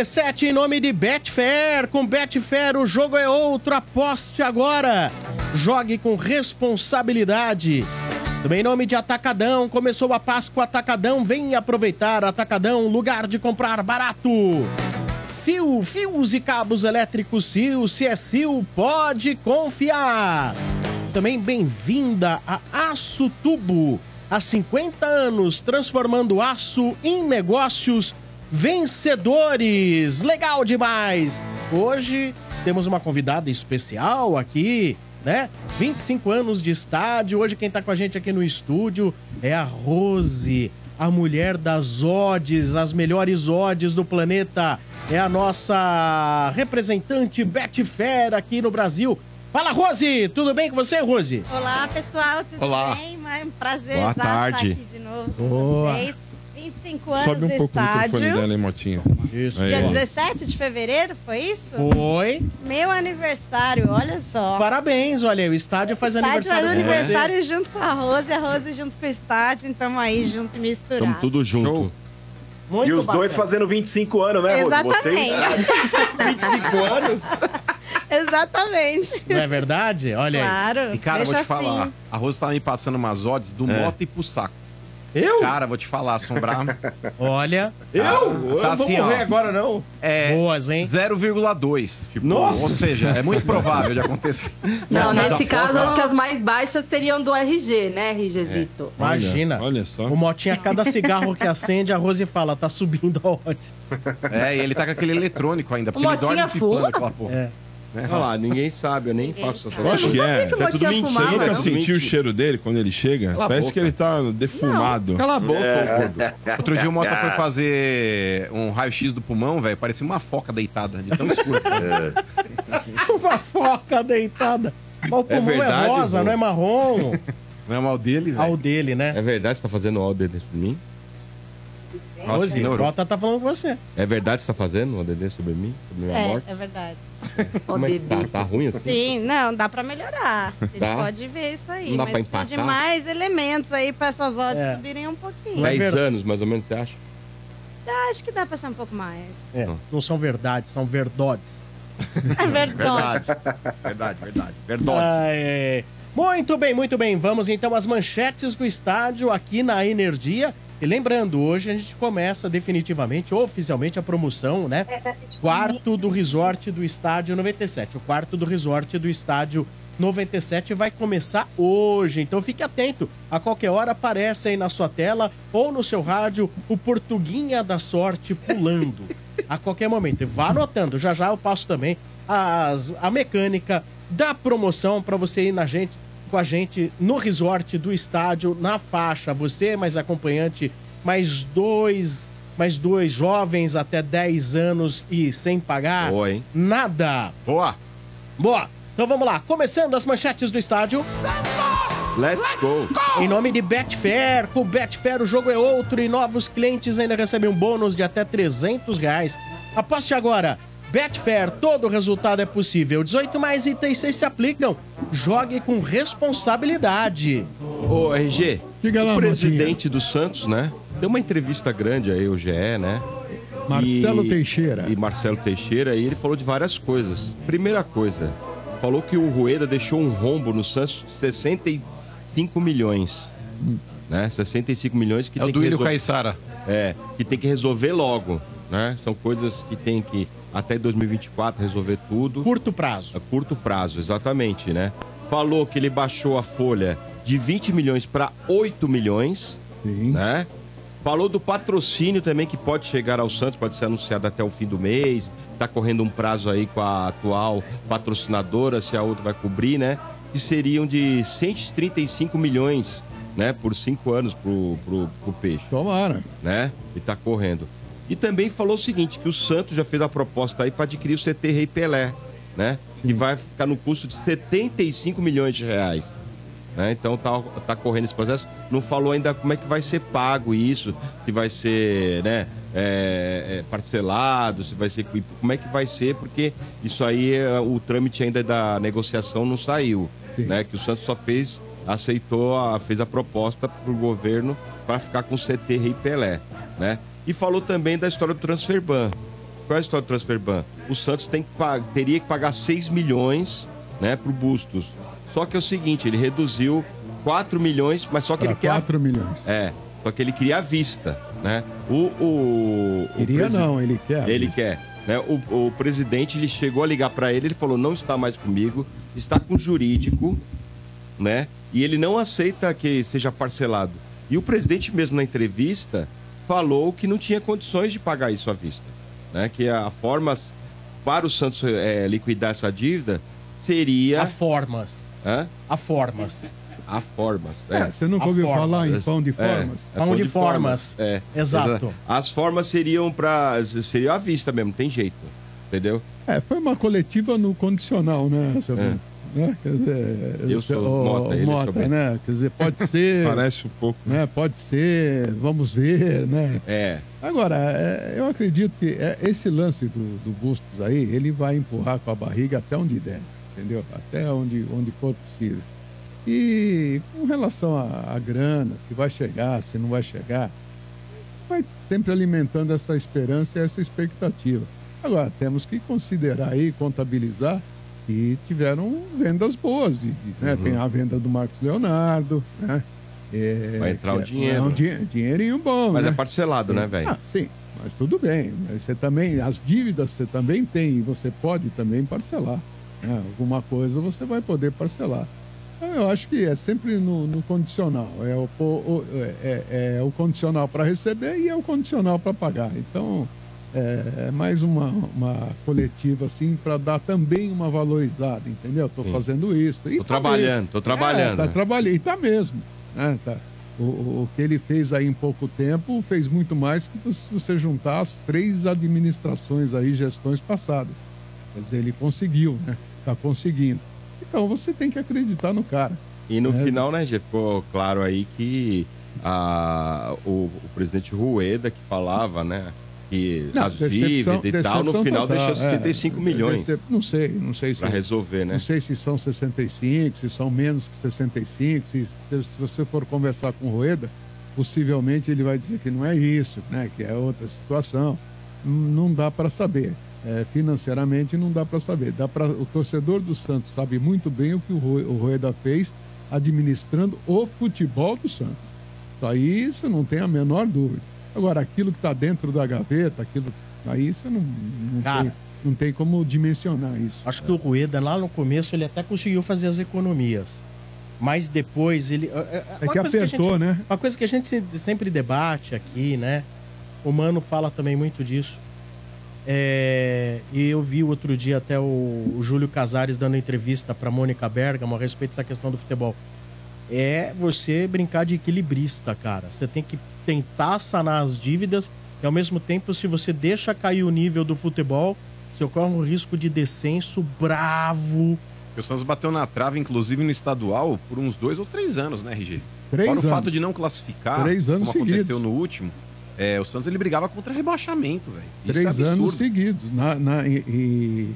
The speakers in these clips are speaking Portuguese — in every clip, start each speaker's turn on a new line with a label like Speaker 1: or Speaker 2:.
Speaker 1: 97 em nome de Betfair. Com Betfair o jogo é outro. Aposte agora. Jogue com responsabilidade. Também em nome de Atacadão. Começou a Páscoa Atacadão. Vem aproveitar Atacadão, lugar de comprar barato. Sil, fios e cabos elétricos Sil. Se é Sil, pode confiar. Também bem-vinda a Aço Tubo. Há 50 anos transformando aço em negócios vencedores. Legal demais! Hoje temos uma convidada especial aqui, né? 25 anos de estádio. Hoje quem tá com a gente aqui no estúdio é a Rose, a mulher das odds, as melhores odds do planeta. É a nossa representante Betfair aqui no Brasil. Fala, Rose! Tudo bem com você, Rose?
Speaker 2: Olá, pessoal, tudo
Speaker 3: Olá.
Speaker 2: bem? É um prazer
Speaker 3: Boa
Speaker 2: estar
Speaker 3: tarde.
Speaker 2: aqui de novo com
Speaker 1: Boa.
Speaker 2: vocês. 25 anos
Speaker 3: Sobe um
Speaker 2: do
Speaker 3: pouco o microfone
Speaker 2: estádio.
Speaker 3: dela, hein, Motinha?
Speaker 1: Isso.
Speaker 3: Aí,
Speaker 2: Dia
Speaker 3: ó.
Speaker 2: 17 de fevereiro, foi isso?
Speaker 1: Oi.
Speaker 2: Meu aniversário, olha só.
Speaker 1: Parabéns, olha aí, o estádio faz
Speaker 2: estádio
Speaker 1: aniversário.
Speaker 2: faz
Speaker 1: com você.
Speaker 2: aniversário junto com a Rose, a Rose junto com o estádio, então aí junto e misturado.
Speaker 3: Estamos tudo junto.
Speaker 1: Muito
Speaker 4: E os dois
Speaker 1: bacana.
Speaker 4: fazendo 25 anos, né, Rose?
Speaker 2: Exatamente.
Speaker 4: Vocês... 25 anos?
Speaker 2: Exatamente.
Speaker 1: Não é verdade? Olha aí.
Speaker 2: Claro.
Speaker 5: E cara,
Speaker 2: deixa
Speaker 5: vou te falar,
Speaker 2: assim.
Speaker 5: a Rose tava me passando umas odds do
Speaker 4: É.
Speaker 5: moto e pro saco.
Speaker 4: Eu?
Speaker 5: Cara, vou te falar, assombrar.
Speaker 1: Olha.
Speaker 4: Eu?
Speaker 5: Tá
Speaker 4: eu não vou
Speaker 5: assim, ó.
Speaker 4: morrer agora, não.
Speaker 5: É
Speaker 1: Boas, hein?
Speaker 5: 0,2. Tipo,
Speaker 4: Nossa!
Speaker 5: Ou seja, é muito provável de acontecer.
Speaker 6: Não,
Speaker 5: mas
Speaker 6: nesse caso, acho que as mais baixas seriam do RG, né, RGzito?
Speaker 1: Imagina.
Speaker 3: Olha, olha só.
Speaker 1: O Motinha, cada cigarro que acende, a Rose fala, tá subindo a odd.
Speaker 5: É, e ele tá com aquele eletrônico ainda, porque
Speaker 6: O
Speaker 5: ele dorme
Speaker 6: Motinha
Speaker 5: pipando
Speaker 6: fuma?
Speaker 5: aquela porra.
Speaker 1: É.
Speaker 4: Olha lá, ninguém sabe, eu nem faço essa
Speaker 3: Eu acho que é. É tudo mentira.
Speaker 6: fumava,
Speaker 3: Você nunca
Speaker 6: não?
Speaker 3: sentiu o cheiro dele quando ele chega?
Speaker 4: Cala
Speaker 3: Parece
Speaker 4: boca.
Speaker 3: que ele tá defumado.
Speaker 4: Cala a boca, gordo.
Speaker 5: Outro dia o Mota foi fazer um raio-x do pulmão, velho, parecia uma foca deitada, de tão escuro.
Speaker 1: Uma foca deitada. Mas o pulmão é,
Speaker 4: verdade,
Speaker 1: rosa,
Speaker 4: vô?
Speaker 1: não é marrom.
Speaker 5: Não é mal dele,
Speaker 1: Ao
Speaker 5: velho.
Speaker 1: dele, né?
Speaker 7: É verdade que você tá fazendo o ADD sobre mim?
Speaker 1: Rose, o. Jota tá falando com você.
Speaker 7: É verdade que você tá fazendo o ADD sobre mim? Sobre minha
Speaker 2: É,
Speaker 7: morte?
Speaker 2: é verdade.
Speaker 7: Como é que tá? Tá ruim assim?
Speaker 2: Sim, não, dá pra melhorar. Ele
Speaker 7: Dá?
Speaker 2: pode ver isso aí,
Speaker 7: Não dá
Speaker 2: mas
Speaker 7: pra
Speaker 2: precisa de
Speaker 7: empatar?
Speaker 2: mais elementos aí pra essas odds
Speaker 1: É.
Speaker 2: subirem um pouquinho.
Speaker 1: Não é
Speaker 7: 10
Speaker 1: verdade.
Speaker 7: anos, mais ou menos, você acha?
Speaker 2: Acho que dá pra ser um pouco mais.
Speaker 1: É, não são verdades, são verdades.
Speaker 2: É verdade.
Speaker 5: Verdade, verdade.
Speaker 1: Ai, ai, ai. Muito bem, muito bem. Vamos então às manchetes do estádio aqui na Energia. E lembrando, hoje a gente começa definitivamente, oficialmente, a promoção, né? Quarto do resort do estádio 97. O quarto do resort do estádio 97 vai começar hoje. Então fique atento. A qualquer hora aparece aí na sua tela ou no seu rádio o Portuguinha da Sorte pulando. A qualquer momento. E Vá anotando. Já já eu passo também as, a mecânica da promoção para você ir na gente com a gente no resort do estádio, na faixa. Você, mais acompanhante, mais dois, mais dois jovens até 10 anos e sem pagar
Speaker 4: Boa, hein?
Speaker 1: nada.
Speaker 5: Boa.
Speaker 1: Boa. Então vamos lá, começando as manchetes do estádio.
Speaker 4: Let's go.
Speaker 1: Em nome de Betfair, com Betfair o jogo é outro e novos clientes ainda recebem um bônus de até 300 reais. Aposte agora. Betfair, todo resultado é possível. 18 mais itens 6 se aplicam. Jogue com responsabilidade.
Speaker 4: Ô, RG,
Speaker 8: Diga lá,
Speaker 4: o presidente do Santos, né? Deu uma entrevista grande aí, o GE, né?
Speaker 8: Marcelo
Speaker 4: E-
Speaker 8: Teixeira.
Speaker 4: E Marcelo Teixeira, e ele falou de várias coisas. Primeira coisa, falou que o Rueda deixou um rombo no Santos de 65 milhões. Né? 65 milhões que
Speaker 5: É o
Speaker 4: tem que
Speaker 5: Duílio
Speaker 4: resol-
Speaker 5: Caissara.
Speaker 4: É, que tem que resolver logo, né? São coisas que tem que até 2024 resolver tudo.
Speaker 1: Curto prazo.
Speaker 4: A curto prazo, exatamente, né? Falou que ele baixou a folha de 20 milhões para 8 milhões,
Speaker 8: Sim.
Speaker 4: né? Falou do patrocínio também que pode chegar ao Santos, pode ser anunciado até o fim do mês. Tá correndo um prazo aí com a atual patrocinadora, se a outra vai cobrir, né? Que seriam de 135 milhões, né? Por cinco anos pro, pro, pro Peixe
Speaker 8: Tomara.
Speaker 4: né? E tá correndo. E também falou o seguinte, que o Santos já fez a proposta aí para adquirir o CT Rei Pelé, né? Que vai ficar no custo de 75 milhões de reais. Né? Então tá, tá correndo esse processo. Não falou ainda como é que vai ser pago isso, se vai ser né, é, é, parcelado, se vai ser. Como é que vai ser, porque isso aí é, o trâmite ainda da negociação não saiu.
Speaker 8: Sim.
Speaker 4: Né? Que o Santos só fez, aceitou, a, fez a proposta pro governo para ficar com o CT Rei Pelé. Né? E falou também da história do transfer ban. qual é a história do transfer ban? O Santos tem que teria que pagar 6 milhões né, pro Bustos. Só que é o seguinte, ele reduziu 4 milhões, mas só que
Speaker 8: Pra
Speaker 4: ele quer.
Speaker 8: 4 milhões.
Speaker 4: É, só que ele queria à vista, né? O, o, o
Speaker 8: Queria
Speaker 4: presi-
Speaker 8: não, ele quer.
Speaker 4: Ele quer. Né? O, o presidente ele chegou a ligar para ele, ele falou: não está mais comigo, está com o jurídico, né? E ele não aceita que seja parcelado. E o presidente mesmo na entrevista falou que não tinha condições de pagar isso à vista, né? Que a forma para o Santos eh, liquidar essa dívida seria
Speaker 1: Há formas.
Speaker 4: Hã?
Speaker 1: Há formas.
Speaker 4: Há formas.
Speaker 8: É, você nunca
Speaker 1: Há
Speaker 8: ouviu
Speaker 1: formas.
Speaker 8: falar em pão de
Speaker 4: É,
Speaker 8: formas?
Speaker 4: é
Speaker 1: Pão de formas.
Speaker 4: É.
Speaker 1: Exato.
Speaker 4: As formas seriam para seria à vista mesmo, tem jeito. Entendeu?
Speaker 8: É, foi uma coletiva no condicional, né, seu
Speaker 4: É.
Speaker 8: Né? Quer dizer,
Speaker 4: Eu sou
Speaker 8: o-
Speaker 4: Mota,
Speaker 8: o
Speaker 4: é
Speaker 8: Mota, né? Quer dizer, pode ser,
Speaker 3: Parece um pouco.
Speaker 8: né? Pode ser, vamos ver, né?
Speaker 4: É.
Speaker 8: Agora, é, eu acredito que é, esse lance do, do Bustos aí, ele vai empurrar com a barriga até onde der, entendeu? Até onde, onde for possível. E com relação à grana, se vai chegar, se não vai chegar, vai sempre alimentando essa esperança e essa expectativa. Agora, temos que considerar aí, contabilizar que tiveram vendas boas. de- de, né?
Speaker 4: Uhum.
Speaker 8: Tem a venda do Marcos Leonardo, né? É,
Speaker 4: Vai entrar o
Speaker 8: é-
Speaker 4: dinheiro.
Speaker 8: É um dinhe- dinheirinho bom,
Speaker 4: Mas
Speaker 8: né?
Speaker 4: é parcelado, né, velho?
Speaker 8: Ah, sim, mas tudo bem. Mas Você também, as dívidas você também tem e você pode também parcelar. né? Alguma coisa você vai poder parcelar. Então, Eu acho que é sempre no, no condicional. É o, o- é, é- é o condicional para receber e é o condicional para pagar. Então, é, mais uma, uma coletiva assim para dar também uma valorizada, entendeu? Estou fazendo isso. E
Speaker 4: Tô
Speaker 8: tá
Speaker 4: trabalhando, tô trabalhando,
Speaker 8: É, tá
Speaker 4: né?
Speaker 8: trabalhando. E tá mesmo. né? Tá. O, o- que ele fez aí em pouco tempo fez muito mais que se você juntar as três administrações aí, gestões passadas. Quer dizer, ele conseguiu, né? Tá conseguindo. Então você tem que acreditar no cara.
Speaker 4: E no
Speaker 8: É.
Speaker 4: final, né, Gê, ficou claro aí que a, o, o presidente Rueda, que falava, né, que
Speaker 8: Não,
Speaker 4: as dívidas e tal, no final
Speaker 8: total,
Speaker 4: deixou 65
Speaker 8: é,
Speaker 4: milhões
Speaker 8: decep- Não sei, não sei se.
Speaker 4: para resolver, né?
Speaker 8: Não sei se são 65, se são menos que 65. Se, se, você for conversar com o Rueda, possivelmente ele vai dizer que não é isso, né? que é outra situação. Não dá para saber. É, financeiramente não dá para saber. Dá pra, o torcedor do Santos sabe muito bem o que o Rueda fez administrando o futebol do Santos. Isso aí você não tem a menor dúvida. Agora, aquilo que está dentro da gaveta, aquilo aí você não, não,
Speaker 1: Cara.
Speaker 8: tem, não tem como dimensionar isso.
Speaker 1: Acho que o Rueda, lá no começo, ele até conseguiu fazer as economias. Mas depois ele. É,
Speaker 8: É que apertou, né?
Speaker 1: Uma coisa que a gente se- sempre debate aqui, né? O Mano fala também muito disso. É, e eu vi outro dia até o, o Júlio Casares dando entrevista para Mônica Bergamo a respeito dessa questão do futebol. É você brincar de equilibrista, cara. Você tem que tentar sanar as dívidas e ao mesmo tempo, se você deixa cair o nível do futebol, você corre um risco de descenso bravo.
Speaker 5: O Santos bateu na trave, inclusive no estadual, por uns dois ou três anos, né, RG?
Speaker 8: Três
Speaker 5: Fora o
Speaker 8: anos.
Speaker 5: fato de não classificar,
Speaker 8: Três anos
Speaker 5: como aconteceu
Speaker 8: seguidos.
Speaker 5: no último, é, o Santos ele brigava contra rebaixamento, velho. Isso
Speaker 8: Três
Speaker 5: é
Speaker 8: anos seguidos, na, na- e,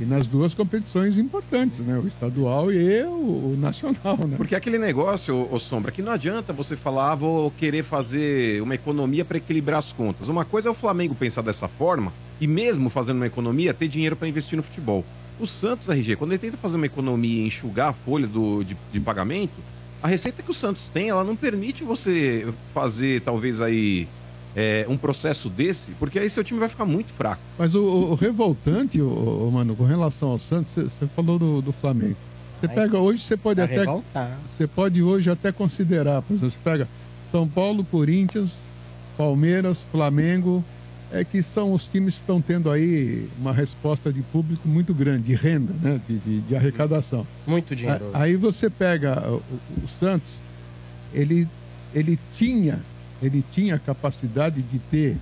Speaker 8: e nas duas competições importantes, né? O estadual e o, o nacional, né?
Speaker 5: Porque é aquele negócio, ô Sombra, que não adianta você falar, ah, vou querer fazer uma economia para equilibrar as contas. Uma coisa é o Flamengo pensar dessa forma e mesmo fazendo uma economia, ter dinheiro para investir no futebol. O Santos, RG, quando ele tenta fazer uma economia e enxugar a folha do, de, de pagamento, a receita que o Santos tem, ela não permite você fazer, talvez, aí é, um processo desse, porque aí seu time vai ficar muito fraco.
Speaker 8: Mas o, o- o revoltante, o, o- mano, com relação ao Santos, você- falou do, do Flamengo. Você pega hoje, você pode
Speaker 1: Pra
Speaker 8: até.
Speaker 1: revoltar.
Speaker 8: Você pode hoje até considerar, por exemplo, você pega São Paulo, Corinthians, Palmeiras, Flamengo, é que são os times que estão tendo aí uma resposta de público muito grande, de renda, né? De, de- de arrecadação.
Speaker 1: Muito dinheiro.
Speaker 8: Aí você pega o, o- o Santos, ele, ele tinha ele tinha a capacidade de ter,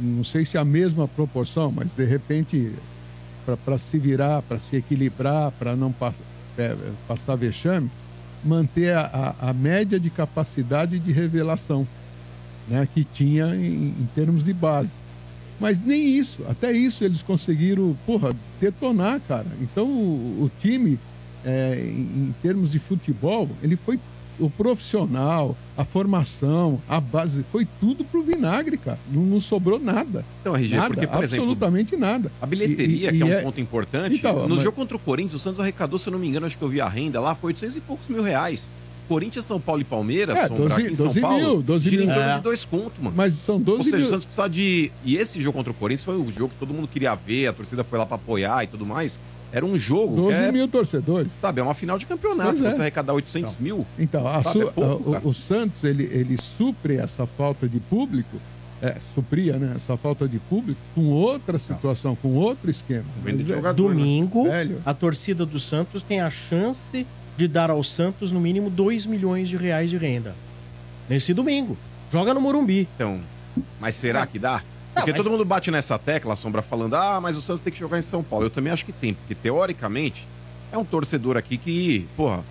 Speaker 8: não sei se a mesma proporção, mas de repente para se virar, para se equilibrar, para não pass, é, passar vexame, manter a, a- a média de capacidade de revelação né, que tinha em, em termos de base. Mas nem isso, até isso eles conseguiram, porra, detonar, cara. Então o, o time, é, em, em termos de futebol, ele foi o profissional, a formação, a base, foi tudo pro vinagre, cara. Não, não sobrou nada.
Speaker 5: Então, RG,
Speaker 8: nada,
Speaker 5: porque, por exemplo,
Speaker 8: absolutamente nada.
Speaker 5: A bilheteria,
Speaker 8: E- e-
Speaker 5: que é um
Speaker 8: é-
Speaker 5: ponto importante,
Speaker 8: Então,
Speaker 5: no
Speaker 8: mas-
Speaker 5: jogo contra o Corinthians, o Santos arrecadou, se eu não me engano, acho que eu vi a renda lá, foi 800 e poucos mil reais. Corinthians, São Paulo e Palmeiras,
Speaker 8: É,
Speaker 5: Sombra,
Speaker 8: 12
Speaker 5: aqui em São
Speaker 8: 12
Speaker 5: Paulo,
Speaker 8: mil, 12
Speaker 5: gira em
Speaker 8: mil.
Speaker 5: torno
Speaker 8: É.
Speaker 5: de dois contos, mano.
Speaker 8: Mas são 12
Speaker 5: Ou seja,
Speaker 8: mil.
Speaker 5: o Santos precisa de... E esse jogo contra o Corinthians foi o jogo que todo mundo queria ver, a torcida foi lá pra apoiar e tudo mais. Era um jogo
Speaker 8: 12
Speaker 5: que é,
Speaker 8: mil torcedores.
Speaker 5: sabe, é uma final de campeonato.
Speaker 8: Pois é.
Speaker 5: Você arrecadar 800 mil,
Speaker 8: Então, a
Speaker 5: Sabe,
Speaker 8: su-
Speaker 5: é pouco,
Speaker 8: o, o Santos, ele, ele supre essa falta de público, é, supria, né? Essa falta de público com outra situação, com outro esquema.
Speaker 5: Venda de
Speaker 8: Mas, é,
Speaker 5: jogador.
Speaker 1: Domingo,
Speaker 8: Velho.
Speaker 1: a torcida do Santos tem a chance de dar ao Santos no mínimo 2 milhões de reais de renda. Nesse domingo. Joga no Morumbi.
Speaker 5: Então, mas será que dá? Porque
Speaker 1: mas-
Speaker 5: todo mundo bate nessa tecla, Sombra, falando, ah, mas o Santos tem que jogar em São Paulo. Eu também acho que tem, porque teoricamente é um torcedor aqui que, porra,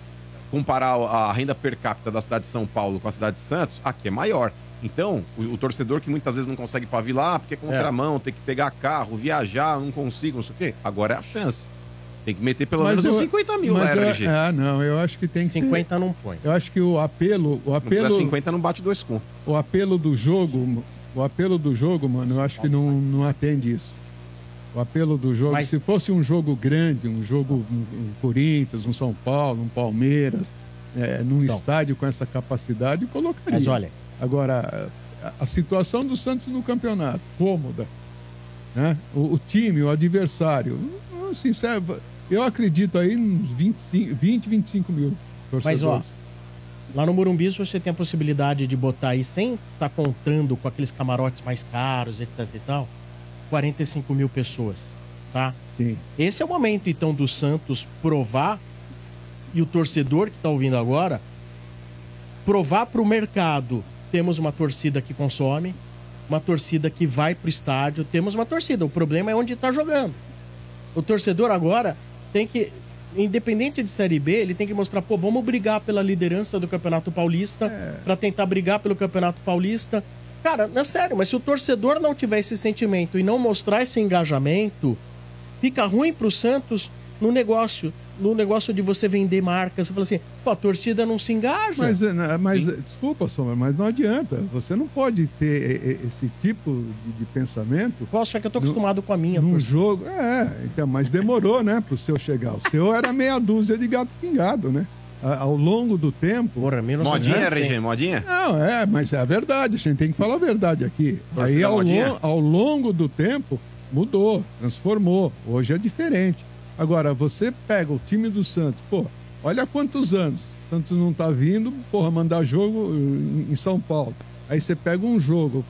Speaker 5: comparar a renda per capita da cidade de São Paulo com a cidade de Santos, aqui é maior. Então, o, o torcedor que muitas vezes não consegue ir pra Vila, ah, porque é contramão, tem que pegar carro, viajar, não consigo, não sei o quê. Agora é a chance. Tem que meter pelo menos uns 50 mil
Speaker 8: mas
Speaker 5: na
Speaker 8: eu-. Ah, não, eu acho que tem que
Speaker 1: 50 não põe.
Speaker 8: Eu acho que o apelo, o
Speaker 5: Não
Speaker 8: apelo,
Speaker 5: 50 não bate dois contos.
Speaker 8: o apelo do jogo, o apelo do jogo, mano, eu acho que não, não atende isso. O apelo do jogo,
Speaker 1: Mas-
Speaker 8: se fosse um jogo grande, um jogo um, Corinthians, um São Paulo, um Palmeiras, é, num
Speaker 1: Então.
Speaker 8: estádio com essa capacidade, colocaria.
Speaker 1: Mas olha,
Speaker 8: Agora, a, a situação do Santos no campeonato, cômoda. Né? O, o time, o adversário, sincero, eu acredito aí uns 25, 20, 25 mil torcedores.
Speaker 1: Mas, ó, lá no Morumbi você tem a possibilidade de botar aí, sem estar contando com aqueles camarotes mais caros, etc e tal, 45 mil pessoas, tá?
Speaker 8: Sim.
Speaker 1: Esse é o momento, então, do Santos provar e o torcedor que está ouvindo agora provar para o mercado temos uma torcida que consome, uma torcida que vai para o estádio, temos uma torcida. O problema é onde está jogando. O torcedor agora tem que, independente de Série B, ele tem que mostrar, pô, vamos brigar pela liderança do Campeonato Paulista,
Speaker 8: É.
Speaker 1: para tentar brigar pelo Campeonato Paulista. Cara, é sério, mas se o torcedor não tiver esse sentimento e não mostrar esse engajamento, fica ruim pro Santos no negócio, no negócio de você vender marcas. Você fala assim, pô, a torcida não se engaja.
Speaker 8: Mas, eh, mas eh, desculpa, Sombra, mas não adianta. Você não pode ter eh, esse tipo de, de pensamento
Speaker 1: Posso, é que eu tô acostumado com a minha.
Speaker 8: num
Speaker 1: torcida.
Speaker 8: jogo. É, então, mas demorou, né, pro seu chegar. O seu era meia dúzia de gato pingado, né? Ao longo do tempo.
Speaker 1: Porra, menos
Speaker 5: Modinha,
Speaker 1: né?
Speaker 5: RG, modinha?
Speaker 8: Não, é, mas é a verdade, a gente tem que falar a verdade aqui. Aí ao, lon- ao longo do tempo mudou, transformou. Hoje é diferente. Agora, você pega o time do Santos, pô, olha quantos anos. Santos não tá vindo, porra, mandar jogo eh, em São Paulo. Aí você pega um jogo,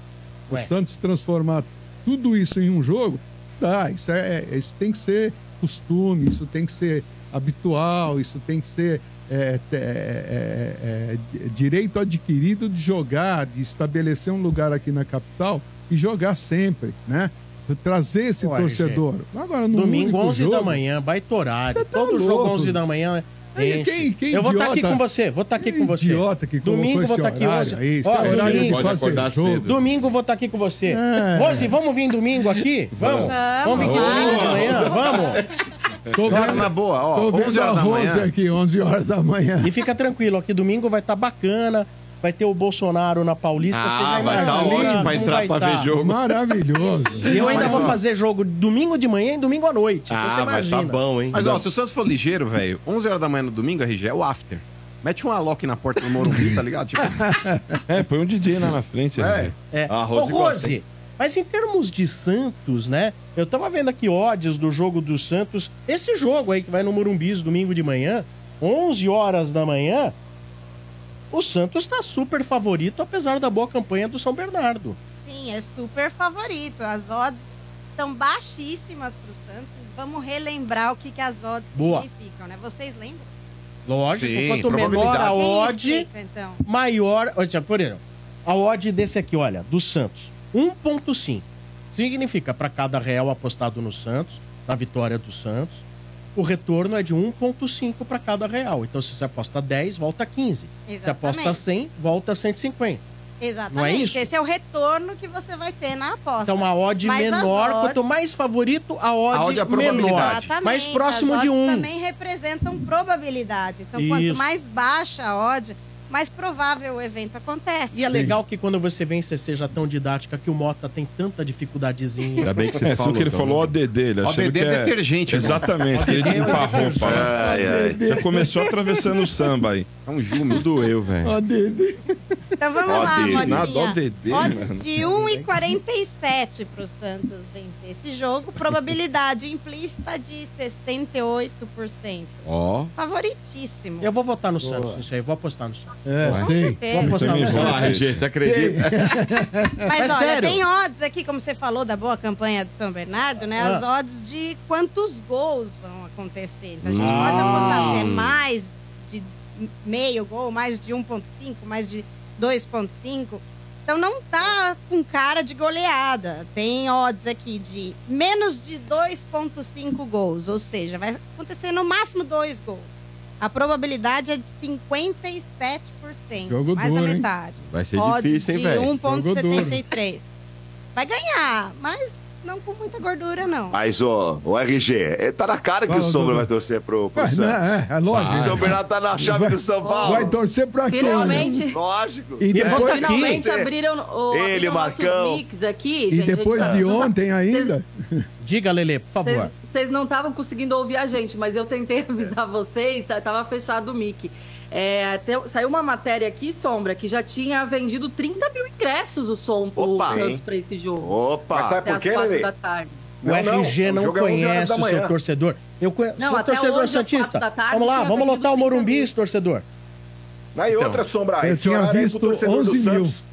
Speaker 1: Ué.
Speaker 8: o Santos transformar tudo isso em um jogo, dá, isso, é, isso tem que ser costume, isso tem que ser habitual, isso tem que ser é, é, é, é, di- direito adquirido de jogar, de estabelecer um lugar aqui na capital e jogar sempre, né? Trazer esse
Speaker 1: Ué,
Speaker 8: torcedor. Agora, no
Speaker 1: Domingo,
Speaker 8: único
Speaker 1: 11
Speaker 8: jogo,
Speaker 1: da manhã, baita horário.
Speaker 8: Tá
Speaker 1: Todo jogo,
Speaker 8: louco.
Speaker 1: 11 da manhã.
Speaker 8: Aí, quem- quem
Speaker 1: eu vou estar aqui
Speaker 8: idiota-
Speaker 1: com você, vou estar aqui
Speaker 8: Quem
Speaker 1: com você.
Speaker 8: idiota que
Speaker 1: domingo vou estar aqui
Speaker 8: horário
Speaker 1: 11.
Speaker 8: aí,
Speaker 1: Ó,
Speaker 8: horário
Speaker 1: domingo,
Speaker 8: de
Speaker 7: Pode acordar
Speaker 8: jogo.
Speaker 7: cedo.
Speaker 1: domingo vou estar aqui com você.
Speaker 8: É.
Speaker 1: Rose, vamos vir domingo aqui? Vamos? Vamos vir aqui domingo de manhã? Vamos?
Speaker 8: Tô
Speaker 5: Nossa,
Speaker 8: vendo,
Speaker 5: na boa, ó,
Speaker 8: tô
Speaker 5: 11
Speaker 8: vendo a
Speaker 5: horas da manhã.
Speaker 8: aqui, 11 horas da manhã.
Speaker 1: E fica tranquilo, aqui domingo vai estar bacana. Vai ter o Bolsonaro na Paulista. você já
Speaker 7: Ah, vai estar
Speaker 1: imagina
Speaker 7: ótimo pra entrar pra
Speaker 1: tá.
Speaker 7: ver jogo.
Speaker 8: Maravilhoso.
Speaker 1: E eu ainda
Speaker 5: Mas,
Speaker 1: vou
Speaker 5: ó.
Speaker 1: fazer jogo domingo de manhã e domingo à noite. então você
Speaker 7: Ah, vai
Speaker 1: imagina.
Speaker 7: tá bom, hein?
Speaker 5: Mas ó, se o Santos for ligeiro, velho, 11 horas da manhã no domingo, RG, é o after. Mete um Alok na porta do Morumbi, tá ligado? Tipo,
Speaker 3: É, põe um DJ lá na frente.
Speaker 5: é.
Speaker 3: né?
Speaker 1: É.
Speaker 7: A
Speaker 1: Ô,
Speaker 7: Rose gosta,
Speaker 1: Rose, mas em termos de Santos, né? Eu tava vendo aqui odds do jogo do Santos. Esse jogo aí que vai no Morumbis domingo de manhã, 11 horas da manhã. O Santos tá super favorito, apesar da boa campanha do São Bernardo.
Speaker 2: Sim, é super favorito. As odds estão baixíssimas pro Santos. Vamos relembrar o que, que as odds
Speaker 1: Boa.
Speaker 2: significam, né? Vocês lembram?
Speaker 1: Lógico,
Speaker 5: Sim,
Speaker 1: quanto menor a odd,
Speaker 2: explica, então?
Speaker 1: maior. Olha, por exemplo, a odd desse aqui, olha, do Santos, 1,5. Significa para cada real apostado no Santos, na vitória do Santos, o retorno é de 1,5 para cada real. Então, se você aposta 10, volta 15. Se aposta
Speaker 2: Exatamente.
Speaker 1: 100, volta 150.
Speaker 2: Exatamente.
Speaker 1: Não é isso?
Speaker 2: Esse é o retorno que você vai ter na aposta.
Speaker 1: Então, a odd
Speaker 2: Mas as
Speaker 1: menor,
Speaker 2: odds-
Speaker 1: quanto mais favorito, a odd,
Speaker 5: A odd é a
Speaker 1: menor.
Speaker 5: probabilidade.
Speaker 2: Exatamente.
Speaker 1: Mais próximo
Speaker 2: As
Speaker 1: de
Speaker 2: odds
Speaker 1: 1.
Speaker 2: também representam probabilidade. Então,
Speaker 1: Isso.
Speaker 2: quanto mais baixa a odd, mais provável o evento acontece.
Speaker 1: E é legal que quando você vem, você seja tão didática que o Mota tem tanta dificuldadezinha.
Speaker 7: Ainda bem que você
Speaker 3: É, só
Speaker 7: falou.
Speaker 3: que ele
Speaker 7: então,
Speaker 3: falou
Speaker 7: né?
Speaker 3: ODD, ele achando
Speaker 5: ODD
Speaker 3: que
Speaker 5: é detergente, irmão.
Speaker 3: Exatamente, que ele
Speaker 1: ODD é
Speaker 3: limpar a
Speaker 1: detergente.
Speaker 3: roupa. lá.
Speaker 9: Ai, ai.
Speaker 3: Já começou atravessando o samba aí.
Speaker 5: É um júmio.
Speaker 7: Tudo eu, velho.
Speaker 8: Ó, Dede.
Speaker 2: Então vamos
Speaker 9: Ó,
Speaker 2: lá,
Speaker 9: Dede,
Speaker 2: Modinha.
Speaker 3: nada, ó, Dede,
Speaker 2: Odds
Speaker 3: mano.
Speaker 2: de 1,47 para o Santos vencer esse jogo. Probabilidade implícita de 68%.
Speaker 7: Ó.
Speaker 2: Favoritíssimo.
Speaker 1: Eu vou votar no Santos, isso aí, vou apostar no Santos.
Speaker 8: É,
Speaker 2: Com
Speaker 8: sim.
Speaker 1: Vou
Speaker 2: certeza.
Speaker 1: apostar no Santos.
Speaker 3: vou.
Speaker 7: Ah, RG, você acredita?
Speaker 2: Mas,
Speaker 1: Mas
Speaker 2: olha,
Speaker 1: sério?
Speaker 2: tem odds aqui, como você falou, da boa campanha do São Bernardo, né?
Speaker 1: Ah.
Speaker 2: As odds de quantos gols vão acontecer. Então a gente
Speaker 1: Ah.
Speaker 2: pode apostar se é mais de meio gol, mais de 1,5, mais de 2,5. Então não tá com cara de goleada. Tem odds aqui de menos de 2,5 gols, ou seja, vai acontecer no máximo dois gols. A probabilidade é de 57%,
Speaker 8: Jogo
Speaker 2: mais
Speaker 8: duro,
Speaker 2: da
Speaker 8: hein?
Speaker 2: metade.
Speaker 7: Vai ser
Speaker 2: Odds
Speaker 7: difícil, hein,
Speaker 2: de
Speaker 7: velho?
Speaker 2: 1,73. Vai ganhar, mas não com muita gordura, não.
Speaker 9: Mas, ô, o RG, é, tá na cara que
Speaker 8: Fala,
Speaker 9: o Sombra
Speaker 8: Dudu.
Speaker 9: vai torcer pro, pro Santos.
Speaker 8: né, é, é
Speaker 9: O
Speaker 8: lógico.
Speaker 9: São Bernardo tá na chave
Speaker 8: Vai-
Speaker 9: do São Paulo.
Speaker 8: Vai torcer pra quem? né?
Speaker 6: Finalmente.
Speaker 9: Lógico.
Speaker 8: E depois,
Speaker 1: volta
Speaker 6: Finalmente
Speaker 9: aqui.
Speaker 6: abriram o
Speaker 9: Ele, Marcão.
Speaker 6: mix aqui,
Speaker 8: e
Speaker 6: gente.
Speaker 8: depois
Speaker 6: gente
Speaker 8: de
Speaker 6: tá-
Speaker 8: ontem ainda.
Speaker 1: Diga, Lele, por favor.
Speaker 6: Vocês- Vocês não estavam conseguindo ouvir a gente, mas eu tentei avisar vocês, tá- tava fechado o mic. É, até- saiu uma matéria aqui, Sombra, que já tinha vendido 30 mil ingressos o som o
Speaker 9: Opa,
Speaker 6: Santos
Speaker 9: hein?
Speaker 6: pra esse jogo.
Speaker 9: Opa.
Speaker 10: Mas sabe
Speaker 6: Até
Speaker 10: por
Speaker 6: as
Speaker 10: quê,
Speaker 6: tarde.
Speaker 1: O
Speaker 10: Não,
Speaker 1: RG
Speaker 10: não,
Speaker 1: não
Speaker 10: o jogo é 11 horas
Speaker 1: conhece
Speaker 10: da
Speaker 1: o seu torcedor. Eu conheço
Speaker 6: Não,
Speaker 1: sou
Speaker 6: até
Speaker 1: torcedor
Speaker 6: hoje,
Speaker 1: Santista.
Speaker 6: tarde,
Speaker 1: Vamos lá, vamos lotar o
Speaker 6: 30
Speaker 1: Morumbi,
Speaker 6: mil.
Speaker 1: torcedor.
Speaker 10: Aí
Speaker 5: Então,
Speaker 10: outra sombra,
Speaker 8: eu
Speaker 10: esse
Speaker 8: tinha
Speaker 10: horário
Speaker 8: visto
Speaker 10: pro torcedor
Speaker 8: 11
Speaker 10: do
Speaker 8: mil.
Speaker 10: Santos.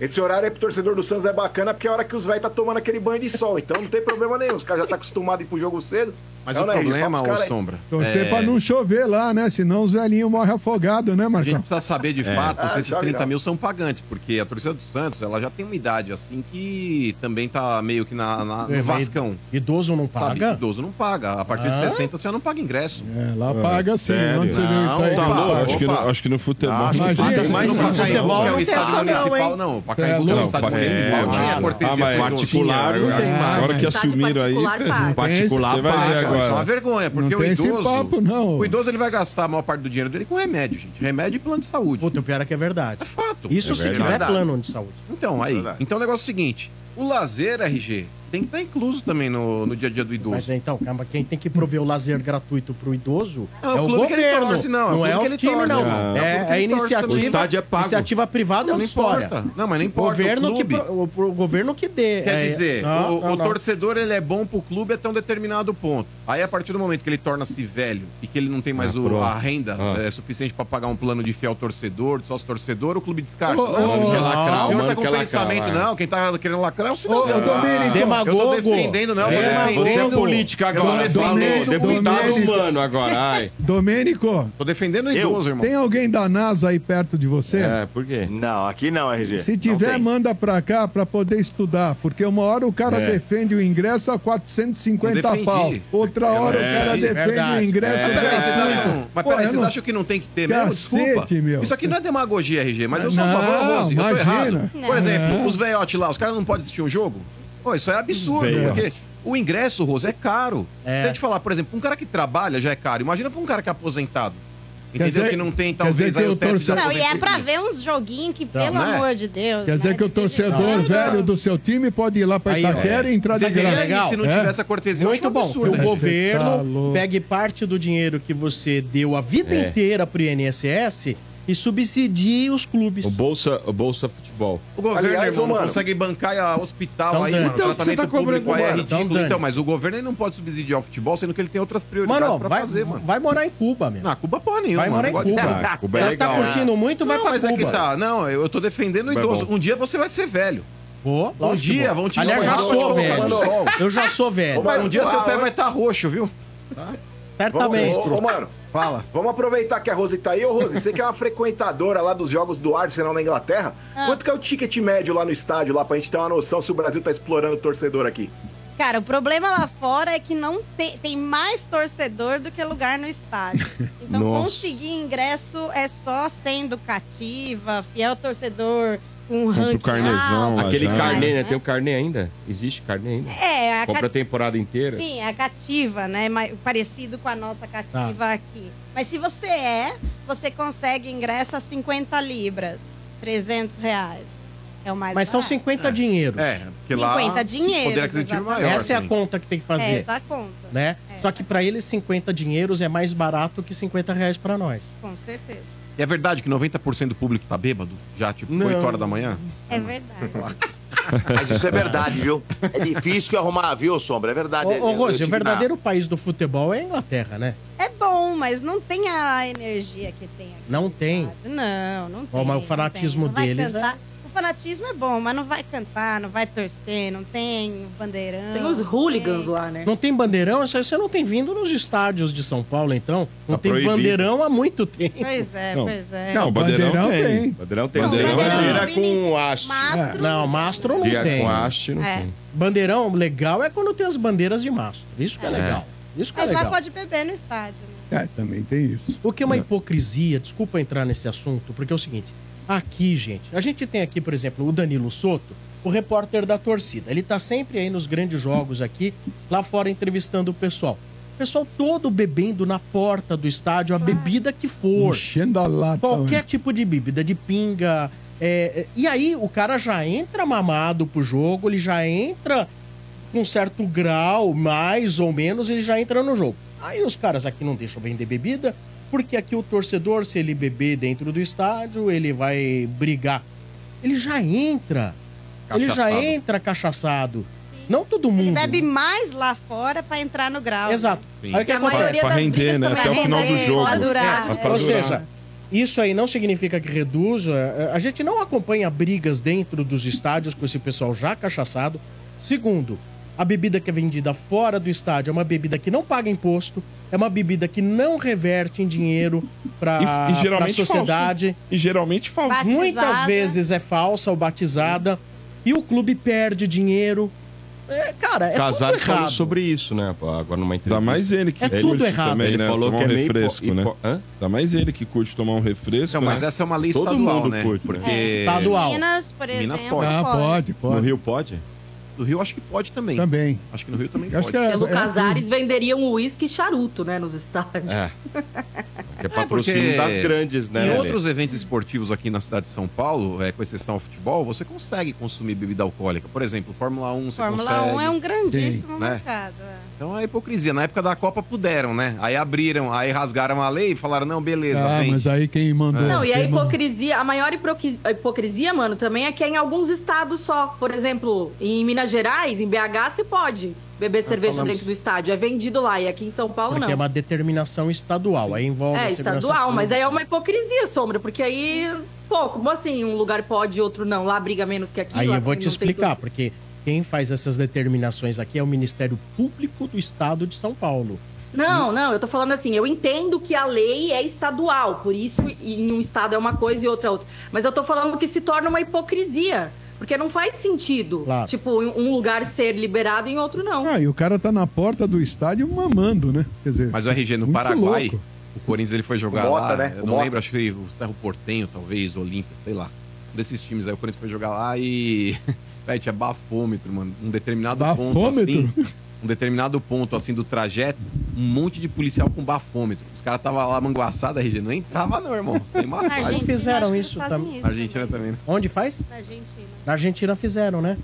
Speaker 10: Esse horário aí pro torcedor do Santos é bacana porque é a hora que os velhos tá tomando aquele banho de sol. Então não tem problema nenhum. Os caras já tá acostumados a ir pro jogo cedo.
Speaker 5: Mas
Speaker 10: Não,
Speaker 5: o
Speaker 10: RG?
Speaker 5: problema, ô
Speaker 10: aí.
Speaker 5: Sombra,
Speaker 8: Torcer
Speaker 5: é,
Speaker 8: pra não chover lá, né? Senão os velhinhos morrem afogados, né,
Speaker 5: a gente
Speaker 8: Marcão?
Speaker 5: precisa saber de fato
Speaker 10: Ah,
Speaker 5: se esses
Speaker 10: já
Speaker 5: 30
Speaker 10: virá.
Speaker 5: mil são pagantes, porque a torcida do Santos, ela já tem uma idade assim que também tá meio que na, na- no
Speaker 1: É,
Speaker 5: Vascão.
Speaker 1: Idoso não
Speaker 5: Sabe?
Speaker 1: paga?
Speaker 5: Idoso não paga. A partir de
Speaker 1: Ah?
Speaker 5: 60 você não paga ingresso.
Speaker 8: É, lá paga sim.
Speaker 3: sério?
Speaker 8: Onde você viu isso aí?
Speaker 3: Tá
Speaker 5: Opa,
Speaker 3: louco? Acho que, no, acho que no futebol.
Speaker 5: Acho que
Speaker 8: Imagina,
Speaker 5: paga mais
Speaker 8: no futebol
Speaker 5: é o estádio municipal. Não, o Pacaembu, é
Speaker 8: é
Speaker 5: o estádio
Speaker 3: É,
Speaker 5: municipal,
Speaker 3: não,
Speaker 5: tinha cortesia
Speaker 3: Ah,
Speaker 5: por
Speaker 3: particular,
Speaker 5: né?
Speaker 3: Agora que assumiram aí.
Speaker 6: particular paga.
Speaker 3: Particular Você vai ver paga.
Speaker 5: Isso é uma
Speaker 3: agora.
Speaker 5: vergonha, porque
Speaker 8: Não
Speaker 5: o
Speaker 8: tem esse
Speaker 5: idoso.
Speaker 8: papo, não.
Speaker 5: O idoso ele vai gastar a maior parte do dinheiro dele com remédio, gente. Remédio e plano de saúde.
Speaker 1: Puta, o pior é que é verdade.
Speaker 5: É fato.
Speaker 1: Isso
Speaker 5: É
Speaker 1: se
Speaker 5: verdade.
Speaker 1: tiver plano de saúde.
Speaker 5: Então, aí.
Speaker 9: Verdade.
Speaker 5: Então o negócio é o seguinte: o lazer RG tem que estar incluso também no, no dia a dia do idoso.
Speaker 1: Mas então, calma, quem tem que prover o lazer gratuito pro idoso
Speaker 5: Não,
Speaker 1: é
Speaker 5: o
Speaker 1: o
Speaker 5: clube que ele
Speaker 1: governo.
Speaker 5: torce, não, é o
Speaker 1: não é
Speaker 5: clube que
Speaker 1: o
Speaker 5: ele
Speaker 1: time,
Speaker 5: torce,
Speaker 1: não.
Speaker 5: irmão. É o
Speaker 1: É,
Speaker 5: que
Speaker 1: é iniciativa.
Speaker 7: O estádio é pago.
Speaker 1: Iniciativa privada é
Speaker 5: Não
Speaker 1: história.
Speaker 5: importa. Não, mas não
Speaker 1: O
Speaker 5: importa.
Speaker 1: governo,
Speaker 5: o
Speaker 1: que, pro- o, o governo que dê.
Speaker 5: Quer
Speaker 1: é,
Speaker 5: dizer,
Speaker 1: não,
Speaker 5: o,
Speaker 1: não,
Speaker 5: o
Speaker 1: não.
Speaker 5: torcedor ele é bom pro clube até um determinado ponto. Aí, a partir do momento que ele torna-se velho e que ele não tem mais
Speaker 7: Ah,
Speaker 5: o- a renda
Speaker 7: Ah.
Speaker 5: é, suficiente pra pagar um plano de fiel torcedor, de sócio torcedor, o clube descarta. Não, senhor,
Speaker 8: ô,
Speaker 7: quer lacrar,
Speaker 5: o senhor
Speaker 7: mano,
Speaker 5: tá com pensamento, não. Quem tá querendo lacrar é o
Speaker 8: ô, Domênico.
Speaker 1: Demagogo.
Speaker 5: Eu tô defendendo, não.
Speaker 1: É,
Speaker 5: defendendo.
Speaker 7: Você é política agora. Falou, deputado humano agora. Ai.
Speaker 8: Domênico,
Speaker 5: Tô defendendo o idoso, irmão.
Speaker 8: tem alguém da NASA aí perto de você?
Speaker 7: É, por quê?
Speaker 9: Não, aqui não, RG.
Speaker 8: Se tiver, manda pra cá pra poder estudar. Porque uma hora o cara
Speaker 7: É.
Speaker 8: defende o ingresso a 450
Speaker 5: Não defendi.
Speaker 8: pau. Outra hora
Speaker 5: É,
Speaker 8: o cara defende
Speaker 1: verdade.
Speaker 8: o ingresso
Speaker 5: Mas peraí, vocês
Speaker 8: gratuito.
Speaker 5: acham, mas
Speaker 8: Pô,
Speaker 5: peraí,
Speaker 8: eu
Speaker 5: vocês
Speaker 8: não-
Speaker 5: acham que não tem que ter mesmo?
Speaker 8: Cacete,
Speaker 5: Desculpa.
Speaker 8: meu.
Speaker 5: Isso aqui não é demagogia, RG, mas eu sou a
Speaker 8: Não,
Speaker 5: favor, Rose. Eu tô errado. Por
Speaker 8: Não.
Speaker 5: exemplo, os veiotes lá, os caras não podem assistir um jogo? Pô, isso é absurdo,
Speaker 7: Veiote.
Speaker 5: porque o ingresso, Rose, é caro.
Speaker 1: É.
Speaker 5: Tem que falar, por exemplo, um cara que trabalha já é caro. Imagina pra um cara que é aposentado.
Speaker 8: Quer
Speaker 5: Entendeu?
Speaker 8: dizer-
Speaker 5: que não tem, talvez,
Speaker 8: dizer
Speaker 5: aí o
Speaker 8: o
Speaker 5: teto de
Speaker 8: torcedor-
Speaker 2: Não, e é pra ver uns joguinhos que,
Speaker 1: Então,
Speaker 2: pelo
Speaker 5: né?
Speaker 2: amor de Deus.
Speaker 8: Quer dizer
Speaker 2: né,
Speaker 8: que o torcedor
Speaker 2: quando.
Speaker 8: velho do seu time pode ir lá pra
Speaker 1: Aí.
Speaker 8: Itaquera e entrar de graça.
Speaker 1: legal.
Speaker 5: se não
Speaker 8: É.
Speaker 5: tivesse a cortesia,
Speaker 1: Muito
Speaker 5: um
Speaker 1: bom.
Speaker 5: absurdo.
Speaker 1: Que o
Speaker 8: Você
Speaker 1: governo
Speaker 8: tá
Speaker 1: pegue parte do dinheiro que você deu a vida
Speaker 7: É.
Speaker 1: inteira pro INSS e subsidie os clubes.
Speaker 7: O Bolsa, o Bolsa Futebol.
Speaker 5: O governo,
Speaker 10: Aliás,
Speaker 5: irmão,
Speaker 10: ô,
Speaker 5: não
Speaker 10: mano.
Speaker 5: consegue bancar a hospital
Speaker 1: Então
Speaker 5: aí, mano.
Speaker 8: Então,
Speaker 5: o tratamento
Speaker 8: você tá cobrando
Speaker 5: público aí é ridículo.
Speaker 1: Então
Speaker 5: Então, mas o governo não pode subsidiar o futebol, sendo que ele tem outras prioridades
Speaker 1: Mano,
Speaker 5: pra
Speaker 1: vai,
Speaker 5: fazer, mano.
Speaker 1: vai morar em Cuba, meu.
Speaker 5: Na Cuba porra nenhuma.
Speaker 1: Vai morar em
Speaker 5: mano.
Speaker 1: Cuba.
Speaker 7: Ah, Cuba é
Speaker 1: Ela
Speaker 7: legal,
Speaker 1: tá
Speaker 7: né?
Speaker 1: curtindo muito, vai
Speaker 5: Não,
Speaker 1: pra
Speaker 5: mas
Speaker 1: Cuba.
Speaker 5: é que tá. Não, eu tô defendendo o
Speaker 7: é
Speaker 5: idoso.
Speaker 7: bom.
Speaker 5: um dia você vai ser velho. Um dia vão te dar
Speaker 1: Aliás, já sou velho. Eu já sou velho.
Speaker 10: Mas
Speaker 5: Um dia seu
Speaker 10: Ah,
Speaker 5: pé vai estar roxo, viu?
Speaker 1: Certamente.
Speaker 10: Ô, mano,
Speaker 5: Fala.
Speaker 10: vamos aproveitar que a Rose tá aí. Ô, Rose, você que é uma frequentadora lá dos jogos do Arsenal na Inglaterra. Quanto que é o ticket médio lá no estádio, lá pra gente ter uma noção se o Brasil tá explorando o torcedor aqui?
Speaker 2: Cara, o problema lá fora é que não tem, tem mais torcedor do que lugar no estádio. Então
Speaker 7: Nossa.
Speaker 2: conseguir ingresso é só sendo cativa, fiel torcedor, com
Speaker 3: Compra o
Speaker 2: ranking
Speaker 3: carnezão
Speaker 7: Aquele
Speaker 3: já.
Speaker 7: carnê, né? Tem o carnê ainda? Existe carnê ainda?
Speaker 2: É, a
Speaker 7: Compra a temporada inteira?
Speaker 2: Sim, a cativa, né? mais- Parecido com a nossa cativa
Speaker 1: Tá.
Speaker 2: aqui. Mas se você é você consegue ingresso a 50 libras, 300 reais. É o mais
Speaker 1: Mas são
Speaker 2: barato.
Speaker 1: 50 dinheiros.
Speaker 5: É, porque lá
Speaker 2: 50 dinheiros,
Speaker 5: poder aquisitivo é
Speaker 2: exatamente.
Speaker 5: maior.
Speaker 1: Essa é a conta que tem que
Speaker 2: É
Speaker 1: fazer,
Speaker 2: essa a conta,
Speaker 1: né?
Speaker 2: É.
Speaker 1: Só que pra eles 50 dinheiros é mais barato que 50 reais pra nós.
Speaker 2: com certeza.
Speaker 5: É verdade que 90% do público tá bêbado? Já, tipo,
Speaker 1: Não.
Speaker 5: 8 horas da manhã?
Speaker 2: É verdade.
Speaker 9: Mas isso é verdade, viu? É difícil arrumar, viu, Sombra? É verdade.
Speaker 1: Ô,
Speaker 9: Eu-
Speaker 1: ô Rose, o verdadeiro país do futebol é a Inglaterra, né?
Speaker 2: É bom, mas não tem a energia que tem aqui.
Speaker 1: Não tem.
Speaker 2: Não, não tem.
Speaker 1: Ó, mas o
Speaker 2: não
Speaker 1: fanatismo
Speaker 2: tem. Não vai
Speaker 1: deles é-
Speaker 2: cantar. O fanatismo é bom, mas não vai cantar, não vai torcer, não tem bandeirão.
Speaker 6: Tem os hooligans lá, né?
Speaker 1: Não tem bandeirão? Você você não tem vindo nos estádios de São Paulo, então? Não
Speaker 4: Tá
Speaker 1: tem
Speaker 4: proibido.
Speaker 1: bandeirão há muito tempo.
Speaker 2: Pois é,
Speaker 3: Não.
Speaker 2: pois é.
Speaker 8: Não,
Speaker 3: bandeirão
Speaker 8: bandeirão
Speaker 3: tem.
Speaker 8: tem.
Speaker 4: Bandeirão tem. Bandeirão
Speaker 2: bandeirão
Speaker 4: bandeira
Speaker 2: tem.
Speaker 4: com haste.
Speaker 2: Mastro.
Speaker 1: Não, mastro não
Speaker 4: Dia
Speaker 1: tem.
Speaker 4: com haste não
Speaker 2: É.
Speaker 4: tem.
Speaker 1: Bandeirão legal é quando tem as bandeiras de mastro. Isso que é, legal. Isso que é
Speaker 2: Mas lá
Speaker 1: legal.
Speaker 2: pode beber no estádio. né?
Speaker 8: É, também tem isso.
Speaker 1: O que é uma hipocrisia, desculpa entrar nesse assunto, porque é o seguinte: aqui, gente, a gente tem aqui, por exemplo, o Danilo Soto, o repórter da torcida. Ele tá sempre aí nos grandes jogos aqui, lá fora entrevistando o pessoal. O pessoal todo bebendo na porta do estádio, a bebida que for.
Speaker 8: Enchendo a lata.
Speaker 1: Qualquer tipo de bebida, de pinga. é, é, e aí o cara já entra mamado pro jogo, ele já entra com um certo grau, mais ou menos, ele já entra no jogo. Aí os caras aqui não deixam vender bebida, porque aqui o torcedor, se ele beber dentro do estádio, ele vai brigar. Ele já entra. Ele já
Speaker 5: Cachaçado.
Speaker 1: entra cachaçado. Não todo mundo.
Speaker 2: Ele bebe mais lá fora pra entrar no grau.
Speaker 1: Exato.
Speaker 5: Sim.
Speaker 1: Aí o que acontece?
Speaker 3: Pra
Speaker 6: das
Speaker 3: render, né? Até o
Speaker 6: é
Speaker 3: final do jogo.
Speaker 2: durar.
Speaker 3: É,
Speaker 1: Ou seja, isso aí não significa que reduza. eh, A gente não acompanha brigas dentro dos estádios com esse pessoal já cachaçado. Segundo, a bebida que é vendida fora do estádio é uma bebida que não paga imposto, é uma bebida que não reverte em dinheiro para a sociedade.
Speaker 3: E geralmente falso.
Speaker 2: Batizada.
Speaker 1: Muitas vezes é falsa ou batizada. E o clube perde dinheiro. É, cara, é
Speaker 4: Casares
Speaker 1: tudo
Speaker 4: falou
Speaker 1: errado.
Speaker 4: sobre isso, né? Agora numa entrevista.
Speaker 3: Dá mais ele que
Speaker 1: É
Speaker 3: curte
Speaker 1: tudo errado.
Speaker 3: também,
Speaker 4: Ele
Speaker 3: né?
Speaker 4: falou
Speaker 3: tomar
Speaker 4: que
Speaker 3: um
Speaker 4: é
Speaker 3: refresco,
Speaker 4: hipo-
Speaker 3: né?
Speaker 4: Hã?
Speaker 3: Dá mais ele que curte tomar um refresco,
Speaker 5: Não,
Speaker 3: né?
Speaker 5: mas essa é uma lei
Speaker 3: Todo
Speaker 5: estadual,
Speaker 3: mundo
Speaker 5: né?
Speaker 3: curte, né?
Speaker 5: Porque
Speaker 1: É estadual.
Speaker 2: Minas, por exemplo.
Speaker 5: Minas pode.
Speaker 8: Ah, pode,
Speaker 4: No
Speaker 8: pode.
Speaker 4: Rio pode?
Speaker 5: No Rio acho que pode também.
Speaker 8: Também.
Speaker 5: Acho que no Rio também
Speaker 8: acho
Speaker 5: pode.
Speaker 8: que é,
Speaker 6: Pelo
Speaker 8: é
Speaker 6: Casares venderiam uísque e charuto, né, nos estádios.
Speaker 4: É. É patrocínio
Speaker 5: porque
Speaker 4: das grandes, né?
Speaker 5: Em
Speaker 4: Lelê?
Speaker 5: outros eventos esportivos aqui na cidade de São Paulo, é, com exceção ao futebol, você consegue consumir bebida alcoólica. Por exemplo, Fórmula 1 você
Speaker 2: Fórmula
Speaker 5: consegue.
Speaker 2: 1 é um grandíssimo
Speaker 5: Sim, né?
Speaker 2: mercado. é.
Speaker 5: Então é hipocrisia. Na época da Copa puderam, né? Aí abriram, aí rasgaram a lei e falaram, não, beleza,
Speaker 8: Ah,
Speaker 5: vem.
Speaker 8: mas aí quem mandou.
Speaker 6: Não, e a
Speaker 8: mandou-
Speaker 6: hipocrisia, a maior hipocrisia, mano, também é que é em alguns estados só. Por exemplo, em Minas Gerais, em BH, se pode beber cerveja
Speaker 1: falamos-
Speaker 6: dentro do estádio. É vendido lá. E aqui em São Paulo,
Speaker 1: Porque
Speaker 6: não.
Speaker 1: é uma determinação estadual. Aí envolve
Speaker 6: É, estadual, mas aí é uma hipocrisia, Sombra, porque aí, pô, como assim um lugar pode e outro não? Lá briga menos que aqui.
Speaker 1: Aí eu vou te explicar, porque quem faz essas determinações aqui é o Ministério Público do Estado de São Paulo.
Speaker 6: Não, não, eu tô falando assim, eu entendo que a lei é estadual, por isso em um estado é uma coisa e outra é outra. Mas eu tô falando que se torna uma hipocrisia. Porque não faz sentido,
Speaker 8: Claro.
Speaker 6: tipo, em um lugar ser liberado e em outro não.
Speaker 8: Ah, e o cara tá na porta do estádio mamando, né? Quer dizer,
Speaker 5: Mas o RG no Paraguai,
Speaker 8: louco.
Speaker 5: o Corinthians ele foi jogar
Speaker 10: O Mota,
Speaker 5: lá.
Speaker 10: né?
Speaker 5: Eu não
Speaker 10: Mota.
Speaker 5: lembro, acho que o Cerro Portenho, talvez, o Olímpia, sei lá. Um desses times aí, o Corinthians foi jogar lá e. Véi, tinha bafômetro, mano. Um determinado ponto
Speaker 8: Bafômetro?
Speaker 5: assim. Um determinado ponto assim do trajeto, um monte de policial com bafômetro. Os caras tava lá manguaçados, RG. Não entrava, não, irmão. Sem massagem.
Speaker 2: Argentina,
Speaker 1: fizeram isso também.
Speaker 2: isso
Speaker 5: Argentina também, né?
Speaker 1: Onde faz?
Speaker 2: Na Argentina.
Speaker 1: Na Argentina fizeram, né?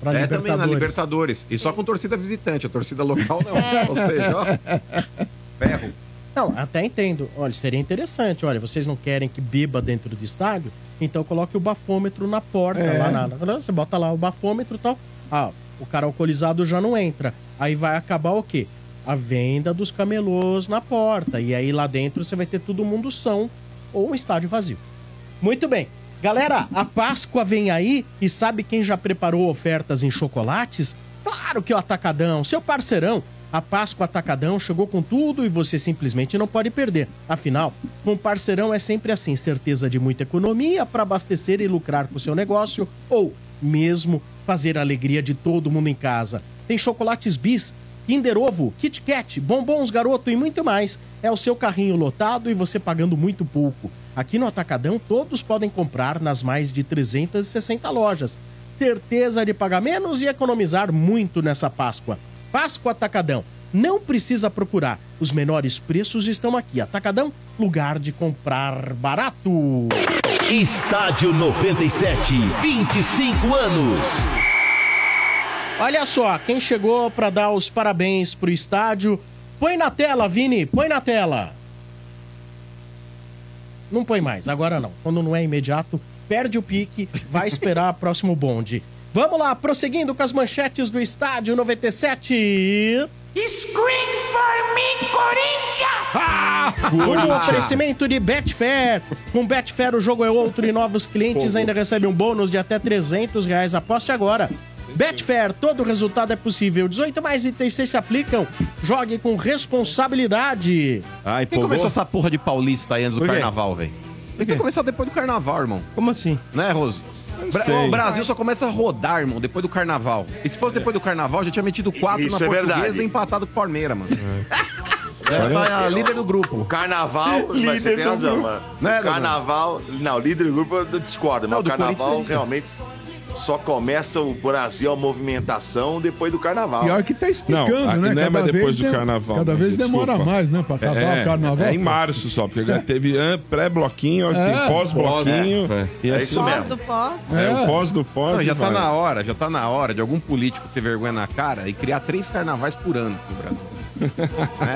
Speaker 1: Pra
Speaker 5: é também na
Speaker 1: Libertadores.
Speaker 5: E só com torcida visitante, a torcida local não.
Speaker 2: É.
Speaker 5: Ou seja, ó. Ferro.
Speaker 1: Não, até entendo. Olha, seria interessante. Olha, vocês não querem que beba dentro do estádio? Então coloque o bafômetro na porta,
Speaker 8: É.
Speaker 1: lá na, na- Você bota lá o bafômetro e tal. Ah, o cara alcoolizado já não entra. Aí vai acabar o quê? A venda dos camelôs na porta. E aí lá dentro você vai ter todo mundo são ou um estádio vazio. Muito bem. Galera, a Páscoa vem aí e sabe quem já preparou ofertas em chocolates? Claro que é o Atacadão, seu parceirão. A Páscoa Atacadão chegou com tudo e você simplesmente não pode perder. Afinal, com o parceirão é sempre assim, certeza de muita economia para abastecer e lucrar com o seu negócio ou mesmo fazer a alegria de todo mundo em casa. Tem chocolates bis, Kinder Ovo, Kit Kat, bombons garoto e muito mais. É o seu carrinho lotado e você pagando muito pouco. Aqui no Atacadão todos podem comprar nas mais de 360 lojas. Certeza de pagar menos e economizar muito nessa Páscoa. Páscoa Atacadão. não precisa procurar. Os menores preços estão aqui. Atacadão, lugar de comprar barato.
Speaker 11: Estádio 97, 25 anos.
Speaker 1: Olha só, quem chegou para dar os parabéns pro estádio. Põe na tela, Vini, põe na tela. Não põe mais, agora não. Quando não é imediato, perde o pique, vai esperar o próximo bonde. Vamos lá, prosseguindo com as manchetes do estádio 97.
Speaker 12: Scream for me, Corinthians!
Speaker 1: Com o oferecimento de Betfair. Com Betfair o jogo é outro e novos clientes ainda recebem um bônus de até 300 reais. Aposte agora. Betfair, todo resultado é possível. 18 mais itens se aplicam. Jogue com responsabilidade.
Speaker 4: Ai,
Speaker 5: Quem começou essa porra de paulista aí antes do carnaval, velho? Tem que começar depois do carnaval, irmão.
Speaker 1: Como assim?
Speaker 5: Né, Rose? Bra-
Speaker 3: sei.
Speaker 5: o Brasil só começa a rodar, irmão, depois do carnaval. E se fosse depois do carnaval, já tinha metido quatro
Speaker 9: Isso
Speaker 5: na
Speaker 9: é
Speaker 5: portuguesa
Speaker 9: verdade.
Speaker 5: e empatado com o Palmeiras, mano. É, tá a líder do grupo.
Speaker 9: Carnaval, mas você
Speaker 5: Líder
Speaker 9: tem
Speaker 5: do
Speaker 9: razão,
Speaker 5: grupo.
Speaker 9: mano.
Speaker 5: Né, Dodô?
Speaker 9: carnaval, não, líder do grupo eu discordo, mas
Speaker 5: Não,
Speaker 9: o
Speaker 5: do
Speaker 9: carnaval
Speaker 5: Corinthians,
Speaker 9: realmente só começa o Brasil a movimentação depois do carnaval.
Speaker 8: Pior que tá esticando,
Speaker 3: Não,
Speaker 8: né?
Speaker 3: não é mais depois do carnaval,
Speaker 8: Cada
Speaker 3: né?
Speaker 8: vez demora
Speaker 3: Desculpa.
Speaker 8: mais, né? Pra acabar
Speaker 3: É,
Speaker 8: o carnaval.
Speaker 3: é em março só, porque teve an- pré-bloquinho,
Speaker 8: É.
Speaker 3: tem pós-bloquinho.
Speaker 4: É,
Speaker 3: e
Speaker 9: É
Speaker 3: assim
Speaker 9: isso mesmo.
Speaker 2: do pós.
Speaker 3: É,
Speaker 8: É.
Speaker 3: o pós do pós.
Speaker 5: Não, já tá
Speaker 3: vai.
Speaker 5: na hora, já tá na hora de algum político ter vergonha na cara e criar três carnavais por ano no Brasil.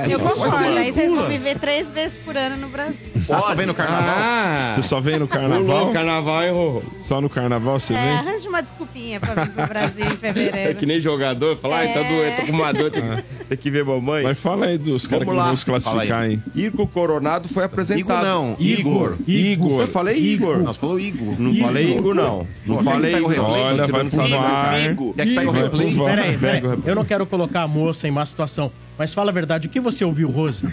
Speaker 5: É,
Speaker 2: Eu
Speaker 5: pode
Speaker 2: concordo, aí vocês vão me ver três vezes por ano no Brasil.
Speaker 5: Ah, só vem no carnaval?
Speaker 4: Ah,
Speaker 3: Tu só vem no carnaval?
Speaker 4: carnaval, hein, Rô?
Speaker 3: Só no carnaval você
Speaker 2: É,
Speaker 3: vem?
Speaker 2: arranja uma desculpinha pra vir pro Brasil em
Speaker 4: É
Speaker 2: fevereiro.
Speaker 4: que nem jogador, fala, ai, tá
Speaker 2: É.
Speaker 4: doente, tô com uma dor, tem, que- tem que ver mamãe.
Speaker 3: Mas fala aí dos caras que vão se classificar, hein?
Speaker 4: Igor Coronado foi apresentado.
Speaker 5: Igor não,
Speaker 3: Igor. Igor.
Speaker 4: Eu falei Igor.
Speaker 5: Nós falou Igor.
Speaker 4: Não falei Igor, não. Não
Speaker 5: Pô,
Speaker 4: falei Igor.
Speaker 5: replay?
Speaker 3: Olha, vai pro. VAR.
Speaker 9: Figo.
Speaker 5: Quer que pega o replay?
Speaker 1: Peraí, peraí. Eu não quero colocar a moça em má situação, mas fala a verdade. O que você ouviu, Rose?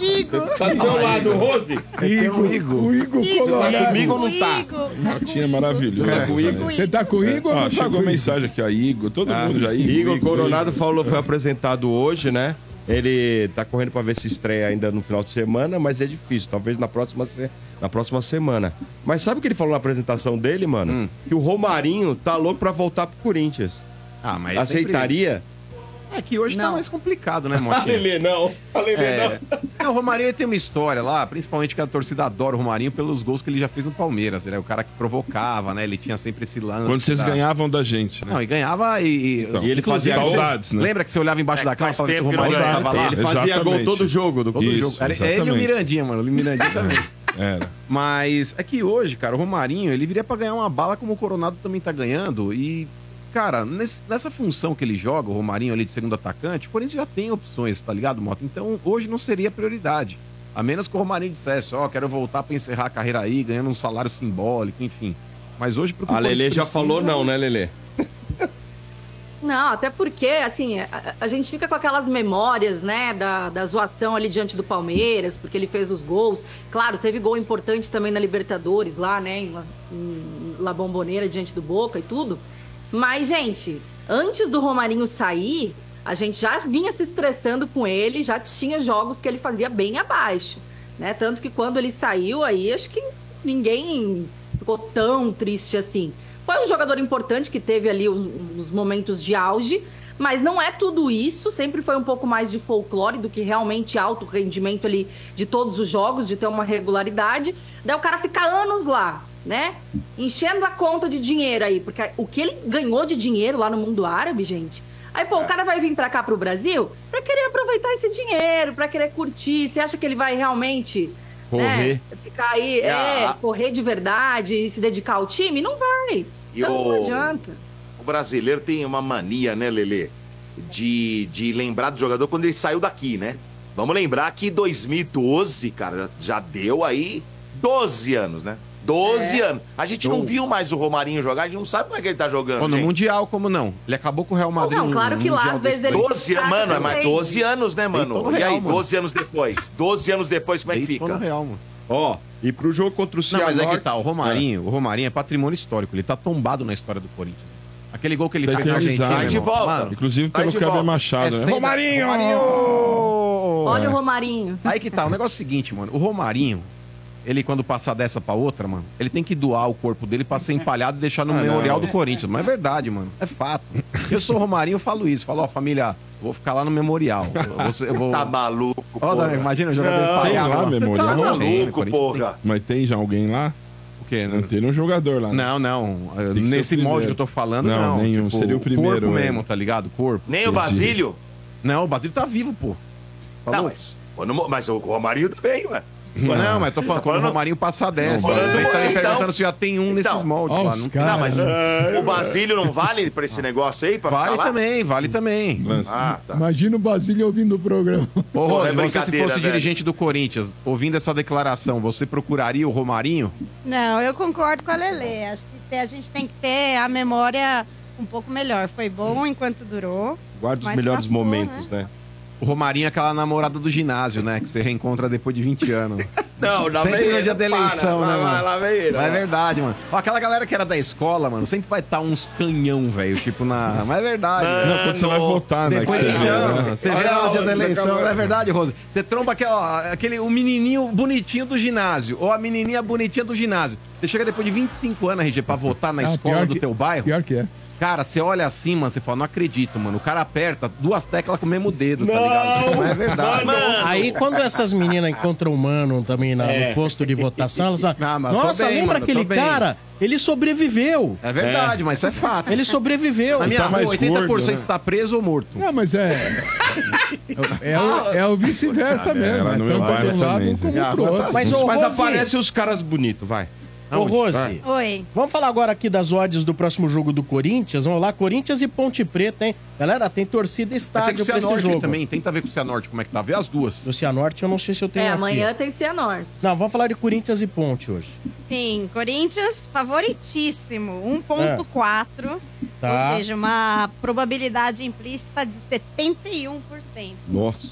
Speaker 2: Igor.
Speaker 4: Tá do meu lado, Rose.
Speaker 8: Igor, o Igor Colorado.
Speaker 4: comigo ou não tá?
Speaker 2: Igor.
Speaker 3: Ratinha maravilhosa.
Speaker 4: É, com o Igor.
Speaker 8: Você tá com o Igor ou
Speaker 3: Ó,
Speaker 8: não tá
Speaker 3: chegou
Speaker 8: Igor?
Speaker 3: mensagem aqui, ó. Igor, todo
Speaker 4: Ah,
Speaker 3: mundo já. Igor,
Speaker 4: Igor,
Speaker 3: Igor,
Speaker 4: Coronado
Speaker 3: Igor.
Speaker 4: falou, foi apresentado hoje, né? Ele tá correndo pra ver se estreia ainda no final de semana, mas é difícil, talvez na próxima, se- na próxima semana. Mas sabe o que ele falou na apresentação dele, mano?
Speaker 5: Hum.
Speaker 4: Que o Romarinho tá louco pra voltar pro Corinthians.
Speaker 5: Ah, mas
Speaker 4: Aceitaria?
Speaker 5: É que hoje tá
Speaker 6: Não.
Speaker 5: mais complicado, né, Motinha?
Speaker 4: Lelê, não. Lelê,
Speaker 5: É. Não, o Romarinho tem uma história lá, principalmente que a torcida adora o Romarinho pelos gols que ele já fez no Palmeiras. Ele é o cara que provocava, né? Ele tinha sempre esse lance.
Speaker 3: Quando vocês
Speaker 5: da-
Speaker 3: ganhavam da gente, né?
Speaker 5: Não, e ganhava e. e-
Speaker 3: Então,
Speaker 4: E ele fazia
Speaker 5: você-
Speaker 3: saudades, né?
Speaker 5: Lembra que você olhava embaixo
Speaker 9: É,
Speaker 5: da cama
Speaker 9: faz
Speaker 5: falando se o Romarinho tava lá?
Speaker 4: Ele fazia gol
Speaker 3: Exatamente.
Speaker 4: todo jogo do
Speaker 5: Todo
Speaker 3: Isso,
Speaker 5: jogo. Era ele e o
Speaker 3: exatamente.
Speaker 5: Mirandinha, mano. O Mirandinha também.
Speaker 3: Era.
Speaker 5: Mas é que hoje, cara, o Romarinho, ele viria pra ganhar uma bala como o Coronado também tá ganhando. E, cara, nesse- nessa função que ele joga, o Romarinho ali de segundo atacante, o Corinthians já tem opções, tá ligado, Mota? Então, hoje não seria prioridade. A menos que o Romarinho dissesse, ó, quero voltar pra encerrar a carreira aí, ganhando um salário simbólico, enfim. Mas hoje, pro
Speaker 4: A Lelê já falou não, né, Lelê?
Speaker 6: Não, até porque, assim, a, a gente fica com aquelas memórias, né, da, da zoação ali diante do Palmeiras, porque ele fez os gols. Claro, teve gol importante também na Libertadores, lá, né, em La, em La Bombonera, diante do Boca e tudo. Mas, gente, antes do Romarinho sair, a gente já vinha se estressando com ele, já tinha jogos que ele fazia bem abaixo, né? Tanto que quando ele saiu aí, acho que ninguém ficou tão triste assim. Foi um jogador importante que teve ali os momentos de auge, mas não é tudo isso. Sempre foi um pouco mais de folclore do que realmente alto rendimento ali de todos os jogos, de ter uma regularidade. Daí o cara fica anos lá, né? Enchendo a conta de dinheiro aí, porque o que ele ganhou de dinheiro lá no mundo árabe, gente. Aí, pô, o cara vai vir pra cá pro Brasil pra querer aproveitar esse dinheiro, pra querer curtir. Você acha que ele vai realmente
Speaker 4: Correr.
Speaker 6: né, ficar aí, é,
Speaker 9: É,
Speaker 6: correr de verdade e se dedicar ao time? Não vai. Então
Speaker 9: o-
Speaker 6: não adianta.
Speaker 9: O brasileiro tem uma mania, né, Lelê? De, de lembrar do jogador quando ele saiu daqui, né? Vamos lembrar que 2012, cara, já deu aí 12 anos, né? 12 anos. A gente não viu mais o Romarinho jogar, a gente não sabe como é que ele tá jogando.
Speaker 5: Pô, no
Speaker 9: gente.
Speaker 5: Mundial, como não? Ele acabou com o Real Madrid.
Speaker 6: Não,
Speaker 5: no-
Speaker 6: claro
Speaker 5: no
Speaker 6: que lá,
Speaker 5: Mundial
Speaker 6: às vezes, ele-
Speaker 5: daí.
Speaker 9: 12 anos, mano, é mais
Speaker 6: também.
Speaker 9: 12 anos, né, mano?
Speaker 5: no
Speaker 9: E
Speaker 5: Real,
Speaker 9: aí,
Speaker 5: mano.
Speaker 9: 12 anos depois? 12 anos depois, como é que fica?
Speaker 5: no Real, mano.
Speaker 4: Ó, e pro jogo contra o
Speaker 5: Não,
Speaker 4: Cianorte...
Speaker 5: mas é que tá, o Romarinho, o Romarinho é patrimônio histórico, ele tá tombado na história do Corinthians. Aquele gol que ele
Speaker 3: Tem
Speaker 5: fez na Argentina.
Speaker 9: Vai de volta.
Speaker 5: Mano,
Speaker 3: Inclusive pelo Kleber
Speaker 9: volta.
Speaker 3: Machado, né?
Speaker 5: sempre-
Speaker 3: Romarinho!
Speaker 6: Olha o Romarinho.
Speaker 5: Aí que tá, o negócio é o seguinte, mano. O Romarinho, ele quando passar dessa pra outra, mano, ele tem que doar o corpo dele pra ser empalhado e deixar no
Speaker 4: Ah,
Speaker 5: memorial
Speaker 4: não.
Speaker 5: do Corinthians. Mas é verdade, mano. É fato. Eu sou o Romarinho, eu falo isso. Falo, ó, família, Vou ficar lá no memorial. Vou- eu vou...
Speaker 9: Tá maluco,
Speaker 5: Ó,
Speaker 9: porra.
Speaker 5: imagina o jogador
Speaker 3: Tem
Speaker 5: paiado
Speaker 3: lá,
Speaker 5: lá.
Speaker 3: memorial?
Speaker 5: Tá
Speaker 3: Tem,
Speaker 5: maluco,
Speaker 3: Corinthians
Speaker 5: porra.
Speaker 3: tem. Mas tem já alguém lá?
Speaker 5: O quê?
Speaker 3: Não tem um jogador lá. né?
Speaker 5: Não, não.
Speaker 3: Tem
Speaker 5: Nesse molde que eu tô falando,
Speaker 3: Não,
Speaker 5: não.
Speaker 3: nenhum.
Speaker 5: Tipo,
Speaker 3: Seria o primeiro,
Speaker 5: Corpo
Speaker 3: é.
Speaker 5: mesmo, tá ligado? Corpo.
Speaker 9: Nem o Basílio?
Speaker 5: Não, o Basílio tá vivo, pô.
Speaker 9: Não, mas, mas o Romarinho também, ué.
Speaker 5: Não, mas tô falando quando o Romarinho passar dessa.
Speaker 9: Não,
Speaker 5: Você tá me
Speaker 9: então-
Speaker 5: perguntando se já tem um nesses
Speaker 9: Então.
Speaker 5: moldes lá. Não.
Speaker 9: Não, mas o Basílio não vale pra esse negócio aí? Pra
Speaker 5: Vale também, vale também.
Speaker 9: Ah, tá.
Speaker 8: Imagina o Basílio ouvindo o programa.
Speaker 5: Ô, Rose,
Speaker 9: é
Speaker 5: você se fosse
Speaker 9: velho.
Speaker 5: dirigente do Corinthians, ouvindo essa declaração, você procuraria o Romarinho?
Speaker 2: Não, eu concordo com a Lele. Acho que a gente tem que ter a memória um pouco melhor. Foi bom enquanto durou.
Speaker 4: Guarda os melhores
Speaker 2: passou,
Speaker 4: momentos, né?
Speaker 5: O Romarinho é aquela namorada do ginásio, né? Que você reencontra depois de 20 anos.
Speaker 9: Não, lá
Speaker 5: sempre
Speaker 9: vem
Speaker 5: no
Speaker 9: ele,
Speaker 5: dia da
Speaker 9: para,
Speaker 5: eleição,
Speaker 9: lá-
Speaker 5: né,
Speaker 9: lá-
Speaker 5: mano?
Speaker 9: lá vem ele,
Speaker 5: Mas é
Speaker 9: ó.
Speaker 5: verdade, mano. Ó, aquela galera que era da escola, mano, sempre vai estar uns canhão, velho. Tipo na. Mas é verdade.
Speaker 3: Não, quando você vai votar, né?
Speaker 5: Depois
Speaker 3: você vê,
Speaker 5: não,
Speaker 3: né?
Speaker 5: você vê lá no dia da eleição,
Speaker 9: acabou.
Speaker 5: não é verdade, Rose? Você tromba aquela, aquele, o menininho bonitinho do ginásio, ou a menininha bonitinha do ginásio. Você chega depois de 25 anos, RG, pra votar na
Speaker 8: Ah,
Speaker 5: escola do
Speaker 8: que-
Speaker 5: teu bairro.
Speaker 8: Pior que é.
Speaker 5: Cara, você olha assim, mano, você fala, não acredito, mano. O cara aperta duas teclas com o mesmo dedo, tá ligado? Tipo, Não é verdade.
Speaker 1: Aí quando essas meninas encontram o mano também na-
Speaker 5: É.
Speaker 1: no posto de votação, elas falam,
Speaker 5: Não, tô
Speaker 1: nossa,
Speaker 5: bem,
Speaker 1: lembra
Speaker 5: mano,
Speaker 1: aquele
Speaker 5: tô bem."
Speaker 1: cara? Ele sobreviveu.
Speaker 5: É verdade, mas isso é fato.
Speaker 1: Ele sobreviveu.
Speaker 5: Na minha
Speaker 3: Tá
Speaker 5: rua,
Speaker 3: mais
Speaker 5: 80%
Speaker 3: gordo, né?
Speaker 5: tá preso ou morto.
Speaker 8: Não, mas é. É, o, é o vice-versa mesmo. É
Speaker 3: no meu
Speaker 8: tanto de um lado
Speaker 3: também,
Speaker 8: como
Speaker 5: né?
Speaker 8: pro
Speaker 5: Ah,
Speaker 8: outro.
Speaker 5: tá
Speaker 1: Mas,
Speaker 4: Mas aparece os caras bonitos, vai.
Speaker 1: Ô, Rose,
Speaker 2: Oi.
Speaker 1: vamos falar agora aqui das odds do próximo jogo do Corinthians. Vamos lá, Corinthians e Ponte Preta, hein? Galera, tem torcida estádio
Speaker 5: o
Speaker 1: pra esse jogo.
Speaker 5: também. Tenta ver com o Cianorte como é que tá. Vê as duas.
Speaker 1: Do Cianorte eu não sei se eu tenho
Speaker 6: É,
Speaker 1: aqui.
Speaker 6: amanhã tem Cianorte.
Speaker 1: Não, vamos falar de Corinthians e Ponte hoje.
Speaker 2: Sim, Corinthians favoritíssimo, 1.4.
Speaker 1: Tá.
Speaker 2: Ou seja, uma probabilidade implícita de 71%.
Speaker 3: Nossa.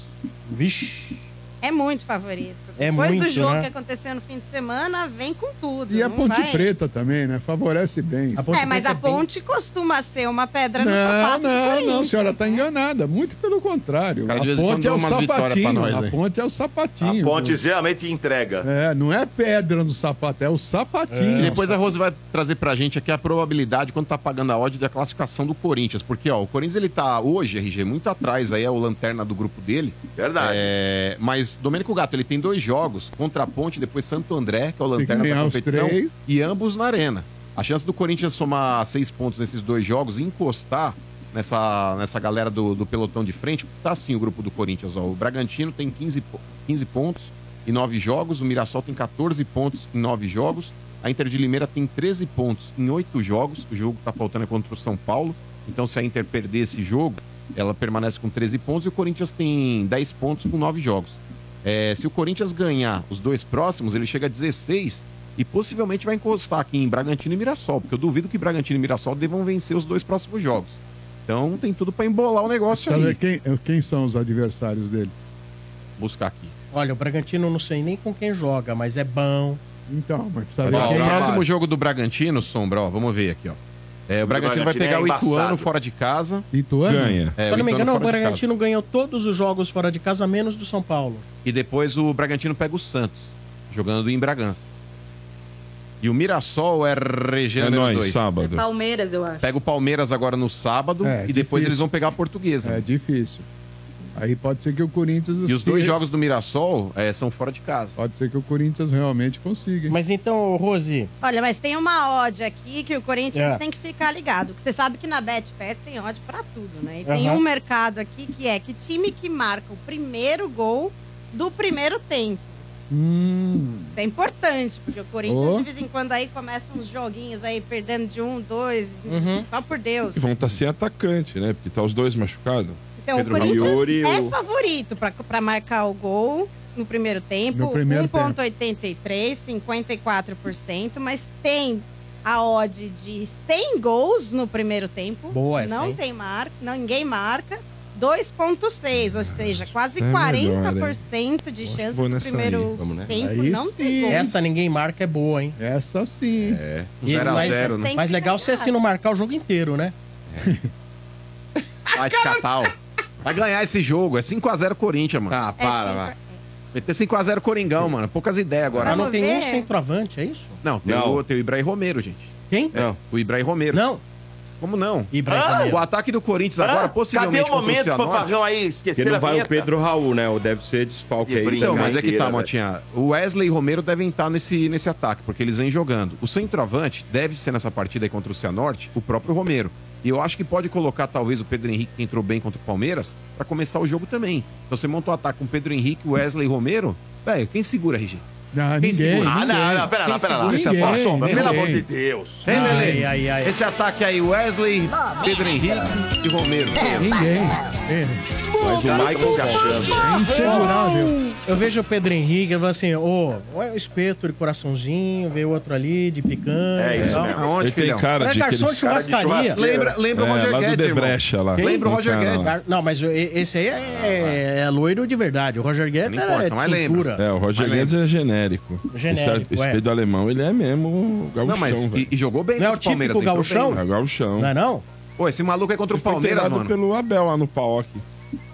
Speaker 1: Vixe.
Speaker 2: É muito favorito.
Speaker 1: É
Speaker 2: Depois do
Speaker 1: muito,
Speaker 2: jogo
Speaker 1: né?
Speaker 2: que aconteceu no fim de semana, vem com tudo.
Speaker 8: E a Ponte
Speaker 2: vai-
Speaker 8: Preta também, né? Favorece bem.
Speaker 1: A Ponte
Speaker 2: É, mas a
Speaker 1: é bem-
Speaker 2: ponte costuma ser uma pedra no
Speaker 8: Não,
Speaker 2: sapato do
Speaker 8: não, não, a senhora está
Speaker 2: né?
Speaker 8: enganada. Muito pelo contrário.
Speaker 3: Cara,
Speaker 8: A ponte é o sapatinho.
Speaker 3: nós,
Speaker 8: A ponte é o
Speaker 9: A
Speaker 8: sapatinho.
Speaker 9: ponte geralmente entrega.
Speaker 8: É, não é pedra no sapato, é o sapatinho.
Speaker 5: E depois a Rose vai trazer pra gente aqui a probabilidade quando tá pagando a odd da classificação do Corinthians. Porque, ó, o Corinthians ele tá hoje, RG, muito atrás, aí é o lanterna do grupo dele.
Speaker 9: Verdade.
Speaker 5: É, mas Domênico Gato, ele tem dois jogos contra a Ponte, depois Santo André, que é o
Speaker 8: que
Speaker 5: lanterna da competição, e ambos na arena. A chance do Corinthians somar seis pontos nesses dois jogos e encostar nessa, nessa galera do, do pelotão de frente, tá assim o grupo do Corinthians. Ó. O Bragantino tem 15, po- 15 pontos em nove jogos, o Mirassol tem 14 pontos em nove jogos, a Inter de Limeira tem 13 pontos em oito jogos, o jogo tá faltando é contra o São Paulo, então se a Inter perder esse jogo, ela permanece com 13 pontos e o Corinthians tem 10 pontos com nove jogos. É, se o Corinthians ganhar os dois próximos, ele chega a 16 e possivelmente vai encostar aqui em Bragantino e Mirassol, porque eu duvido que Bragantino e Mirassol devam vencer os dois próximos jogos. Então tem tudo pra embolar o negócio
Speaker 8: Sabe
Speaker 5: aí.
Speaker 8: quem, quem são os adversários deles?
Speaker 5: Buscar aqui.
Speaker 1: Olha, o Bragantino não sei nem com quem joga, mas é bom.
Speaker 8: Então, mas precisa
Speaker 5: Ó,
Speaker 8: ver
Speaker 5: o
Speaker 8: quem é.
Speaker 5: próximo jogo do Bragantino, Sombra, ó, vamos ver aqui, ó. É, o Bragantino vai
Speaker 9: Bragantino
Speaker 5: pegar
Speaker 9: é
Speaker 5: o Ituano fora de casa.
Speaker 8: Ituano?
Speaker 3: Ganha.
Speaker 5: É,
Speaker 1: Se eu não me engano, o. Bragantino ganhou todos os jogos fora de casa, menos do São Paulo.
Speaker 5: E depois o Bragantino pega o Santos, jogando em Bragança. E o Mirassol é Regina
Speaker 3: É nóis,
Speaker 5: dois.
Speaker 3: sábado.
Speaker 6: Palmeiras, eu acho.
Speaker 5: Pega o Palmeiras agora no sábado
Speaker 8: É,
Speaker 5: e depois
Speaker 8: difícil.
Speaker 5: eles vão pegar a Portuguesa.
Speaker 8: É difícil. Aí pode ser que o Corinthians.
Speaker 5: E os dois jogos do Mirassol é, são fora de casa.
Speaker 8: Pode ser que o Corinthians realmente consiga. hein?
Speaker 1: Mas então, Rose,
Speaker 2: Olha, mas tem uma odd aqui que o Corinthians
Speaker 1: É.
Speaker 2: tem que ficar ligado. Você sabe que na Betfair tem odd pra tudo, né? E tem
Speaker 1: Aham.
Speaker 2: um mercado aqui que é que time que marca o primeiro gol do primeiro tempo.
Speaker 8: Hum,
Speaker 2: Isso é importante, porque o Corinthians
Speaker 8: Oh.
Speaker 2: de vez em quando aí começa uns joguinhos aí perdendo de um, dois,
Speaker 1: Uhum.
Speaker 2: só por Deus.
Speaker 3: E vão estar sem atacante, né? Porque tá os dois machucados.
Speaker 2: Então
Speaker 5: Pedro
Speaker 2: o Corinthians é
Speaker 3: o-
Speaker 2: favorito pra pra marcar o gol no primeiro tempo,
Speaker 8: No primeiro
Speaker 2: 1.83, 54%, mas tem a odd de 100 gols no primeiro tempo.
Speaker 1: Boa essa,
Speaker 2: Não
Speaker 1: hein?
Speaker 2: tem marca, ninguém marca. 2.6, ou seja, quase
Speaker 3: É melhor,
Speaker 2: 40% de
Speaker 3: Acho que
Speaker 2: chance
Speaker 3: nessa
Speaker 2: primeiro
Speaker 3: aí.
Speaker 4: Vamos, né?
Speaker 2: tempo
Speaker 8: Aí
Speaker 2: não tem gol.
Speaker 1: essa ninguém marca é boa, hein?
Speaker 8: essa sim.
Speaker 3: É.
Speaker 5: Um 0 a
Speaker 1: mas-
Speaker 5: 0 né?
Speaker 1: Mas legal se se não marcar o jogo inteiro, né?
Speaker 5: Vai te catar, ó. Vai ganhar esse jogo. É 5x0 Corinthians, mano.
Speaker 4: Ah,
Speaker 2: É
Speaker 4: para,
Speaker 2: cinco-
Speaker 4: vai.
Speaker 5: Vai ter 5x0 Coringão, mano. Poucas ideias agora.
Speaker 1: Mas não tem um
Speaker 2: ver.
Speaker 1: centroavante, é isso?
Speaker 5: Não, tem,
Speaker 3: Não.
Speaker 5: O, tem o Ibrahim Romero, gente.
Speaker 1: Quem?
Speaker 5: É, o Ibrahim Romero.
Speaker 1: Não.
Speaker 5: Como não?
Speaker 1: Brasileiro.
Speaker 5: O ataque do Corinthians agora,
Speaker 9: Ah,
Speaker 5: possivelmente
Speaker 9: Cadê o momento,
Speaker 5: Cianorte-
Speaker 9: Fanfarrão aí?
Speaker 4: Porque
Speaker 9: Esqueceram
Speaker 4: não vai o? Pedro Raul, né? Ou deve ser desfalque aí.
Speaker 5: Então, mas é que tá,
Speaker 4: carteira,
Speaker 5: Motinha. O Wesley e Romero devem estar nesse, nesse ataque, porque eles vêm jogando. O centroavante deve ser nessa partida aí contra o Cianorte, o próprio Romero. E eu acho que pode colocar, talvez, o Pedro Henrique, que entrou bem contra o Palmeiras, pra começar o jogo também. Então você monta o ataque com o Pedro Henrique, Wesley e Romero. Velho, quem segura, RG?
Speaker 8: Não, ninguém,
Speaker 5: segura?
Speaker 9: Ah, não, não, pera lá, pera lá.
Speaker 5: esse
Speaker 8: Ninguém,
Speaker 5: ataque?
Speaker 9: Sombra, pelo
Speaker 8: ninguém.
Speaker 9: amor de Deus.
Speaker 5: Hein, Lelê?
Speaker 1: Ai, ai, ai.
Speaker 5: Esse ataque aí, Wesley, Pedro Henrique e Romero.
Speaker 8: Ninguém. É,
Speaker 4: Mas o Michael
Speaker 9: se achando.
Speaker 8: é insegurável.
Speaker 1: Eu vejo o Pedro Henrique, eu falo assim, ô, oh, o espeto de coraçãozinho, vê outro ali de picanha.
Speaker 9: É isso mesmo.
Speaker 5: Aonde,
Speaker 3: Ele tem
Speaker 5: filhão?
Speaker 3: cara
Speaker 1: É
Speaker 3: de
Speaker 1: garçom de churrascaria.
Speaker 5: Lembra, lembra o
Speaker 3: É,
Speaker 5: Roger Guedes, irmão.
Speaker 3: Debrecha lá.
Speaker 5: Lembra o Roger. Guedes?
Speaker 1: Não, mas esse aí é, é loiro de verdade. O Roger Guedes
Speaker 5: Não importa,
Speaker 1: é
Speaker 5: mas lembra.
Speaker 1: tintura.
Speaker 3: É, o Roger
Speaker 5: Mas
Speaker 3: Guedes é genérico.
Speaker 1: Genérico,
Speaker 3: Esse,
Speaker 1: é.
Speaker 3: esse Pedro Alemão, ele é mesmo gauchão,
Speaker 5: Não, mas e, e jogou bem
Speaker 1: Não é
Speaker 5: contra
Speaker 1: o
Speaker 5: Palmeiras.
Speaker 1: típico gauchão?
Speaker 3: É gauchão.
Speaker 1: Não é não?
Speaker 5: Pô, esse maluco é contra o
Speaker 3: Ele foi
Speaker 5: Palmeiras,
Speaker 3: treinado
Speaker 5: mano.
Speaker 3: pelo Abel lá no PAOC.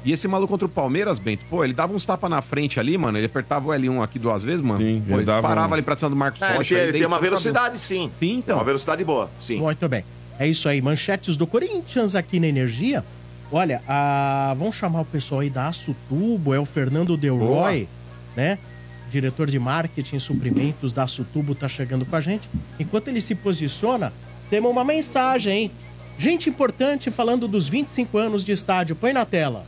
Speaker 5: E esse maluco contra o Palmeiras, Bento, pô, ele dava uns tapas na frente ali, mano. Ele apertava o L1 aqui duas vezes, mano.
Speaker 3: Sim,
Speaker 5: pô,
Speaker 3: ele
Speaker 5: ele
Speaker 3: dava
Speaker 5: disparava
Speaker 3: um-
Speaker 5: ali pra cima do Marcos
Speaker 9: É, ele
Speaker 5: Rocha.
Speaker 9: ele tem uma velocidade, sim.
Speaker 5: cabelo. Sim, então.
Speaker 9: Uma velocidade boa, sim.
Speaker 1: Muito bem. É isso aí, manchetes do Corinthians aqui na Energia. Olha, a... vamos chamar o pessoal aí da Aço Tubo, é o Fernando Delroy, né? Diretor de marketing e suprimentos da Aço Tubo tá chegando com a gente. Enquanto ele se posiciona, temos uma mensagem, hein? Gente importante falando dos 25 anos de estádio. Põe na tela.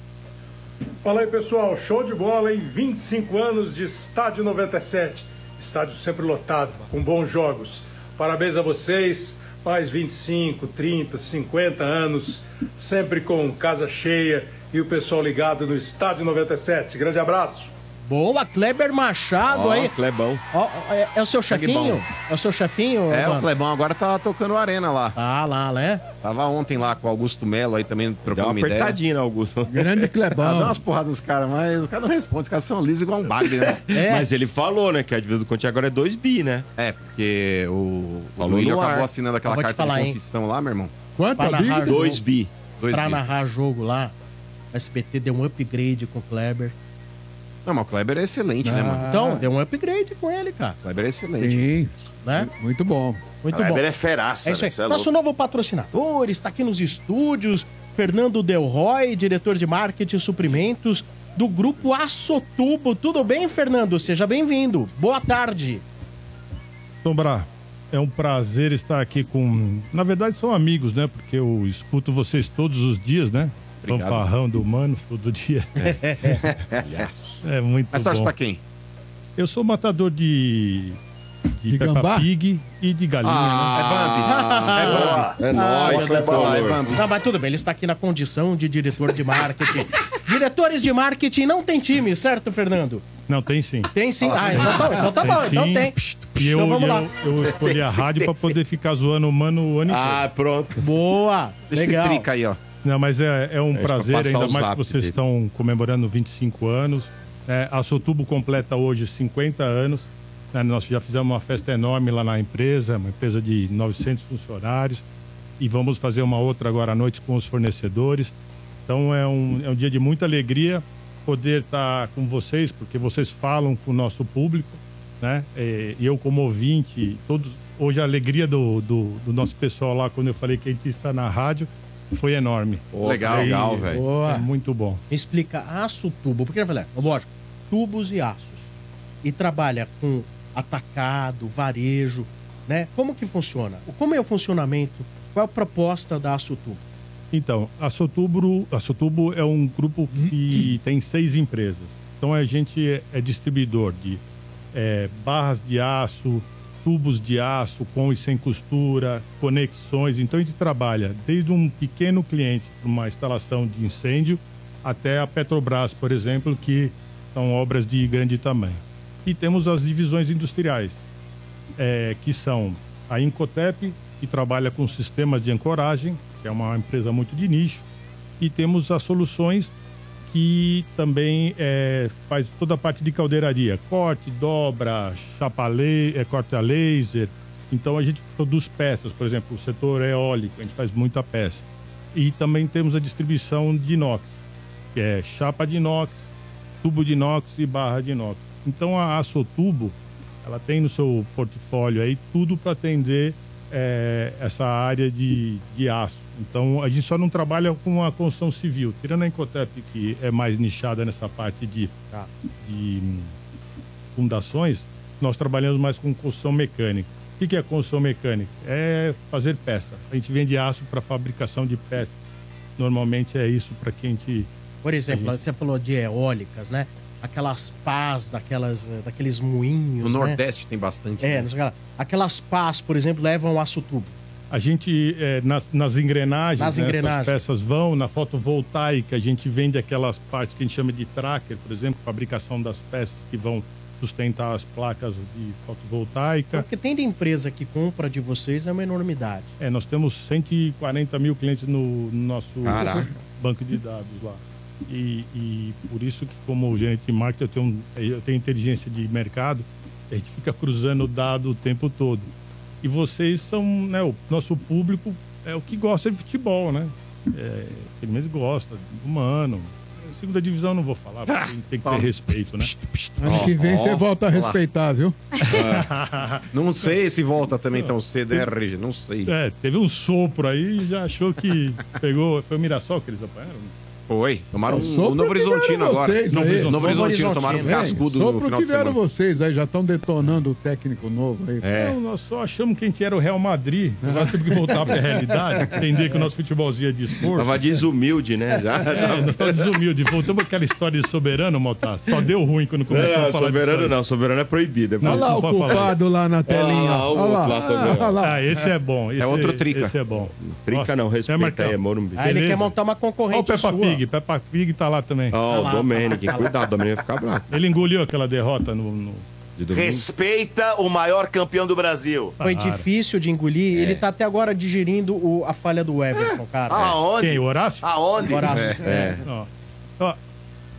Speaker 13: Fala aí, pessoal. Show de bola, hein? 25 anos de Estádio 97. Estádio sempre lotado, com bons jogos. Parabéns a vocês. Mais 25, 30, 50 anos, sempre com casa cheia e o pessoal ligado no Estádio 97. Grande abraço.
Speaker 1: Boa, Kleber Machado
Speaker 5: Ó,
Speaker 1: aí.
Speaker 5: Clebão.
Speaker 1: Ó, é, é o seu chefinho? É o seu chefinho?
Speaker 5: É,
Speaker 1: mano?
Speaker 5: o Clebão agora tá tocando arena lá.
Speaker 1: Tá lá, né?
Speaker 5: Tava ontem lá com o Augusto Melo aí também trocando
Speaker 4: uma
Speaker 5: uma
Speaker 4: apertadinha, né, Augusto?
Speaker 8: Grande
Speaker 5: Ah,
Speaker 8: Clebão.
Speaker 5: dá umas porradas nos caras, mas os caras não respondem. Os caras são lisos igual um bagre, né?
Speaker 1: É.
Speaker 4: Mas ele falou, né, que a dívida do Conte agora é 2 bi, né?
Speaker 5: É, porque o, o
Speaker 4: Falou ar.
Speaker 5: acabou assinando aquela carta
Speaker 1: falar,
Speaker 5: de
Speaker 1: hein?
Speaker 5: confissão lá, meu irmão.
Speaker 8: Quanto a
Speaker 1: narrar
Speaker 8: dívida?
Speaker 1: jogo.
Speaker 4: 2 bi.
Speaker 5: Dois
Speaker 1: pra
Speaker 5: bi.
Speaker 1: narrar jogo lá, o SBT deu um upgrade com o Kleber.
Speaker 5: Não, mas o Kleber é excelente, né, mano?
Speaker 1: Então, deu um upgrade com ele, cara.
Speaker 5: O Kleber é excelente.
Speaker 8: Sim,
Speaker 1: Né?
Speaker 8: muito bom.
Speaker 1: Muito
Speaker 9: O
Speaker 1: bom.
Speaker 9: Weber é feraça,
Speaker 1: É isso aí.
Speaker 9: né? Cê é
Speaker 1: Nosso
Speaker 9: louco.
Speaker 1: novo patrocinador está aqui nos estúdios. Fernando Delroy, diretor de marketing e suprimentos do grupo Açotubo. Tudo bem, Fernando? Seja bem-vindo. Boa tarde.
Speaker 14: Sombra, é um prazer estar aqui com. Na verdade, são amigos, né? Porque eu escuto vocês todos os dias, né?
Speaker 5: Obrigado.
Speaker 14: Fanfarrão do Mano, todo dia. É, muito
Speaker 5: Mas torce
Speaker 14: bom.
Speaker 5: pra quem?
Speaker 14: Eu sou matador de. De,
Speaker 8: De
Speaker 14: Peppa
Speaker 8: gambá?
Speaker 14: Pig e de galinha,
Speaker 5: Ah, é Bambi.
Speaker 4: É
Speaker 1: Ah,
Speaker 4: nóis,
Speaker 1: meu Deus do céu.
Speaker 5: é
Speaker 4: tricolor.
Speaker 5: Bambi.
Speaker 1: Não, mas tudo bem, ele está aqui na condição de diretor de marketing. Diretores de marketing não tem time, certo, Fernando?
Speaker 14: Não, tem sim.
Speaker 1: Tem sim. Ah, então tá, então tá bom, então tem.
Speaker 14: E eu,
Speaker 1: Então vamos lá.
Speaker 14: eu, eu escolhi a rádio pra poder ficar zoando o Mano o ano inteiro.
Speaker 4: Ah, pronto.
Speaker 1: Boa,
Speaker 5: Deixa esse
Speaker 1: legal.
Speaker 5: trica aí, ó.
Speaker 14: Não, mas é, é um
Speaker 4: É, pra
Speaker 14: prazer, ainda mais que vocês
Speaker 4: dele.
Speaker 14: estão comemorando 25 anos. É, a Sotubo completa hoje 50 anos. né? Nós já fizemos uma festa enorme lá na empresa, uma empresa de 900 funcionários. E vamos fazer uma outra agora à noite com os fornecedores. Então é um, é um dia de muita alegria poder estar com vocês, porque vocês falam com o nosso público, né? É, E eu como ouvinte, todos, hoje a alegria do, do, do nosso pessoal lá, quando eu falei que a gente está na rádio, foi enorme.
Speaker 5: Legal,
Speaker 14: E-
Speaker 4: legal, velho.
Speaker 14: É muito bom.
Speaker 1: Explica aço tubo, porque eu falei, lógico, tubos e aços. E trabalha com atacado, varejo, né? Como que funciona? Como é o funcionamento? Qual é a proposta da aço tubo?
Speaker 14: Então, a Sotubo, a Sotubo é um grupo que tem seis empresas. Então a gente é, é distribuidor de é, barras de aço, tubos de aço com e sem costura, conexões. Então a gente trabalha desde um pequeno cliente para uma instalação de incêndio até a Petrobras, por exemplo, que são obras de grande tamanho. E temos as divisões industriais, é, que são a Incotep, que trabalha com sistemas de ancoragem, que é uma empresa muito de nicho, e temos as soluções que também é, faz toda a parte de caldeiraria, corte, dobra, chapa le- é, corte a laser. Então a gente produz peças, por exemplo, o setor eólico, a gente faz muita peça. E também temos a distribuição de inox, que é chapa de inox, tubo de inox e barra de inox. Então a Açotubo, ela tem no seu portfólio aí tudo para atender é, essa área de, de aço. Então, a gente só não trabalha com a construção civil. Tirando a Incotep, que é mais nichada nessa parte de,
Speaker 1: Tá.
Speaker 14: de hum, fundações, nós trabalhamos mais com construção mecânica. O que que é construção mecânica? É fazer peça. A gente vende aço para fabricação de peças. Normalmente é isso para quem a gente...
Speaker 1: Por exemplo,
Speaker 14: gente-
Speaker 1: você falou de eólicas, né? Aquelas pás daquelas, eh, daqueles moinhos.
Speaker 5: No
Speaker 1: né?
Speaker 5: Nordeste tem bastante.
Speaker 1: É,
Speaker 5: né?
Speaker 1: que aquelas pás, por exemplo, levam aço tubo.
Speaker 14: A gente, é, nas, nas engrenagens,
Speaker 1: Nas
Speaker 14: né,
Speaker 1: engrenagens.
Speaker 14: peças vão, na fotovoltaica, a gente vende aquelas partes que a gente chama de tracker, por exemplo, fabricação das peças que vão sustentar as placas de fotovoltaica.
Speaker 1: Porque tem de empresa que compra de vocês é uma enormidade.
Speaker 14: É, nós temos 140 mil clientes no, no nosso
Speaker 1: Caraca.
Speaker 14: banco de dados lá. E, e por isso que, como gerente de marketing, eu tenho, eu tenho inteligência de mercado, a gente fica cruzando dado o tempo todo. E vocês são, né, o nosso público é o que gosta de futebol, né? É, pelo menos gosta, humano. Segunda divisão eu não vou falar, porque tem que ter respeito, né?
Speaker 8: Ano que vem você volta a respeitar, viu?
Speaker 5: Não sei se volta também tão cedo, é, RG, não sei.
Speaker 14: É, teve um sopro aí e já achou que pegou. Foi o Mirassol que eles apanharam?
Speaker 5: Foi, tomaram
Speaker 8: É,
Speaker 5: um, o Novo Horizontino agora.
Speaker 8: vocês
Speaker 5: Novo,
Speaker 8: aí.
Speaker 5: Novo, Horizontino tomaram um
Speaker 8: Horizontino,
Speaker 5: cascudo no final de
Speaker 8: tiveram
Speaker 5: semana.
Speaker 8: vocês aí, já estão detonando o técnico novo aí.
Speaker 14: Não, nós só achamos que a gente era o Real Madrid. Agora temos que voltar para a realidade, entender que o nosso futebolzinho é de esforço.
Speaker 4: Tava desumilde, né? Já.
Speaker 14: É, nós estamos desumildes. Voltamos àquela história de soberano, Motar. Só deu ruim quando começou
Speaker 4: Não,
Speaker 14: a falar
Speaker 4: soberano não, soberano é proibido. É
Speaker 8: Olha lá o culpado lá na telinha.
Speaker 4: Ah, o
Speaker 8: Olha lá.
Speaker 14: Ah, esse é bom. Esse,
Speaker 5: outro trica.
Speaker 14: Esse é bom.
Speaker 4: Trica
Speaker 14: Nossa,
Speaker 4: não,
Speaker 14: é
Speaker 4: respeita aí, é Morumbi.
Speaker 1: Aí ele quer montar uma
Speaker 14: Olha o
Speaker 1: concorrente
Speaker 14: Peppa
Speaker 1: sua.
Speaker 14: Pig. Peppa Pig tá lá também.
Speaker 4: Ó,
Speaker 1: lá,
Speaker 4: o Domênico,
Speaker 1: tá
Speaker 4: cuidado, o Domênico vai ficar bravo.
Speaker 14: Ele engoliu aquela derrota no... no-.
Speaker 9: Respeita o maior campeão do Brasil.
Speaker 1: Foi
Speaker 14: Para.
Speaker 1: difícil de engolir. Ele tá até agora digerindo o- a falha do Everton, cara.
Speaker 9: Aonde?
Speaker 14: Quem? O Horácio?
Speaker 9: Aonde?
Speaker 1: Horácio.
Speaker 4: É.
Speaker 14: Ó. Ó,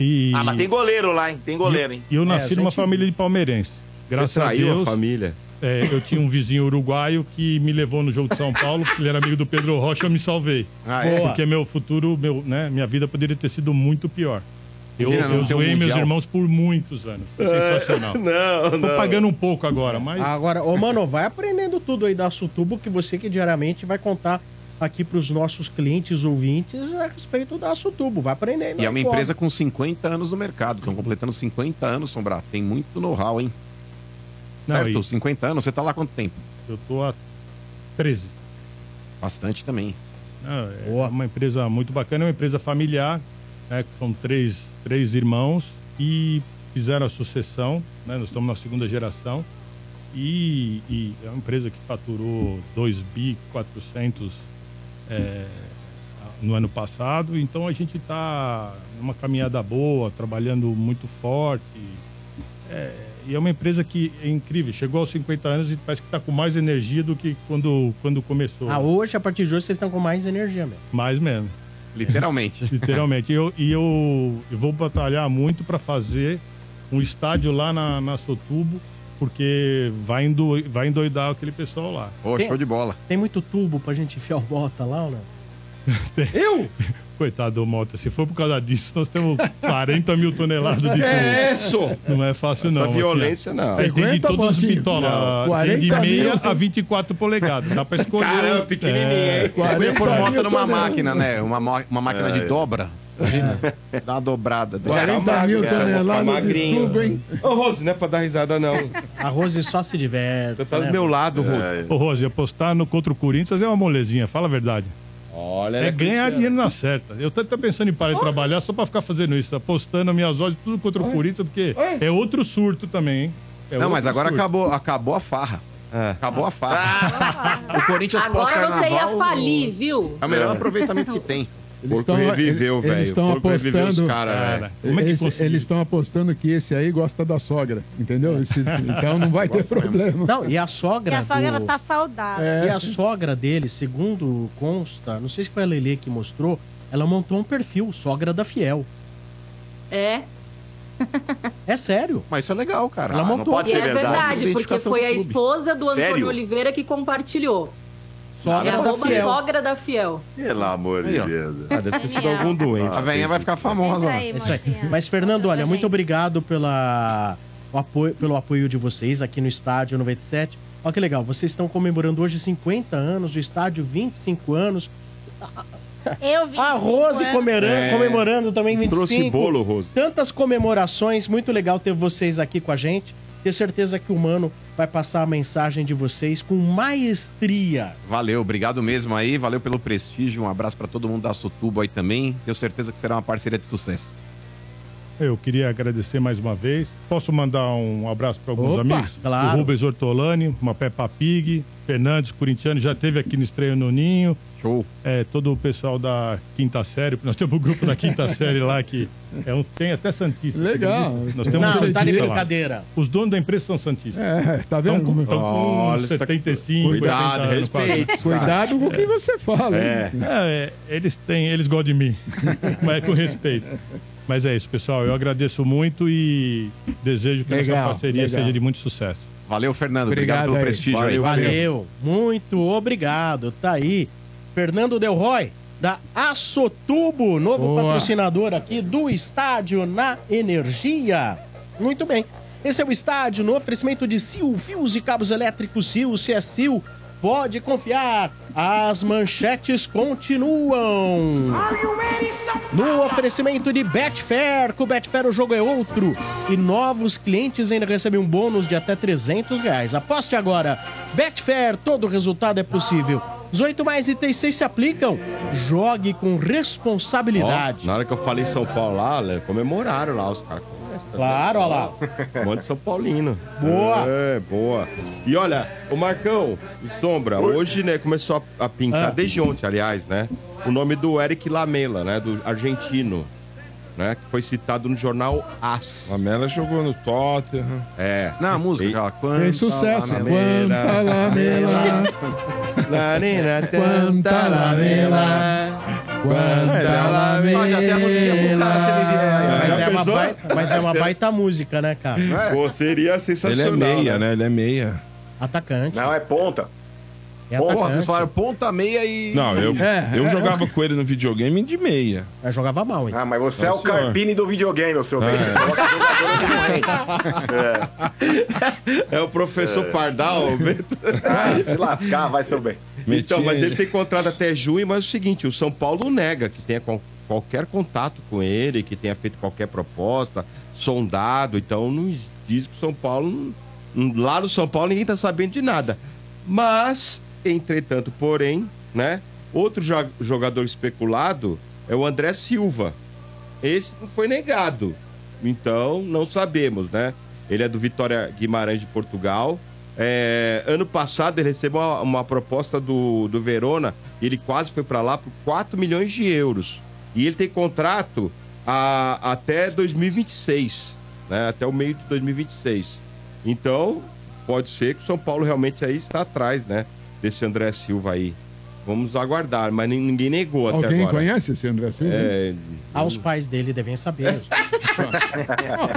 Speaker 14: E...
Speaker 9: Ah, mas tem goleiro lá, hein? Tem goleiro, hein?
Speaker 14: E eu nasci
Speaker 1: É, a
Speaker 14: numa
Speaker 1: gente-
Speaker 14: família de palmeirense. Graças
Speaker 4: Você
Speaker 14: a Deus.
Speaker 4: a família.
Speaker 14: É, eu tinha um vizinho uruguaio que me levou no jogo de São Paulo, ele era amigo do Pedro Rocha, eu me salvei.
Speaker 5: Ah, é?
Speaker 14: Porque meu futuro, meu, né, minha vida poderia ter sido muito pior. Eu, eu
Speaker 5: um
Speaker 14: zoei meus irmãos por muitos anos. Foi sensacional.
Speaker 4: Não,
Speaker 14: Tô
Speaker 4: não.
Speaker 14: pagando um pouco agora, mas
Speaker 1: Agora, ô mano, vai aprendendo tudo aí da Sutubo, que você que diariamente vai contar aqui pros nossos clientes ouvintes a respeito da Sutubo. Vai aprendendo.
Speaker 5: E é uma empresa com 50 anos no mercado, estão completando 50 anos, Sombra. Tem muito know-how, hein?
Speaker 14: Não,
Speaker 5: certo?
Speaker 14: e
Speaker 5: 50 anos, você tá lá há quanto tempo?
Speaker 14: eu tô há 13.
Speaker 5: Bastante também.
Speaker 14: Não, é
Speaker 1: Boa.
Speaker 14: uma empresa muito bacana, é uma empresa familiar, né, que são três, três irmãos e fizeram a sucessão, né, nós estamos na segunda geração e, e é uma empresa que faturou 2 bi 400 é, no ano passado, então a gente está numa caminhada boa, trabalhando muito forte. É, e é uma empresa que é incrível, chegou aos 50 anos e parece que está com mais energia do que quando, quando começou.
Speaker 1: Ah, hoje, a partir de hoje, vocês estão com mais energia mesmo.
Speaker 14: Mais mesmo.
Speaker 5: Literalmente.
Speaker 14: Literalmente. E eu, e eu, eu vou batalhar muito para fazer um estádio lá na, na Sotubo, porque vai, endo, vai endoidar aquele pessoal lá.
Speaker 5: Ô, show de bola.
Speaker 1: Tem muito tubo pra gente enfiar o bota lá ou não?
Speaker 14: Eu? Coitado do Mota, se for por causa disso, nós temos 40 mil toneladas de tubo.
Speaker 4: É isso!
Speaker 14: Não é fácil,
Speaker 4: Essa
Speaker 14: não.
Speaker 4: Violência, não.
Speaker 14: É, tem de todos os bitola. Tem de
Speaker 8: 40
Speaker 14: meia
Speaker 8: mil.
Speaker 14: a 24 polegadas. Dá pra escolher.
Speaker 4: Caramba, pequenininho,
Speaker 14: É,
Speaker 4: hein?
Speaker 5: Eu ia pôr
Speaker 8: 40
Speaker 5: moto
Speaker 8: mil
Speaker 5: numa máquina, né? Uma, uma máquina de dobra. Imagina. Dá uma dobrada.
Speaker 8: 40 mil
Speaker 4: É, ficar
Speaker 8: toneladas de tubo, hein?
Speaker 4: Ô, Rose, não é pra dar risada, não.
Speaker 1: A Rose só se diverte.
Speaker 4: Você tá do
Speaker 1: né?
Speaker 4: meu lado, Rose.
Speaker 14: Ô, Rose, apostar no contra o Corinthians é uma molezinha, fala a verdade.
Speaker 4: Olha,
Speaker 14: É ganhar dinheiro na certa. Eu tô até pensando em parar de trabalhar só pra ficar fazendo isso, apostando minhas odds tudo contra o Corinthians, porque é outro surto também, hein? É
Speaker 5: Não, mas agora
Speaker 14: surto.
Speaker 5: acabou, acabou a farra.
Speaker 4: É.
Speaker 5: Acabou a farra. o Corinthians
Speaker 6: Agora você
Speaker 5: pós-carnaval
Speaker 6: ia falir, viu?
Speaker 5: é o melhor aproveitamento que tem.
Speaker 8: Eles estão
Speaker 4: reviveu,
Speaker 8: eles
Speaker 4: velho.
Speaker 8: estão
Speaker 4: reviveu os
Speaker 8: apostando.
Speaker 14: Cara,
Speaker 4: velho.
Speaker 14: como é que
Speaker 8: eles, eles estão apostando que esse aí gosta da sogra, entendeu? Esse- então não vai ter problema.
Speaker 1: Não, e a
Speaker 2: E
Speaker 1: sogra.
Speaker 2: a sogra
Speaker 1: do-
Speaker 2: tá saudável.
Speaker 8: É.
Speaker 1: E a sogra dele, segundo consta, não sei se foi a Lelê que mostrou, ela montou um perfil, sogra da Fiel.
Speaker 6: É.
Speaker 1: É sério.
Speaker 5: Mas isso é legal, cara.
Speaker 1: Ela
Speaker 9: Ah, não
Speaker 1: montou.
Speaker 9: pode
Speaker 6: E
Speaker 9: ser
Speaker 6: é
Speaker 9: verdade.
Speaker 6: verdade, porque foi a esposa do Antônio
Speaker 9: Sério?
Speaker 6: Oliveira que compartilhou.
Speaker 1: Sogra da
Speaker 6: Arroba
Speaker 1: Fiel.
Speaker 6: sogra da Fiel.
Speaker 9: Pelo amor de. Deus.
Speaker 4: Ah, deve ter sido algum doente.
Speaker 5: A velhinha vai ficar famosa. Lá.
Speaker 2: aí,
Speaker 1: É isso aí. Mas, Fernando, olha, muito obrigado pela, o apoio, pelo apoio de vocês aqui no Estádio 97. Olha que legal, vocês estão comemorando hoje 50 anos, o estádio 25 anos.
Speaker 2: Eu vi.
Speaker 1: A Rose comemorando,
Speaker 4: É.
Speaker 1: comemorando também 25.
Speaker 4: Trouxe bolo, Rose.
Speaker 1: Tantas comemorações, muito legal ter vocês aqui com a gente. Tenho certeza que o Mano vai passar a mensagem de vocês com maestria.
Speaker 5: Valeu, obrigado mesmo aí, valeu pelo prestígio, um abraço pra todo mundo da Sotubo aí também. Tenho certeza que será uma parceria de sucesso.
Speaker 14: Eu queria agradecer mais uma vez. Posso mandar um abraço para alguns
Speaker 1: Opa,
Speaker 14: amigos?
Speaker 1: claro.
Speaker 14: O Rubens Ortolani, uma Peppa Pig, Fernandes Corintiano, já teve aqui no estreio no Ninho.
Speaker 5: Show.
Speaker 14: É, todo o pessoal da quinta série, nós temos um grupo da quinta série lá que é um, tem até Santista.
Speaker 8: Legal.
Speaker 14: Nós temos
Speaker 1: Não,
Speaker 14: um
Speaker 1: você tá de brincadeira.
Speaker 14: Os donos da empresa são Santistas.
Speaker 8: É, tá vendo?
Speaker 14: Estão com,
Speaker 8: como-
Speaker 14: tão com
Speaker 4: Olha, você tá-
Speaker 14: 75,
Speaker 4: Cuidado,
Speaker 14: 80 anos quase.
Speaker 4: respeito.
Speaker 8: Cuidado com o que você fala.
Speaker 4: É.
Speaker 8: hein?
Speaker 14: É, é, eles têm, eles gostam de mim, mas com respeito. Mas é isso, pessoal. Eu agradeço muito e desejo que
Speaker 8: Legal,
Speaker 14: essa parceria
Speaker 8: legal.
Speaker 14: seja de muito sucesso.
Speaker 5: Valeu, Fernando.
Speaker 8: Obrigado
Speaker 5: Obrigado, pelo
Speaker 8: aí.
Speaker 5: prestígio aí.
Speaker 4: Valeu,
Speaker 1: Valeu, muito obrigado. Tá aí, Fernando Del Roy, da Assotubo, novo
Speaker 8: Boa.
Speaker 1: patrocinador aqui do Estádio na Energia. Muito bem. Esse é o estádio no oferecimento de Sil, fios e cabos elétricos Sil, se é Sil, pode confiar. As manchetes continuam. No oferecimento de Betfair, com Betfair o jogo é outro. E novos clientes ainda recebem um bônus de até 300 reais. Aposte agora. Betfair, todo resultado é possível. 18 mais itens 6 se aplicam. Jogue com responsabilidade.
Speaker 4: na hora que eu falei São Paulo lá, comemoraram lá os caras.
Speaker 1: Claro, olha lá.
Speaker 4: Monte São Paulino.
Speaker 1: Boa.
Speaker 4: É, boa. E olha, o Marcão, Sombra, hoje, né, começou a, a pintar,
Speaker 1: Ah.
Speaker 4: desde ontem, aliás, né? O nome do Eric Lamela, né? Do argentino. Né, que foi citado no jornal As.
Speaker 3: Lamela jogou no Tottenham.
Speaker 4: É.
Speaker 5: Na música, aquela quanta
Speaker 8: Tem sucesso.
Speaker 5: lamela.
Speaker 8: Quanta lamela, quanta lamela, quanta lamela.
Speaker 5: Já tem a musiquinha pro cara se ele vier aí.
Speaker 1: Mas
Speaker 4: Já
Speaker 1: é, uma baita, mas é uma baita música, né, cara?
Speaker 4: Pô, seria
Speaker 3: Ele
Speaker 4: sensacional.
Speaker 3: é meia, né? Ele é meia.
Speaker 1: Atacante.
Speaker 10: Não, é ponta.
Speaker 1: É atacante.
Speaker 5: vocês falaram ponta meia e.
Speaker 3: Não, eu,
Speaker 8: É,
Speaker 3: eu
Speaker 8: é,
Speaker 3: jogava com ele no videogame de meia.
Speaker 1: Eu jogava mal, hein?
Speaker 10: Ah, mas você é o
Speaker 3: senhor.
Speaker 10: Carpini do videogame, o seu bem. Coloca jogador concorrente.
Speaker 4: É o professor Pardal, Beto.
Speaker 10: Ah, se lascar, vai, seu bem.
Speaker 4: Então, mas ele tem contrato até junho, mas é o seguinte, o São Paulo nega que tenha qual- qualquer contato com ele, que tenha feito qualquer proposta, sondado, então não diz que o São Paulo, não- lá no São Paulo ninguém tá sabendo de nada. Mas, entretanto, porém, né, outro jo- jogador especulado é o André Silva. Esse não foi negado, então não sabemos, né? Ele é do Vitória Guimarães de Portugal. É, ano passado ele recebeu uma, uma proposta do, do Verona e ele quase foi para lá por 4 milhões de euros. E ele tem contrato a- até 2026, né? Até o meio de 2026. Então, pode ser que o São Paulo realmente aí está atrás, né? Desse André Silva aí. Vamos aguardar, mas nin- ninguém negou até
Speaker 8: Alguém
Speaker 4: agora.
Speaker 8: conhece esse André Silva?
Speaker 4: É,
Speaker 1: Ah, os pais dele devem saber.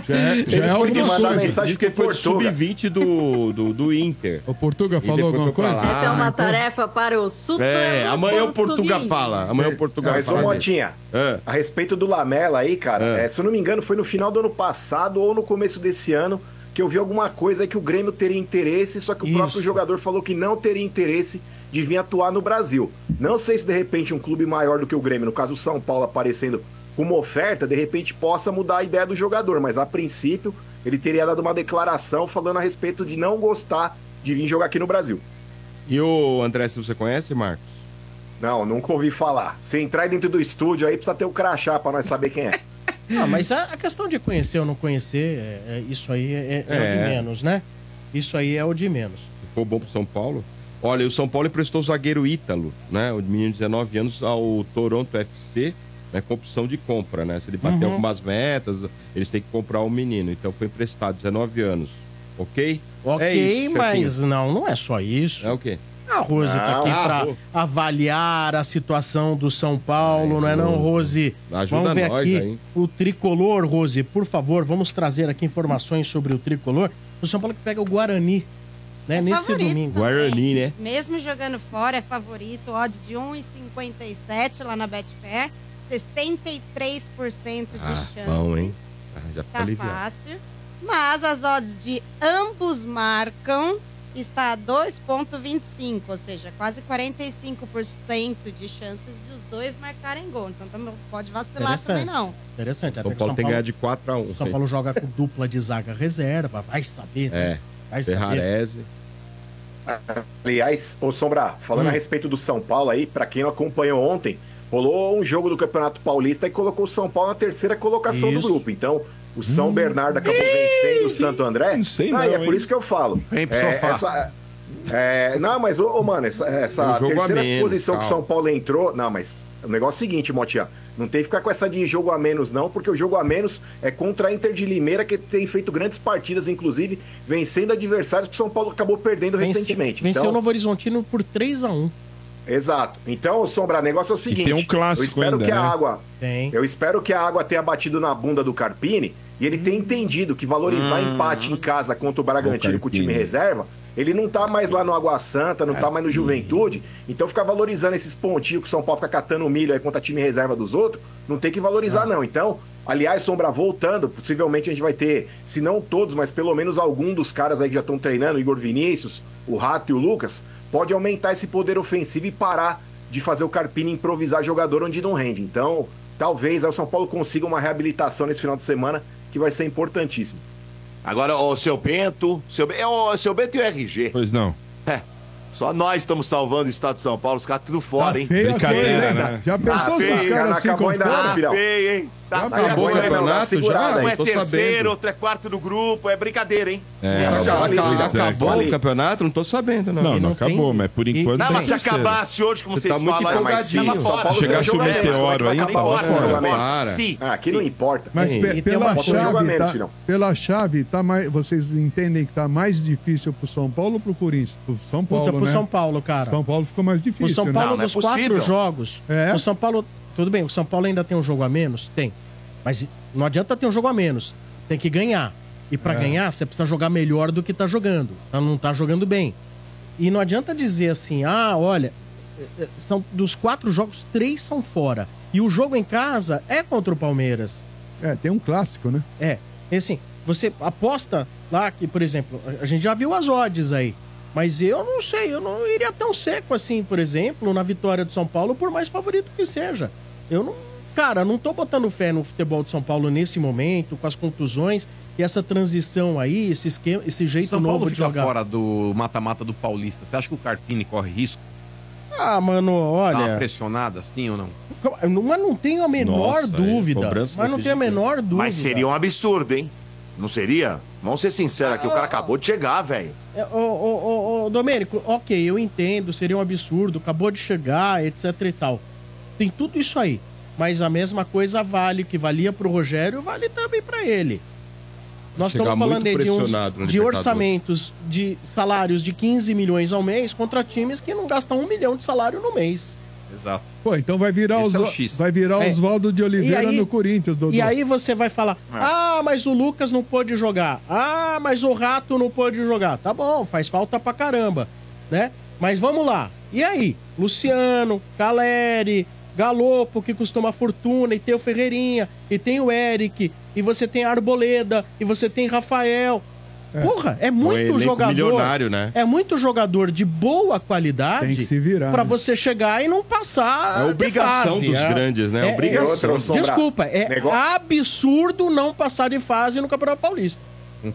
Speaker 8: Já é, já é alguma coisa.
Speaker 10: mensagem
Speaker 4: que foi do
Speaker 10: Portuga.
Speaker 4: sub-20 do, do, do Inter.
Speaker 8: O Portuga falou alguma coisa?
Speaker 4: lá.
Speaker 6: Essa é uma
Speaker 8: então-
Speaker 6: tarefa para o Super.
Speaker 4: É, amanhã o Portuga
Speaker 6: Português.
Speaker 4: fala. Amanhã o Portuga
Speaker 10: Mas,
Speaker 4: fala.
Speaker 10: Motinha,
Speaker 4: É.
Speaker 10: a respeito do Lamela aí, cara,
Speaker 4: É.
Speaker 10: é, se eu não me engano, foi no final do ano passado ou no começo desse ano que eu vi alguma coisa que o Grêmio teria interesse, só que o
Speaker 1: Isso.
Speaker 10: próprio jogador falou que não teria interesse de vir atuar no Brasil. Não sei se de repente um clube maior do que o Grêmio, no caso o São Paulo aparecendo com uma oferta, de repente possa mudar a ideia do jogador, mas a princípio ele teria dado uma declaração falando a respeito de não gostar de vir jogar aqui no Brasil.
Speaker 4: E o André, se você conhece, Marcos?
Speaker 10: Não, nunca ouvi falar. Se entrar dentro do estúdio aí, precisa ter o crachá pra nós saber quem é.
Speaker 1: Ah, mas a, a questão de conhecer ou não conhecer, é- é- isso aí é, é o de
Speaker 4: É.
Speaker 1: menos, né? Isso aí é o de menos.
Speaker 4: For bom pro São Paulo. Olha, o São Paulo emprestou o zagueiro Ítalo, né? O menino de 19 anos ao Toronto FC, né? Com opção de compra, né? Se ele bater
Speaker 1: Uhum.
Speaker 4: algumas metas, eles têm que comprar o menino. Então foi emprestado, 19 anos. Ok?
Speaker 1: Ok,
Speaker 4: É isso,
Speaker 1: mas não, não é só isso.
Speaker 4: É o quê?
Speaker 1: A Rose tá
Speaker 10: Não,
Speaker 1: aqui
Speaker 4: ah,
Speaker 1: pra
Speaker 4: Rô.
Speaker 1: avaliar a situação do São Paulo,
Speaker 4: Ai,
Speaker 1: não é não,
Speaker 4: Rose. Ajuda
Speaker 1: vamos ver
Speaker 4: nós
Speaker 1: aqui
Speaker 4: aí.
Speaker 1: o tricolor, Rose, por favor, vamos trazer aqui informações sobre o tricolor. O São Paulo que pega o Guarani, né,
Speaker 2: É
Speaker 1: nesse domingo.
Speaker 2: também.
Speaker 4: Guarani, né?
Speaker 2: Mesmo jogando fora, é favorito. Odd de 1,57 lá na Betfair. 63% de
Speaker 4: Ah,
Speaker 2: chance.
Speaker 4: bom, hein? Ah, já fica
Speaker 2: Tá fácil. Mas as odds de ambos marcam está a 2,25, ou seja, quase 45% de chances de os dois marcarem gol. Então também pode vacilar também, não.
Speaker 1: Interessante.
Speaker 4: São
Speaker 1: até que
Speaker 4: Paulo tem que ganhar de 4 a 1
Speaker 1: São Paulo joga com dupla de zaga reserva, vai saber. né?
Speaker 4: É.
Speaker 1: Vai saber.
Speaker 4: Ferrarese.
Speaker 10: Aliás, ô Sombra, falando
Speaker 1: Hum.
Speaker 10: a respeito do São Paulo aí, pra quem não acompanhou ontem, rolou um jogo do Campeonato Paulista e colocou o São Paulo na terceira colocação
Speaker 5: Isso.
Speaker 10: do grupo. Então, o São Bernardo acabou vencendo o Santo André. Não
Speaker 3: sei
Speaker 10: e
Speaker 3: não,
Speaker 10: é
Speaker 3: hein?
Speaker 10: por isso que eu falo.
Speaker 5: Vem pro
Speaker 10: É,
Speaker 5: sofá.
Speaker 10: essa- é, não, mas, ô, ô, mano, essa, essa terceira
Speaker 4: menos,
Speaker 10: posição que o. São Paulo entrou. Não, mas o negócio é o seguinte, Motia. Não tem que ficar com essa de jogo a menos, não, porque o jogo a menos é contra a Inter de Limeira, que tem feito grandes partidas, inclusive, vencendo adversários que o São Paulo acabou perdendo
Speaker 1: Vence-
Speaker 10: recentemente.
Speaker 1: Venceu
Speaker 10: Então-
Speaker 1: o Novo Horizontino por 3 a 1
Speaker 10: Exato. Então, Sombra, o negócio é o seguinte.
Speaker 3: tem um clássico
Speaker 10: eu espero
Speaker 3: ainda,
Speaker 10: que a
Speaker 3: né?
Speaker 10: água.
Speaker 1: Tem.
Speaker 10: Eu espero que a água tenha batido na bunda do Carpini e ele tenha entendido que valorizar empate em casa contra o Bragantino com o time reserva, ele não tá mais lá no Água Santa, não tá mais no Juventude. Então ficar valorizando esses pontinhos que o São Paulo fica catando milho aí contra time reserva dos outros, não tem que valorizar, não. Então, aliás, Sombra, voltando, possivelmente a gente vai ter, se não todos, mas pelo menos algum dos caras aí que já estão treinando, Igor Vinícius, o Rato e o Lucas, pode aumentar esse poder ofensivo e parar de fazer o Carpini improvisar jogador onde não rende. Então, talvez o São Paulo consiga uma reabilitação nesse final de semana que vai ser importantíssimo.
Speaker 9: Agora, o seu Bento, seu, é o seu Bento e o RG.
Speaker 3: Pois não.
Speaker 9: É. Só nós estamos salvando o estado de São Paulo, os caras tudo fora,
Speaker 8: Tá
Speaker 9: hein?
Speaker 8: feia a
Speaker 3: Brincadeira,
Speaker 8: hein?
Speaker 3: né?
Speaker 8: Já pensou
Speaker 9: Ah,
Speaker 8: se os caras ficam
Speaker 10: acabou ainda
Speaker 8: fora?
Speaker 9: Tá feio, hein? Tá
Speaker 8: acabou
Speaker 9: Um
Speaker 8: o
Speaker 9: é-
Speaker 3: campeonato
Speaker 10: segurada
Speaker 3: já?
Speaker 9: Um é
Speaker 3: Tô
Speaker 9: terceiro,
Speaker 3: sabendo.
Speaker 9: outro é quarto do grupo, é brincadeira, hein?
Speaker 3: É,
Speaker 10: Já
Speaker 4: Já
Speaker 10: ali,
Speaker 4: acabou,
Speaker 10: já
Speaker 3: acabou
Speaker 4: acabou
Speaker 10: o
Speaker 4: o campeonato? Não tô sabendo, não.
Speaker 3: Não, não
Speaker 1: não tem-
Speaker 3: acabou, mas por enquanto
Speaker 9: Não,
Speaker 3: tem
Speaker 9: mas se acabasse hoje, como
Speaker 3: Você
Speaker 9: vocês
Speaker 3: tá
Speaker 9: falam,
Speaker 10: São. Paulo
Speaker 3: Chegasse o meteoro
Speaker 10: é que
Speaker 3: aí, tava fora. Para.
Speaker 10: Ah, aqui não importa.
Speaker 8: Mas
Speaker 1: tem
Speaker 8: pela chave,
Speaker 10: menos,
Speaker 8: tá,
Speaker 10: filhão.
Speaker 8: pela chave, tá mais, vocês entendem que tá mais difícil pro São Paulo ou pro Corinthians? Pro São Paulo,
Speaker 1: Puta, pro
Speaker 8: né?
Speaker 1: São Paulo, cara.
Speaker 8: São Paulo ficou mais difícil,
Speaker 1: O São
Speaker 8: né?
Speaker 1: Paulo,
Speaker 9: Não, não é
Speaker 1: dos quatro jogos.
Speaker 8: É?
Speaker 1: O São Paulo. Tudo bem, o São Paulo ainda tem um jogo a menos? Tem. Mas não adianta ter um jogo a menos. Tem que ganhar. E pra
Speaker 8: É.
Speaker 1: ganhar, você precisa jogar melhor do que tá jogando. Tá, não tá jogando bem. E não adianta dizer assim, ah, olha, eh, eh, são dos quatro jogos, três são fora. E o jogo em casa é contra o Palmeiras.
Speaker 8: É, tem um clássico, né?
Speaker 1: É, é assim, você aposta lá que, por exemplo, a gente já viu as odds aí. Mas eu não sei, eu não iria tão seco assim, por exemplo, na vitória do São Paulo, por mais favorito que seja. Eu não. Cara, não tô botando fé no futebol de São Paulo nesse momento, com as contusões e essa transição aí, esse esquema, esse jeito
Speaker 5: São Paulo
Speaker 1: novo de
Speaker 5: fica
Speaker 1: jogar.
Speaker 5: fora do mata-mata do Paulista. Você acha que o Carpini corre risco?
Speaker 1: Ah, mano,
Speaker 5: Dá uma
Speaker 1: olha.
Speaker 5: pressionada assim ou não?
Speaker 1: Mas não tenho a menor
Speaker 4: Nossa,
Speaker 1: dúvida. Mas não tenho a menor dúvida.
Speaker 9: Mas seria um absurdo, hein? Não seria? Vamos ser sinceros aqui, o cara acabou de chegar, velho.
Speaker 1: É, Ô, ô, ô, ô, Domênico, ok, eu entendo, seria um absurdo, acabou de chegar, etc e tal. Tem tudo isso aí. Mas a mesma coisa vale, que valia pro Rogério, vale também pra ele. Nós
Speaker 4: Chegar
Speaker 1: estamos falando de, uns, de orçamentos de salários de 15 milhões ao mês contra times que não gastam um milhão de salário no mês.
Speaker 5: Exato.
Speaker 8: Pô, então vai virar,
Speaker 5: Esse
Speaker 8: os,
Speaker 5: é o X.
Speaker 8: vai virar
Speaker 1: É.
Speaker 8: Oswaldo de Oliveira
Speaker 1: aí-
Speaker 8: no Corinthians, Dodô.
Speaker 1: E aí você vai falar:
Speaker 4: É.
Speaker 1: ah, mas o Lucas não pôde jogar. Ah, mas o Rato não pôde jogar. Tá bom, faz falta pra caramba, né? Mas vamos lá. E aí? Luciano, Caleri, Galopo, que custa uma fortuna, e tem o Ferreirinha, e tem o Eric, e você tem a Arboleda, e você tem Rafael. Porra, é
Speaker 4: Um
Speaker 1: muito
Speaker 4: elenco
Speaker 1: jogador.
Speaker 4: milionário, né?
Speaker 1: É muito jogador de boa qualidade
Speaker 8: Tem que se virar,
Speaker 1: pra
Speaker 8: né?
Speaker 1: você chegar e não passar.
Speaker 4: É
Speaker 1: de
Speaker 4: obrigação
Speaker 1: fase.
Speaker 4: dos
Speaker 1: É-
Speaker 4: grandes, né?
Speaker 1: é-
Speaker 4: Obrigação.
Speaker 1: é-
Speaker 10: Outra, Sombra.
Speaker 1: Desculpa, é
Speaker 10: Nego-
Speaker 1: absurdo não passar de fase no Campeonato Paulista.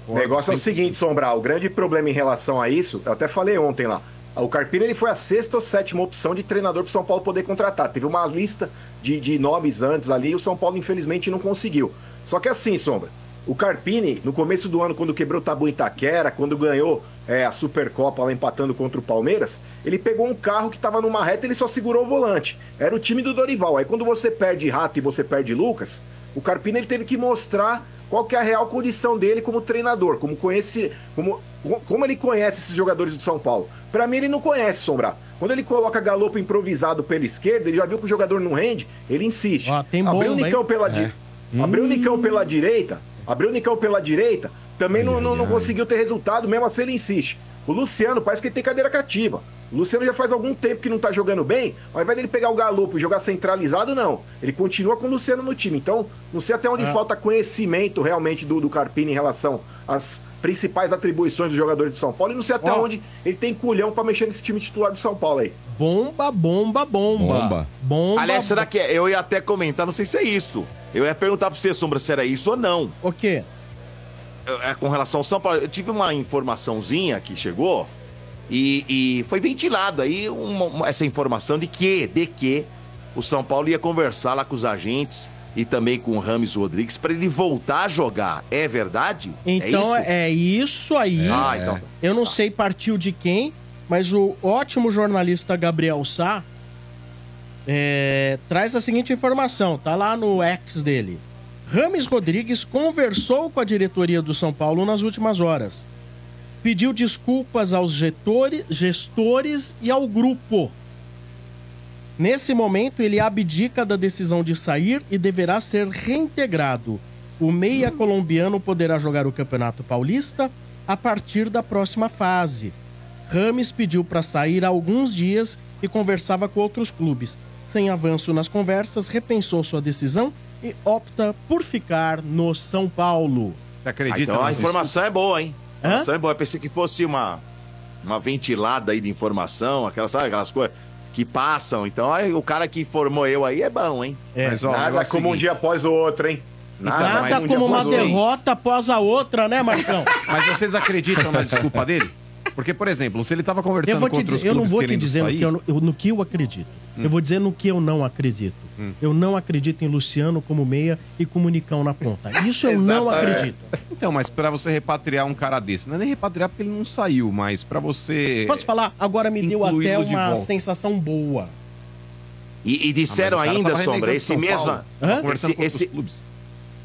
Speaker 10: O negócio é o seguinte, Sombra, o grande problema em relação a isso, eu até falei ontem lá, o Carpini ele foi a sexta ou sétima opção de treinador pro São Paulo poder contratar. Teve uma lista de, de nomes antes ali e o São Paulo infelizmente não conseguiu. Só que assim, Sombra, o Carpini, no começo do ano, quando quebrou o tabu Itaquera, quando ganhou é, a Supercopa lá empatando contra o Palmeiras, ele pegou um carro que tava numa reta e ele só segurou o volante. Era o time do Dorival. Aí quando você perde Rato e você perde Lucas, o Carpini ele teve que mostrar qual que é a real condição dele como treinador, como conhece, como, como ele conhece esses jogadores do São Paulo. Pra mim ele não conhece, Sombra. Quando ele coloca Galopo improvisado pela esquerda, ele já viu que o jogador não rende, ele insiste.
Speaker 1: Ó, tem
Speaker 10: abriu o
Speaker 1: bomba,
Speaker 10: Nicão pela
Speaker 1: É.
Speaker 10: di- abriu o Nicão pela direita, abriu o Nicão pela direita, também não, não, não conseguiu ter resultado, mesmo assim ele insiste. O Luciano parece que ele tem cadeira cativa. O Luciano já faz algum tempo que não tá jogando bem, ao invés dele pegar o Galopo e jogar centralizado, não. Ele continua com o Luciano no time. Então, não sei até onde
Speaker 1: É.
Speaker 10: falta conhecimento realmente do, do Carpini em relação às principais atribuições dos jogadores do São Paulo e não sei até
Speaker 1: Ó.
Speaker 10: onde ele tem culhão pra mexer nesse time titular do São Paulo aí.
Speaker 1: Bomba, bomba, bomba.
Speaker 9: Bomba.
Speaker 1: Bomba.
Speaker 9: Aliás, será que é? Eu ia até comentar, não sei se é isso. Eu ia perguntar pra você, Sombra, se era isso ou não.
Speaker 1: O quê?
Speaker 9: É, com relação ao São Paulo. Eu tive uma informaçãozinha que chegou e, e foi ventilado aí uma- essa informação de que, de que o São Paulo ia conversar lá com os agentes e também com o Rames Rodrigues para ele voltar a jogar. É verdade?
Speaker 1: Então
Speaker 9: é isso?
Speaker 1: é isso aí.
Speaker 9: Ah, então.
Speaker 1: Eu não sei partiu de quem, mas o ótimo jornalista Gabriel Sá é, traz a seguinte informação, tá lá no X dele. Rames Rodrigues conversou com a diretoria do São Paulo nas últimas horas. Pediu desculpas aos getores- gestores e ao grupo. Nesse momento, ele abdica da decisão de sair e deverá ser reintegrado. O meia colombiano poderá jogar o Campeonato Paulista a partir da próxima fase. Rames pediu para sair há alguns dias e conversava com outros clubes. Sem avanço nas conversas, repensou sua decisão e opta por ficar no São Paulo.
Speaker 5: Você
Speaker 9: Ah, então a informação é boa, hein? A informação é boa. Eu pensei que fosse uma, uma ventilada aí de informação, aquelas, sabe, aquelas coisas que passam. Então aí, o cara que informou eu aí é bom, hein?
Speaker 5: Mas, ó,
Speaker 10: Nada
Speaker 5: é
Speaker 10: como um
Speaker 5: seguinte.
Speaker 10: dia após o outro, hein?
Speaker 1: Nada,
Speaker 5: um
Speaker 1: como
Speaker 5: dia
Speaker 1: uma derrota após a outra, né, Marcão?
Speaker 5: Mas vocês acreditam na desculpa dele? Porque, por exemplo, se ele tava conversando
Speaker 1: Eu vou
Speaker 5: com
Speaker 1: te dizer, eu não vou te dizer no que, eu, eu- no que eu acredito. Eu vou dizer no que eu não acredito. Eu não acredito em Luciano como meia e como Nicão na ponta. Isso eu não acredito.
Speaker 5: Então, mas pra você repatriar um cara desse, não é nem repatriar porque ele não saiu, mas pra você.
Speaker 1: Posso falar? Agora me deu até
Speaker 5: de
Speaker 1: uma
Speaker 5: volta.
Speaker 1: sensação boa.
Speaker 9: E, e disseram
Speaker 5: Ah,
Speaker 9: ainda, Sombra, esse mesmo. Esse, esse-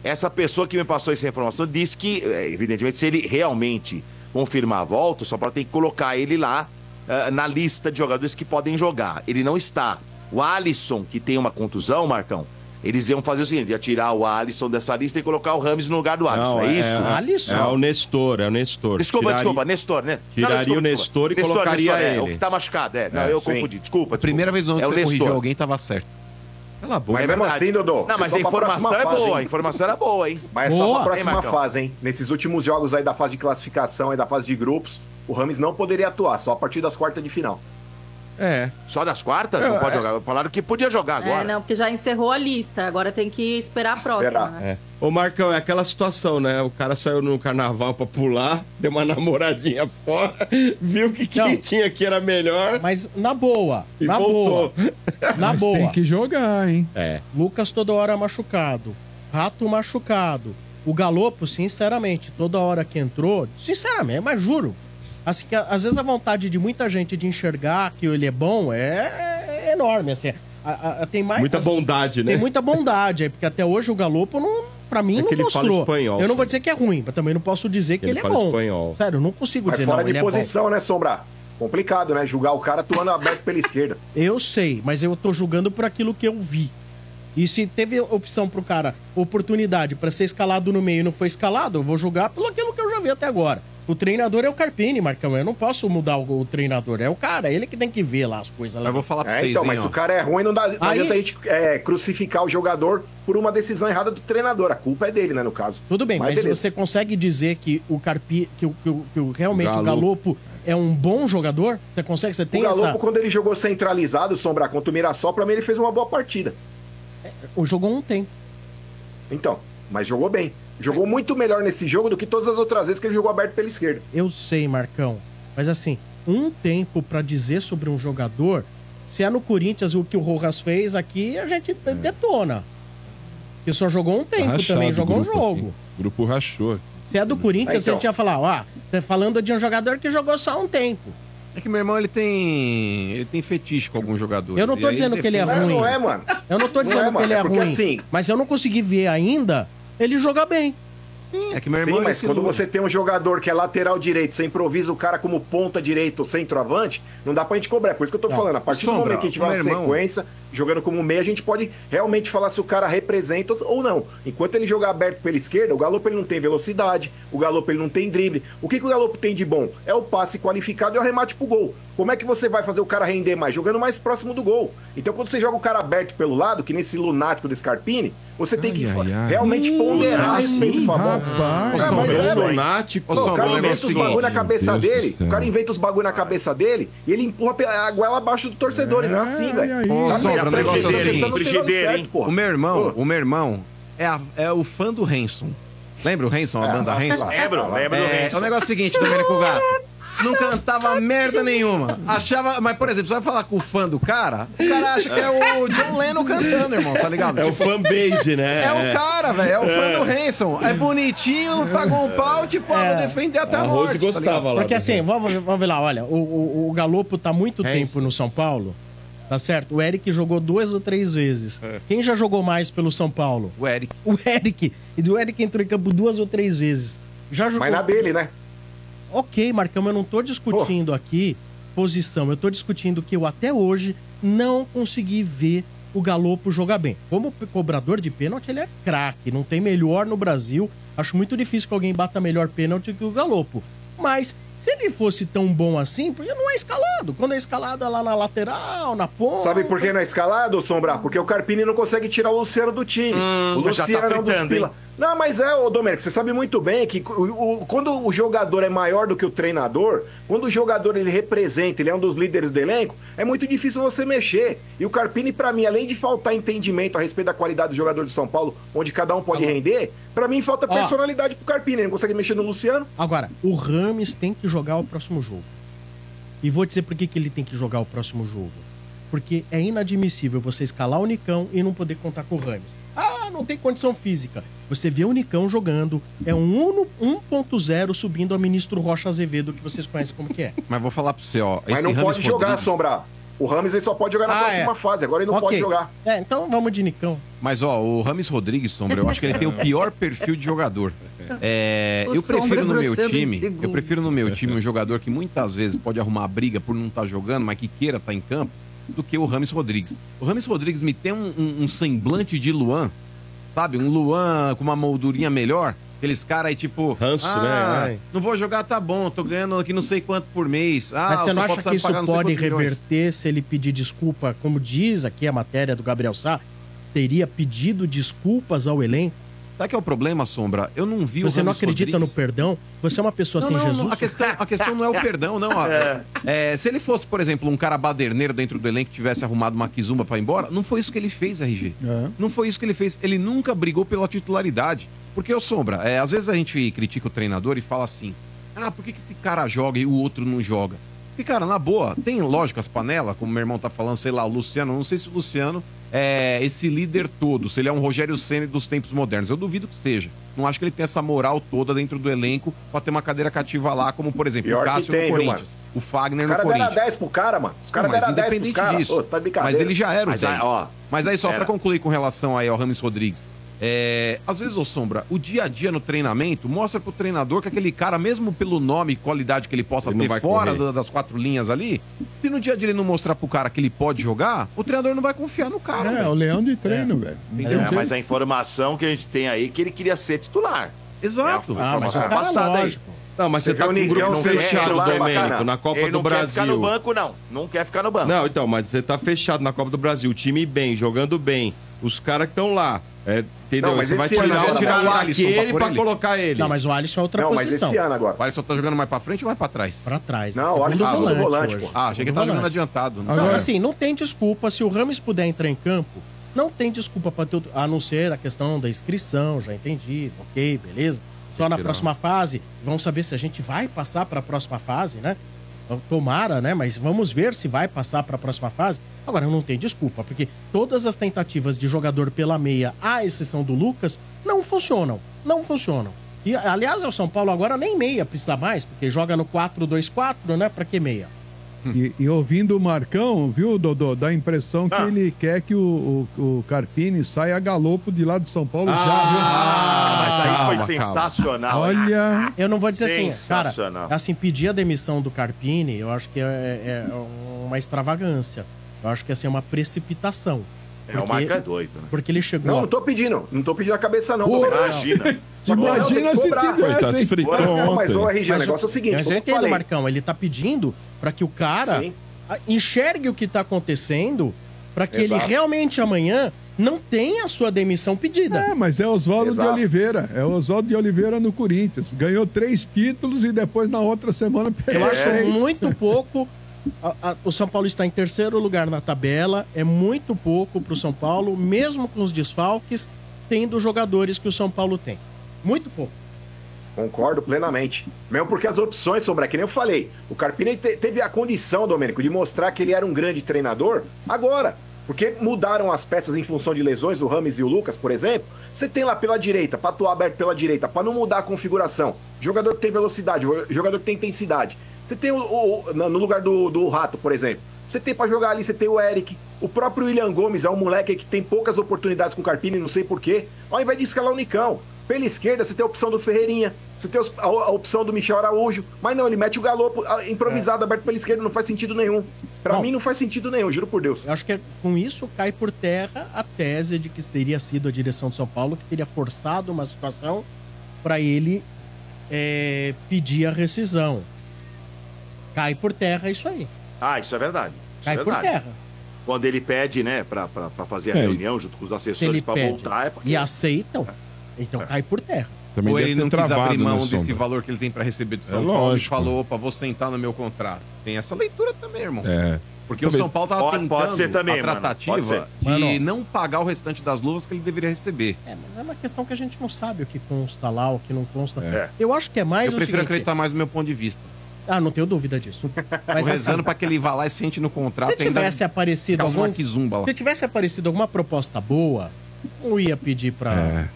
Speaker 9: essa pessoa que me passou essa informação disse que, eh, evidentemente, se ele realmente confirmar a volta, só para ter que colocar ele lá eh, na lista de jogadores que podem jogar. Ele não está. O Alisson, que tem uma contusão, Marcão, eles iam fazer o seguinte: ia tirar o Alisson dessa lista e colocar o Rames no lugar do Alisson.
Speaker 7: Não,
Speaker 9: é isso?
Speaker 7: É, o Nestor, é o Nestor.
Speaker 9: Desculpa,
Speaker 7: Tiraria-
Speaker 9: desculpa, Nestor, né?
Speaker 7: Tiraria
Speaker 9: desculpa,
Speaker 7: o Nestor e
Speaker 9: desculpa.
Speaker 7: colocaria
Speaker 9: Nestor, é,
Speaker 7: ele.
Speaker 9: o que tá machucado, é. Não,
Speaker 7: É,
Speaker 9: eu
Speaker 7: sim.
Speaker 9: confundi, desculpa.
Speaker 5: A primeira vez onde
Speaker 9: é o
Speaker 5: você corrigiu
Speaker 9: Nestor.
Speaker 5: alguém tava certo. Cala a boca.
Speaker 10: Mas mesmo
Speaker 9: verdade.
Speaker 10: assim, Dodô.
Speaker 9: Não, mas
Speaker 10: é
Speaker 9: a informação é
Speaker 10: fase,
Speaker 9: boa, a informação era boa, hein?
Speaker 10: Mas é só
Speaker 9: Boa.
Speaker 10: pra próxima fase, hein? Nesses últimos jogos aí da fase de classificação e da fase de grupos, o Rames não poderia atuar, só a partir das quartas de final.
Speaker 9: É. Só das quartas? Não
Speaker 10: É,
Speaker 9: pode
Speaker 10: é.
Speaker 9: jogar. Falaram que podia jogar agora.
Speaker 6: É, não, porque já encerrou a lista. Agora tem que esperar a próxima. né?
Speaker 7: É. Ô, Marcão, é aquela situação, né? O cara saiu no carnaval pra pular, deu uma namoradinha fora, viu que quem tinha aqui era melhor.
Speaker 1: Mas na boa,
Speaker 7: E
Speaker 1: na
Speaker 7: voltou.
Speaker 1: boa. Na
Speaker 8: Mas
Speaker 1: boa.
Speaker 8: tem que jogar, hein?
Speaker 7: É.
Speaker 1: Lucas toda hora machucado. Rato machucado. O Galopo, sinceramente, toda hora que entrou, sinceramente, mas juro. Assim, que, às vezes a vontade de muita gente de enxergar que ele é bom é, é enorme. Assim, A- a- tem mais,
Speaker 7: Muita
Speaker 1: assim,
Speaker 7: bondade, né?
Speaker 1: Tem muita bondade, aí, porque até hoje o Galopo, não, pra mim,
Speaker 7: É
Speaker 1: não
Speaker 7: que ele fala
Speaker 1: mostrou.
Speaker 7: espanhol,
Speaker 1: eu não vou dizer que é ruim, mas também não posso dizer que
Speaker 7: Ele
Speaker 1: ele, é bom.
Speaker 7: espanhol.
Speaker 1: Sério, eu não consigo
Speaker 10: Mas
Speaker 1: dizer
Speaker 10: fora
Speaker 1: não,
Speaker 10: de
Speaker 1: ele é bom.
Speaker 10: posição, né, Sombra? Complicado, né? Julgar o cara atuando aberto pela esquerda.
Speaker 1: Eu sei, mas eu tô julgando por aquilo que eu vi. E se teve opção pro cara, oportunidade pra ser escalado no meio e não foi escalado, eu vou julgar pelo aquilo que eu já vi até agora. O treinador é o Carpini, Marcão. Eu não posso mudar o, o treinador. É o cara, ele que tem que ver lá as coisas lá.
Speaker 5: Mas vou falar pra
Speaker 10: É,
Speaker 5: vocês,
Speaker 10: então,
Speaker 5: hein,
Speaker 10: mas
Speaker 5: ó.
Speaker 10: se o cara é ruim, não, dá, não
Speaker 1: Aí-
Speaker 10: adianta a gente é, crucificar o jogador por uma decisão errada do treinador. A culpa é dele, né, no caso.
Speaker 1: Tudo bem, mas,
Speaker 10: beleza.
Speaker 1: você consegue dizer que o Carpi, que, o- que, o- que o- realmente o
Speaker 10: Galo.
Speaker 1: Galopo é um bom jogador? Você consegue? Você tem
Speaker 10: o Galopo,
Speaker 1: essa.
Speaker 10: quando ele jogou centralizado, Sombra, contra o Mirassol, pra mim ele fez uma boa partida.
Speaker 1: O jogou tempo.
Speaker 10: Então, mas jogou bem. Jogou muito melhor nesse jogo do que todas as outras vezes que ele jogou aberto pela esquerda.
Speaker 1: Eu sei, Marcão. Mas assim, um tempo pra dizer sobre um jogador, se é no Corinthians o que o Rojas fez aqui, a gente de- detona. Porque só jogou um tempo
Speaker 3: Tá rachado
Speaker 1: também, jogou um jogo.
Speaker 3: aqui. O grupo rachou.
Speaker 1: Se é do Corinthians,
Speaker 5: Ah, então.
Speaker 1: a gente ia falar, ó, tá falando de um jogador que jogou só um tempo.
Speaker 5: É que meu irmão, ele tem. Ele tem fetiche com alguns jogadores.
Speaker 1: Eu não tô dizendo que ele é ruim.
Speaker 10: Não é, mano.
Speaker 1: Eu não tô
Speaker 10: Não
Speaker 1: dizendo
Speaker 10: é,
Speaker 1: que ele é,
Speaker 10: é porque
Speaker 1: ruim.
Speaker 10: assim-
Speaker 1: Mas eu não consegui ver ainda ele jogar bem.
Speaker 5: É que meu
Speaker 10: Sim,
Speaker 5: irmão.
Speaker 10: mas
Speaker 5: ele
Speaker 10: quando você tem um jogador que é lateral direito, você improvisa o cara como ponta direito ou centroavante, não dá pra gente cobrar. É Por isso que eu tô
Speaker 5: Não,
Speaker 10: falando, a partir do
Speaker 5: Sombra,
Speaker 10: momento que a gente vai
Speaker 5: irmão-
Speaker 10: sequência, jogando como meia, a gente pode realmente falar se o cara representa ou não. Enquanto ele jogar aberto pela esquerda, o Galopo ele não tem velocidade, o Galopo ele não tem drible. O que, que o Galopo tem de bom? É o passe qualificado e o arremate pro gol. Como é que você vai fazer o cara render mais? Jogando mais próximo do gol. Então quando você joga o cara aberto pelo lado, que nesse lunático do Scarpini, você tem que
Speaker 3: ai, ai.
Speaker 10: realmente ponderar a respeito do favor.
Speaker 3: rapaz.
Speaker 10: É, mas é,
Speaker 3: lunático.
Speaker 10: O cara inventa os
Speaker 3: é
Speaker 10: bagulho na cabeça dele, o cara inventa os bagulho na cabeça dele e ele empurra a goela abaixo do torcedor. e não é assim, velho.
Speaker 5: Ô,
Speaker 10: Tá
Speaker 5: Sombra, o negócio é o seguinte.
Speaker 10: certo, porra.
Speaker 5: O meu irmão, o meu irmão é, a- é o fã do Hanson. Lembra o Hanson, a
Speaker 10: É,
Speaker 5: banda Hanson?
Speaker 9: Lembro, lembro do
Speaker 5: É,
Speaker 9: Hanson.
Speaker 5: o negócio é o seguinte, Domênico Gato. Não cantava merda nenhuma. Achava. Mas, por exemplo, você vai falar com o fã do cara, o cara acha que é o John Lennon cantando, irmão, tá ligado?
Speaker 7: É o fanbase, né?
Speaker 5: É o cara, velho. É o fã do Hanson. É bonitinho, pagou um pau, tipo, ah, vou defender até a morte. tá ligado?
Speaker 1: Porque assim, vamos, vamos ver lá, olha, o, o, o Galopo tá muito tempo no São Paulo, tá certo? O Eric jogou duas ou três vezes. Quem já jogou mais pelo São Paulo?
Speaker 5: O Eric.
Speaker 1: O Eric. E o Eric entrou em campo duas ou três vezes. Já jogou...
Speaker 10: Mas na dele, né?
Speaker 1: Ok, Marcão, eu não tô discutindo aqui posição. Eu tô discutindo que eu até hoje não consegui ver o Galopo jogar bem. Como cobrador de pênalti, ele é craque. Não tem melhor no Brasil. Acho muito difícil que alguém bata melhor pênalti que o Galopo. Mas se ele fosse tão bom assim, porque não é escalado. Quando é escalado é lá na lateral, na ponta.
Speaker 10: Sabe por que não é escalado, Sombra? Porque o Carpini não consegue tirar o Luciano do time. o
Speaker 9: mas já tá
Speaker 10: Luciano é um dos
Speaker 9: fritando,
Speaker 10: pila.
Speaker 9: hein?
Speaker 10: Não, mas é, ô Domênico, você sabe muito bem que o- o- quando o jogador é maior do que o treinador, quando o jogador ele representa, ele é um dos líderes do elenco, é muito difícil você mexer. E o Carpini, pra mim, além de faltar entendimento a respeito da qualidade do jogador do São Paulo, onde cada um pode render, pra mim falta
Speaker 1: Ó.
Speaker 10: personalidade pro Carpini. Ele não consegue mexer no Luciano.
Speaker 1: Agora, o Rames tem que jogar o próximo jogo. E vou dizer por que, que ele tem que jogar o próximo jogo. Porque é inadmissível você escalar o Nicão e não poder contar com o Rames. Ah, não tem condição física. Você vê o Nicão jogando, é um Uno 1.0 subindo a ministro Rocha Azevedo, que vocês conhecem como que é.
Speaker 5: Mas vou falar pro você, ó.
Speaker 10: Mas não
Speaker 5: Rames
Speaker 10: pode jogar,
Speaker 5: Rodrigues-
Speaker 10: Sombra. O Rames ele só pode jogar na
Speaker 1: Ah,
Speaker 10: próxima
Speaker 1: é.
Speaker 10: fase. Agora ele não
Speaker 1: Ok.
Speaker 10: pode jogar.
Speaker 1: É, então vamos de Nicão.
Speaker 5: Mas, ó, o Rames Rodrigues, Sombra, eu acho que ele tem o pior perfil de jogador. É, eu prefiro no meu time, eu prefiro no meu time um jogador que muitas vezes pode arrumar briga por não estar jogando, mas que queira estar em campo, do que o Rames Rodrigues. O Rames Rodrigues me tem um, um- um semblante de Luan, sabe? Um Luan com uma moldurinha melhor. Aqueles caras aí, tipo.
Speaker 7: Ranço,
Speaker 5: ah,
Speaker 7: né?
Speaker 5: Não vou jogar, tá bom, tô ganhando aqui não sei quanto por mês. Ah,
Speaker 1: Mas
Speaker 5: o
Speaker 1: você não acha que isso pode
Speaker 5: quantos milhões.
Speaker 1: reverter se ele pedir desculpa, como diz aqui a matéria do Gabriel Sá, teria pedido desculpas ao elenco?
Speaker 5: Sabe que é o problema, Sombra? Eu não vi o
Speaker 1: Você não acredita
Speaker 5: Rodrigues-
Speaker 1: no perdão? Você é uma pessoa
Speaker 5: Não,
Speaker 1: sem
Speaker 5: não, não,
Speaker 1: Jesus?
Speaker 5: a, questão, a questão não é o perdão, não. ó. É, se ele fosse, por exemplo, um cara baderneiro dentro do elenco que tivesse arrumado uma quizumba pra ir embora, não foi isso que ele fez, RG.
Speaker 8: É.
Speaker 5: Não foi isso que ele fez. Ele nunca brigou pela titularidade. Porque, ô Sombra, é, às vezes a gente critica o treinador e fala assim: ah, por que, que esse cara joga e o outro não joga? Porque, cara, na boa, tem lógico as panelas, como meu irmão tá falando, sei lá, o Luciano, não sei se o Luciano é esse líder todo, se ele é um Rogério Ceni dos tempos modernos. Eu duvido que seja. Não acho que ele tenha essa moral toda dentro do elenco pra ter uma cadeira cativa lá, como, por exemplo,
Speaker 10: Pior
Speaker 5: o Cássio
Speaker 10: tem,
Speaker 5: no
Speaker 10: viu,
Speaker 5: Corinthians, o Fagner
Speaker 10: Os
Speaker 5: no
Speaker 10: caras deram
Speaker 5: Corinthians.
Speaker 10: 10 pro cara, mano. Os caras deram 10 pros
Speaker 5: independente
Speaker 10: caras.
Speaker 5: disso.
Speaker 10: Ô, tá.
Speaker 5: Mas ele já era o
Speaker 10: Mas
Speaker 5: 10.
Speaker 10: aí, ó,
Speaker 5: Mas aí, só
Speaker 10: era.
Speaker 5: pra concluir com relação aí ao Rames Rodrigues. É, às vezes, ô Sombra, o dia a dia no treinamento mostra pro treinador que aquele cara, mesmo pelo nome e qualidade que ele possa
Speaker 7: Ele não
Speaker 5: ter
Speaker 7: vai
Speaker 5: fora
Speaker 7: correr.
Speaker 5: da- das quatro linhas ali, se no dia a dia ele não mostrar pro cara que ele pode jogar, o treinador não vai confiar no cara.
Speaker 8: É,
Speaker 5: velho.
Speaker 8: o leão de treino, velho.
Speaker 5: Entendeu?
Speaker 9: É, mas a informação que a gente tem aí é que ele queria ser titular.
Speaker 5: Exato.
Speaker 9: É a
Speaker 7: Ah, mas é
Speaker 9: passada aí.
Speaker 7: lógico. Não, mas você
Speaker 10: Você
Speaker 7: tá com
Speaker 10: o
Speaker 7: um grupo fechado, Domênico, na Copa
Speaker 9: Ele
Speaker 7: do
Speaker 9: não
Speaker 7: Brasil.
Speaker 9: quer ficar no banco, não. Não quer ficar no banco.
Speaker 7: Não, então, mas você tá fechado na Copa do Brasil, time bem, jogando bem. Os caras que estão lá, é, entendeu?
Speaker 10: Não, mas
Speaker 7: você vai tirar, tirar
Speaker 5: o Alisson
Speaker 7: aquele
Speaker 5: pra pôr
Speaker 7: pra
Speaker 5: ele.
Speaker 7: colocar ele.
Speaker 1: Não, mas o Alisson é outra
Speaker 10: Não, mas
Speaker 1: posição.
Speaker 10: esse ano agora.
Speaker 5: O Alisson tá jogando mais pra frente ou mais pra trás?
Speaker 1: Pra trás.
Speaker 10: Não, o Alisson é segundo volante,
Speaker 1: hoje.
Speaker 10: pô.
Speaker 5: Ah, achei que ele tava jogando
Speaker 1: volante.
Speaker 5: adiantado. Né?
Speaker 1: Não,
Speaker 8: Agora-
Speaker 1: assim, não tem desculpa. Se o Rames puder entrar em campo, não tem desculpa para ter, a não ser a questão da inscrição, já entendi, ok, beleza. Só na próxima fase, vamos saber se a gente vai passar para a próxima fase, né? Tomara, né? Mas vamos ver se vai passar para a próxima fase. Agora, não tem desculpa, porque todas as tentativas de jogador pela meia, à exceção do Lucas, não funcionam. Não funcionam. E, aliás, o São Paulo agora nem meia precisa mais, porque joga no 4-2-4, né? Para que meia?
Speaker 8: E, e ouvindo o Marcão, viu, Dodô, dá a impressão que
Speaker 9: Ah.
Speaker 8: ele quer que o, o, o Carpini saia a galopo de lá de São Paulo
Speaker 9: Ah, mas aí
Speaker 5: calma,
Speaker 9: foi
Speaker 5: calma.
Speaker 9: sensacional.
Speaker 8: já, viu?
Speaker 9: hein?
Speaker 8: Olha,
Speaker 1: Eu não vou dizer assim, cara,
Speaker 9: Sensacional.
Speaker 1: assim, pedir a demissão do Carpini, eu acho que é, é uma extravagância. Eu acho que assim é uma precipitação.
Speaker 9: É, o Marco é doido, né?
Speaker 1: Porque ele chegou.
Speaker 10: Não, não tô pedindo. Não tô pedindo a cabeça, não.
Speaker 1: Pô,
Speaker 9: imagina.
Speaker 10: Só
Speaker 8: Imagina se tivesse,
Speaker 3: Coitado,
Speaker 8: hein?
Speaker 3: fritou
Speaker 10: Não, mas o
Speaker 3: ontem.
Speaker 10: RG, o negócio é o seguinte,
Speaker 1: Mas eu
Speaker 10: eu
Speaker 1: entendo,
Speaker 10: falei.
Speaker 1: Marcão. Ele tá pedindo para que o cara
Speaker 10: Sim.
Speaker 1: enxergue o que tá acontecendo, para que ele
Speaker 10: Exato.
Speaker 1: realmente amanhã não tenha a sua demissão pedida.
Speaker 8: É, mas é Oswaldo de. Oliveira. É Oswaldo de Oliveira no Corinthians. Ganhou três títulos e depois na outra semana perdeu
Speaker 1: Eu acho
Speaker 8: três.
Speaker 1: muito pouco. A- a- o São Paulo está em terceiro lugar na tabela. É muito pouco para o São Paulo, mesmo com os desfalques, tendo jogadores que o São Paulo tem. Muito pouco.
Speaker 10: Concordo plenamente. Mesmo porque as opções, Sombra, que nem eu falei, o Carpini te- teve a condição, Domênico, de mostrar que ele era um grande treinador agora. Porque mudaram as peças em função de lesões, o Rames e o Lucas, por exemplo. Você tem lá pela direita, pra atuar aberto pela direita, pra não mudar a configuração. Jogador que tem velocidade, jogador que tem intensidade. Você tem o, o- no lugar do, do Rato, por exemplo. Você tem pra jogar ali, você tem o Eric. O próprio William Gomes é um moleque que tem poucas oportunidades com o Carpini, não sei porquê. Ao invés de escalar o Nicão. Pela esquerda, você tem a opção do Ferreirinha. Você tem a, opção do Michel Araújo. Mas não, ele mete o galopo improvisado, aberto pela esquerda. Não faz sentido nenhum. Pra
Speaker 1: Bom.
Speaker 10: mim, não faz sentido nenhum, juro por Deus.
Speaker 1: Eu acho que é- com isso cai por terra a tese de que teria sido a direção de São Paulo que teria forçado uma situação para ele é, pedir a rescisão. Cai por terra isso aí.
Speaker 9: Ah, isso é verdade. Isso
Speaker 1: Cai
Speaker 9: é
Speaker 1: por
Speaker 9: verdade.
Speaker 1: terra.
Speaker 9: Quando ele pede, né, pra, pra, pra fazer a
Speaker 1: É.
Speaker 9: reunião junto com os
Speaker 1: Se
Speaker 9: assessores
Speaker 1: ele
Speaker 9: pra
Speaker 1: pede
Speaker 9: voltar, é porque...
Speaker 1: e aceitam, então cai por terra.
Speaker 3: Também
Speaker 5: Ou ele não quis abrir mão
Speaker 3: né,
Speaker 5: desse
Speaker 3: Sombra?
Speaker 5: valor que ele tem pra receber do São
Speaker 3: É
Speaker 5: Paulo e
Speaker 3: lógico.
Speaker 5: falou, opa, vou sentar no meu contrato. Tem essa leitura também, irmão.
Speaker 3: É.
Speaker 5: Porque o
Speaker 3: Também-
Speaker 5: São Paulo tava
Speaker 9: Pode-
Speaker 5: tentando
Speaker 9: pode ser também,
Speaker 5: a
Speaker 9: mano.
Speaker 5: tratativa
Speaker 9: Pode ser.
Speaker 5: de
Speaker 1: Mano.
Speaker 5: não pagar o restante das luvas que ele deveria receber.
Speaker 1: É, mas é uma questão que a gente não sabe o que consta lá, o que não consta.
Speaker 5: É.
Speaker 1: Eu acho que é mais
Speaker 5: Eu
Speaker 1: o
Speaker 5: prefiro
Speaker 1: seguinte-
Speaker 5: acreditar mais no meu ponto de vista.
Speaker 1: Ah, não tenho dúvida disso.
Speaker 5: Tô
Speaker 1: Mas
Speaker 5: rezando
Speaker 1: assim,
Speaker 5: pra que ele vá lá e sente no contrato
Speaker 1: se
Speaker 5: ainda
Speaker 1: tivesse aparecido algum,
Speaker 5: lá.
Speaker 1: se tivesse aparecido alguma proposta boa, não ia pedir pra.
Speaker 3: É.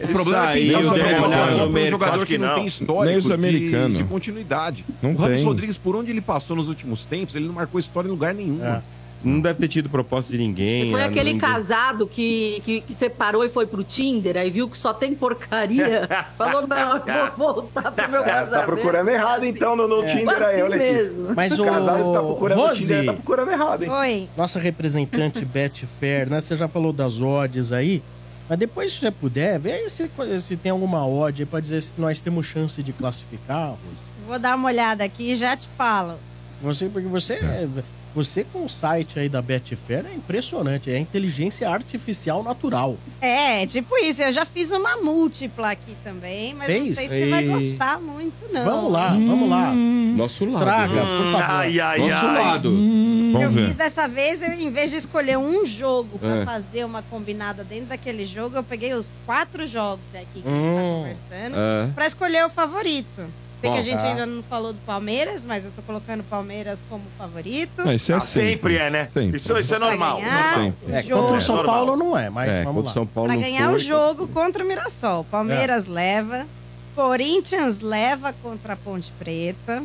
Speaker 5: O problema é
Speaker 3: saiu, olhar
Speaker 5: boa
Speaker 3: no
Speaker 5: pra um jogador que,
Speaker 3: que
Speaker 5: não
Speaker 3: não.
Speaker 5: tem histórico
Speaker 3: Nem os
Speaker 5: de-
Speaker 3: americanos.
Speaker 5: de, continuidade.
Speaker 3: Não
Speaker 5: o Ramos
Speaker 3: tem.
Speaker 5: Rodrigues, por onde ele passou nos últimos tempos, ele não marcou história em lugar nenhum.
Speaker 1: É.
Speaker 4: Não deve ter tido proposta de ninguém.
Speaker 6: Foi aquele
Speaker 4: Não-
Speaker 6: casado que, que, que separou e foi pro Tinder, aí viu que só tem porcaria. Falou, não, eu vou voltar pro meu
Speaker 10: É, você
Speaker 6: casamento.
Speaker 10: tá procurando errado então no, no
Speaker 1: É.
Speaker 10: Tinder aí, ô
Speaker 6: Assim
Speaker 10: Letícia.
Speaker 6: mesmo.
Speaker 1: Mas
Speaker 10: o
Speaker 1: o
Speaker 10: casal tá procurando
Speaker 1: Rose,
Speaker 10: Tinder, tá procurando errado, hein?
Speaker 2: Oi.
Speaker 1: nossa representante Beth Fair, né? Você já falou das odds aí. Mas depois, se você puder, vê aí se, se tem alguma odd aí pra dizer se nós temos chance de classificar, Rose.
Speaker 2: Vou dar uma olhada aqui e já te falo.
Speaker 1: Você, porque você, é, você com o site aí da Betfair é impressionante. É inteligência artificial natural.
Speaker 2: É, tipo isso. Eu já fiz uma múltipla aqui também, mas não
Speaker 1: Fez?
Speaker 2: sei se você vai gostar muito, não.
Speaker 1: Vamos lá, vamos lá.
Speaker 4: Nosso lado.
Speaker 1: Traga,
Speaker 4: né?
Speaker 1: por favor.
Speaker 9: Ai, ai,
Speaker 4: Nosso
Speaker 9: ai.
Speaker 4: lado.
Speaker 2: Eu
Speaker 3: Vamos
Speaker 2: fiz
Speaker 3: ver.
Speaker 2: dessa vez, eu, em vez de escolher um jogo pra
Speaker 4: É.
Speaker 2: fazer uma combinada dentro daquele jogo, eu peguei os quatro jogos aqui que a
Speaker 1: Hum.
Speaker 2: gente tá conversando
Speaker 4: É.
Speaker 2: pra escolher o favorito. Sei
Speaker 4: Qual?
Speaker 2: que a gente
Speaker 1: Ah.
Speaker 2: ainda não falou do Palmeiras, mas eu tô colocando o Palmeiras como favorito.
Speaker 3: Ah, isso é
Speaker 9: Ah,
Speaker 3: sempre.
Speaker 9: sempre é, né?
Speaker 3: Sempre.
Speaker 9: Isso, isso é normal.
Speaker 1: É,
Speaker 2: jogo.
Speaker 1: contra o São
Speaker 9: normal.
Speaker 1: Paulo não é, mas
Speaker 4: É,
Speaker 1: vamos lá.
Speaker 4: São Paulo
Speaker 2: Pra
Speaker 4: não
Speaker 2: ganhar
Speaker 4: foi,
Speaker 2: o jogo contra o Mirassol. Palmeiras leva, Corinthians leva contra a Ponte Preta.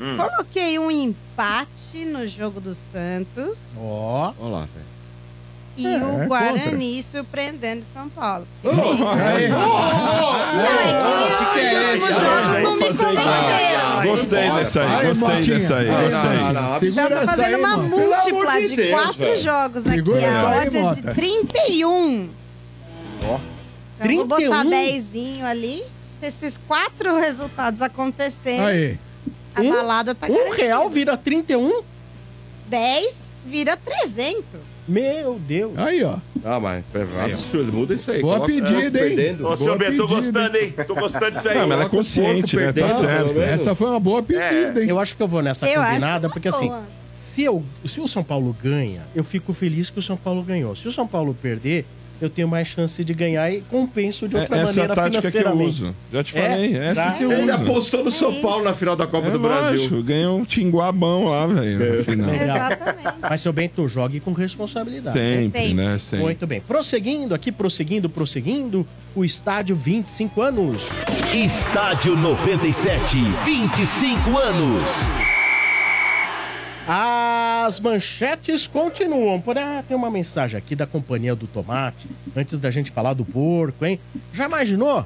Speaker 9: Hum.
Speaker 2: Coloquei um empate no jogo do Santos.
Speaker 1: Ó,
Speaker 4: Olha lá, velho.
Speaker 2: E
Speaker 8: É,
Speaker 2: o
Speaker 8: é
Speaker 2: Guarani surpreendendo São Paulo. É jogos não me convenceram.
Speaker 3: Gostei dessa aí, gostei dessa aí, gostei.
Speaker 2: Então,
Speaker 8: essa
Speaker 2: fazendo
Speaker 8: aí,
Speaker 2: uma
Speaker 8: mano.
Speaker 2: múltipla
Speaker 4: de
Speaker 2: quatro jogos aqui. A odd é de
Speaker 8: Mota.
Speaker 2: 31.
Speaker 1: Ó.
Speaker 2: Então, vou botar
Speaker 1: 31?
Speaker 2: 10 ali. Se esses quatro resultados acontecerem,
Speaker 8: Aí.
Speaker 2: a
Speaker 1: Um-
Speaker 2: balada tá
Speaker 1: um real vira 31?
Speaker 2: 10 vira 300.
Speaker 1: Meu Deus.
Speaker 8: Aí, ó.
Speaker 4: Ah, mas é absurdo. Muda isso aí.
Speaker 8: Boa
Speaker 4: Coloca-
Speaker 8: pedida, hein?
Speaker 4: perdendo.
Speaker 9: Ô, seu Beto, tô gostando, hein? Tô gostando disso aí.
Speaker 3: Não, mas ela é consciente,
Speaker 4: ponto
Speaker 3: né? Tá certo.
Speaker 8: Essa foi uma boa pedida, hein?
Speaker 1: Eu acho que eu vou nessa combinada,
Speaker 2: que
Speaker 1: porque assim, se, eu, se o São Paulo ganha, eu fico feliz que o São Paulo ganhou. Se o São Paulo perder, eu tenho mais chance de ganhar e compenso de
Speaker 3: É,
Speaker 1: outra
Speaker 3: essa é a
Speaker 1: maneira
Speaker 3: tática que eu
Speaker 1: financeiramente.
Speaker 3: uso. Já te
Speaker 1: É,
Speaker 3: falei, é essa
Speaker 1: tá.
Speaker 3: que eu
Speaker 4: Ele
Speaker 3: uso.
Speaker 4: apostou no São
Speaker 2: É
Speaker 4: Paulo
Speaker 2: isso.
Speaker 4: na final da Copa
Speaker 3: É
Speaker 4: do Brasil.
Speaker 3: lógico, ganhou um tinguabão lá, velho.
Speaker 1: Legal.
Speaker 2: Exatamente.
Speaker 1: Mas, seu Bento, jogue com responsabilidade.
Speaker 3: Sempre,
Speaker 2: Sempre.
Speaker 3: né? Sempre.
Speaker 1: Muito bem. Prosseguindo aqui, prosseguindo, prosseguindo, o estádio 25 anos.
Speaker 11: Estádio 97, 25 anos.
Speaker 1: As manchetes continuam. Porém, ah, tem uma mensagem aqui da Companhia do Tomate, antes da gente falar do porco, hein? Já imaginou?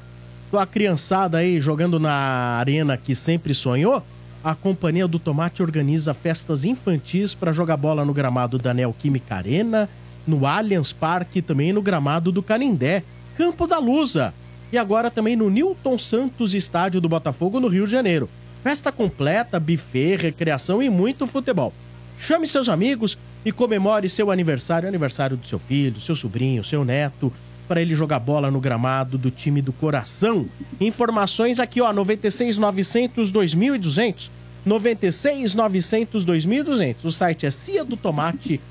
Speaker 1: Tua criançada aí jogando na arena que sempre sonhou? a Companhia do Tomate organiza festas infantis para jogar bola no gramado da Neoquímica Arena, no Allianz Parque e também no gramado do Canindé, Campo da Lusa. E agora também no Newton Santos Estádio do Botafogo, no Rio de Janeiro. Festa completa, buffet, recreação e muito futebol. Chame seus amigos e comemore seu aniversário, aniversário do seu filho, seu sobrinho, seu neto, para ele jogar bola no gramado do time do coração. Informações aqui, ó, 96 900 2200. 96 900 2200. O site é ciadotomate.com.br.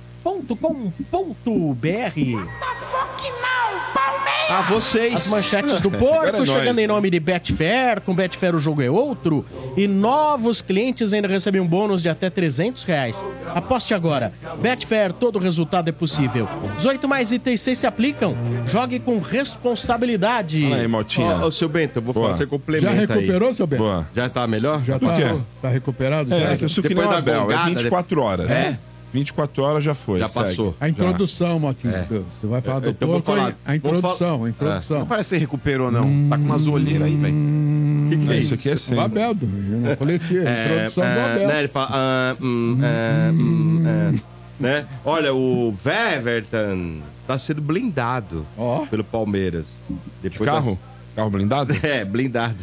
Speaker 4: A vocês.
Speaker 1: As manchetes do
Speaker 4: é
Speaker 1: Porco,
Speaker 4: nóis,
Speaker 1: chegando em
Speaker 4: né?
Speaker 1: nome de Betfair. Com Betfair o jogo é outro. E novos clientes ainda recebem um bônus de até 300 reais. Aposte agora. Betfair, todo resultado é possível. 18 mais itens 6 se aplicam. Jogue com responsabilidade.
Speaker 3: Fala aí, Motinha.
Speaker 4: Ô, seu Bento, eu vou
Speaker 3: Boa.
Speaker 4: falar, você complementa
Speaker 8: Já
Speaker 4: aí.
Speaker 8: recuperou, seu Bento?
Speaker 3: Boa.
Speaker 4: Já tá melhor?
Speaker 8: Já tá, tá recuperado?
Speaker 3: É,
Speaker 8: já?
Speaker 3: é que o
Speaker 4: da
Speaker 3: Abel, é
Speaker 4: gongada,
Speaker 3: 24 horas.
Speaker 4: É?
Speaker 3: 24 horas já foi.
Speaker 4: Já
Speaker 3: segue.
Speaker 4: passou.
Speaker 8: A introdução, Motinho.
Speaker 4: É.
Speaker 8: Você vai falar do
Speaker 4: Então
Speaker 8: porco,
Speaker 4: falar-
Speaker 8: a introdução,
Speaker 4: fal-
Speaker 8: a introdução.
Speaker 5: Não parece que você recuperou, não. Tá com umas olheiras aí, velho.
Speaker 4: Que que
Speaker 3: Já.
Speaker 4: é
Speaker 3: Isso
Speaker 4: isso?
Speaker 3: aqui é
Speaker 8: O
Speaker 3: sempre.
Speaker 8: Abel, coletiva,
Speaker 4: É,
Speaker 8: introdução do
Speaker 4: é,
Speaker 8: Abel.
Speaker 4: né, ele fala, ah, hum, é, hum, é, né? Olha, o Weverton tá sendo blindado
Speaker 8: Ó.
Speaker 4: pelo Palmeiras.
Speaker 3: De
Speaker 4: Depois
Speaker 3: carro? Carro blindado?
Speaker 4: das- É, blindado.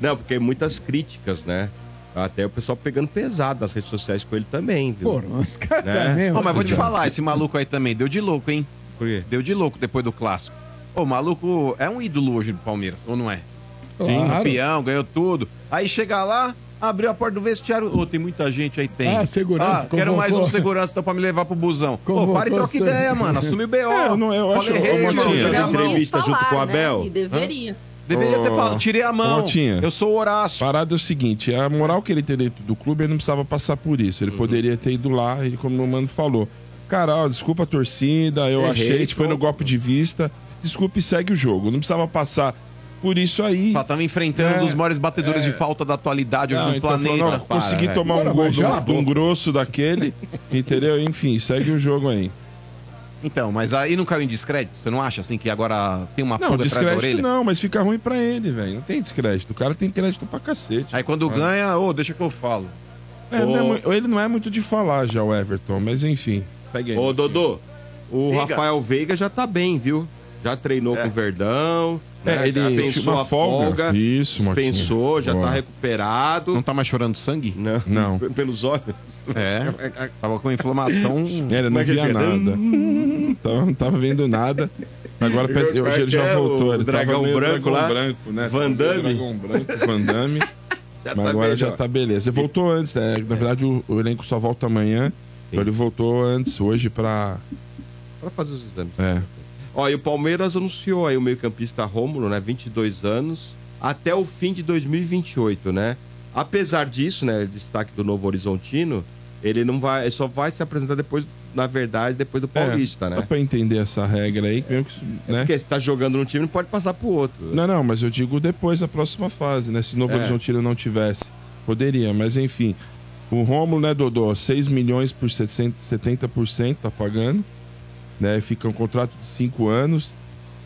Speaker 4: Não, porque muitas críticas, né? Até o pessoal pegando pesado nas redes sociais com ele também, viu?
Speaker 8: Pô, os caras
Speaker 4: Né?
Speaker 8: também.
Speaker 5: Ó, mas vou te falar, esse maluco aí também deu de louco, hein?
Speaker 4: Por quê?
Speaker 5: Deu de louco depois do clássico. Ô, o maluco é um ídolo hoje do Palmeiras, ou não é?
Speaker 8: Claro.
Speaker 5: Campeão, ganhou tudo. Aí chega lá, abriu a porta do vestiário. Ô, tem muita gente aí, tem.
Speaker 8: Ah, segurança,
Speaker 5: Ah, quero mais um segurança então pra me levar pro busão. Ô,
Speaker 8: Convocou
Speaker 5: para e troca ideia, mano. Assume o BO.
Speaker 3: É, eu não- eu acho-
Speaker 5: Falei,
Speaker 3: ô,
Speaker 5: "Ei,
Speaker 3: Motinha,
Speaker 5: irmão, tirei a
Speaker 4: Não,
Speaker 5: mão."
Speaker 4: entrevista junto com o
Speaker 6: Falar,
Speaker 4: Abel?
Speaker 6: Né? E deveria.
Speaker 5: Deveria ter falado, tirei a mão. Eu sou o Horácio.
Speaker 3: Parada é o seguinte, a moral que ele tem dentro do clube, ele não precisava passar por isso.
Speaker 4: Uhum.
Speaker 3: Ele poderia ter ido lá, ele, como o Mano falou. Cara, ó, desculpa a torcida, eu
Speaker 4: Errei,
Speaker 3: achei foi no golpe de vista. Desculpa e segue o jogo. Não precisava passar por isso aí.
Speaker 5: Só tava enfrentando
Speaker 3: É,
Speaker 5: um dos maiores batedores
Speaker 3: é.
Speaker 5: de falta da atualidade hoje
Speaker 3: Não,
Speaker 5: no
Speaker 3: então
Speaker 5: planeta.
Speaker 3: falou, não,
Speaker 4: para,
Speaker 3: consegui tomar um
Speaker 8: Bora,
Speaker 3: gol um, de um grosso daquele, entendeu? Enfim, segue o jogo aí.
Speaker 5: Então, mas aí não caiu em descrédito? Você não acha assim que agora tem uma
Speaker 3: Não,
Speaker 5: pulga atrás da
Speaker 3: descrédito
Speaker 5: orelha?
Speaker 3: não, mas fica ruim pra ele, velho. Não tem descrédito. O cara tem crédito pra cacete.
Speaker 5: Aí quando ganha, ô, deixa que eu falo.
Speaker 3: É, não é mu- ele não é muito de falar já, o Everton, mas enfim. Segue aí.
Speaker 4: Ô, Dodô, o. Rafael Veiga já tá bem, viu? Já treinou com o Verdão.
Speaker 3: É,
Speaker 4: né?
Speaker 3: ele
Speaker 4: já
Speaker 3: tinha
Speaker 4: pensou
Speaker 3: uma
Speaker 4: a
Speaker 3: folga.
Speaker 4: folga.
Speaker 3: Isso, Marquinhos.
Speaker 4: Pensou, já
Speaker 3: Boa.
Speaker 4: tá recuperado.
Speaker 5: Não tá mais chorando sangue?
Speaker 4: Não.
Speaker 3: Não.
Speaker 4: Pelos olhos.
Speaker 5: É. Tava com inflamação.
Speaker 3: É, Ele não
Speaker 4: Como é que
Speaker 3: via
Speaker 4: é?
Speaker 3: nada. Então, não tava vendo nada. Agora
Speaker 4: é
Speaker 3: hoje ele já
Speaker 4: é?
Speaker 3: voltou. Ele
Speaker 4: dragão
Speaker 3: tava meio
Speaker 4: branco
Speaker 3: dragão
Speaker 4: lá?
Speaker 3: branco, né?
Speaker 4: Van Damme?
Speaker 3: Dragão branco, Van Damme.
Speaker 4: Já
Speaker 3: Mas
Speaker 4: tá
Speaker 3: agora já
Speaker 4: melhor.
Speaker 3: tá beleza. Ele voltou antes, né? Na verdade, o, o elenco só volta amanhã. Então ele voltou antes, hoje, pra.
Speaker 4: Pra fazer os exames.
Speaker 3: É.
Speaker 4: Ó, e o Palmeiras anunciou aí o meio-campista Rômulo, né? 22 anos, até o fim de 2028, né? Apesar disso, né? Destaque do Novo Horizontino, ele não vai, ele só vai se apresentar depois, na verdade, depois do Paulista,
Speaker 3: é,
Speaker 4: né?
Speaker 3: Dá pra entender essa regra aí, que mesmo que, né?
Speaker 4: Porque se tá jogando num time, não pode passar pro outro.
Speaker 3: Não, não, mas eu digo depois da próxima fase, né? Se o Novo
Speaker 4: É.
Speaker 3: Horizontino não tivesse. Poderia, mas enfim. O Rômulo, né, Dodô? 6 milhões por 60, 70% tá pagando. Né? Fica um contrato de 5 anos.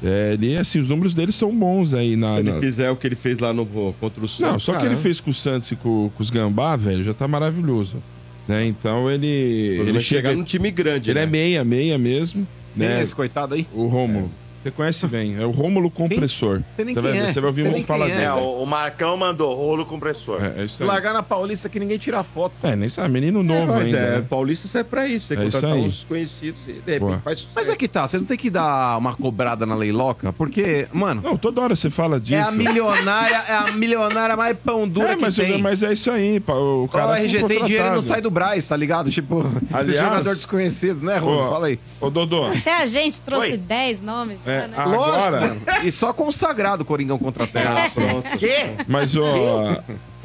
Speaker 3: É, ele, assim, os números dele são bons aí na.
Speaker 4: Se ele
Speaker 3: na-
Speaker 4: fizer o que ele fez lá no, contra o Santos.
Speaker 3: Não, só que ele fez com o Santos e com, com os Gambá, velho, já tá maravilhoso. Né? Então ele.
Speaker 4: Ele
Speaker 3: Ele
Speaker 4: chegar
Speaker 3: chega.
Speaker 4: num time grande.
Speaker 3: Ele
Speaker 4: né?
Speaker 3: é meia, meia mesmo.
Speaker 5: Quem
Speaker 3: Né?
Speaker 5: é esse coitado aí?
Speaker 3: O Rômulo. Você conhece bem. É o Rômulo Compressor.
Speaker 5: Sei nem
Speaker 3: Você
Speaker 5: quem
Speaker 3: vai,
Speaker 5: é.
Speaker 3: você vai ouvir
Speaker 5: Sei
Speaker 3: muito falar
Speaker 5: é.
Speaker 3: dele.
Speaker 9: É, o, o Marcão mandou rolo compressor.
Speaker 3: É, é isso
Speaker 5: Se
Speaker 3: aí.
Speaker 5: largar na Paulista que ninguém tira foto.
Speaker 3: É, nem sabe, menino novo
Speaker 4: Mas
Speaker 3: ainda.
Speaker 4: é,
Speaker 3: né?
Speaker 4: Paulista serve pra isso. Você
Speaker 3: É isso
Speaker 4: contratar
Speaker 3: aí.
Speaker 4: uns conhecidos e de repente
Speaker 3: Boa.
Speaker 4: faz.
Speaker 5: Mas é que tá, você não tem que dar uma cobrada na leiloca, porque, mano,
Speaker 3: Não, toda hora você fala disso.
Speaker 5: é a milionária, é a milionária mais pão dura
Speaker 3: É,
Speaker 5: que
Speaker 3: mas,
Speaker 5: tem.
Speaker 3: mas é isso aí, o
Speaker 5: o
Speaker 3: cara foi
Speaker 5: RG tem dinheiro e não sai do Braz, tá ligado? Tipo, esse
Speaker 3: Aliás-
Speaker 5: jogador desconhecido, né, Rose?
Speaker 3: Ô,
Speaker 5: Fala aí.
Speaker 3: Ô, Dodô,
Speaker 2: Até a gente trouxe
Speaker 9: Oi.
Speaker 2: 10 nomes
Speaker 3: é,
Speaker 2: né?
Speaker 3: agora...
Speaker 5: mano. E só consagrado o Coringão contratou.
Speaker 4: Ah, pronto.
Speaker 9: Quê?
Speaker 3: Mas, ô,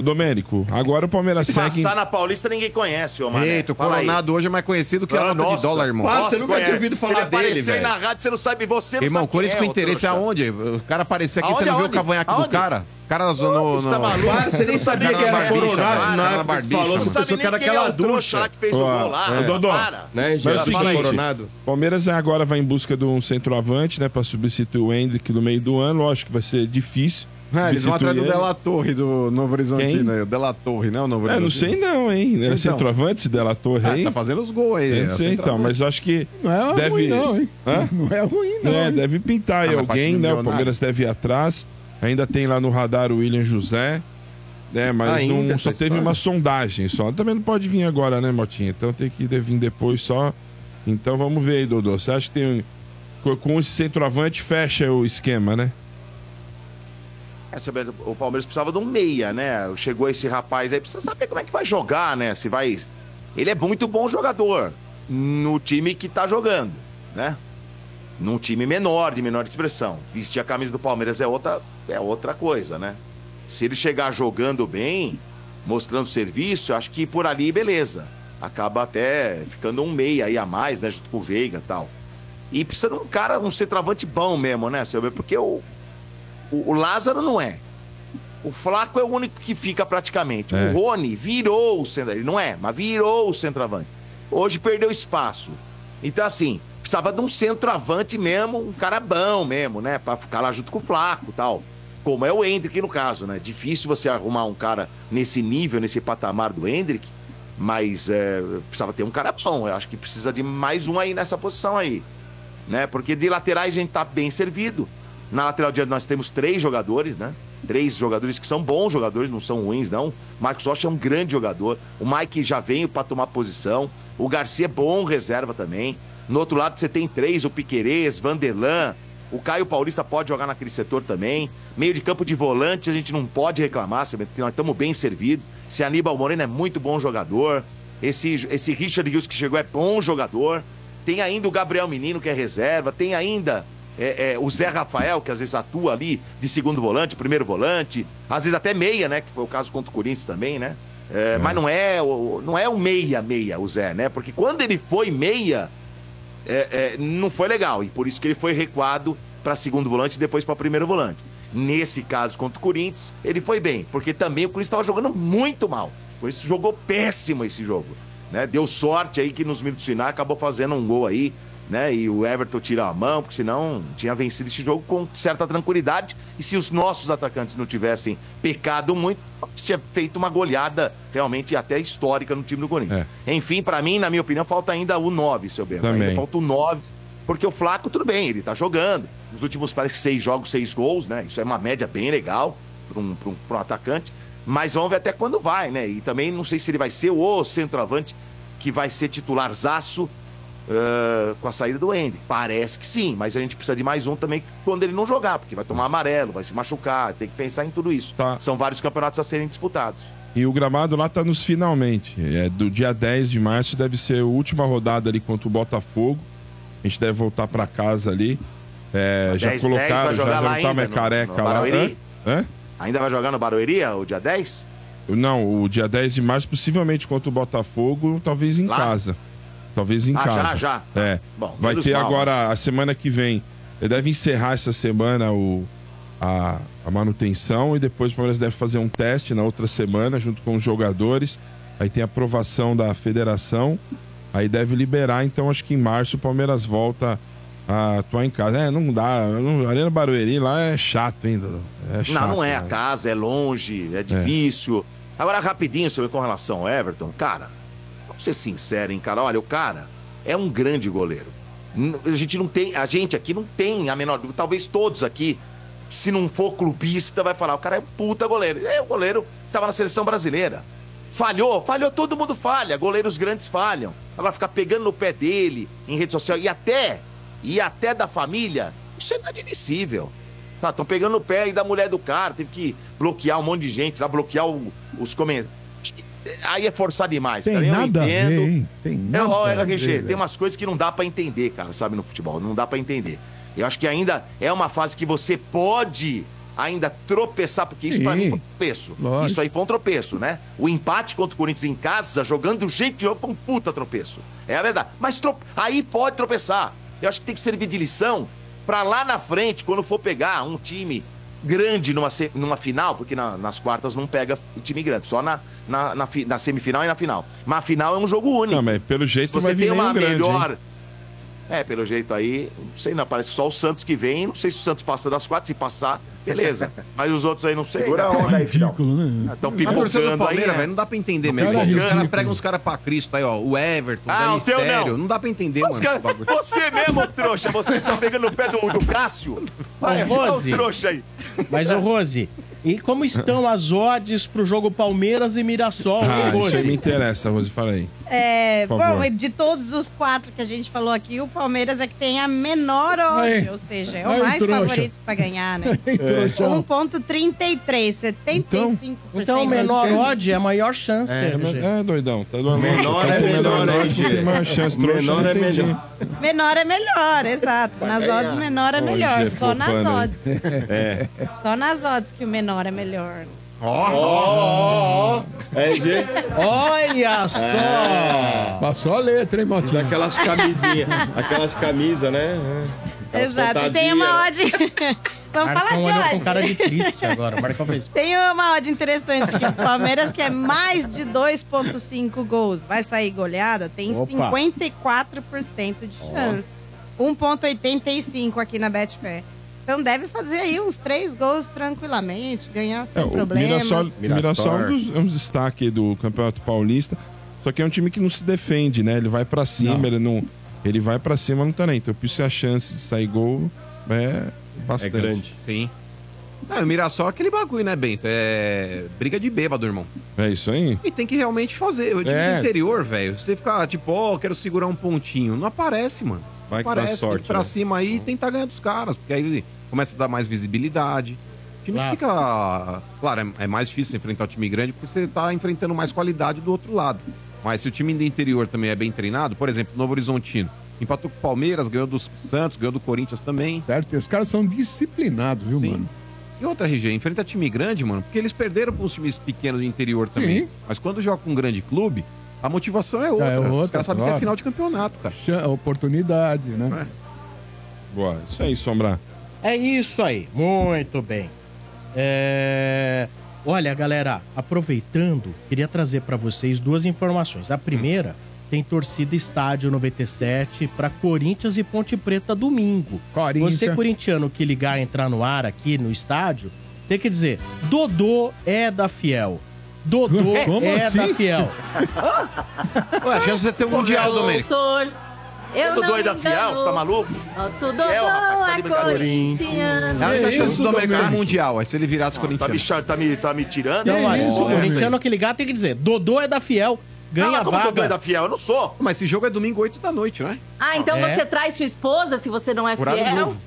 Speaker 3: Domênico, agora o Palmeiras
Speaker 9: Se
Speaker 3: segue...
Speaker 9: passar na Paulista, ninguém conhece, ô Mané.
Speaker 5: Eita, o
Speaker 9: Fala aí.
Speaker 5: Coronado hoje é mais conhecido que a
Speaker 9: Ah,
Speaker 5: nota de
Speaker 9: nossa.
Speaker 5: dólar, irmão.
Speaker 4: Quase.
Speaker 9: Nossa,
Speaker 4: você nunca tinha
Speaker 9: conhece.
Speaker 4: ouvido falar
Speaker 9: Se ele
Speaker 4: dele,
Speaker 9: aparecer
Speaker 4: velho.
Speaker 9: na rádio, você não sabe, você não
Speaker 5: Irmão,
Speaker 9: sabe quem
Speaker 5: com
Speaker 9: é, ô
Speaker 5: interesse
Speaker 9: trouxa.
Speaker 5: aonde? O cara aparecer aqui,
Speaker 9: Aonde,
Speaker 5: você não viu o
Speaker 9: aonde?
Speaker 5: cavanhaque do
Speaker 9: Aonde?
Speaker 5: cara? O cara no... no,
Speaker 9: Você tá
Speaker 5: no-
Speaker 9: maluco?
Speaker 4: Para, você nem sabia que era
Speaker 5: barbicha,
Speaker 4: Coronado
Speaker 5: cara,
Speaker 4: na
Speaker 5: na
Speaker 4: época que
Speaker 5: barbicha,
Speaker 4: falou,
Speaker 5: mano.
Speaker 4: você pensou que era
Speaker 9: é
Speaker 4: aquela
Speaker 9: o trouxa
Speaker 4: ducha.
Speaker 9: que fez
Speaker 3: Ó,
Speaker 9: o gol lá.
Speaker 3: é, Dodô.
Speaker 9: Para.
Speaker 4: Né,
Speaker 3: Mas é o
Speaker 4: já fala aí,
Speaker 3: seguinte,
Speaker 4: Coronado.
Speaker 3: Palmeiras agora vai em busca de um centroavante, né, para substituir o Hendrick no meio do ano. Lógico que vai ser difícil,
Speaker 5: É, eles vão atrás do. Della Torre do Novo Horizontino. aí, O Della Torre, né? O Novo
Speaker 3: É, não
Speaker 5: Horizontino.
Speaker 3: sei não, hein? Era
Speaker 5: Então.
Speaker 3: centroavante esse Della Torre
Speaker 5: Ah,
Speaker 3: aí.
Speaker 5: tá fazendo os gols aí. É
Speaker 3: não sei então, mas eu acho que
Speaker 8: Não é
Speaker 3: deve...
Speaker 8: ruim, não, hein?
Speaker 3: Hã?
Speaker 8: Não é ruim, não.
Speaker 3: É,
Speaker 8: hein?
Speaker 3: deve pintar aí
Speaker 5: Ah, pra
Speaker 3: alguém, né? O. Palmeiras deve ir atrás. Ainda tem lá no radar o William José. Né, mas
Speaker 4: Ainda
Speaker 3: não, só teve
Speaker 4: história.
Speaker 3: uma sondagem só. Também não pode vir agora, né, Motinha? Então tem que vir depois só. Então vamos ver aí, Dodô. Você acha que tem. um- Com esse centroavante fecha o esquema, né?
Speaker 9: É, o Palmeiras precisava de um meia, né? Chegou esse rapaz aí, precisa saber como é que vai jogar, né? Se vai. Ele é muito bom jogador no time que tá jogando, né? Num time menor, de menor expressão. Vestir a camisa do Palmeiras é outra, é outra coisa, né? Se ele chegar jogando bem, mostrando serviço, acho que por ali, beleza. Acaba até ficando um meia aí a mais, né? Junto com o Veiga e tal. E precisa de um cara, um centroavante bom mesmo, né, Silvio? Porque o, o, o Lázaro não é. O Flaco é o único que fica praticamente.
Speaker 3: É.
Speaker 9: O Rony virou o centroavante. Ele não é, mas virou o centroavante. Hoje perdeu espaço. Então, assim, precisava de um centroavante mesmo, um cara bom mesmo, né? Pra ficar lá junto com o Flaco e tal. Como é o Hendrick no caso, né? Difícil você arrumar um cara nesse nível, nesse patamar do Hendrick. Mas é, precisava ter um cara bom. Eu acho que precisa de mais um aí nessa posição aí né? Porque de laterais a gente tá bem servido. Na lateral direita nós temos três jogadores, né? Três jogadores que são bons jogadores, não são ruins, não. Marcos Rocha é um grande jogador. O Mike já veio para tomar posição. O Garcia é bom reserva também. No outro lado você tem três, o Piquerez, Vanderlan. O Caio Paulista pode jogar naquele setor também. Meio de campo de volante a gente não pode reclamar, porque nós estamos bem servidos. Esse Aníbal Moreno é muito bom jogador. Esse, esse Richard Rios que chegou é bom jogador. Tem ainda o Gabriel Menino, que é reserva. Tem ainda é, é, o Zé Rafael, que às vezes atua ali de segundo volante, primeiro volante. Às vezes até meia, né? Que foi o caso contra o Corinthians também, né? É, Mas não é, o, não é o meia-meia, o Zé, né? Porque quando ele foi meia, é, é, não foi legal. E por isso que ele foi recuado para segundo volante e depois para primeiro volante. Nesse caso contra o Corinthians, ele foi bem, porque também o Corinthians estava jogando muito mal. O Corinthians jogou péssimo esse jogo. Né? Deu sorte aí que nos minutos finais acabou fazendo um gol aí, né? E o Everton tira a mão, porque senão tinha vencido esse jogo com certa tranquilidade. E se os nossos atacantes não tivessem pecado muito, tinha feito uma goleada realmente até histórica no time do Corinthians. Enfim, para mim, na minha opinião, falta ainda o 9, seu Bento.
Speaker 3: Também.
Speaker 9: Ainda falta o 9, porque o Flaco, tudo bem, ele tá jogando. Nos últimos, parece que seis jogos, seis gols, né? Isso é uma média bem legal para um, pra um, pra um atacante. Mas vamos ver até quando vai, né? E também não sei se ele vai ser o centroavante que vai ser titularzaço uh, com a saída do Ender. Parece que sim, mas a gente precisa de mais um também quando ele não jogar, porque vai tomar amarelo, vai se machucar, tem que pensar em tudo isso. São vários campeonatos a serem disputados.
Speaker 3: E o gramado lá tá nos finalmente. É do dia 10 de março deve ser a última rodada ali contra o Botafogo. A gente deve voltar pra casa ali. É, já
Speaker 9: 10, 10
Speaker 3: colocaram,
Speaker 9: vai
Speaker 3: já
Speaker 9: jogar
Speaker 3: já tá
Speaker 9: ainda, no-
Speaker 3: careca
Speaker 9: no
Speaker 3: lá. Hã? Hã?
Speaker 9: Ainda vai jogar no Barueri o dia 10?
Speaker 3: Não, o dia 10 de março, possivelmente contra o Botafogo, talvez em
Speaker 9: Lá?
Speaker 3: casa. Talvez em
Speaker 9: Ah,
Speaker 3: casa.
Speaker 9: já, já.
Speaker 3: É.
Speaker 9: Bom,
Speaker 3: Vai ter
Speaker 9: mal,
Speaker 3: agora, a semana que vem, ele deve encerrar essa semana o, a, a manutenção e depois o Palmeiras deve fazer um teste na outra semana junto com os jogadores. Aí tem aprovação da federação, aí deve liberar. Então acho que em março o Palmeiras volta a atuar em casa. É, não dá. Não, Arena Barueri lá é chato ainda. É chato,
Speaker 9: não, não é a
Speaker 3: né?
Speaker 9: casa, é longe, é difícil. Agora, rapidinho, sobre com relação ao Everton, cara, ser sinceros, hein, cara? Olha, o cara é um grande goleiro. A gente não tem, a gente aqui não tem a menor dúvida, talvez todos aqui, se não for clubista, vai falar, o cara é um puta goleiro. É o goleiro tava na seleção brasileira. Falhou, falhou, todo mundo falha, goleiros grandes falham. Agora ficar pegando no pé dele em rede social e até, e até da família, isso é inadmissível. Tá, estão pegando no pé aí da mulher do cara, teve que bloquear um monte de gente lá, bloquear o- os comentários. Aí é forçar demais,
Speaker 8: Tem
Speaker 9: cara. Eu
Speaker 8: nada a
Speaker 9: entendo.
Speaker 8: ver, hein? Tem
Speaker 9: É,
Speaker 8: nada a
Speaker 9: RG,
Speaker 8: ver,
Speaker 9: tem umas coisas que não dá pra entender, cara, sabe, no futebol. Não dá pra entender. Eu acho que ainda é uma fase que você pode ainda tropeçar, porque isso pra
Speaker 8: Sim.
Speaker 9: mim foi um tropeço.
Speaker 8: Lógico.
Speaker 9: Isso aí foi um tropeço, né? O empate contra o Corinthians em casa, jogando do jeito de jogo, foi um puta tropeço. É a verdade. Mas tro- aí pode tropeçar. Eu acho que tem que servir de lição pra lá na frente, quando for pegar um time grande numa, numa final, porque na- nas quartas não pega o time grande, só na, na, na na semifinal e na final. Mas a final é um jogo único.
Speaker 3: Não, mas pelo jeito
Speaker 9: você
Speaker 3: vai vir
Speaker 9: tem uma
Speaker 3: grande,
Speaker 9: melhor.
Speaker 3: hein?
Speaker 9: É, pelo jeito aí, não sei, não. Parece só o Santos que vem. Não sei se o Santos passa das quatro. Se passar, beleza. Mas os outros aí não sei.
Speaker 10: Segura a onda aí, filhão.
Speaker 8: né?
Speaker 9: Estão
Speaker 5: A torcida do
Speaker 9: pipocando aí. Né?
Speaker 5: velho, não dá pra entender
Speaker 8: Cara,
Speaker 5: mesmo. Os
Speaker 8: ridículo.
Speaker 5: caras pregam uns caras pra Cristo aí, ó. O Everton, o
Speaker 9: Ah, o teu
Speaker 5: Estéreo.
Speaker 9: não.
Speaker 5: Não dá pra entender,
Speaker 9: Os
Speaker 5: mano.
Speaker 9: cara-. Você mesmo, trouxa, você tá pegando no pé do, do Cássio. Vai,
Speaker 1: Ô, Rose.
Speaker 9: o trouxa aí.
Speaker 1: Mas, ô Rose, e como estão as odds pro jogo Palmeiras e Mirassol, hein,
Speaker 3: Ah, isso aí me interessa, Rose, fala aí.
Speaker 2: É, bom, de todos os quatro que a gente falou aqui, o Palmeiras é que tem a menor odd,
Speaker 8: Aí.
Speaker 2: ou seja, é
Speaker 8: Aí,
Speaker 2: o mais
Speaker 8: trouxa.
Speaker 2: favorito pra ganhar, né?
Speaker 8: Trouxão.
Speaker 2: 1.33, 75%.
Speaker 1: Então, o menor odd é a maior chance,
Speaker 3: É, é doidão. Tá doendo.
Speaker 4: Menor é melhor, né,
Speaker 3: tem
Speaker 4: RG?
Speaker 3: maior chance, trouxa,
Speaker 4: Menor é melhor.
Speaker 2: Menor é melhor, exato. Nas odds, menor é melhor. Só nas odds.
Speaker 4: É.
Speaker 2: Só nas odds que o menor é melhor.
Speaker 4: Ó, ó, ó. É.
Speaker 1: Olha só!
Speaker 8: Passou a letra, hein, Motinho?
Speaker 4: Daquelas camisinhas. Aquelas camisas, né? Aquelas
Speaker 2: Exato. E tem uma odd. Vamos falar
Speaker 1: Marcão
Speaker 2: de
Speaker 1: olhou com
Speaker 2: odd.
Speaker 1: cara de triste agora. Marcão fez...
Speaker 2: Tem uma odd interessante aqui. O Palmeiras, que é mais de 2,5 gols, vai sair goleada, tem
Speaker 1: Opa.
Speaker 2: 54% de chance. 1,85 aqui na Betfair. Então deve fazer aí uns três gols tranquilamente, ganhar sem
Speaker 3: É, o
Speaker 2: problemas.
Speaker 3: Mirassol, é um dos, é um destaque aí do Campeonato Paulista. Só que é um time que não se defende, né? Ele vai pra cima,
Speaker 8: Não.
Speaker 3: ele não. Ele vai pra cima no talento. Então, por isso a chance de sair gol é bastante.
Speaker 4: É grande.
Speaker 5: Sim. Não, o Mirassol é aquele bagulho, né, Bento? É briga de bêbado, irmão.
Speaker 3: É isso aí?
Speaker 5: E tem que realmente fazer. O time
Speaker 3: É.
Speaker 5: do interior, velho, você ficar tipo, ó, quero segurar um pontinho. Não aparece, mano.
Speaker 4: Vai
Speaker 5: Não
Speaker 4: que dá
Speaker 5: aparece. tem
Speaker 4: sorte,
Speaker 5: que ir pra
Speaker 4: né?
Speaker 5: cima aí e tentar ganhar dos caras. Porque aí começa a dar mais visibilidade. O time
Speaker 1: Claro.
Speaker 5: fica. Claro, é, é mais difícil enfrentar o time grande porque você tá enfrentando mais qualidade do outro lado. Mas se o time do interior também é bem treinado, por exemplo, Novo Horizontino, empatou com o Palmeiras, ganhou do Santos, ganhou do Corinthians também.
Speaker 8: Certo? E os caras são disciplinados, viu,
Speaker 5: Sim.
Speaker 8: mano?
Speaker 5: E outra, RG, enfrenta time grande, mano, porque eles perderam para os times pequenos do interior também.
Speaker 8: Sim.
Speaker 5: Mas quando joga com um grande clube, a motivação é outra.
Speaker 8: é outra,
Speaker 5: Os caras sabem que é final de campeonato, cara.
Speaker 8: Oportunidade, né?
Speaker 3: Boa. Isso aí, Sombra.
Speaker 1: É isso aí, muito bem. É, Olha, galera, aproveitando, queria trazer pra vocês duas informações. A primeira tem torcida Estádio 97 para Corinthians e Ponte Preta domingo.
Speaker 8: Corinthians.
Speaker 1: Você corintiano que ligar entrar no ar aqui no estádio, tem que dizer: Dodô é da Fiel. Dodô
Speaker 8: Como
Speaker 1: é
Speaker 8: assim?
Speaker 1: da Fiel.
Speaker 5: Ué, que você tem um mundial, Domênico.
Speaker 6: Doutor, eu
Speaker 9: Dodô
Speaker 6: não
Speaker 9: é da
Speaker 6: me
Speaker 9: Fiel, você tá maluco?
Speaker 6: Nosso Dodô
Speaker 9: Fiel, rapaz, tá de
Speaker 6: é
Speaker 9: brincadeira.
Speaker 6: corintiano.
Speaker 5: Ela tá
Speaker 8: Que
Speaker 5: chance
Speaker 8: isso,
Speaker 5: do Domênico no
Speaker 8: Domênico?
Speaker 5: mundial. Aí se ele virasse
Speaker 9: Tá me,
Speaker 5: corintiano.
Speaker 9: cha- tá me, tá me tirando?
Speaker 1: Olha,
Speaker 8: isso,
Speaker 1: o corintiano que ligar tem que dizer: Dodô é da Fiel.
Speaker 9: Não,
Speaker 1: Ganha
Speaker 9: mas como Dodô é
Speaker 1: vaga.
Speaker 9: da Fiel? Eu não sou.
Speaker 5: Mas esse jogo é domingo 8 da noite, né?
Speaker 6: Ah, então
Speaker 1: É.
Speaker 6: você traz sua esposa se você não é
Speaker 5: Furado
Speaker 6: fiel?
Speaker 5: novo.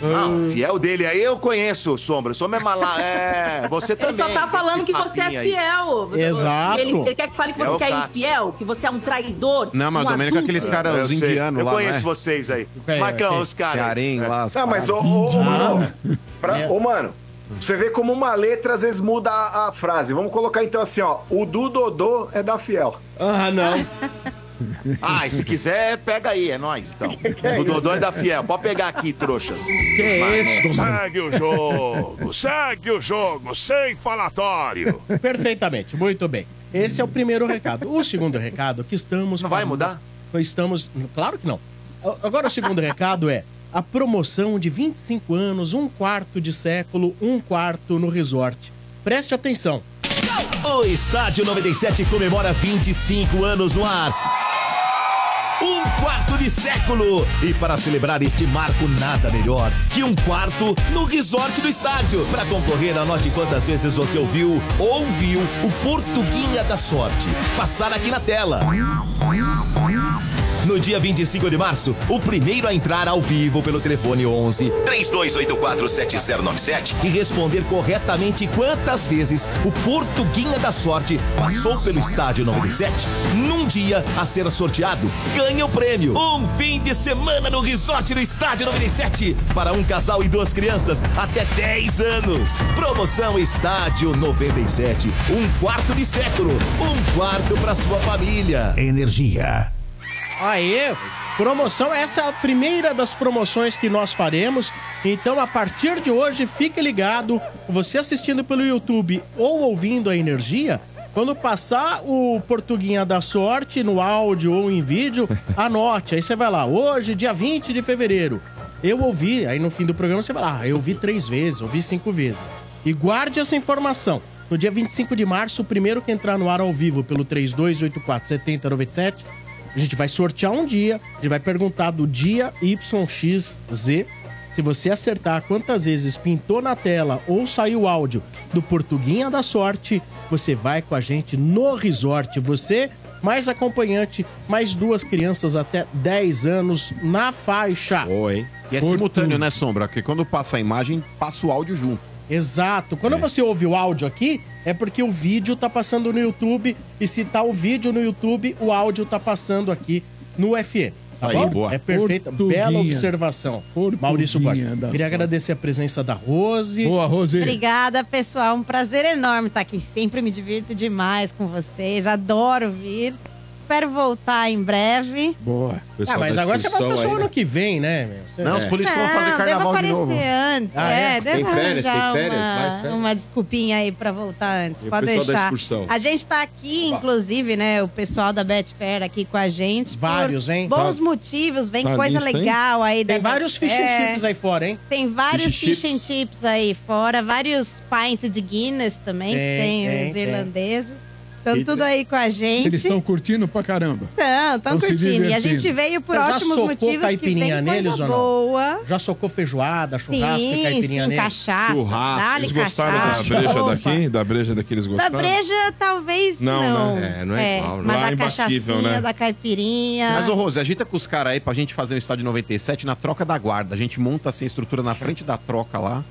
Speaker 9: Não, fiel dele aí eu conheço, Sombra. Eu sou mesmo lá. É, você
Speaker 6: Ele
Speaker 9: também.
Speaker 6: só tá falando que você é fiel. Você-
Speaker 1: Exato.
Speaker 6: Ele, ele quer que fale que
Speaker 9: É
Speaker 6: você é
Speaker 9: Cássio.
Speaker 6: infiel, que você é um traidor.
Speaker 5: Não, mas
Speaker 6: um
Speaker 5: o Domênico é aqueles caras,
Speaker 9: Eu
Speaker 5: os indianos
Speaker 9: Eu
Speaker 5: lá,
Speaker 9: conheço
Speaker 5: né?
Speaker 9: vocês aí.
Speaker 1: É,
Speaker 9: Marcão,
Speaker 1: é.
Speaker 9: os caras.
Speaker 5: Cearém lá.
Speaker 10: Não, mas, ô, ô, ô, mano,
Speaker 1: Ah.
Speaker 10: pra-
Speaker 1: É.
Speaker 10: ô, mano, você vê como uma letra às vezes muda a, a frase. Vamos colocar então assim, ó. O do Dodô é da Fiel.
Speaker 4: Ah, não.
Speaker 9: Ah, e se quiser, pega aí, é nóis, então. O Dodô é da Fiel. Pode pegar aqui, trouxas.
Speaker 1: Que isso,
Speaker 15: Segue o jogo, segue o jogo, sem falatório.
Speaker 1: Perfeitamente, muito bem. Esse é o primeiro recado. O segundo recado que estamos.
Speaker 9: Não vai mudar?
Speaker 1: Estamos. Claro que não. Agora o segundo recado é a promoção de 25 anos, um quarto de século, um quarto no resort. Preste atenção.
Speaker 11: O Estádio 97 comemora 25 anos no ar. Um quarto de século! E para celebrar este marco, nada melhor que um quarto no resort do estádio. Para concorrer, anote quantas vezes você ouviu ou viu o Portuguinha da Sorte. Passar aqui na tela. No dia 25 de março, o primeiro a entrar ao vivo pelo telefone 11 3284 7097 e responder corretamente quantas vezes o Portuguinha da Sorte passou pelo estádio 97, num dia a ser sorteado, ganha o prêmio. Um fim de semana no resort do estádio 97 para um casal e duas crianças até 10 anos. Promoção Estádio 97, um quarto de século, um quarto para sua família. Energia.
Speaker 1: Aê! Promoção, essa é a primeira das promoções que nós faremos. Então, a partir de hoje, fique ligado. Você assistindo pelo YouTube ou ouvindo a Energia, Quando passar o Portuguinha da Sorte no áudio ou em vídeo, anote. Aí você vai lá, hoje, dia 20 de fevereiro. Eu ouvi, aí no fim do programa você vai lá, eu ouvi três vezes, ouvi cinco vezes. E guarde essa informação. No dia 25 de março, o primeiro que entrar no ar ao vivo pelo 3284-7097, a gente vai sortear um dia, a gente vai perguntar do dia YXZ. Se você acertar quantas vezes pintou na tela ou saiu áudio do Portuguinha da Sorte, você vai com a gente no resort. Você, mais acompanhante, mais duas crianças até 10 anos na faixa.
Speaker 5: Oi. E é simultâneo, né, Sombra? Porque quando passa a imagem, passa o áudio junto.
Speaker 1: Exato. Quando você ouve o áudio aqui, é porque o vídeo tá passando no YouTube. E se tá o vídeo no YouTube, o áudio tá passando aqui no FE. Tá
Speaker 5: Aí, boa.
Speaker 1: É perfeita.
Speaker 8: Portuguinha.
Speaker 1: Bela observação. Maurício Borges. Queria agradecer a presença da Rose.
Speaker 8: Boa, Rose.
Speaker 2: Obrigada, pessoal. Um prazer enorme estar aqui. Sempre me divirto demais com vocês. Adoro vir. Espero voltar em breve.
Speaker 8: Boa.
Speaker 1: Ah, mas agora você volta só ano que vem, né? meu?
Speaker 5: Não, os políticos vão fazer
Speaker 2: Não,
Speaker 5: carnaval
Speaker 2: devo
Speaker 5: de
Speaker 2: aparecer
Speaker 5: novo.
Speaker 2: antes.
Speaker 1: Ah,
Speaker 2: é,
Speaker 1: é?
Speaker 2: devo
Speaker 4: Tem férias,
Speaker 2: arranjar
Speaker 4: tem férias?
Speaker 2: Uma,
Speaker 4: férias.
Speaker 2: uma desculpinha aí pra voltar antes.
Speaker 4: E
Speaker 2: Pode deixar. A gente tá aqui, inclusive, né? O pessoal da Betfair aqui com a gente.
Speaker 1: Vários, hein?
Speaker 2: Bons
Speaker 1: Tá.
Speaker 2: motivos, vem
Speaker 1: Tá
Speaker 2: coisa
Speaker 1: hein?
Speaker 2: legal aí
Speaker 1: Tem vários fish and chips aí fora, hein?
Speaker 2: Tem vários
Speaker 1: Fish and
Speaker 2: fish and chips aí fora, vários pints de Guinness também, que
Speaker 8: Tem,
Speaker 2: tem,
Speaker 8: tem,
Speaker 2: os irlandeses. Estão tudo aí com a gente.
Speaker 8: Eles estão curtindo pra caramba.
Speaker 2: Estão
Speaker 8: Tão se
Speaker 2: curtindo. E a gente veio por
Speaker 1: Você já
Speaker 2: ótimos
Speaker 1: socou
Speaker 2: motivos que
Speaker 1: caipirinha
Speaker 2: vem
Speaker 1: neles
Speaker 2: coisa
Speaker 1: ou não?
Speaker 2: boa.
Speaker 1: Já socou feijoada, churrasco e
Speaker 2: Sim,
Speaker 1: caipirinha
Speaker 2: sim,
Speaker 1: neles?
Speaker 2: cachaça. Dá-lhe
Speaker 3: Eles gostaram
Speaker 2: cachaça.
Speaker 3: da breja
Speaker 2: Opa.
Speaker 3: daqui? Da breja daqui eles
Speaker 2: Da
Speaker 3: gostaram?
Speaker 2: breja, talvez
Speaker 3: Não,
Speaker 2: não.
Speaker 3: né? É, não é igual, né?
Speaker 2: Mas
Speaker 3: Lá é
Speaker 2: da
Speaker 3: imbatível,
Speaker 2: cachaçinha,
Speaker 3: né?
Speaker 2: da caipirinha.
Speaker 5: Mas, ô Rose, agita com os caras aí pra gente fazer um estádio 97 na troca da guarda. A gente monta assim a estrutura na frente da troca lá.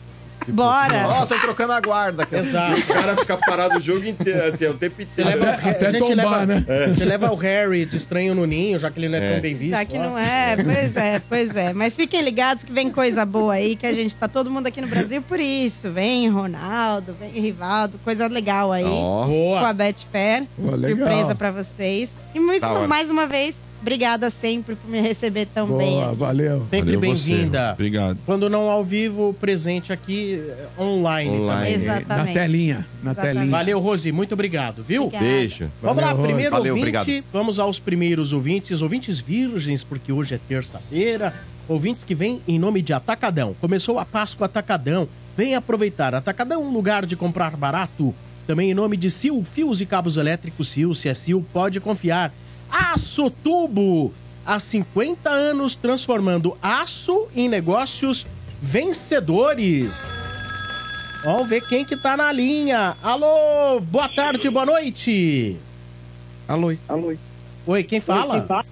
Speaker 2: Bora.
Speaker 5: Ó, estão trocando a guarda.
Speaker 1: Exato.
Speaker 4: O cara fica parado o jogo inteiro, assim, é o tempo inteiro.
Speaker 1: Leva o- a gente leva,
Speaker 8: né?
Speaker 4: É.
Speaker 1: Você leva o Harry de estranho no ninho, já que ele não é,
Speaker 4: É.
Speaker 1: tão bem visto.
Speaker 2: Já que
Speaker 1: ó.
Speaker 2: não é, pois é, pois é. Mas fiquem ligados que vem coisa boa aí, que a gente tá todo mundo aqui no Brasil por isso. Vem Ronaldo, vem Rivaldo, coisa legal aí.
Speaker 8: Ó.
Speaker 1: Boa.
Speaker 2: Com a Betfair.
Speaker 8: Pô, legal.
Speaker 2: Surpresa pra vocês. E muito,
Speaker 1: hora.
Speaker 2: mais uma vez, obrigada sempre por me receber tão bem.
Speaker 8: Boa,
Speaker 2: aqui.
Speaker 8: valeu.
Speaker 1: Sempre bem-vinda.
Speaker 3: Obrigado.
Speaker 1: Quando não ao vivo, presente aqui eh, online,
Speaker 4: Online.
Speaker 1: também.
Speaker 2: Exatamente.
Speaker 8: Na telinha, na
Speaker 2: Exatamente.
Speaker 8: telinha.
Speaker 1: Valeu, Rosi. Muito obrigado, viu?
Speaker 2: Obrigada.
Speaker 4: Beijo.
Speaker 1: Vamos
Speaker 8: Valeu,
Speaker 1: lá, primeiro
Speaker 5: Valeu,
Speaker 1: ouvinte.
Speaker 5: obrigado.
Speaker 1: Vamos aos primeiros ouvintes, ouvintes virgens, porque hoje é terça-feira. Ouvintes que vêm em nome de Atacadão. Começou a Páscoa Atacadão. Vem aproveitar. Atacadão, um lugar de comprar barato. Também em nome de Sil, fios e cabos elétricos Sil. Se é Sil, pode confiar. Aço Tubo. Há 50 anos transformando aço em negócios vencedores. Vamos ver quem que tá na linha. Alô, boa tarde, boa noite.
Speaker 5: Alô.
Speaker 16: Alô.
Speaker 1: Oi, quem fala?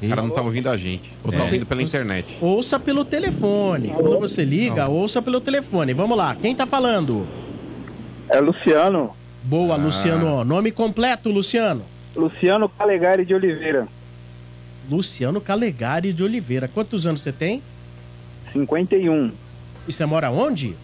Speaker 5: O cara não tá ouvindo a gente. Ou tá
Speaker 1: É.
Speaker 5: ouvindo pela internet.
Speaker 1: Ouça pelo telefone. Quando você liga, ouça pelo telefone. Vamos lá, quem tá falando?
Speaker 16: É Luciano.
Speaker 1: Boa,
Speaker 5: Ah.
Speaker 1: Luciano. Nome completo, Luciano.
Speaker 16: Luciano Calegari de Oliveira.
Speaker 1: Luciano Calegari de Oliveira. Quantos anos você tem?
Speaker 16: 51.
Speaker 1: E você mora onde?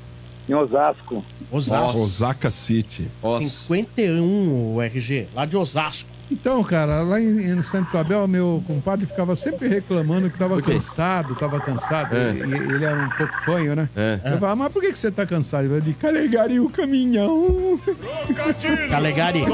Speaker 16: Em Osasco.
Speaker 1: Osasco.
Speaker 3: Osaka City.
Speaker 1: 51, o RG, lá de Osasco.
Speaker 8: Então, cara, lá em, em Santa Isabel, meu compadre ficava sempre reclamando que tava
Speaker 4: Por quê?
Speaker 8: cansado, tava cansado.
Speaker 4: É.
Speaker 8: E- e- ele era um pouco fanho, né?
Speaker 4: É.
Speaker 8: Eu falava, mas por que, que você tá cansado? Ele falou, de carregar o caminhão.
Speaker 1: Calegari.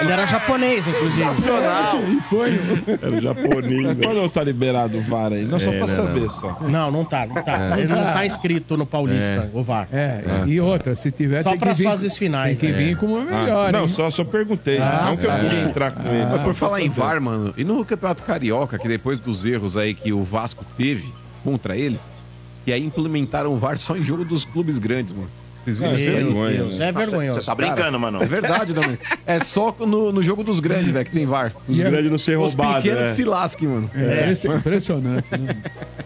Speaker 1: Ele era japonês, inclusive.
Speaker 8: E fanho.
Speaker 3: Era japonês. Quando não tá liberado o VAR aí? Não, só
Speaker 4: É,
Speaker 3: pra
Speaker 4: não,
Speaker 3: saber
Speaker 4: não.
Speaker 3: só.
Speaker 1: Não, não tá, não tá. Ele não tá inscrito no Paulista, o VAR.
Speaker 8: É, e outra, se tiver,
Speaker 1: Só
Speaker 8: tem que
Speaker 1: pras
Speaker 8: vir,
Speaker 1: fases finais,
Speaker 8: Tem que
Speaker 1: né?
Speaker 8: vir com uma melhor,
Speaker 3: Ah, não, só, só perguntei.
Speaker 8: Ah,
Speaker 3: não que eu
Speaker 8: tá.
Speaker 3: queria entrar com ele.
Speaker 5: Mas por
Speaker 3: só
Speaker 5: falar em. VAR, mano, e no Campeonato Carioca, que depois dos erros aí que o Vasco teve contra ele, e aí implementaram o VAR só em jogo dos clubes grandes, mano. Vocês viram
Speaker 3: É
Speaker 5: isso aí?
Speaker 3: vergonha,
Speaker 1: Deus,
Speaker 3: né?
Speaker 1: é vergonhoso.
Speaker 9: Você tá brincando, mano.
Speaker 5: É verdade, Dami. É só no, no jogo dos grandes, velho, que tem VAR.
Speaker 4: Os grandes não ser
Speaker 5: Os
Speaker 4: roubados,
Speaker 5: pequenos
Speaker 4: né?
Speaker 5: que se lasquem, mano.
Speaker 8: É, esse é impressionante, né?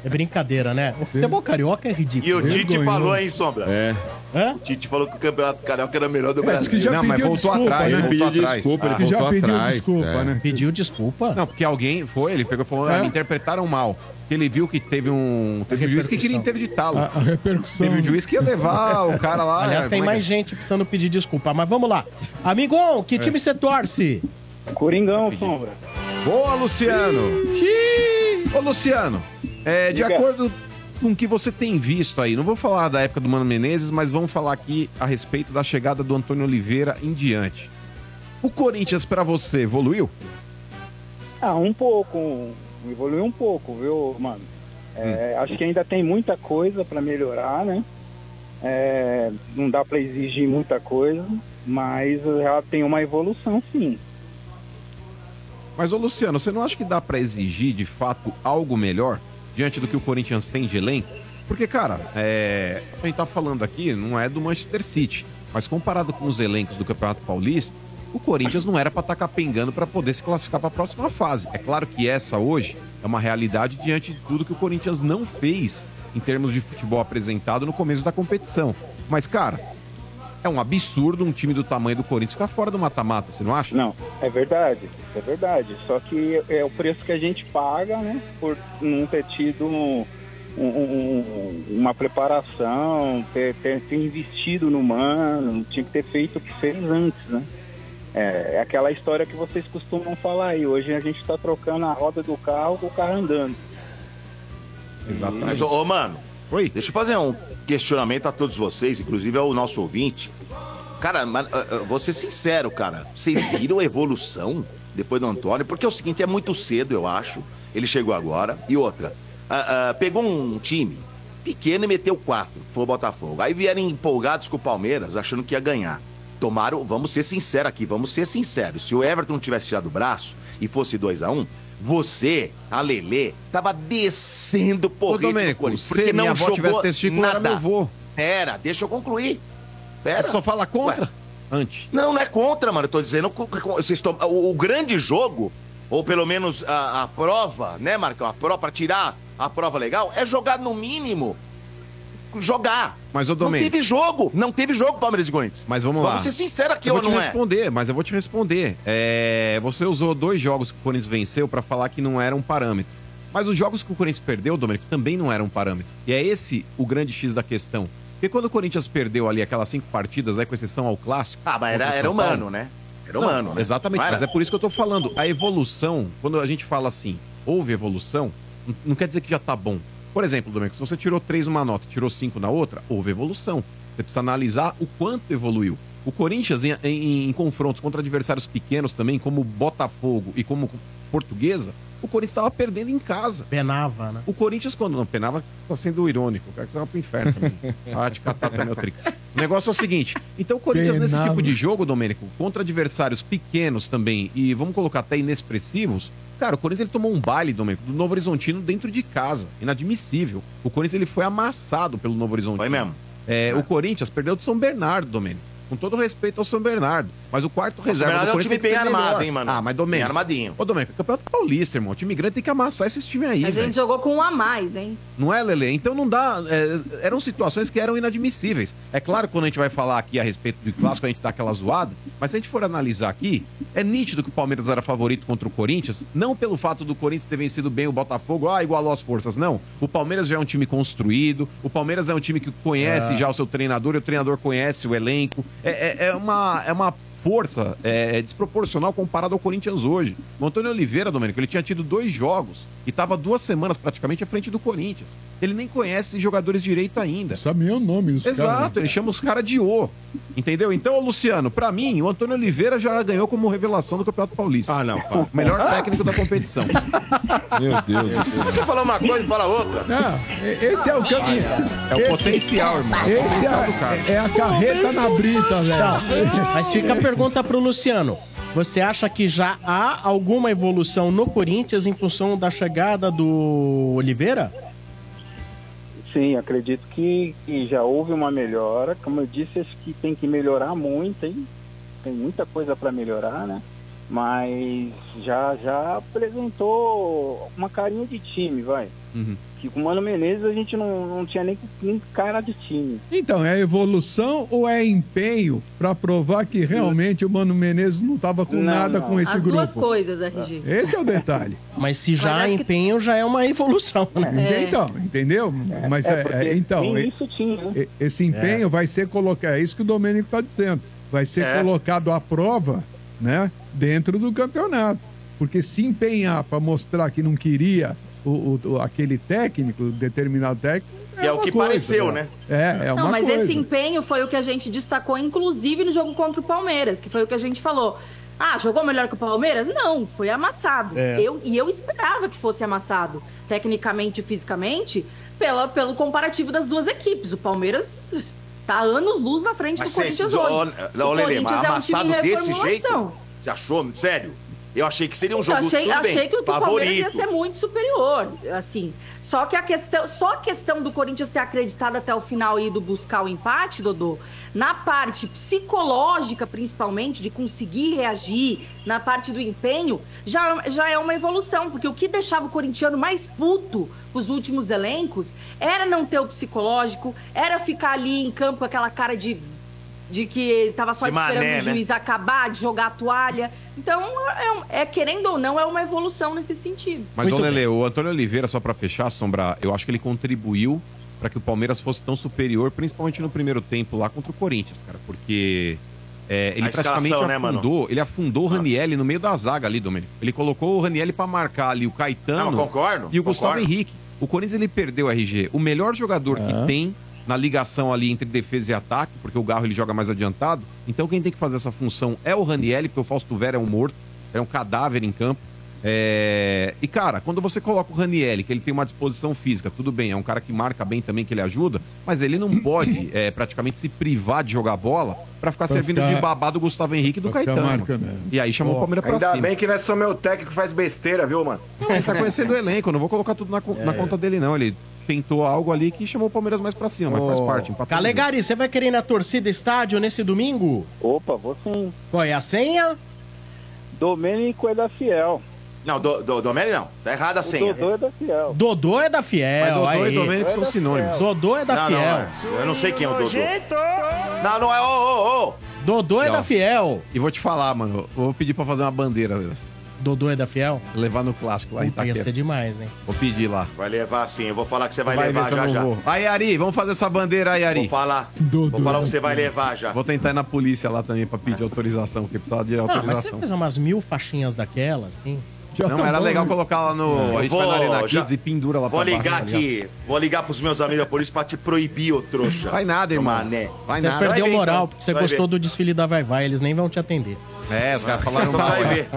Speaker 1: É brincadeira, né? O futebol carioca é
Speaker 9: E
Speaker 1: ridículo.
Speaker 9: o Tite
Speaker 8: Vergonhoso.
Speaker 9: falou, hein, Sombra?
Speaker 4: É.
Speaker 1: Hã?
Speaker 9: O Tite falou que o Campeonato Carioca era o melhor do
Speaker 8: É,
Speaker 9: Brasil.
Speaker 8: já
Speaker 5: Não, mas voltou
Speaker 8: desculpa,
Speaker 5: atrás,
Speaker 8: né?
Speaker 5: voltou
Speaker 4: pediu
Speaker 5: atrás.
Speaker 4: desculpa,
Speaker 5: Ah.
Speaker 4: ele
Speaker 8: Que já
Speaker 4: voltou
Speaker 8: pediu
Speaker 4: atrás.
Speaker 8: desculpa,
Speaker 4: É.
Speaker 8: né?
Speaker 1: Pediu desculpa?
Speaker 5: Não, porque alguém foi, ele pegou e falou,
Speaker 8: É?
Speaker 5: ah, me interpretaram mal. Ele viu que teve um. Teve um juiz que queria interditá-lo.
Speaker 8: A, a repercussão.
Speaker 5: Teve um juiz que ia levar o cara lá.
Speaker 1: Aliás, tem
Speaker 5: como é
Speaker 1: mais
Speaker 5: que-
Speaker 1: gente precisando pedir desculpa, mas vamos lá. Amigão, que time você torce?
Speaker 16: Coringão, Sombra.
Speaker 5: Boa, Luciano! Ô, Luciano, é, de
Speaker 16: Diga.
Speaker 5: acordo. com o que você tem visto aí, não vou falar da época do Mano Menezes, mas vamos falar aqui a respeito da chegada do Antônio Oliveira em diante. O Corinthians, pra você, evoluiu?
Speaker 16: Ah, um pouco. Evoluiu um pouco, viu, mano? É, Acho que ainda tem muita coisa para melhorar, né? É, não dá para exigir muita coisa, mas já tem uma evolução, sim.
Speaker 5: Mas, ô Luciano, você não acha que dá pra exigir, de fato, algo melhor diante do que o Corinthians tem de elenco? Porque, cara, é... a gente tá falando aqui, não é do Manchester City, mas comparado com os elencos do Campeonato Paulista, o Corinthians não era pra estar capengando pra poder se classificar pra próxima fase. É claro que essa hoje é uma realidade diante de tudo que o Corinthians não fez em termos de futebol apresentado no começo da competição. Mas, cara, é um absurdo um time do tamanho do Corinthians ficar fora do mata-mata, você não acha?
Speaker 16: Não, é verdade, é verdade. Só que é o preço que a gente paga, né? Por não ter tido um- um- uma preparação, ter, ter- ter investido no mano, tinha que ter feito o que fez antes, né? É, é aquela história que vocês costumam falar aí. Hoje a gente está trocando a roda do carro com o carro andando.
Speaker 5: Exatamente.
Speaker 9: Mas, ô, ô, mano, deixa eu fazer um questionamento a todos vocês, inclusive ao nosso ouvinte. Cara, mas, ah, ah, vou ser sincero, cara. Vocês viram a evolução depois do Antônio? Porque é o seguinte, é muito cedo, eu acho. Ele chegou agora. E outra, ah, pegou um time pequeno e meteu quatro, foi o Botafogo. Aí vieram empolgados com o Palmeiras, achando que ia ganhar. Tomaram, vamos ser sinceros aqui, vamos ser sinceros. Se o Everton tivesse tirado o braço e fosse 2 a 1 você, a Lelê, tava descendo porrete no
Speaker 5: Domênico,
Speaker 9: Corinthians. Porque não jogou
Speaker 5: tivesse testículo, era
Speaker 9: nada.
Speaker 5: meu vô.
Speaker 9: Pera, deixa eu concluir. Pera.
Speaker 5: Você só fala contra?
Speaker 9: Ué.
Speaker 5: Antes.
Speaker 9: Não, não é contra, mano. Eu tô dizendo que vocês tom- o, o grande jogo, ou pelo menos a, a prova, né, Marcão? A prova, pra tirar a prova legal, é jogar no mínimo. Jogar.
Speaker 5: Mas,
Speaker 9: Não
Speaker 5: Domênico-
Speaker 9: teve jogo. Não teve jogo, Palmeiras e Corinthians.
Speaker 5: Mas vamos lá.
Speaker 9: Vamos ser sinceros aqui,
Speaker 5: eu
Speaker 9: ou
Speaker 5: vou te
Speaker 9: não é?
Speaker 5: responder, mas eu vou te responder. É, você usou dois jogos que o Corinthians venceu pra falar que não era um parâmetro. Mas os jogos que o Corinthians perdeu, Domênico, também não eram um parâmetro. E é esse o grande X da questão. Porque quando o Corinthians perdeu ali aquelas cinco partidas, aí, com exceção ao clássico.
Speaker 9: Ah, mas era,
Speaker 5: o
Speaker 9: era
Speaker 5: Paulo,
Speaker 9: humano, né? Era
Speaker 5: Não,
Speaker 9: humano, né?
Speaker 5: Exatamente,
Speaker 9: Não
Speaker 5: mas é por isso que eu tô falando. A evolução, quando a gente fala assim, houve evolução, não quer dizer que já tá bom. Por exemplo, Domingos, se você tirou três numa nota e tirou cinco na outra, houve evolução. Você precisa analisar o quanto evoluiu. O Corinthians, em, em- em confrontos contra adversários pequenos também, como Botafogo e como Portuguesa, o Corinthians estava perdendo em casa.
Speaker 1: Penava, né?
Speaker 5: O Corinthians, quando não penava, tá sendo irônico. Quero que você vá pro inferno também. Ah, te catar também o trico. O negócio é o seguinte: então o Corinthians, nesse
Speaker 8: Penava.
Speaker 5: tipo de jogo, Domênico, contra adversários pequenos também, e vamos colocar até inexpressivos, cara, o Corinthians ele tomou um baile, Domênico, do Novo Horizontino dentro de casa. Inadmissível. O Corinthians ele foi amassado pelo Novo Horizontino. Foi
Speaker 9: mesmo.
Speaker 5: É, O Corinthians perdeu do São Bernardo, Domênico. Com todo respeito ao São Bernardo. Mas o quarto
Speaker 9: São
Speaker 5: reserva
Speaker 9: Bernardo
Speaker 5: do
Speaker 9: é um
Speaker 5: Corinthians
Speaker 9: time bem
Speaker 5: ser
Speaker 9: armado,
Speaker 5: melhor.
Speaker 9: hein, mano?
Speaker 5: Ah, mas Domênico.
Speaker 9: Bem armadinho.
Speaker 5: Ô, Domênico, Campeonato Paulista, irmão. O time grande tem que amassar esses times aí,
Speaker 6: A gente jogou com um a mais, hein?
Speaker 5: Não é, Lele? Então não dá. é, eram situações que eram inadmissíveis. É claro que quando a gente vai falar aqui a respeito do clássico, a gente dá aquela zoada. Mas se a gente for analisar aqui, é nítido que o Palmeiras era favorito contra o Corinthians. Não pelo fato do Corinthians ter vencido bem o Botafogo, ah, igualou as forças. Não. O Palmeiras já é um time construído. O Palmeiras é um time que conhece
Speaker 1: É.
Speaker 5: já o seu treinador e o treinador conhece o elenco. É, é- é uma. É uma força é, desproporcional comparado ao Corinthians hoje. O Antônio Oliveira, Domênico, ele tinha tido dois jogos e estava duas semanas praticamente à frente do Corinthians. Ele nem conhece jogadores direito ainda.
Speaker 8: Sabe o nome caras,
Speaker 5: Exato,
Speaker 8: né?
Speaker 5: ele chama os caras de O. Entendeu? Então, Luciano, pra mim, o Antônio Oliveira já ganhou como revelação do Campeonato Paulista. Ah, não, O melhor técnico da competição.
Speaker 3: Meu Deus.
Speaker 9: Você quer falar uma coisa e fala outra?
Speaker 8: Não, esse é o caminho.
Speaker 5: É o
Speaker 8: Esse-
Speaker 5: potencial, irmão. É o
Speaker 8: Esse
Speaker 5: potencial do cara.
Speaker 8: é, é a carreta na brita, velho.
Speaker 1: Tá. Mas fica pergunta pro Luciano. Você acha que já há alguma evolução no Corinthians em função da chegada do Oliveira?
Speaker 16: Sim, acredito que, que já houve uma melhora. Como eu disse, acho que tem que melhorar muito, hein? Tem muita coisa para melhorar, né? Mas já, já apresentou uma carinha de time, vai.
Speaker 5: Uhum.
Speaker 16: Que com o Mano Menezes a gente não, não tinha nem, nem cara de time.
Speaker 8: Então, é evolução ou é empenho pra provar que realmente o Mano Menezes não tava com
Speaker 6: Não,
Speaker 8: nada
Speaker 6: não.
Speaker 8: com esse
Speaker 6: As
Speaker 8: grupo?
Speaker 6: duas coisas, RG.
Speaker 8: Esse é o detalhe.
Speaker 1: Mas se já
Speaker 6: Mas
Speaker 1: há
Speaker 6: acho que-
Speaker 1: empenho, já é uma evolução, né?
Speaker 6: É.
Speaker 8: Então, entendeu? Mas
Speaker 16: é,
Speaker 8: é, é, então, é-
Speaker 16: isso tinha, né?
Speaker 8: esse empenho vai ser colocado, é isso que o Domênico está dizendo, vai ser
Speaker 9: É.
Speaker 8: colocado à prova, né, dentro do campeonato. Porque se empenhar para mostrar que não queria o, o- aquele técnico, determinado técnico.
Speaker 9: Que é o que
Speaker 8: coisa,
Speaker 9: pareceu, né?
Speaker 8: É, é uma
Speaker 6: Não, mas
Speaker 8: coisa.
Speaker 6: esse empenho foi o que a gente destacou, inclusive no jogo contra o Palmeiras, que foi o que a gente falou. Ah, jogou melhor que o Palmeiras? Não, foi amassado.
Speaker 1: É.
Speaker 6: Eu, e eu esperava que fosse amassado, tecnicamente e fisicamente, pela, pelo comparativo das duas equipes. O Palmeiras tá anos luz na frente
Speaker 9: Mas
Speaker 6: do Corinthians hoje.
Speaker 9: ô,
Speaker 6: o
Speaker 9: Lelê,
Speaker 6: Corinthians
Speaker 9: mas
Speaker 6: é um
Speaker 9: amassado
Speaker 6: time em
Speaker 9: desse jeito? Você achou? Sério? Eu achei que seria um jogo
Speaker 6: achei, achei
Speaker 9: bem,
Speaker 6: que o Palmeiras ia ser muito superior, assim. Só que a questão, só a questão do Corinthians ter acreditado até o final e ido buscar o empate, Dodô, na parte psicológica, principalmente, de conseguir reagir, na parte do empenho, já, já é uma evolução, porque o que deixava o corintiano mais puto os últimos elencos era não ter o psicológico, era ficar ali em campo com aquela cara de de que tava só
Speaker 9: De
Speaker 6: esperando
Speaker 9: mané,
Speaker 6: o
Speaker 9: né?
Speaker 6: juiz acabar, de jogar a toalha. Então, é, um- é, querendo ou não, é uma evolução nesse sentido.
Speaker 5: Mas, ô Lele, o Antônio Oliveira, só pra fechar, Sombra, eu acho que ele contribuiu pra que o Palmeiras fosse tão superior, principalmente no primeiro tempo lá contra o Corinthians, cara. Porque é, ele
Speaker 9: A
Speaker 5: praticamente
Speaker 9: né,
Speaker 5: afundou, ele afundou o Ranielli no meio da zaga ali, Domênico. Ele colocou o Ranielli pra marcar ali o Caetano
Speaker 9: Não, concordo,
Speaker 5: e o Gustavo
Speaker 9: concordo.
Speaker 5: Henrique. O Corinthians ele perdeu o RG, o melhor jogador que tem na ligação ali entre defesa e ataque, porque o Garro ele joga mais adiantado. Então quem tem que fazer essa função é o Ranielli, porque o Fausto Vera é um morto, é um cadáver em campo. É, E, cara, quando você coloca o Ranielli, que ele tem uma disposição física, tudo bem, é um cara que marca bem também, que ele ajuda, mas ele não pode é, praticamente se privar de jogar bola pra ficar
Speaker 10: Pra
Speaker 5: servindo
Speaker 10: ficar-
Speaker 5: de babado do Gustavo Henrique e do
Speaker 10: pra
Speaker 5: Caetano. mano. E aí chamou o Palmeiras pra
Speaker 10: Ainda
Speaker 5: cima.
Speaker 10: bem que não é só meu técnico que faz besteira, viu, mano?
Speaker 5: Não, ele tá conhecendo o elenco, eu não vou colocar tudo na, co- na conta dele, não. Ele tentou algo ali que chamou o Palmeiras mais pra cima, mas faz parte. empatou
Speaker 1: Calegari, você vai querer ir na torcida estádio nesse domingo?
Speaker 16: Opa, vou sim.
Speaker 1: Qual é a senha?
Speaker 16: Domênico é da Fiel.
Speaker 9: Não, do, do, Domênico não. Tá errada a senha.
Speaker 16: Dodô é da Fiel.
Speaker 1: Dodô é da Fiel.
Speaker 5: Mas Dodô
Speaker 1: aí.
Speaker 5: e Domênico são sinônimos.
Speaker 1: Dodô é da
Speaker 9: Não,
Speaker 1: Fiel.
Speaker 9: não, é. eu não sei quem é o Dodô. Não, não é. Ô, ô, ô.
Speaker 1: Dodô é da Fiel.
Speaker 5: E vou te falar, mano, vou pedir pra fazer uma bandeira dessa.
Speaker 1: Dodô é da Fiel?
Speaker 5: Levar no clássico lá em
Speaker 1: Puta, ia
Speaker 5: Itaquera.
Speaker 1: ser demais, hein?
Speaker 5: Vou pedir lá.
Speaker 9: Vai levar sim, eu vou falar que você vai,
Speaker 5: ver
Speaker 9: levar já já.
Speaker 5: vou. Aí, Ari, vamos fazer essa bandeira aí, Ari.
Speaker 9: Vou falar. Vou falar o que você vai levar já.
Speaker 5: Vou tentar ir na polícia lá também pra pedir autorização, porque precisava de
Speaker 1: Não, mas você
Speaker 5: autorização.
Speaker 1: fez umas mil faixinhas daquela, assim.
Speaker 5: Não, era legal colocar lá no.
Speaker 9: Eu
Speaker 5: a gente vai na Arena
Speaker 9: já-
Speaker 5: Kids e pendura lá
Speaker 9: Vou
Speaker 5: pra baixo,
Speaker 9: ligar
Speaker 5: tá ligado?
Speaker 9: aqui, vou ligar pros meus amigos da polícia pra te proibir, ô trouxa.
Speaker 5: Vai nada, irmão.
Speaker 9: Mané.
Speaker 5: Vai
Speaker 1: Você
Speaker 5: nada.
Speaker 1: perdeu
Speaker 9: Vai ver,
Speaker 1: moral,
Speaker 9: então.
Speaker 1: porque você
Speaker 9: Vai
Speaker 1: gostou
Speaker 9: ver.
Speaker 1: do desfile da Vai Vai, eles nem vão te atender.
Speaker 5: É, os caras falaram mal.
Speaker 9: vai
Speaker 5: é.
Speaker 9: ver.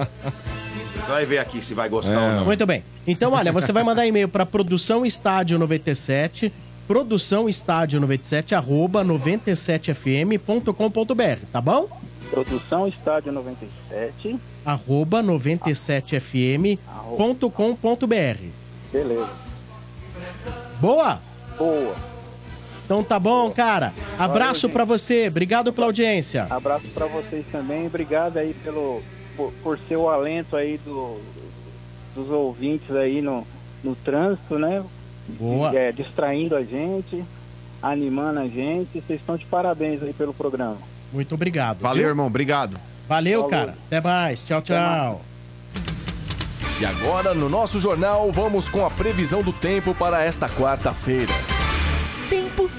Speaker 9: Vai ver aqui se vai gostar ou não.
Speaker 1: Muito bem. Então, olha, você vai mandar e-mail para produção estádio 97, produção estádio 97, arroba 97fm.com.br, tá bom?
Speaker 16: Produção Estádio 97.
Speaker 1: Arroba 97fm.com.br.
Speaker 16: Beleza.
Speaker 1: Boa?
Speaker 16: Boa.
Speaker 1: Então tá bom, cara. Abraço pra você. Obrigado pela audiência.
Speaker 16: Abraço pra vocês também. Obrigado aí pelo, por, por ser o alento aí do, dos ouvintes aí no, no trânsito, né?
Speaker 1: Boa.
Speaker 16: É, distraindo a gente, animando a gente. Vocês estão de parabéns aí pelo programa.
Speaker 1: Muito obrigado.
Speaker 5: Valeu,
Speaker 1: viu?
Speaker 5: irmão. Obrigado.
Speaker 1: Valeu,
Speaker 16: Falou.
Speaker 1: cara. Até mais. Tchau, tchau.
Speaker 17: E agora, no nosso jornal, vamos com a previsão do tempo para esta quarta-feira.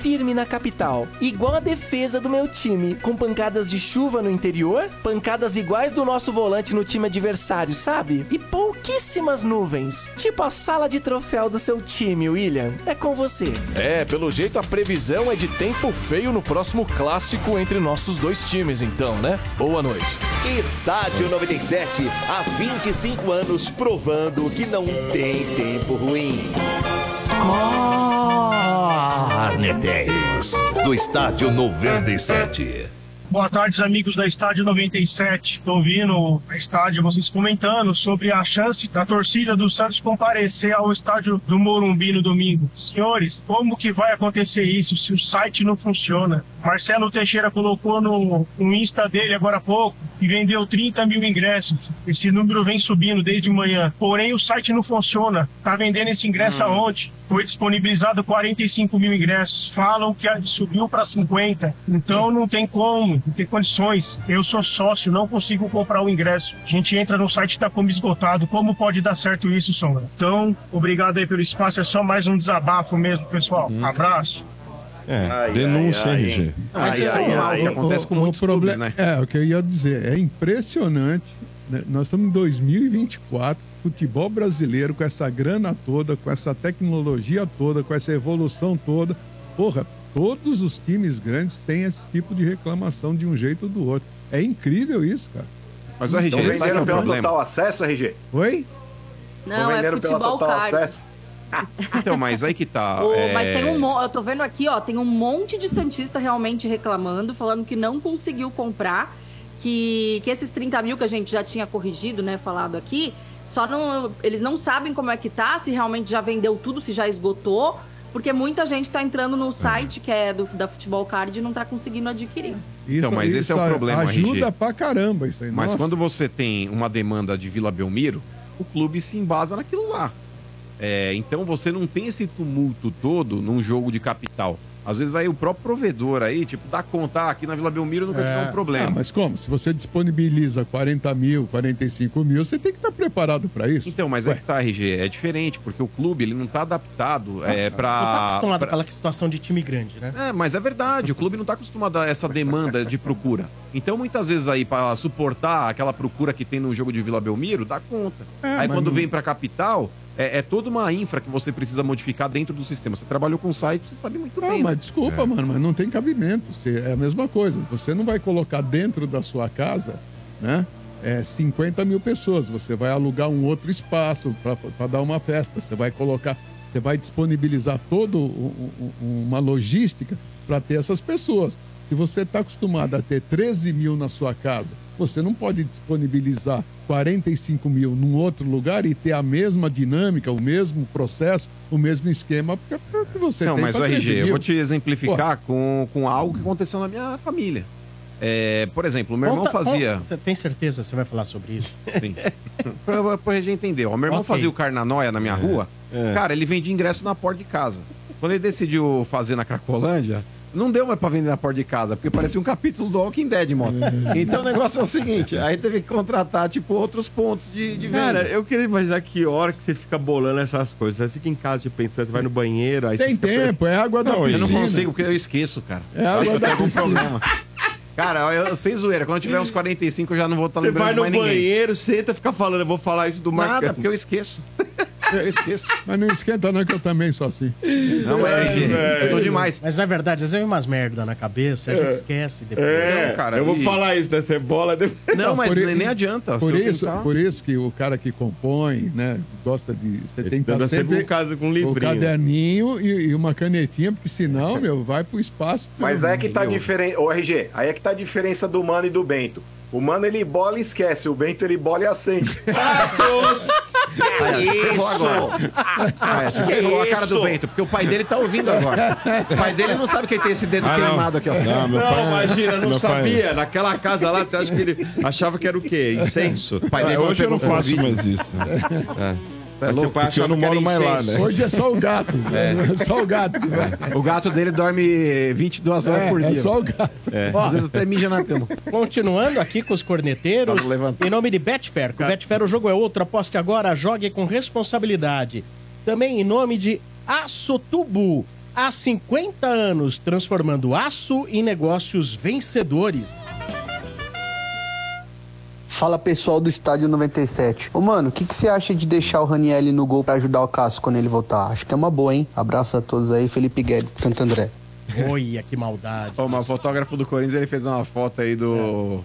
Speaker 18: Firme na capital, igual a defesa do meu time, com pancadas de chuva no interior, pancadas iguais do nosso volante no time adversário, sabe? E pouquíssimas nuvens, tipo a sala de troféu do seu time, William. É com você.
Speaker 17: É, pelo jeito a previsão é de tempo feio no próximo clássico entre nossos dois times, então, né? Boa noite.
Speaker 11: Estádio 97, há 25 anos provando que não tem tempo ruim.
Speaker 15: Corneteiros, do Estádio 97.
Speaker 19: Boa tarde, amigos da Estádio 97. Tô ouvindo a estádio vocês comentando sobre a chance da torcida do Santos comparecer ao estádio do Morumbi no domingo. Senhores, como que vai acontecer isso se o site não funciona? Marcelo Teixeira colocou no, no Insta dele agora há pouco e vendeu 30 mil ingressos. Esse número vem subindo desde manhã. Porém, o site não funciona. Tá vendendo esse ingresso aonde? Foi disponibilizado 45 mil ingressos. Falam que subiu para 50. Então não tem como, não tem condições. Eu sou sócio, não consigo comprar o ingresso. A gente entra no site e tá como esgotado. Como pode dar certo isso, Sombra? Então, obrigado aí pelo espaço. É só mais um desabafo mesmo, pessoal. Abraço.
Speaker 3: É, denúncia,
Speaker 8: ai,
Speaker 3: RG.
Speaker 5: Mas isso é normal, acontece com
Speaker 8: o
Speaker 5: muitos
Speaker 8: problema,
Speaker 5: clubes, né?
Speaker 8: É, o que eu ia dizer, é impressionante né, nós estamos em 2024, futebol brasileiro com essa grana toda, com essa tecnologia toda, com essa evolução toda. Porra, todos os times grandes têm esse tipo de reclamação de um jeito ou do outro. É incrível isso, cara.
Speaker 5: Mas o RG,
Speaker 10: Estão
Speaker 5: sabe é
Speaker 10: pelo
Speaker 5: problema?
Speaker 10: total acesso, RG?
Speaker 8: Oi?
Speaker 6: Não,
Speaker 10: Estão
Speaker 6: é futebol
Speaker 10: total
Speaker 6: card.
Speaker 10: acesso?
Speaker 5: Então, mas aí que tá. É,
Speaker 6: Mas tem um monte, eu tô vendo aqui, ó, tem um monte de Santista realmente reclamando, falando que não conseguiu comprar, que, que esses 30 mil que a gente já tinha corrigido, né, falado aqui, só não. Eles não sabem como é que tá, se realmente já vendeu tudo, se já esgotou, porque muita gente tá entrando no site que é do, da Futebol Card e não tá conseguindo adquirir.
Speaker 5: Então, mas esse é o
Speaker 8: isso
Speaker 5: problema,
Speaker 8: Ajuda
Speaker 5: RG.
Speaker 8: pra caramba isso aí.
Speaker 5: Mas
Speaker 8: Nossa.
Speaker 5: quando você tem uma demanda de Vila Belmiro, o clube se embasa naquilo lá. É, então você não tem esse tumulto todo num jogo de capital. Às vezes aí o próprio provedor aí, tipo, dá conta, ah, aqui na Vila Belmiro nunca tive um problema.
Speaker 8: Ah, mas como? Se você disponibiliza 40 mil, 45 mil, você tem que estar preparado para isso.
Speaker 5: Então, mas é que tá, RG, é diferente, porque o clube ele não tá adaptado é, pra.
Speaker 1: Não tá acostumado
Speaker 5: pra-
Speaker 1: com aquela situação de time grande, né?
Speaker 5: É, mas é verdade, o clube não tá acostumado a essa demanda de procura. Então, muitas vezes aí, pra suportar aquela procura que tem no jogo de Vila Belmiro, dá conta.
Speaker 8: É,
Speaker 5: aí quando
Speaker 8: não-
Speaker 5: vem pra capital, é, é toda uma infra que você precisa modificar dentro do sistema. Você trabalhou com site, você sabe muito
Speaker 8: Não,
Speaker 5: bem.
Speaker 8: mas
Speaker 5: né?
Speaker 8: desculpa,
Speaker 5: É.
Speaker 8: mano, mas não tem cabimento. É a mesma coisa. Você não vai colocar dentro da sua casa, né? É, 50 mil pessoas. Você vai alugar um outro espaço para dar uma festa. Você vai colocar, você vai disponibilizar toda uma logística para ter essas pessoas. Se você está acostumado a ter 13 mil na sua casa, você não pode disponibilizar 45 mil num outro lugar e ter a mesma dinâmica, o mesmo processo, o mesmo esquema porque porque você
Speaker 5: Não,
Speaker 8: tem
Speaker 5: mas o
Speaker 8: pra 13
Speaker 5: RG, eu
Speaker 8: mil.
Speaker 5: vou te exemplificar com, com algo que aconteceu na minha família. É, por exemplo, meu irmão
Speaker 1: Conta-
Speaker 5: fazia.
Speaker 1: conta- Você tem certeza que você vai falar sobre isso?
Speaker 5: Sim. pra, pra RG entender, ó. Meu irmão
Speaker 1: Ok.
Speaker 5: fazia o Carnanóia na minha rua.
Speaker 1: É.
Speaker 5: Cara, ele vendia ingresso na porta de casa. Quando ele decidiu fazer na Cracolândia, não deu mais pra vender na porta de casa, porque parecia um capítulo do Walking Dead, moto. Então o negócio é o seguinte: aí teve que contratar, tipo, outros pontos de, de venda.
Speaker 7: Cara, eu queria imaginar que hora que você fica bolando essas coisas. Você fica em casa tipo, pensando, você vai no banheiro, aí
Speaker 8: Tem tempo, é água da
Speaker 5: Não, eu não
Speaker 8: piscina.
Speaker 5: consigo, porque eu esqueço, cara.
Speaker 8: É água
Speaker 5: Acho que eu
Speaker 8: da
Speaker 5: tenho algum
Speaker 8: piscina.
Speaker 5: problema. Cara, eu, sem zoeira, quando eu tiver uns 45 eu já não vou estar
Speaker 7: Você
Speaker 5: lembrando
Speaker 7: vai no
Speaker 5: mais ninguém.
Speaker 7: banheiro, senta, fica falando, eu vou falar isso do Marcão.
Speaker 5: Nada, porque eu esqueço. Eu esqueço.
Speaker 8: Mas não esquenta não que eu também sou assim.
Speaker 5: Não, mas RG, eu tô demais.
Speaker 1: Mas não é verdade, às vezes vem umas merda na cabeça, a gente esquece depois.
Speaker 7: É,
Speaker 5: Não, cara,
Speaker 7: eu vou
Speaker 5: e-
Speaker 7: falar isso, né? Você bola... de-
Speaker 5: Não, mas nem, nem adianta.
Speaker 8: Por isso,
Speaker 5: tentar-
Speaker 8: por isso que o cara que compõe, né, gosta de. Você tem que estar
Speaker 7: sempre um caso com um livrinho.
Speaker 8: caderninho e, e uma canetinha, porque senão, meu, vai pro espaço.
Speaker 10: Mas é que tá diferença. Ô, RG, aí é que tá a diferença do Mano e do Bento. O Mano ele bola e esquece, o Bento ele bola e acende.
Speaker 5: Ferrou agora. Aí, acho que
Speaker 10: Que
Speaker 5: ferrou a cara
Speaker 10: isso?
Speaker 5: do Bento, porque o pai dele tá ouvindo agora. O pai dele não sabe que ele tem esse dedo
Speaker 7: Ah, não.
Speaker 5: queimado aqui, ó.
Speaker 7: Não, imagina, não
Speaker 5: Meu pai-
Speaker 7: sabia. Naquela casa lá, você acha que ele achava que era o quê? Incenso?
Speaker 5: O pai dele
Speaker 3: Ah, hoje eu não
Speaker 5: pegou
Speaker 3: faço mais isso.
Speaker 7: É.
Speaker 5: Tá
Speaker 7: seu
Speaker 5: louco?
Speaker 7: pai
Speaker 3: Porque eu não moro mais lá, né?
Speaker 8: Hoje é só o gato. É, só o gato que vai.
Speaker 5: O gato dele dorme 22 horas
Speaker 8: É,
Speaker 5: por
Speaker 8: é
Speaker 5: dia.
Speaker 8: só o gato.
Speaker 5: Ó, Às vezes até mija na cama.
Speaker 1: Continuando aqui com os corneteiros, em nome de Betfair. Com Betfair o jogo é outro, aposte agora, jogue com responsabilidade. Também em nome de Açotubo. Há 50 anos, transformando aço em negócios vencedores.
Speaker 20: Fala pessoal do Estádio 97. Ô mano, o que, que você acha de deixar o Ranielli no gol pra ajudar o Cássio quando ele voltar? Acho que é uma boa, hein? Abraço a todos aí, Felipe Guedes, de Santo André.
Speaker 1: Olha que maldade.
Speaker 5: Ó, mas o fotógrafo do Corinthians ele fez uma foto aí do,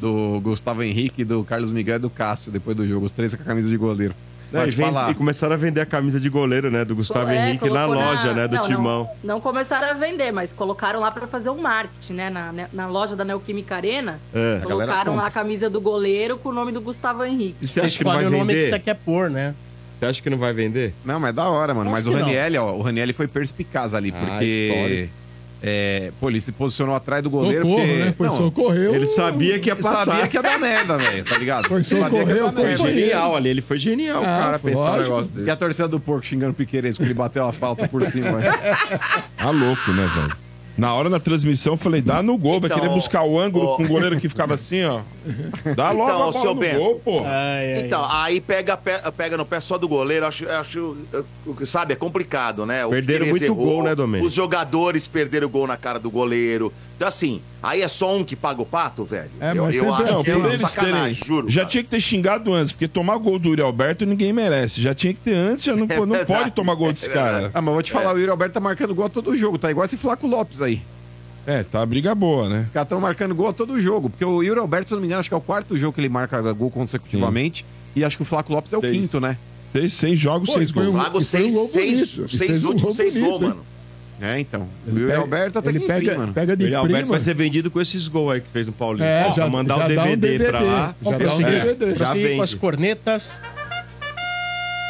Speaker 5: do Gustavo Henrique, do Carlos Miguel e do Cássio depois do jogo, os três com a camisa de goleiro. Pode
Speaker 7: e, vem-
Speaker 5: falar.
Speaker 7: e começaram a vender a camisa de goleiro, né? Do Gustavo
Speaker 6: É,
Speaker 7: Henrique na loja, né? Do
Speaker 6: não,
Speaker 7: Timão.
Speaker 6: Não, não começaram a vender, mas colocaram lá pra fazer um marketing, né? Na, na loja da Neoquímica Arena.
Speaker 7: É.
Speaker 5: A
Speaker 6: Colocaram
Speaker 5: compra.
Speaker 6: lá a camisa do goleiro com o nome do Gustavo Henrique.
Speaker 7: E você acha que não vai
Speaker 1: Escolhe o nome que
Speaker 7: vender?
Speaker 1: você quer pôr, né?
Speaker 7: Você acha que não vai vender?
Speaker 5: Não, mas é da hora, mano.
Speaker 1: Acho
Speaker 5: Mas o. Ranielli, ó, o Ranielli foi perspicaz ali,
Speaker 7: Ah,
Speaker 5: porque.
Speaker 7: histórico.
Speaker 5: É, pô, ele se posicionou atrás do goleiro.
Speaker 8: Socorro,
Speaker 5: porque,
Speaker 8: né? Foi
Speaker 5: Não,
Speaker 8: socorreu.
Speaker 7: Ele sabia que ia
Speaker 5: ele
Speaker 7: passar.
Speaker 5: sabia que ia dar merda, velho, tá ligado?
Speaker 8: Foi
Speaker 5: Sabia que ia
Speaker 8: socorreu,
Speaker 5: dar
Speaker 8: foi
Speaker 7: genial ali, ele foi genial,
Speaker 8: Ah,
Speaker 7: o cara um
Speaker 8: lógico.
Speaker 7: negócio
Speaker 5: E a torcida do porco xingando o Piqueires, que ele bateu a falta por cima.
Speaker 3: Tá louco, né, velho? Na hora da transmissão, eu falei, dá no gol, vai
Speaker 9: Então,
Speaker 3: querer buscar o ângulo
Speaker 9: ó.
Speaker 3: com o goleiro que ficava assim, ó. Dá logo
Speaker 9: Então,
Speaker 3: a bola
Speaker 9: seu
Speaker 3: no
Speaker 9: Bento.
Speaker 3: gol, pô.
Speaker 9: Então, aí pega, pe- pega no pé só do goleiro, acho, acho sabe, é complicado, né? O
Speaker 7: Perderam muito gol, né, Domênico?
Speaker 9: Os jogadores perderam o gol na cara do goleiro, Então, assim, aí é só um que paga o pato, velho?
Speaker 3: É,
Speaker 9: eu
Speaker 3: mas
Speaker 9: eu acho
Speaker 3: não,
Speaker 9: que é
Speaker 3: por
Speaker 9: uma
Speaker 3: eles
Speaker 9: sacanagem,
Speaker 3: terem-
Speaker 9: juro.
Speaker 3: Já
Speaker 9: cara.
Speaker 3: tinha que ter xingado antes, porque tomar gol do Yuri Alberto ninguém merece. Já tinha que ter antes, já não,
Speaker 5: É
Speaker 3: não pode tomar gol desse cara.
Speaker 5: Ah, mas vou te falar, o Yuri Alberto tá marcando gol a todo jogo, tá igual esse Flaco Lopes aí.
Speaker 3: É, tá a briga boa, né?
Speaker 5: Os caras estão marcando gol a todo jogo, porque o Yuri Alberto, se eu não me engano, acho que é o quarto jogo que ele marca gol consecutivamente, e acho que o Flaco Lopes é o
Speaker 3: Seis.
Speaker 5: quinto, né?
Speaker 3: Seis, seis jogos,
Speaker 5: Pô,
Speaker 3: seis gols.
Speaker 5: um
Speaker 9: seis, seis, seis
Speaker 5: um
Speaker 9: últimos, seis gols, mano.
Speaker 5: É, então. O
Speaker 8: Ele
Speaker 5: Yuri
Speaker 8: pega-
Speaker 5: Alberto até
Speaker 8: ele
Speaker 5: que enfim,
Speaker 8: pega-
Speaker 5: mano.
Speaker 8: pega de
Speaker 4: Yuri Alberto vai ser vendido com esses gols aí que fez no Paulista.
Speaker 8: É, já-
Speaker 4: mandar
Speaker 8: já
Speaker 4: o
Speaker 8: dá um
Speaker 4: DVD, pra
Speaker 8: DVD.
Speaker 4: lá.
Speaker 8: Já
Speaker 1: Vamos
Speaker 8: dá um
Speaker 1: prosseguir,
Speaker 8: DVD.
Speaker 4: Já
Speaker 1: prosseguir com as cornetas.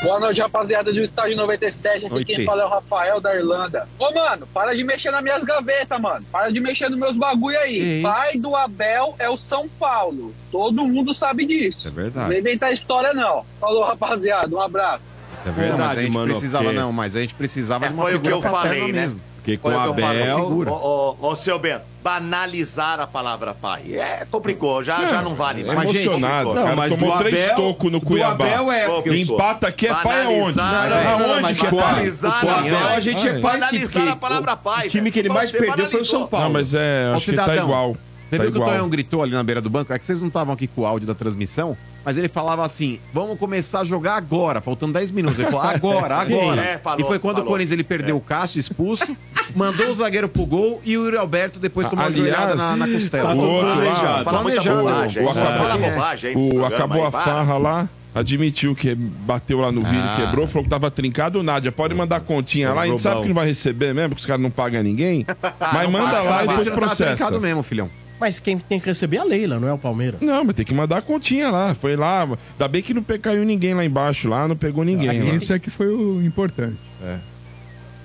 Speaker 21: Boa noite, rapaziada do Estádio 97. Aqui
Speaker 5: Noite.
Speaker 21: quem fala é o Rafael da Irlanda. Ô, mano, para de mexer nas minhas gavetas, mano. Para de mexer nos meus bagulho aí.
Speaker 5: Ei.
Speaker 21: Pai do Abel é o São Paulo. Todo mundo sabe disso.
Speaker 5: É
Speaker 21: Não
Speaker 5: verdade.
Speaker 21: vem inventar história, não. Falou, rapaziada. Um abraço.
Speaker 4: É
Speaker 5: Não, mas a
Speaker 4: verdade,
Speaker 5: gente
Speaker 4: mano.
Speaker 5: precisava,
Speaker 4: porque-
Speaker 5: não, mas a gente precisava
Speaker 9: É,
Speaker 5: uma
Speaker 9: foi o que eu falei, né?
Speaker 5: mesmo.
Speaker 4: Porque com
Speaker 9: Foi
Speaker 4: o
Speaker 9: o que eu falei.
Speaker 4: Abel...
Speaker 5: figura.
Speaker 9: Ô, ô, ô, seu Bento, banalizar a palavra pai. É, complicou, já, já não vale
Speaker 3: É
Speaker 9: mais.
Speaker 3: emocionado.
Speaker 9: Complicou.
Speaker 3: o cara
Speaker 4: mas
Speaker 3: tomou
Speaker 4: do
Speaker 3: três
Speaker 4: Abel-
Speaker 3: tocos no Cuiabá.
Speaker 4: Abel é-
Speaker 9: Complicou.
Speaker 3: Empata aqui é pai aonde?
Speaker 9: Banalizar,
Speaker 4: Não, não, não,
Speaker 9: é,
Speaker 4: mas
Speaker 9: banalizar
Speaker 4: o Abel
Speaker 9: pai.
Speaker 4: a gente é
Speaker 3: Ai.
Speaker 4: pai sim,
Speaker 9: Banalizar a palavra pai,
Speaker 4: O time que ele mais perdeu foi o. São Paulo.
Speaker 3: Não, mas é, acho que tá
Speaker 5: cidadão,
Speaker 3: igual.
Speaker 5: Você
Speaker 3: Tá
Speaker 5: viu que o. Tonhão gritou ali na beira do banco? É que vocês não estavam aqui com o áudio da transmissão, mas ele falava assim: vamos começar a jogar agora, faltando 10 minutos. Ele falou, agora, agora.
Speaker 9: É, falou,
Speaker 5: e foi quando
Speaker 9: falou.
Speaker 5: o Corinthians ele perdeu o Cássio expulso, mandou o zagueiro pro gol e o Yuri Alberto depois tomou uma
Speaker 3: Aliás,
Speaker 5: joelhada na, na costela.
Speaker 3: o outro lá-
Speaker 5: Planejado.
Speaker 9: Fala muita bobagem,
Speaker 3: o
Speaker 9: só
Speaker 3: acabou-
Speaker 9: fala
Speaker 5: É.
Speaker 9: bobagem
Speaker 3: O
Speaker 9: programa
Speaker 3: acabou
Speaker 9: aí,
Speaker 3: a farra lá, admitiu que bateu lá no vídeo,
Speaker 5: Ah.
Speaker 3: quebrou, falou que tava trincado. Nádia, pode mandar continha lá. A gente sabe que não vai receber mesmo, porque os caras não pagam ninguém. Mas manda
Speaker 9: paga,
Speaker 3: lá e depois processa.
Speaker 5: trincado mesmo, filhão.
Speaker 1: Mas quem tem que receber é a Leila, não é o Palmeiras.
Speaker 3: Não, mas tem que mandar a continha lá. Foi lá. Ainda bem que não caiu ninguém lá embaixo, lá, não pegou ninguém. lá.
Speaker 8: Isso é que foi o importante.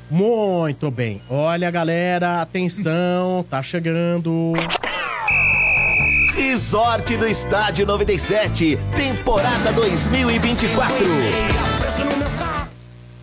Speaker 1: Muito bem. Olha, galera, atenção, tá chegando.
Speaker 11: Resort do Estádio 97, temporada 2024.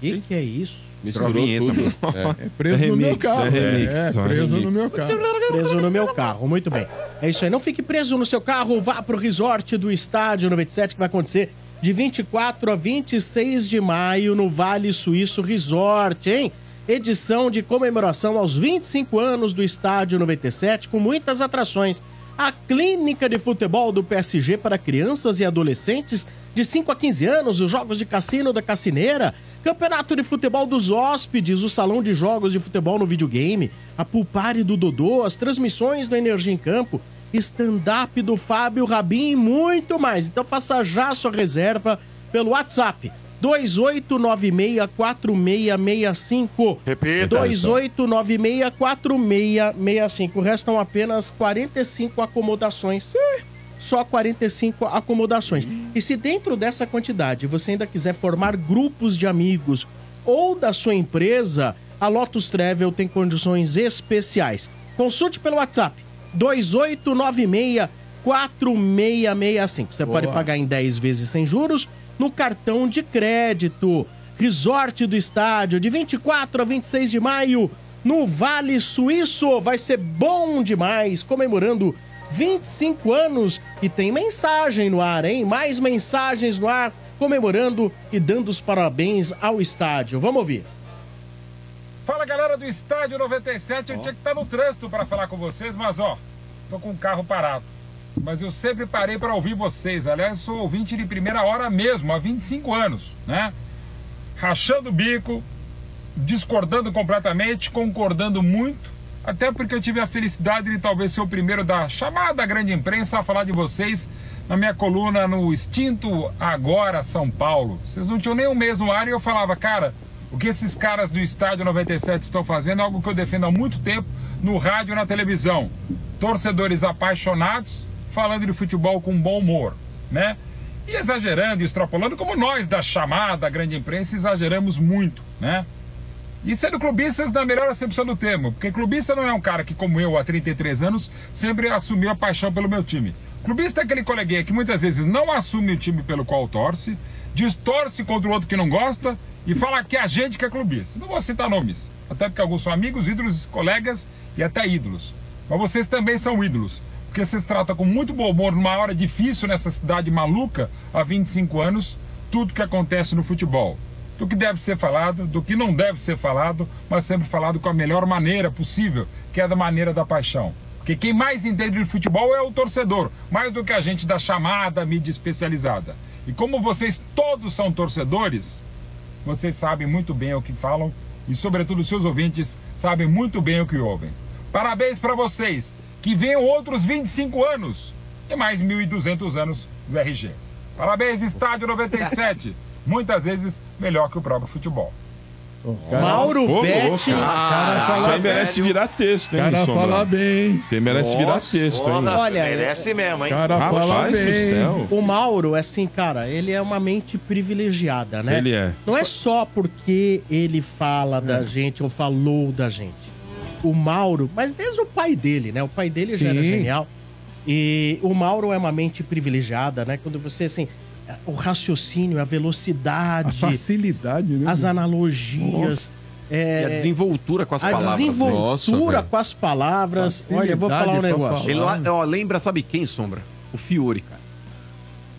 Speaker 1: E que é isso?
Speaker 3: Misturou
Speaker 5: vinheta,
Speaker 3: tudo.
Speaker 5: mano.
Speaker 8: É preso
Speaker 3: É
Speaker 8: no meu
Speaker 3: remix,
Speaker 8: carro.
Speaker 3: é remix,
Speaker 8: É, preso
Speaker 3: remix.
Speaker 8: no meu carro.
Speaker 1: Preso no meu carro, muito bem. É isso aí, não fique preso no seu carro, vá pro resort do Estádio 97 que vai acontecer de 24 a 26 de maio no Vale Suíço Resort, hein? Edição de comemoração aos 25 anos do Estádio 97 com muitas atrações. A clínica de futebol do PSG para crianças e adolescentes de 5 a 15 anos, os jogos de cassino da Cassineira, campeonato de futebol dos hóspedes, o salão de jogos de futebol no videogame, a pulpare do Dodô, as transmissões do Energia em Campo, stand-up do Fábio Rabin e muito mais. Então faça já sua reserva pelo WhatsApp 28964665.
Speaker 9: Repita.
Speaker 1: 28964665. Restam apenas 45 acomodações. Ih, Só 45 acomodações. E se dentro dessa quantidade você ainda quiser formar grupos de amigos ou da sua empresa, a Lotus Travel tem condições especiais. Consulte pelo WhatsApp 2896 4665. Você pode pagar em 10 vezes sem juros no cartão de crédito. Resort do Estádio, de 24 a 26 de maio, no Vale Suíço. Vai ser bom demais, comemorando 25 anos. E tem mensagem no ar, hein? Mais mensagens no ar, comemorando e dando os parabéns ao estádio. Vamos ouvir.
Speaker 22: Fala galera do Estádio 97, eu tinha que estar no trânsito para falar com vocês, mas ó, tô com o carro parado. Mas eu sempre parei para ouvir vocês. Aliás, sou ouvinte de primeira hora mesmo, há 25 anos, né? Rachando o bico, discordando completamente, concordando muito, até porque eu tive a felicidade de talvez ser o primeiro da chamada grande imprensa a falar de vocês na minha coluna no extinto Agora São Paulo. Vocês não tinham nem um mês no ar e eu falava, cara, o que esses caras do Estádio 97 estão fazendo é algo que eu defendo há muito tempo no rádio e na televisão. Torcedores apaixonados, falando de futebol com bom humor, né? E exagerando, extrapolando, como nós da chamada grande imprensa exageramos muito, né? E sendo clubistas na melhor acepção do termo, porque clubista não é um cara que, como eu, há 33 anos, sempre assumiu a paixão pelo meu time. Clubista é aquele coleguinha que muitas vezes não assume o time pelo qual torce, distorce contra o outro que não gosta e fala que é a gente que é clubista. Não vou citar nomes, até porque alguns são amigos, ídolos, colegas e até ídolos. Mas vocês também são ídolos, porque vocês tratam com muito bom humor, numa hora difícil nessa cidade maluca, há 25 anos, tudo que acontece no futebol. Do que deve ser falado, do que não deve ser falado, mas sempre falado com a melhor maneira possível, que é da maneira da paixão. Porque quem mais entende de futebol é o torcedor, mais do que a gente da chamada mídia especializada. E como vocês todos são torcedores, vocês sabem muito bem o que falam e, sobretudo, seus ouvintes sabem muito bem o que ouvem. Parabéns para vocês, que venham outros 25 anos e mais 1.200 anos do RG. Parabéns, Estádio 97. Muitas vezes melhor que o próprio futebol.
Speaker 1: Mauro
Speaker 3: Ô,
Speaker 1: Betti.
Speaker 3: cara.
Speaker 1: Cara,
Speaker 3: merece virar texto, hein,
Speaker 8: Cara fala bem.
Speaker 3: Você merece virar
Speaker 9: Nossa,
Speaker 3: texto, hein?
Speaker 1: Olha,
Speaker 9: merece mesmo, hein?
Speaker 8: Cara fala
Speaker 3: Rapaz do
Speaker 8: bem.
Speaker 1: O Mauro, assim, cara, ele é uma mente privilegiada, né?
Speaker 3: Ele é.
Speaker 1: Não é só porque ele fala da gente ou falou da gente. O Mauro, mas desde o pai dele, né? O pai dele já era
Speaker 8: Sim.
Speaker 1: genial. E o Mauro é uma mente privilegiada, né? Quando você, assim, o raciocínio, a
Speaker 8: A
Speaker 1: velocidade,
Speaker 8: facilidade, né?
Speaker 1: as analogias. é,
Speaker 5: E a desenvoltura com as
Speaker 1: a
Speaker 5: palavras. né?
Speaker 1: desenvoltura
Speaker 3: velho.
Speaker 1: com as palavras. Olha, eu vou falar um negócio.
Speaker 5: Ele ó, lembra, sabe quem, Sombra? O Fiore, cara.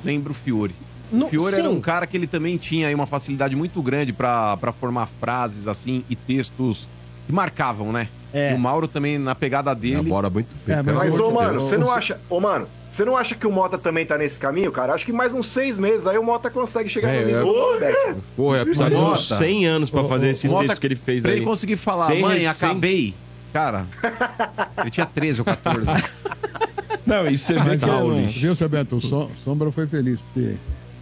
Speaker 5: Lembra o Fiore.
Speaker 1: No-
Speaker 5: o Fiore era um cara que ele também tinha aí uma facilidade muito grande pra pra formar frases assim e textos que marcavam, né?
Speaker 1: É.
Speaker 5: E o Mauro também, na pegada dele.
Speaker 4: Elabora muito bem.
Speaker 8: É,
Speaker 10: Mas,
Speaker 4: amor
Speaker 10: ô, mano, você não acha. Ô, mano, você não acha que o Mota também tá nesse caminho, cara? Acho que mais uns seis meses aí o Mota consegue chegar
Speaker 4: É,
Speaker 10: no nível
Speaker 4: eu-
Speaker 10: do Beck.
Speaker 4: Porra, ia precisar de uns
Speaker 5: Nota.
Speaker 4: 100 anos pra fazer esse
Speaker 5: Mota-
Speaker 4: texto que ele fez
Speaker 5: Pra
Speaker 4: aí.
Speaker 5: ele conseguir falar,
Speaker 4: Sem
Speaker 5: mãe,
Speaker 4: recém-
Speaker 5: acabei. Cara, ele tinha 13 ou 14.
Speaker 3: Não, e você vê
Speaker 8: Mas,
Speaker 3: que é
Speaker 8: viu,
Speaker 3: um-
Speaker 8: viu, seu Beto? O Som- Sombra foi feliz, porque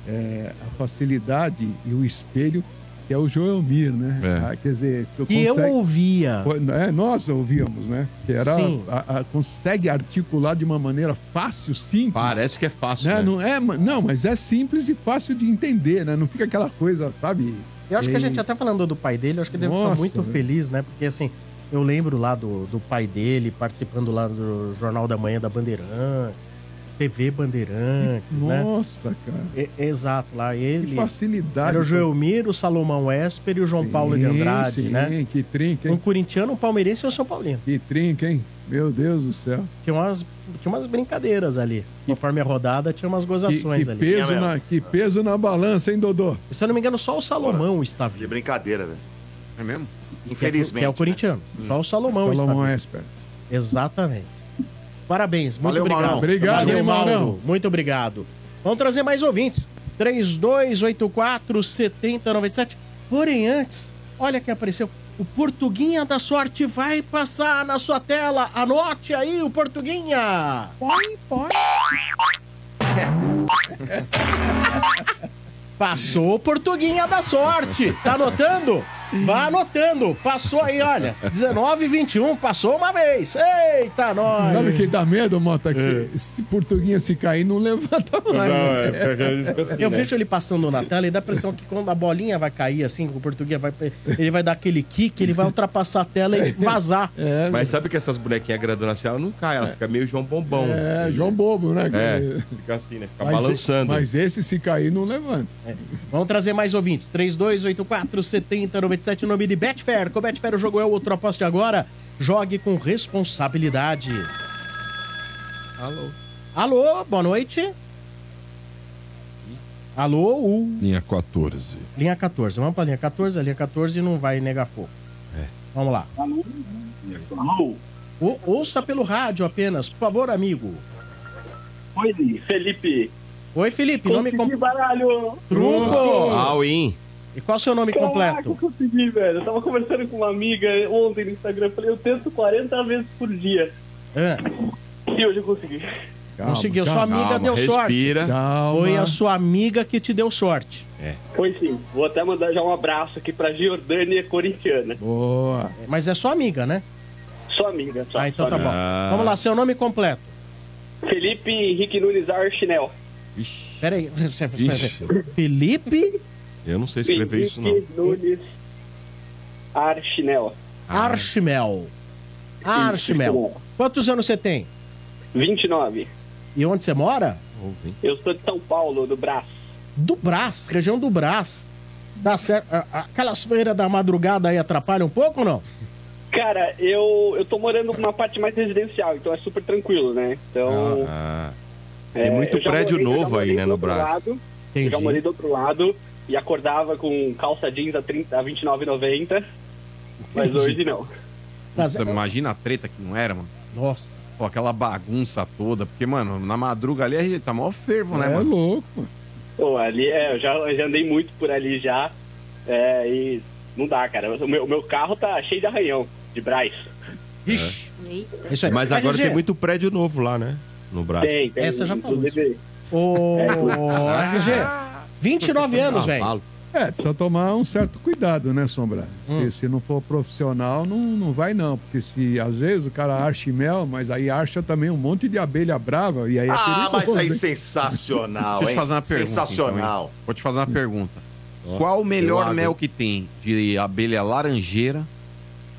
Speaker 8: é, a facilidade e o espelho que é o Joelmir, né?
Speaker 3: É.
Speaker 8: Ah, quer dizer, que
Speaker 1: E eu
Speaker 8: consegue-
Speaker 1: ouvia.
Speaker 8: É, nós ouvíamos, né? Que era
Speaker 1: Sim.
Speaker 8: a- a- consegue articular de uma maneira fácil, simples.
Speaker 4: Parece que é fácil,
Speaker 8: né?
Speaker 4: né?
Speaker 8: Não é, não, mas é simples e fácil de entender, né? Não fica aquela coisa, sabe?
Speaker 1: Eu acho que a
Speaker 8: E-
Speaker 1: gente até falando do pai dele, eu acho que ele deve
Speaker 8: Nossa,
Speaker 1: ficar muito
Speaker 8: né?
Speaker 1: feliz, né? Porque assim, eu lembro lá do, do pai dele participando lá do Jornal da Manhã da Bandeirantes, TV Bandeirantes, né?
Speaker 8: Nossa, cara.
Speaker 1: E- exato, lá ele.
Speaker 8: Que facilidade.
Speaker 1: Era o Joelmir, o Salomão Esper e o João Paulo de
Speaker 8: Sim,
Speaker 1: Andrade,
Speaker 8: sim,
Speaker 1: né?
Speaker 8: Que trinca,
Speaker 1: Um
Speaker 8: hein?
Speaker 1: corintiano, um palmeirense e um São Paulino.
Speaker 8: Que trinca, hein? Meu Deus do céu.
Speaker 1: Tinha umas, tinha umas brincadeiras ali. Conforme a rodada, tinha umas
Speaker 8: Que,
Speaker 1: gozações
Speaker 8: que
Speaker 1: ali.
Speaker 8: peso
Speaker 9: É
Speaker 8: na, que peso na balança, hein, Dodô?
Speaker 1: E, se eu não me engano, só o Salomão está
Speaker 9: De
Speaker 1: vivo.
Speaker 9: brincadeira, velho.
Speaker 5: É mesmo?
Speaker 9: Infelizmente.
Speaker 1: Que é o corintiano. Só o Salomão,
Speaker 8: Salomão
Speaker 1: está vivo.
Speaker 8: Esper.
Speaker 1: Exatamente. Parabéns, muito
Speaker 5: Valeu,
Speaker 1: obrigado.
Speaker 5: Maurão.
Speaker 8: Obrigado,
Speaker 1: Valeu,
Speaker 8: hein, Maurão.
Speaker 1: Mauro. Muito obrigado. Vamos trazer mais ouvintes. 3284 7097. Porém, antes, olha quem apareceu. O Portuguinha da Sorte vai passar na sua tela. Anote aí o Portuguinha. Põe, põe. Passou o Portuguinha da Sorte. Tá anotando? Vá anotando. Passou aí, olha. 19 e 21, passou uma vez. Eita, nós.
Speaker 8: Sabe o que dá medo, Mota? Que
Speaker 1: É.
Speaker 8: se, se Portuguinha se cair, não levanta mais. né?
Speaker 1: Eu vejo ele passando na tela e dá a impressão que quando a bolinha vai cair, assim, o português vai. Ele vai dar aquele kick, ele vai ultrapassar a tela e vazar.
Speaker 8: É,
Speaker 4: Mas sabe que essas bonequinhas graduadas ela não cai, ela fica meio João Bombom.
Speaker 8: é, João Bobo, né?
Speaker 4: É, fica assim, né? Fica
Speaker 8: Mas-
Speaker 4: balançando.
Speaker 8: Mas esse, se cair, não levanta.
Speaker 1: Vamos trazer mais ouvintes. 3284 7097, nome de Betfair. Com Betfair o jogo é outro aposte agora. Jogue com responsabilidade.
Speaker 8: Alô?
Speaker 1: Alô, boa noite. Alô, uh,
Speaker 3: Linha 14.
Speaker 1: linha 14. Vamos pra linha 14. A linha 14 não vai negar fogo.
Speaker 3: É.
Speaker 1: Vamos lá. O- ouça pelo rádio apenas, por favor, amigo.
Speaker 23: Oi, Felipe.
Speaker 1: Oi, Felipe, nome
Speaker 23: Consegui
Speaker 1: completo.
Speaker 23: baralho.
Speaker 1: Truco!
Speaker 4: All in.
Speaker 1: E qual é o seu nome
Speaker 23: Caraca,
Speaker 1: completo?
Speaker 23: eu consegui, velho. Eu tava conversando com uma amiga ontem no Instagram. Eu falei, eu tento 40 vezes por dia.
Speaker 1: Ah,
Speaker 23: E hoje eu consegui.
Speaker 1: conseguiu. Sua
Speaker 8: calma,
Speaker 1: amiga
Speaker 4: calma,
Speaker 1: deu
Speaker 4: respira.
Speaker 1: sorte.
Speaker 8: Calma.
Speaker 1: Foi a sua amiga que te deu sorte.
Speaker 23: Foi sim. Vou até mandar já um abraço aqui pra Giordânia Corintiana.
Speaker 8: Boa.
Speaker 1: Mas é sua amiga, né?
Speaker 23: Sua amiga. Só,
Speaker 1: Ah, então
Speaker 23: sua
Speaker 1: tá bom.
Speaker 23: amiga.
Speaker 1: Vamos lá, seu nome completo.
Speaker 23: Felipe Henrique Nunes Archinel.
Speaker 1: Peraí. Felipe
Speaker 4: Eu não sei escrever isso, não.
Speaker 23: Felipe Nunes Archinel.
Speaker 1: Archimel. Archimel. Quantos anos você tem?
Speaker 23: 29.
Speaker 1: E onde você mora?
Speaker 23: Eu sou de São Paulo, do Brás.
Speaker 1: Do Brás, região do Brás. Dá certo. Aquelas feiras da madrugada aí atrapalham um pouco ou não?
Speaker 23: Cara, eu, eu tô morando numa parte mais residencial, então é super tranquilo, né? Então.
Speaker 4: Ah,
Speaker 23: é,
Speaker 4: Tem muito prédio
Speaker 23: morei-
Speaker 4: novo aí, né, no
Speaker 1: Entendi.
Speaker 23: já morei do outro lado e acordava com calça jeans a, 30, a 29,90. Mas hoje não.
Speaker 1: Mas-
Speaker 5: Puta, imagina a treta que não era, mano.
Speaker 1: Nossa.
Speaker 5: Pô, aquela bagunça toda, porque, mano, na madruga ali a gente tá mó fervo, né,
Speaker 8: É
Speaker 5: mano?
Speaker 8: louco.
Speaker 23: Pô, ali, é, eu já, eu já andei muito por ali já. é, e não dá, cara. O meu, o meu carro tá cheio de arranhão, de Braz.
Speaker 1: Ixi.
Speaker 2: Eita.
Speaker 1: Isso aí.
Speaker 4: Mas agora
Speaker 1: RG,
Speaker 4: tem muito prédio novo lá, né? No Brasil.
Speaker 23: Tem, tem.
Speaker 1: Essa já falou. Ô,
Speaker 23: É.
Speaker 1: RG, 29 anos, velho.
Speaker 8: É, precisa tomar um certo cuidado, né, Sombra? Se,
Speaker 1: Hum.
Speaker 8: se não for profissional, não, não vai não. Porque se às vezes o cara archa mel, mas aí archa também um monte de abelha brava e aí é
Speaker 9: Ah, mas aí sensacional,
Speaker 5: Deixa eu
Speaker 9: hein?
Speaker 5: te fazer uma pergunta.
Speaker 9: Sensacional.
Speaker 5: então? Vou te fazer uma pergunta. Qual o melhor mel que tem? De abelha laranjeira,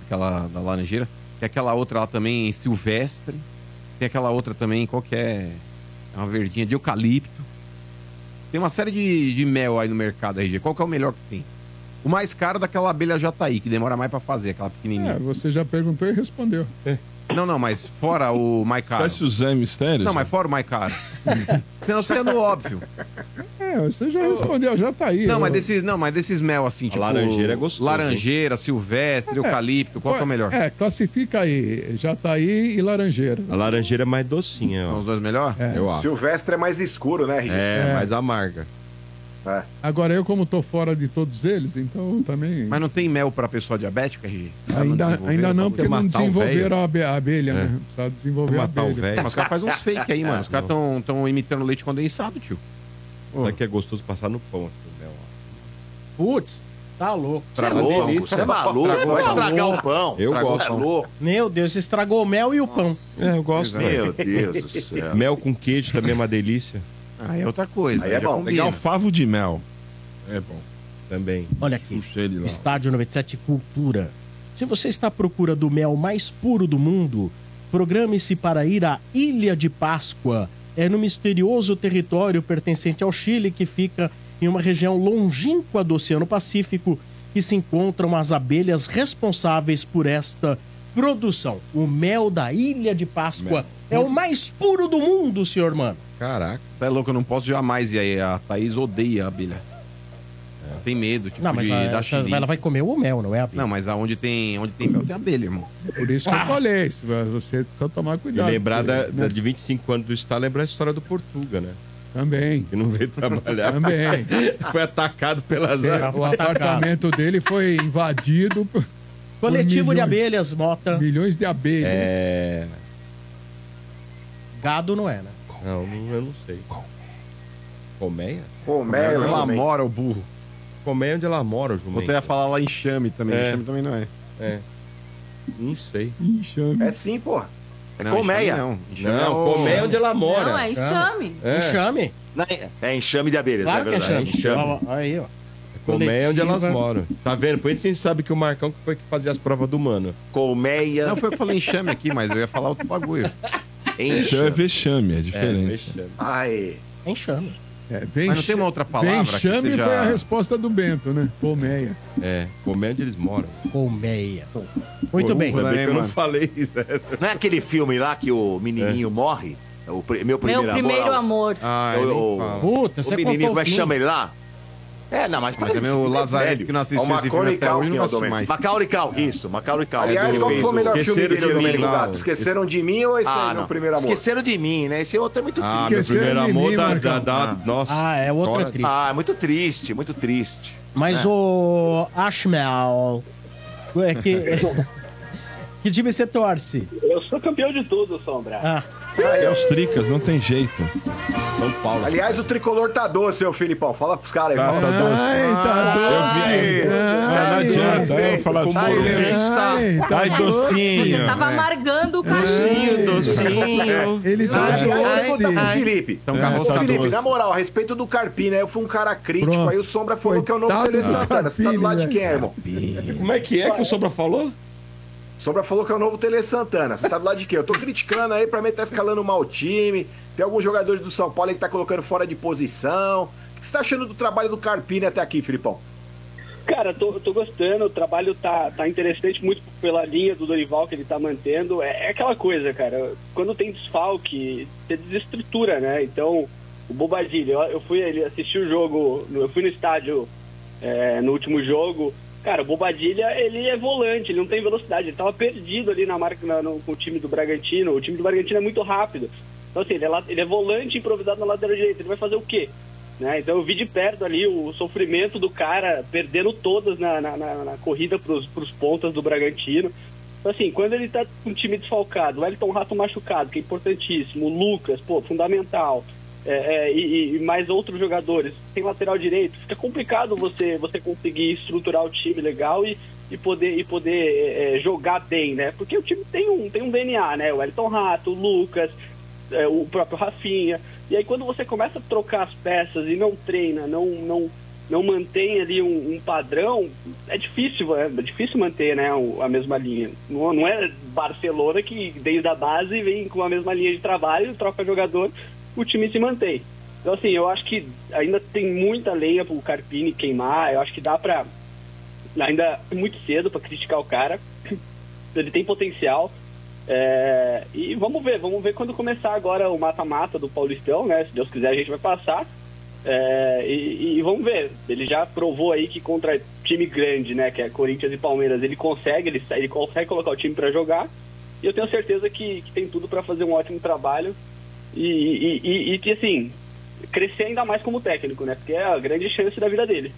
Speaker 5: aquela da laranjeira. Tem aquela outra lá também, silvestre. Tem aquela outra também, qual que é? É uma verdinha de eucalipto. Tem uma série de, de mel aí no mercado, RG. Qual que é o melhor que tem? O mais caro é daquela abelha jataí, que demora mais pra fazer, aquela pequenininha.
Speaker 8: É, você já perguntou e respondeu.
Speaker 5: Não, não, mas fora o mais caro.
Speaker 3: Conhece o Zé Mistério?
Speaker 5: Não, mas fora o mais caro. Senão você é no óbvio.
Speaker 8: É, você já respondeu, já tá aí.
Speaker 5: Não,
Speaker 8: Eu-
Speaker 5: mas desses, não, mas desses mel assim, tipo.
Speaker 4: laranjeira é gostoso,
Speaker 5: Laranjeira, silvestre, eucalipto, qual que é o melhor?
Speaker 8: É, classifica aí. Jataí e laranjeira.
Speaker 4: A laranjeira é mais docinha,
Speaker 5: São
Speaker 4: ó.
Speaker 5: os dois melhor?
Speaker 8: É.
Speaker 4: Eu acho.
Speaker 10: Silvestre é mais escuro, né, RG?
Speaker 4: É,
Speaker 8: É.
Speaker 4: mais amarga.
Speaker 10: É.
Speaker 8: Agora eu, como tô fora de todos eles, então também.
Speaker 5: Mas não tem mel pra pessoa diabética, RG?
Speaker 8: Ainda,
Speaker 5: desenvolveram
Speaker 8: ainda
Speaker 5: o
Speaker 8: não, porque não
Speaker 4: o
Speaker 8: desenvolveram a, abe- a abelha,
Speaker 4: É.
Speaker 8: né? Precisa desenvolver a
Speaker 4: Matar o
Speaker 8: abelha.
Speaker 5: É,
Speaker 4: velho.
Speaker 5: mas os caras fazem uns fake aí, mano. Os caras tão, tão imitando leite condensado, tio.
Speaker 4: Isso aqui é gostoso passar no pão, assim, mel. ó.
Speaker 1: Putz, tá louco.
Speaker 9: Você é
Speaker 5: o
Speaker 9: louco, você é maluco, vai
Speaker 5: o pão.
Speaker 9: estragar o pão.
Speaker 4: Eu gosto.
Speaker 9: É louco.
Speaker 1: Meu Deus, estragou o mel e o pão.
Speaker 4: É, eu gosto.
Speaker 9: Meu Deus do céu.
Speaker 4: Mel com queijo também é uma delícia.
Speaker 5: Ah, é outra coisa.
Speaker 10: Aí é bom.
Speaker 5: combina.
Speaker 3: Legal, favo de mel. É bom.
Speaker 4: Também.
Speaker 1: Olha aqui. Estádio 97 Cultura. Se você está à procura do mel mais puro do mundo, programe-se para ir à Ilha de Páscoa. É no misterioso território pertencente ao Chile que fica em uma região longínqua do Oceano Pacífico que se encontram as abelhas responsáveis por esta produção. O mel da Ilha de Páscoa é o mais puro do mundo, senhor mano.
Speaker 4: Caraca.
Speaker 5: Você é louco, eu não posso jamais ir aí. A Thaís odeia a abelha. Ela tem medo, tipo,
Speaker 1: Não, mas
Speaker 5: de
Speaker 1: a-
Speaker 5: dar
Speaker 1: essa-
Speaker 5: xilique.
Speaker 1: ela vai comer o mel, não é a abelha.
Speaker 5: Não, mas aonde tem, onde tem mel tem abelha, irmão.
Speaker 8: Por isso que eu falei, se você precisa tomar
Speaker 4: E
Speaker 8: cuidado.
Speaker 4: lembrar da,
Speaker 8: porque,
Speaker 4: da-
Speaker 8: né?
Speaker 4: de 25 anos do Estado, lembrar a história do Portuga, né?
Speaker 8: Também.
Speaker 4: Que não veio trabalhar.
Speaker 8: Também.
Speaker 4: Foi atacado pelas
Speaker 8: O apartamento dele foi invadido por
Speaker 1: Coletivo de
Speaker 8: milhões.
Speaker 1: abelhas, Mota.
Speaker 8: milhões de abelhas.
Speaker 4: É.
Speaker 1: Gado não é, né?
Speaker 4: Não, eu não sei. Colmeia?
Speaker 10: Colmeia,
Speaker 5: ela
Speaker 10: realmente.
Speaker 5: mora, o burro.
Speaker 4: Colmeia é onde ela mora, o jumento.
Speaker 5: Você ia falar lá em Chame também.
Speaker 4: É.
Speaker 5: Chame também não é.
Speaker 4: É. Não sei.
Speaker 8: Enxame.
Speaker 10: É sim, porra.
Speaker 5: Não,
Speaker 9: colmeia.
Speaker 5: Enxame não. Enxame
Speaker 4: Não,
Speaker 5: é o-
Speaker 4: colmeia é onde ela mora.
Speaker 6: Não, é enxame.
Speaker 4: É.
Speaker 1: Enxame.
Speaker 9: Não, é- É enxame de abelhas,
Speaker 1: Claro
Speaker 9: é
Speaker 1: que é
Speaker 9: verdade.
Speaker 1: enxame. Ó, Aí, ó.
Speaker 4: Colmeia é onde elas moram. Tá vendo? Por isso que a gente sabe que o Marcão que foi que fazia as provas do mano.
Speaker 9: Colmeia.
Speaker 5: Não, foi eu que falei enxame aqui, mas eu ia falar outro bagulho.
Speaker 3: Enxame é vexame, é
Speaker 4: É,
Speaker 3: diferente.
Speaker 4: vexame.
Speaker 10: Ai.
Speaker 1: É enxame.
Speaker 8: É, vem
Speaker 5: Mas não tem uma outra palavra que
Speaker 8: Vexame
Speaker 5: seja-
Speaker 8: foi a resposta do Bento, né? Colmeia.
Speaker 4: É, colmeia é onde eles moram.
Speaker 1: Colmeia. Muito bem.
Speaker 4: Ainda bem que eu não falei isso. né?
Speaker 9: Não é aquele filme lá que o menininho morre? É O pri- meu primeiro
Speaker 6: Meu primeiro
Speaker 9: amor.
Speaker 6: amor.
Speaker 4: Ah,
Speaker 9: O- o-.
Speaker 1: Puta,
Speaker 9: O
Speaker 1: você
Speaker 9: menininho, como é que chama ele lá? É, não, mas
Speaker 5: Mas também o Lazarento que não assistiu esse filme até hoje não
Speaker 10: Domênico.
Speaker 5: mais.
Speaker 9: Macaulay Culkin, isso, Macaulay Culkin.
Speaker 10: Aliás, qual foi o melhor filme dele,
Speaker 4: lá,
Speaker 10: Gato?
Speaker 4: o-
Speaker 10: Esqueceram de mim ou esse
Speaker 9: Ah,
Speaker 10: aí,
Speaker 9: não.
Speaker 10: meu primeiro amor?
Speaker 9: Esqueceram de mim, né? Esse outro é muito
Speaker 4: Ah,
Speaker 9: triste.
Speaker 4: meu
Speaker 8: Esqueceram
Speaker 4: primeiro amor
Speaker 8: mim,
Speaker 4: da, da, da- Nossa.
Speaker 1: Ah, é outra
Speaker 4: Fora-
Speaker 1: triste.
Speaker 9: Ah, é muito triste, muito triste.
Speaker 1: Mas
Speaker 9: É.
Speaker 1: o Ashmel. É que. que time você torce?
Speaker 23: Eu sou campeão de tudo, Sombra.
Speaker 1: Ah,
Speaker 3: É os tricas, não tem jeito.
Speaker 4: São Paulo.
Speaker 10: Aliás, o tricolor tá doce, ô Filipão. Fala pros caras aí.
Speaker 4: Tá,
Speaker 10: fala.
Speaker 4: tá doce.
Speaker 8: Ai, tá doce.
Speaker 3: Não, não
Speaker 8: Ai,
Speaker 3: adianta.
Speaker 8: ai,
Speaker 3: Eu falar você.
Speaker 4: Morumbi.
Speaker 8: ai, tá
Speaker 3: Ai, docinho.
Speaker 6: Você tava amargando o cachorro.
Speaker 4: Docinho, docinho.
Speaker 8: Ele tá
Speaker 10: Aliás,
Speaker 8: doce.
Speaker 10: pergunta pro Felipe.
Speaker 5: Então,
Speaker 3: É, tá
Speaker 10: Felipe,
Speaker 3: doce.
Speaker 10: na moral, a respeito do Carpina, eu fui um cara crítico,
Speaker 8: Pronto.
Speaker 10: aí o Sombra falou que é o novo Tele
Speaker 8: do
Speaker 10: Santana. Você tá do lado de quem, irmão?
Speaker 4: Como é que é que o Sobra falou?
Speaker 10: Sombra falou que é o novo Tele Santana. Você tá do lado de quem? Eu tô criticando aí, pra mim tá escalando mal o time. Tem alguns jogadores do São Paulo aí que tá colocando fora de posição. O que você tá achando do trabalho do Carpini até aqui, Filipão?
Speaker 23: Cara, tô, tô gostando, o trabalho tá, tá interessante muito pela linha do Dorival que ele tá mantendo. É, é aquela coisa, cara, quando tem desfalque, você desestrutura, né? Então, o Bobadilha, eu, eu fui assistir o jogo, eu fui no estádio é, no último jogo, Cara, o Bobadilha, ele é volante, ele não tem velocidade. Ele tava perdido ali na marca na- no, com o time do Bragantino. O time do Bragantino é muito rápido. Então, assim, ele é, ele é volante improvisado na lateral direita. Ele vai fazer o quê? Né? Então, eu vi de perto ali o sofrimento do cara perdendo todas na, na, na- na corrida pros, pros pontas do Bragantino. Então, assim, quando ele tá com o time desfalcado, o Elton Rato machucado, que é importantíssimo, o Lucas, pô, fundamental, é, é, e, e mais outros jogadores, tem lateral direito, fica complicado você, você conseguir estruturar o time legal e, e poder, e poder é, é, jogar bem, né? Porque o time tem um, tem um DNA, né? O Elton Rato, o Lucas, é, o próprio Rafinha. E aí quando você começa a trocar as peças e não treina, não, não, não mantém ali um, um padrão, é difícil, é, difícil manter né, a mesma linha. Não, não é Barcelona que desde a base vem com a mesma linha de trabalho, troca jogador, o time se mantém. Então assim, eu acho que ainda tem muita lenha pro Carpini queimar, eu acho que dá pra. Ainda é muito cedo pra criticar o cara. Ele tem potencial. É, e vamos ver, vamos ver quando começar agora o mata-mata do Paulistão, né? Se Deus quiser a gente vai passar. É, e, e vamos ver. Ele já provou aí que contra time grande, né? Que é Corinthians e Palmeiras, ele consegue, ele, ele consegue colocar o time para jogar. E eu tenho certeza que, que tem tudo para fazer um ótimo trabalho e, e, e, e que assim crescer ainda mais como técnico, né? Porque é a grande chance da vida dele.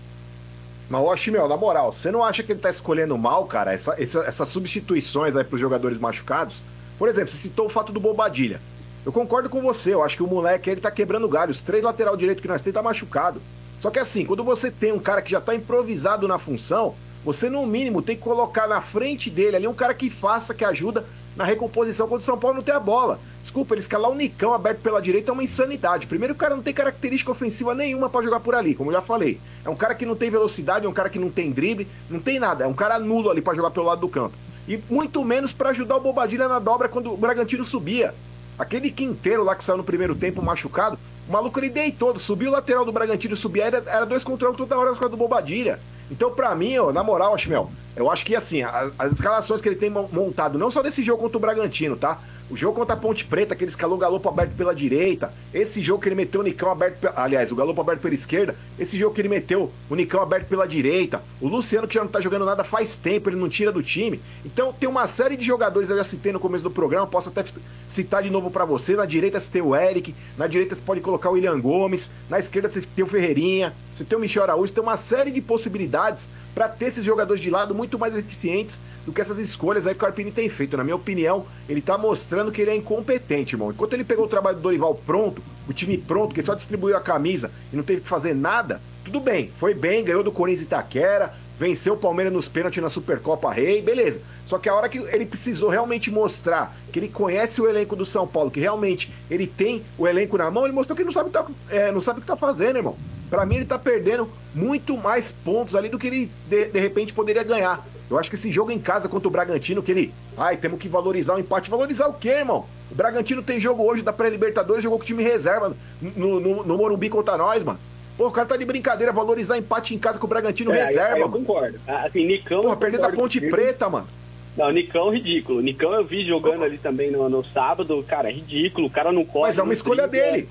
Speaker 10: Mas, ô, Chimel, na moral, você não acha que ele tá escolhendo mal, cara, essa, essa- essas substituições aí pros jogadores machucados? Por exemplo, você citou o fato do Bobadilha. Eu concordo com você, eu acho que o moleque ele tá quebrando galho. Os três lateral direito que nós temos tá machucado. Só que assim, quando você tem um cara que já tá improvisado na função, você no mínimo tem que colocar na frente dele ali um cara que faça, que ajuda na recomposição quando o São Paulo não tem a bola. Desculpa, ele escalar o Nicão aberto pela direita é uma insanidade. Primeiro, o cara não tem característica ofensiva nenhuma pra jogar por ali, como eu já falei. É um cara que não tem velocidade, é um cara que não tem drible, não tem nada. É um cara nulo ali pra jogar pelo lado do campo. E muito menos pra ajudar o Bobadilha na dobra quando o Bragantino subia. Aquele quinteiro lá que saiu no primeiro tempo machucado, o maluco ele deitou, subiu o lateral do Bragantino, subia, era, era dois contra um toda hora por causa do Bobadilha. Então, pra mim, ó, na moral, Ashmel, eu acho que assim, a- as escalações que ele tem mon- montado, não só nesse jogo contra o Bragantino, tá? O jogo contra a Ponte Preta, que ele escalou o galopo aberto pela direita. Esse jogo que ele meteu o Nicão aberto. Aliás, o galopo aberto pela esquerda. Esse jogo que ele meteu o Nicão aberto pela direita. O Luciano, que já não tá jogando nada faz tempo, ele não tira do time. Então, tem uma série de jogadores, eu já citei no começo do programa, posso até citar de novo pra você. Na direita você tem o Eric, na direita você pode colocar o William Gomes, na esquerda você tem o Ferreirinha, você tem o Michel Araújo, tem uma série de possibilidades pra ter esses jogadores de lado muito mais eficientes do que essas escolhas aí que o Carpini tem feito. Na minha opinião, ele tá mostrando que ele é incompetente, irmão. Enquanto ele pegou o trabalho do Dorival pronto, o time pronto, que só distribuiu a camisa e não teve que fazer nada, tudo bem, foi bem, ganhou do Corinthians Itaquera, venceu o Palmeiras nos pênaltis na Supercopa Rei, beleza. Só que a hora que ele precisou realmente mostrar que ele conhece o elenco do São Paulo, que realmente ele tem o elenco na mão, ele mostrou que não sabe, tá- é, não sabe o que tá fazendo, irmão. Pra mim, ele tá perdendo muito mais pontos ali do que ele, de, de repente, poderia ganhar. Eu acho que esse jogo em casa contra o Bragantino, que ele. Ai, temos que valorizar o empate. Valorizar o quê, irmão? O Bragantino tem jogo hoje da pré-Libertadores, jogou com o time reserva no, no, no Morumbi contra nós, mano. Pô, o cara tá de brincadeira, valorizar empate em casa com o Bragantino
Speaker 23: É,
Speaker 10: reserva,
Speaker 23: eu
Speaker 10: mano.
Speaker 23: concordo. Ah, Assim, Nicão.
Speaker 10: Porra,
Speaker 23: eu
Speaker 10: perder da Ponte. Preta, mano.
Speaker 23: Não, Nicão é ridículo. Nicão eu vi jogando ali também no, no sábado, cara, é ridículo. O cara não corre.
Speaker 10: Mas é uma escolha
Speaker 23: dribla.
Speaker 10: dele.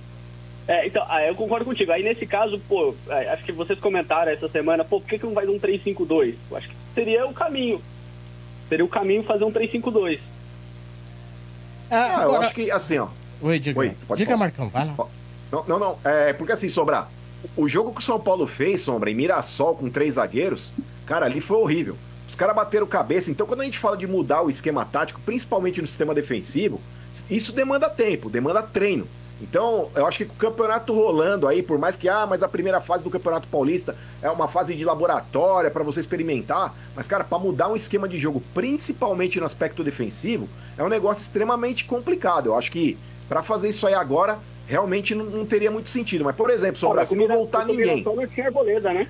Speaker 23: É, então, ah, eu concordo contigo. Aí nesse caso, pô, é, acho que vocês comentaram essa semana, pô, por que, que não faz um 3-5-2? Eu acho que seria o caminho. Seria o caminho fazer um 3-5-2.
Speaker 10: Ah, eu acho que assim, ó.
Speaker 1: Oi, diga.
Speaker 10: Oi, pode
Speaker 1: diga,
Speaker 10: falar.
Speaker 1: Marcão, vai lá.
Speaker 10: Não, não, não. É porque assim, Sombra, o jogo que o São Paulo fez, Sombra, em Mirassol com três zagueiros, cara, ali foi horrível. Os caras bateram cabeça. Então, quando a gente fala de mudar o esquema tático, principalmente no sistema defensivo, isso demanda tempo, demanda treino. Então, eu acho que o campeonato rolando aí, por mais que, ah, mas a primeira fase do Campeonato Paulista é uma fase de laboratório para você experimentar, mas, cara, para mudar um esquema de jogo, principalmente no aspecto defensivo, é um negócio extremamente complicado. Eu acho que para fazer isso aí agora, realmente não, não teria muito sentido. Mas, por exemplo, Sombra, se não voltar ninguém.
Speaker 23: Arboleda, né?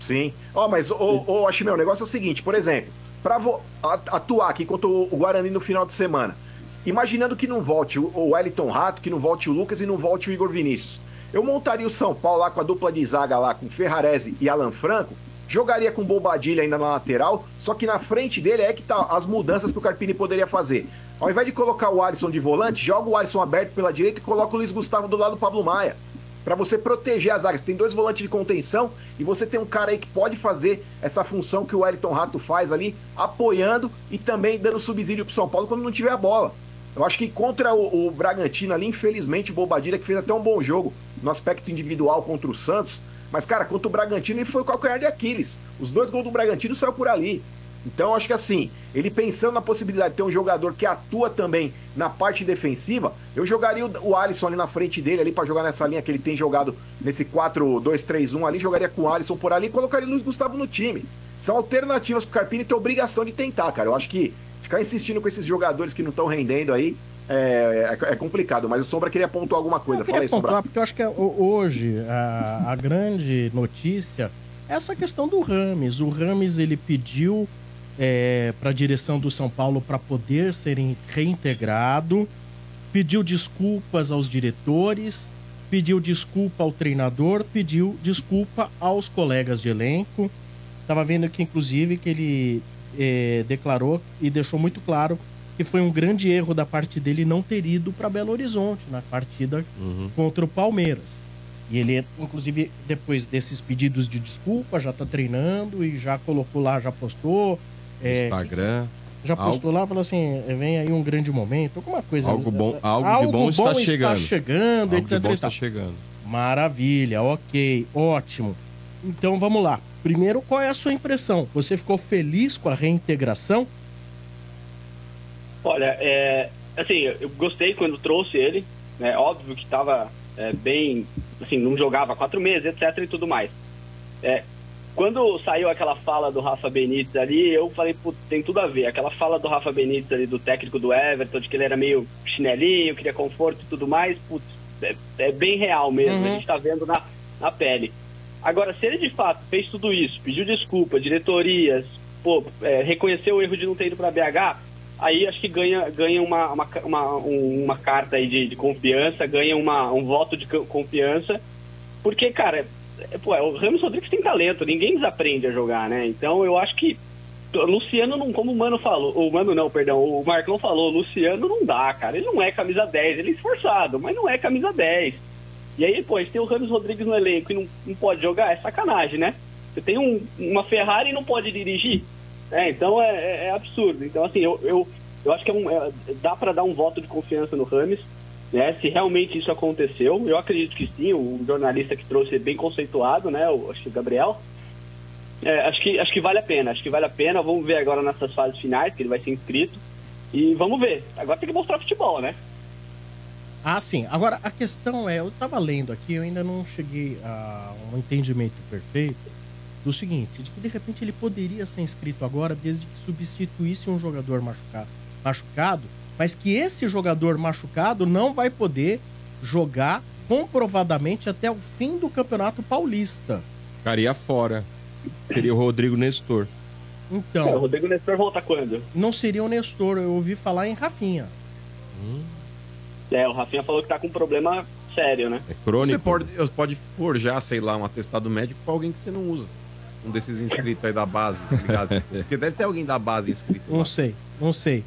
Speaker 10: Sim. Ó, mas, ô, ô, Ashimel, o negócio é o seguinte, por exemplo, pra vo- a- atuar aqui contra o Guarani no final de semana, imaginando que não volte o Wellington Rato, que não volte o Lucas e não volte o Igor Vinícius, eu montaria o São Paulo lá com a dupla de zaga lá, com Ferrarese e Alan Franco, jogaria com Bobadilha ainda na lateral, só que na frente dele é que tá as mudanças que o Carpini poderia fazer. Ao invés de colocar o Alisson de volante, joga o Alisson aberto pela direita e coloca o Luiz Gustavo do lado do Pablo Maia. para você proteger as áreas. Tem dois volantes de contenção e você tem um cara aí que pode fazer essa função que o Wellington Rato faz ali, apoiando e também dando subsídio pro São Paulo quando não tiver a bola. Eu acho que contra o, o Bragantino ali, infelizmente, o Bobadilha que fez até um bom jogo no aspecto individual contra o Santos. Mas, cara, contra o Bragantino ele foi o calcanhar de Aquiles. Os dois gols do Bragantino saiu por ali. Então, acho que assim, ele pensando na possibilidade de ter um jogador que atua também na parte defensiva, eu jogaria o, o Alisson ali na frente dele, ali para jogar nessa linha que ele tem jogado nesse 4-2-3-1 ali, jogaria com o Alisson por ali e colocaria o Luiz Gustavo no time. São alternativas pro Carpini ter obrigação de tentar, cara. Eu acho que ficar insistindo com esses jogadores que não estão rendendo aí é, é- é complicado. Mas o Sombra queria pontuar alguma coisa.
Speaker 1: Eu
Speaker 10: Fala aí, Sombra.
Speaker 1: pontuar, porque eu acho que ho- hoje a, a grande notícia é essa questão do Rames. O Rames ele pediu para a direção do São Paulo para poder ser in- reintegrado, pediu desculpas aos diretores, pediu desculpa ao treinador, pediu desculpa aos colegas de elenco. Estava vendo aqui, inclusive, que ele eh, declarou e deixou muito claro que foi um grande erro da parte dele não ter ido para Belo Horizonte na partida contra o Palmeiras. E ele, inclusive, depois desses pedidos de desculpa, já tá treinando e já colocou lá, já postou. é,
Speaker 4: Instagram.
Speaker 1: já postou lá, falou assim: vem aí um grande momento, alguma coisa.
Speaker 4: Algo bom- algo de bom está chegando.
Speaker 1: chegando,
Speaker 4: Algo
Speaker 1: etc.
Speaker 4: de bom está chegando.
Speaker 1: Maravilha, ok, ótimo. Então vamos lá. Primeiro, qual é a sua impressão? Você ficou feliz com a reintegração?
Speaker 23: Olha, é, assim, eu gostei quando trouxe ele, né? Óbvio que estava bem, assim, não jogava quatro meses, etc e tudo mais. É, quando saiu aquela fala do Rafa Benítez ali, eu falei, putz, tem tudo a ver. Aquela fala do Rafa Benítez ali, do técnico do Everton, de que ele era meio chinelinho, queria conforto e tudo mais, putz, é, é bem real mesmo.
Speaker 24: Uhum.
Speaker 23: A gente tá vendo na, na pele. Agora, se ele de fato fez tudo isso, pediu desculpa, diretorias, pô, é, reconheceu o erro de não ter ido para BH, aí acho que ganha, ganha uma, uma, uma, um- uma carta aí de, de confiança, ganha uma, um voto de co- confiança, porque, cara, é, pô, o Ramos Rodrigues tem talento, ninguém desaprende a jogar, né? Então eu acho que Luciano não, como o Mano falou, o Mano não, perdão, o Marcão falou, Luciano não dá, cara, ele não é camisa 10, ele é esforçado, mas não é camisa 10. E aí, pô, tem o Ramos Rodrigues no elenco e não, não pode jogar, é sacanagem, né? Você tem um- uma Ferrari e não pode dirigir, é, então é, é- é absurdo. Então, assim, eu, eu, eu acho que é um, é- dá para dar um voto de confiança no Rames, né? Se realmente isso aconteceu, eu acredito que sim. O jornalista que trouxe bem conceituado, né? O, acho que o Gabriel. É, acho, que, acho que vale a pena, acho que vale a pena. Vamos ver agora nessas fases finais, que ele vai ser inscrito. E vamos ver. Agora tem que mostrar futebol, né?
Speaker 1: Ah, sim. Agora, a questão é, eu tava lendo aqui, eu ainda não cheguei a um entendimento perfeito do seguinte, de que de repente ele poderia ser inscrito agora desde que substituísse um jogador machucado, machucado, mas que esse jogador machucado não vai poder jogar comprovadamente até o fim do Campeonato Paulista.
Speaker 4: Ficaria fora. Seria o Rodrigo Nestor.
Speaker 1: Então,
Speaker 23: É, o Rodrigo Nestor volta quando?
Speaker 1: não seria o Nestor, eu ouvi falar em Rafinha.
Speaker 23: É, o Rafinha falou que tá com um problema sério, né?
Speaker 4: É
Speaker 5: Você pode, pode forjar, sei lá, um atestado médico pra alguém que você não usa. Um desses inscritos aí da base, tá ligado? Porque deve ter alguém da base inscrito.
Speaker 1: Não sei, não sei.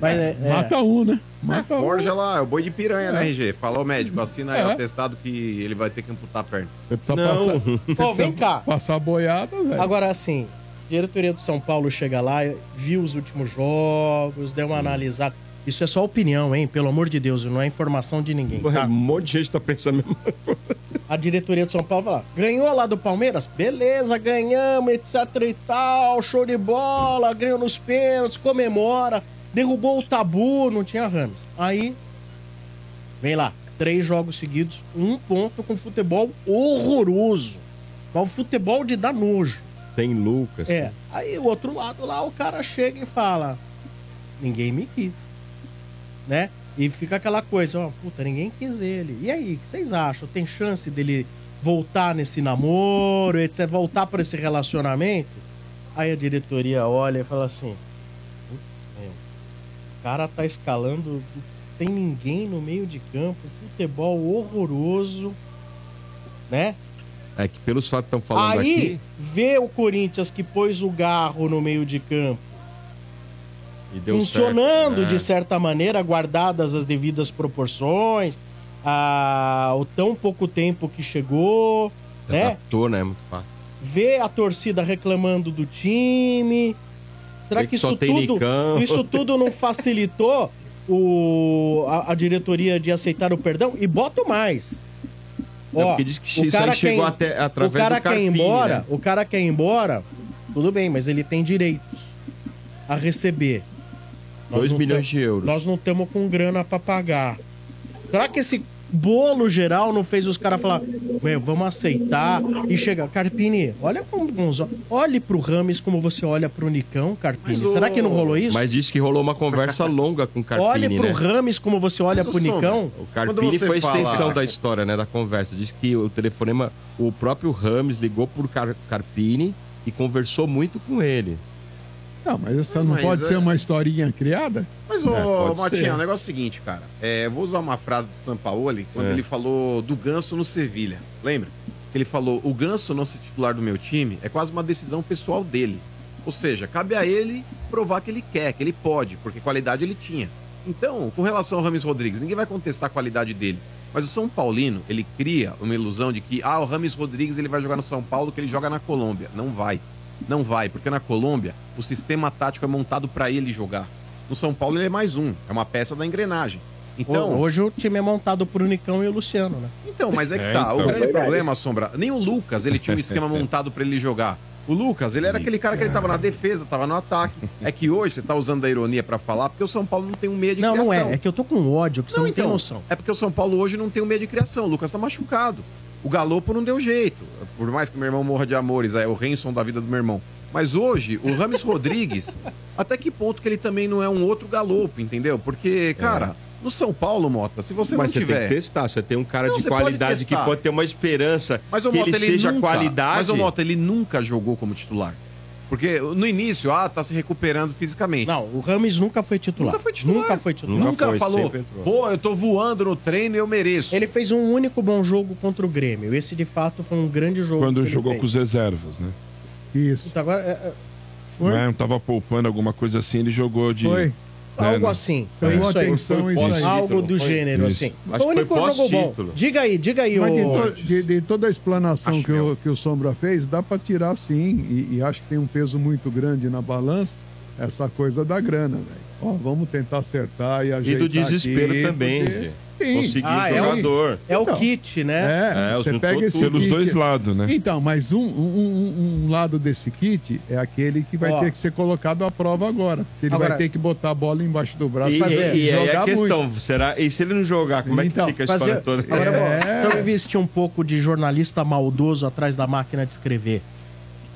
Speaker 1: Mas é, é-
Speaker 5: Mata
Speaker 8: um, né?
Speaker 5: Mata Forja lá, é o boi de piranha, né, RG? Fala ao médico, assina aí
Speaker 8: É.
Speaker 5: o atestado que ele vai ter que amputar a perna.
Speaker 8: Você precisa
Speaker 1: Não.
Speaker 8: passar. você
Speaker 1: Pô, vem cá.
Speaker 8: Passar boiada, velho.
Speaker 1: Agora, assim, diretoria do São Paulo chega lá, viu os últimos jogos, deu uma analisada. Isso é só opinião, hein? Pelo amor de Deus, não é informação de ninguém. Tá?
Speaker 4: Um monte de gente tá pensando mesmo.
Speaker 1: A diretoria do São Paulo fala: ganhou lá do Palmeiras? Beleza, ganhamos, etc e tal, show de bola, ganhou nos pênaltis, comemora, derrubou o tabu, não tinha Rams. Aí, vem lá, três jogos seguidos, um ponto com futebol horroroso. Mas o futebol de dar nojo.
Speaker 4: Tem Lucas.
Speaker 1: É. Aí o outro lado lá, o cara chega e fala: ninguém me quis. Né? E fica aquela coisa, ó, puta, ninguém quis ele. E aí, o que vocês acham? Tem chance dele voltar nesse namoro, etc, voltar para esse relacionamento? Aí a diretoria olha e fala assim: "Puta, meu, o cara tá escalando, tem ninguém no meio de campo, futebol horroroso, né?
Speaker 4: É que pelos fatos estão falando
Speaker 1: Aí
Speaker 4: aqui.
Speaker 1: vê o Corinthians que pôs o garro no meio de campo funcionando
Speaker 4: certo, né?
Speaker 1: de certa maneira, guardadas as devidas proporções, a, o tão pouco tempo que chegou, né?
Speaker 4: Exator, né? Muito fácil.
Speaker 1: Ver a torcida reclamando do time. Será que,
Speaker 4: que
Speaker 1: isso tudo, isso tudo não facilitou o, a, a diretoria de aceitar o perdão? E boto mais.
Speaker 4: É,
Speaker 1: Ó,
Speaker 4: porque diz que
Speaker 1: o cara
Speaker 4: chegou
Speaker 1: quer,
Speaker 4: até-
Speaker 1: o
Speaker 4: através
Speaker 1: cara
Speaker 4: do
Speaker 1: quer embora,
Speaker 4: né?
Speaker 1: o cara quer ir embora, tudo bem, mas ele tem direitos a receber. Nós
Speaker 4: Dois
Speaker 1: não
Speaker 4: milhões
Speaker 1: tam-
Speaker 4: de euros.
Speaker 1: Nós não estamos com grana pra pagar. Será que esse bolo geral não fez os caras falar, "Meu, vamos aceitar e chegar. Carpini, olha com bons olhos. Olhe pro Rames como você olha pro Nicão, Carpini.
Speaker 4: Mas
Speaker 1: Será
Speaker 4: o-
Speaker 1: que não rolou isso?
Speaker 4: Mas disse que rolou uma conversa longa com o Carpini,
Speaker 1: Olhe pro
Speaker 4: né?
Speaker 1: Rames como você olha
Speaker 4: Mas,
Speaker 1: pro
Speaker 4: ô, Sombra,
Speaker 1: Nicão.
Speaker 4: O Carpini foi a extensão da história, né? Da conversa. Diz que o telefonema, o próprio Rames ligou pro Car Carpini e conversou muito com ele.
Speaker 8: Não, mas essa não
Speaker 5: Mas
Speaker 8: pode
Speaker 5: é-
Speaker 8: ser uma historinha criada?
Speaker 5: Mas,
Speaker 8: É,
Speaker 5: ô, Matinha,
Speaker 8: ser.
Speaker 5: o negócio é o seguinte, cara. É, eu vou usar uma frase do Sampaoli quando
Speaker 8: É.
Speaker 5: ele falou do Ganso no Sevilha. Lembra? Ele falou: o Ganso não ser titular do meu time é quase uma decisão pessoal dele. Ou seja, cabe a ele provar que ele quer, que ele pode, porque qualidade ele tinha. Então, com relação ao Rames Rodrigues, ninguém vai contestar a qualidade dele. Mas o São Paulino, ele cria uma ilusão de que, ah, o Rames Rodrigues ele vai jogar no São Paulo, que ele joga na Colômbia. Não vai. Não vai, porque na Colômbia o sistema tático é montado para ele jogar. No São Paulo ele é mais um, é uma peça da engrenagem. Então,
Speaker 1: Hoje o time é montado pro Nicão e o Luciano, né?
Speaker 5: então, mas é que
Speaker 1: É,
Speaker 5: tá.
Speaker 1: então.
Speaker 5: O grande
Speaker 1: Verdade.
Speaker 5: problema, Sombra, nem o Lucas ele tinha um esquema montado pra ele jogar. O Lucas, ele era aquele cara que ele tava na defesa, tava no ataque. É que hoje você tá usando a ironia pra falar, porque o São Paulo não tem um meia de
Speaker 1: Não,
Speaker 5: criação.
Speaker 1: não é. É que eu tô com ódio, que você não, tem
Speaker 5: então,
Speaker 1: noção.
Speaker 5: É porque o São Paulo hoje não tem um meia de criação. O Lucas tá machucado. O Galopo não deu jeito. Por mais que meu irmão morra de amores, é o Renson da vida do meu irmão. Mas hoje, o Rames Rodrigues, até que ponto que ele também não é um outro Galopo, entendeu? Porque, cara, no São Paulo, Mota, se você
Speaker 4: Mas
Speaker 5: não
Speaker 4: você
Speaker 5: tiver...
Speaker 4: tem que testar. Você tem um cara
Speaker 5: Não,
Speaker 4: de
Speaker 5: você pode
Speaker 4: qualidade que pode ter uma esperança
Speaker 5: Mas
Speaker 4: que
Speaker 5: Mota,
Speaker 4: ele seja
Speaker 5: nunca,
Speaker 4: qualidade.
Speaker 5: Mas o Mota, ele nunca jogou como titular. Porque no início, ah, tá se recuperando fisicamente.
Speaker 1: Não, o Rames nunca foi titular.
Speaker 5: Nunca foi titular.
Speaker 1: Nunca foi titular.
Speaker 5: Nunca, falou, pô, eu tô voando no treino e eu mereço.
Speaker 1: Ele fez um único bom jogo contra o Grêmio. Esse, de fato, foi um grande jogo.
Speaker 3: Quando jogou
Speaker 1: fez.
Speaker 3: com os reservas, né?
Speaker 8: Isso.
Speaker 1: Puta, agora, é, é,
Speaker 3: Né? Não tava poupando alguma coisa assim, ele jogou de.
Speaker 1: Foi.
Speaker 3: Né,
Speaker 1: Algo
Speaker 3: né?
Speaker 1: assim.
Speaker 3: É.
Speaker 1: Isso aí.
Speaker 8: atenção.
Speaker 1: Algo do
Speaker 8: Foi.
Speaker 1: gênero,
Speaker 3: Isso.
Speaker 1: assim.
Speaker 8: Acho
Speaker 1: o único jogo bom. Diga aí, diga aí,
Speaker 8: Mas de,
Speaker 1: ô...
Speaker 8: to- de- de toda a explanação que o, que o Sombra fez, dá para tirar sim, e, e acho que tem um peso muito grande na balança, essa coisa da grana, velho. Ó, vamos tentar acertar e ajeitar
Speaker 4: do desespero
Speaker 8: aqui,
Speaker 4: também,
Speaker 8: porque-
Speaker 4: de
Speaker 8: Sim.
Speaker 4: conseguir
Speaker 1: Ah, é o-
Speaker 4: jogador.
Speaker 1: É o
Speaker 8: Então,
Speaker 1: kit, né?
Speaker 8: É,
Speaker 4: É,
Speaker 8: você pega esse.
Speaker 3: Pelos
Speaker 8: kit-
Speaker 3: dois lados, né?
Speaker 8: Então, mas um, um, um- lado desse kit é aquele que vai
Speaker 1: Ó.
Speaker 8: ter que ser colocado à prova agora. Ele
Speaker 1: Agora-
Speaker 8: vai ter que botar a bola embaixo do braço
Speaker 4: E,
Speaker 8: fazer,
Speaker 4: e, e aí a
Speaker 8: jogar
Speaker 4: questão,
Speaker 8: muito.
Speaker 4: será? E se ele não jogar, como
Speaker 8: Então,
Speaker 4: é que fica a
Speaker 1: Fazer...
Speaker 4: história toda?
Speaker 1: Agora,
Speaker 8: É.
Speaker 1: eu investir um pouco de jornalista maldoso atrás da máquina de escrever.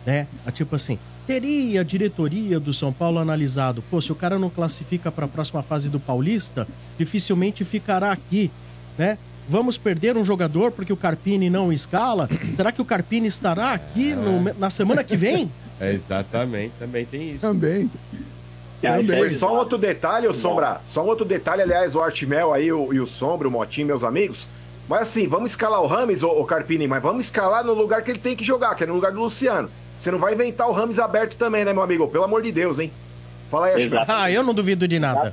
Speaker 1: Né? Ah, Tipo assim, teria a diretoria do São Paulo analisado, pô, se o cara não classifica para a próxima fase do Paulista, dificilmente ficará aqui, né? Vamos perder um jogador porque o Carpini não escala? Será que o Carpini estará aqui no- na semana que vem?
Speaker 4: É, exatamente, também tem isso.
Speaker 8: Também.
Speaker 10: Também. Só um outro detalhe, o Sombra. Só um outro detalhe, aliás, o Artimel aí o, e o Sombra, o Motinho, meus amigos. Mas assim, vamos escalar o Rames, ô, ô Carpini, mas vamos escalar no lugar que ele tem que jogar, que é no lugar do Luciano. Você não vai inventar o Rames aberto também, né, meu amigo? Pelo amor de Deus, hein? Fala aí, Artimel.
Speaker 1: Ah, eu não duvido de nada.